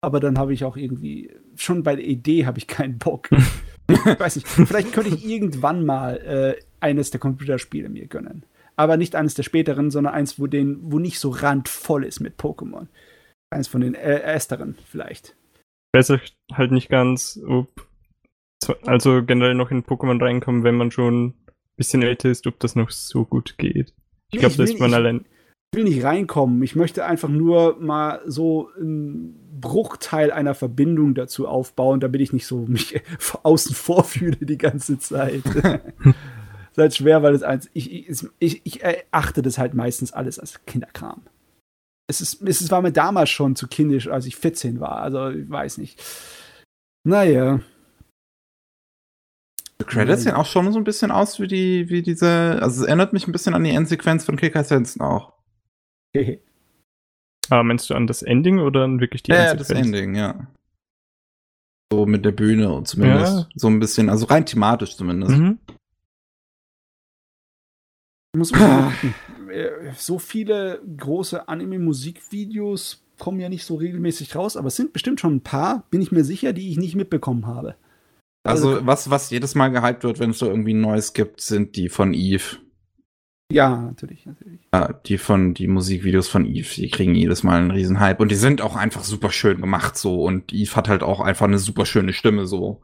aber dann habe ich auch irgendwie, schon bei der Idee habe ich keinen Bock. [LAUGHS] ich weiß nicht, vielleicht könnte ich irgendwann mal äh, eines der Computerspiele mir gönnen. Aber nicht eines der späteren, sondern eins, wo, den, wo nicht so randvoll ist mit Pokémon. Eins von den äh, ersteren vielleicht. weiß ich halt nicht ganz, ob also generell noch in Pokémon reinkommen, wenn man schon ein bisschen älter ist, ob das noch so gut geht. Ich glaube, Ich da will- ist man allein. Ich will nicht reinkommen. Ich möchte einfach nur mal so einen Bruchteil einer Verbindung dazu aufbauen, damit ich nicht so mich [LAUGHS] außen vor fühle die ganze Zeit. [LAUGHS] ist halt schwer, weil es eins, ich, ich, ich, erachte das halt meistens alles als Kinderkram. Es, ist, es war mir damals schon zu kindisch, als ich 14 war. Also, ich weiß nicht. Naja. Die Credits Ja. sehen auch schon so ein bisschen aus wie die, wie diese, also es erinnert mich ein bisschen an die Endsequenz von Kicker Sensen auch. [LAUGHS] Ah, meinst du an das Ending oder an wirklich die Ja, ja, das Endsequenz? Ending, ja. So mit der Bühne und zumindest Ja. so ein bisschen, also rein thematisch zumindest. Mhm. Ich muss mal. [SIGHS] Äh, so viele große Anime-Musikvideos kommen ja nicht so regelmäßig raus, aber es sind bestimmt schon ein paar, bin ich mir sicher, die ich nicht mitbekommen habe. Also was, was jedes Mal gehypt wird, wenn es so irgendwie ein Neues gibt, sind die von Eve. Ja, natürlich, natürlich. Ja, die von, die Musikvideos von Eve, die kriegen jedes Mal einen riesen Hype und die sind auch einfach super schön gemacht so und Eve hat halt auch einfach eine super schöne Stimme so.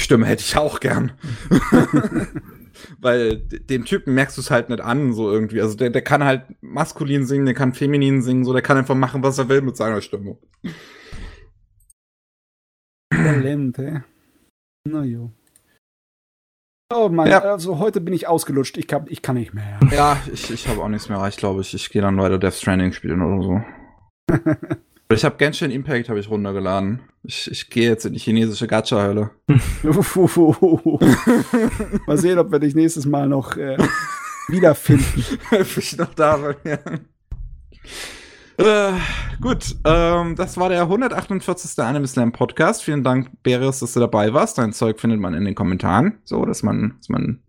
Stimme hätte ich auch gern. [LAUGHS] Weil dem Typen merkst du es halt nicht an, so irgendwie. Also der, der kann halt maskulin singen, der kann feminin singen, so der kann einfach machen, was er will mit seiner Stimme. Talent, hä? Na jo. Oh Mann, Ja. also heute bin ich ausgelutscht. Ich kann, ich kann nicht mehr. Ja, ich, ich habe auch nichts mehr erreicht, glaube ich. Ich gehe dann weiter Death Stranding spielen oder so. [LAUGHS] ich habe Genshin Impact habe ich runtergeladen. Ich, ich gehe jetzt in die chinesische Gacha-Hölle. [LAUGHS] mal sehen, ob wir dich nächstes Mal noch äh, [LAUGHS] wiederfinden. Ob ich noch da bin, ja. Äh, gut, ähm, das war der 148. Anime Slam Podcast. Vielen Dank, Beres, dass du dabei warst. Dein Zeug findet man in den Kommentaren. So, dass man, dass man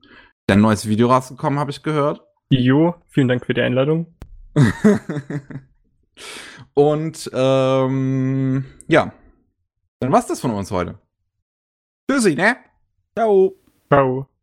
ein neues Video rausgekommen, habe ich gehört. Jo, vielen Dank für die Einladung. [LAUGHS] Und ähm, ja, dann war's das von uns heute. Tschüssi, ne? Ciao. Ciao.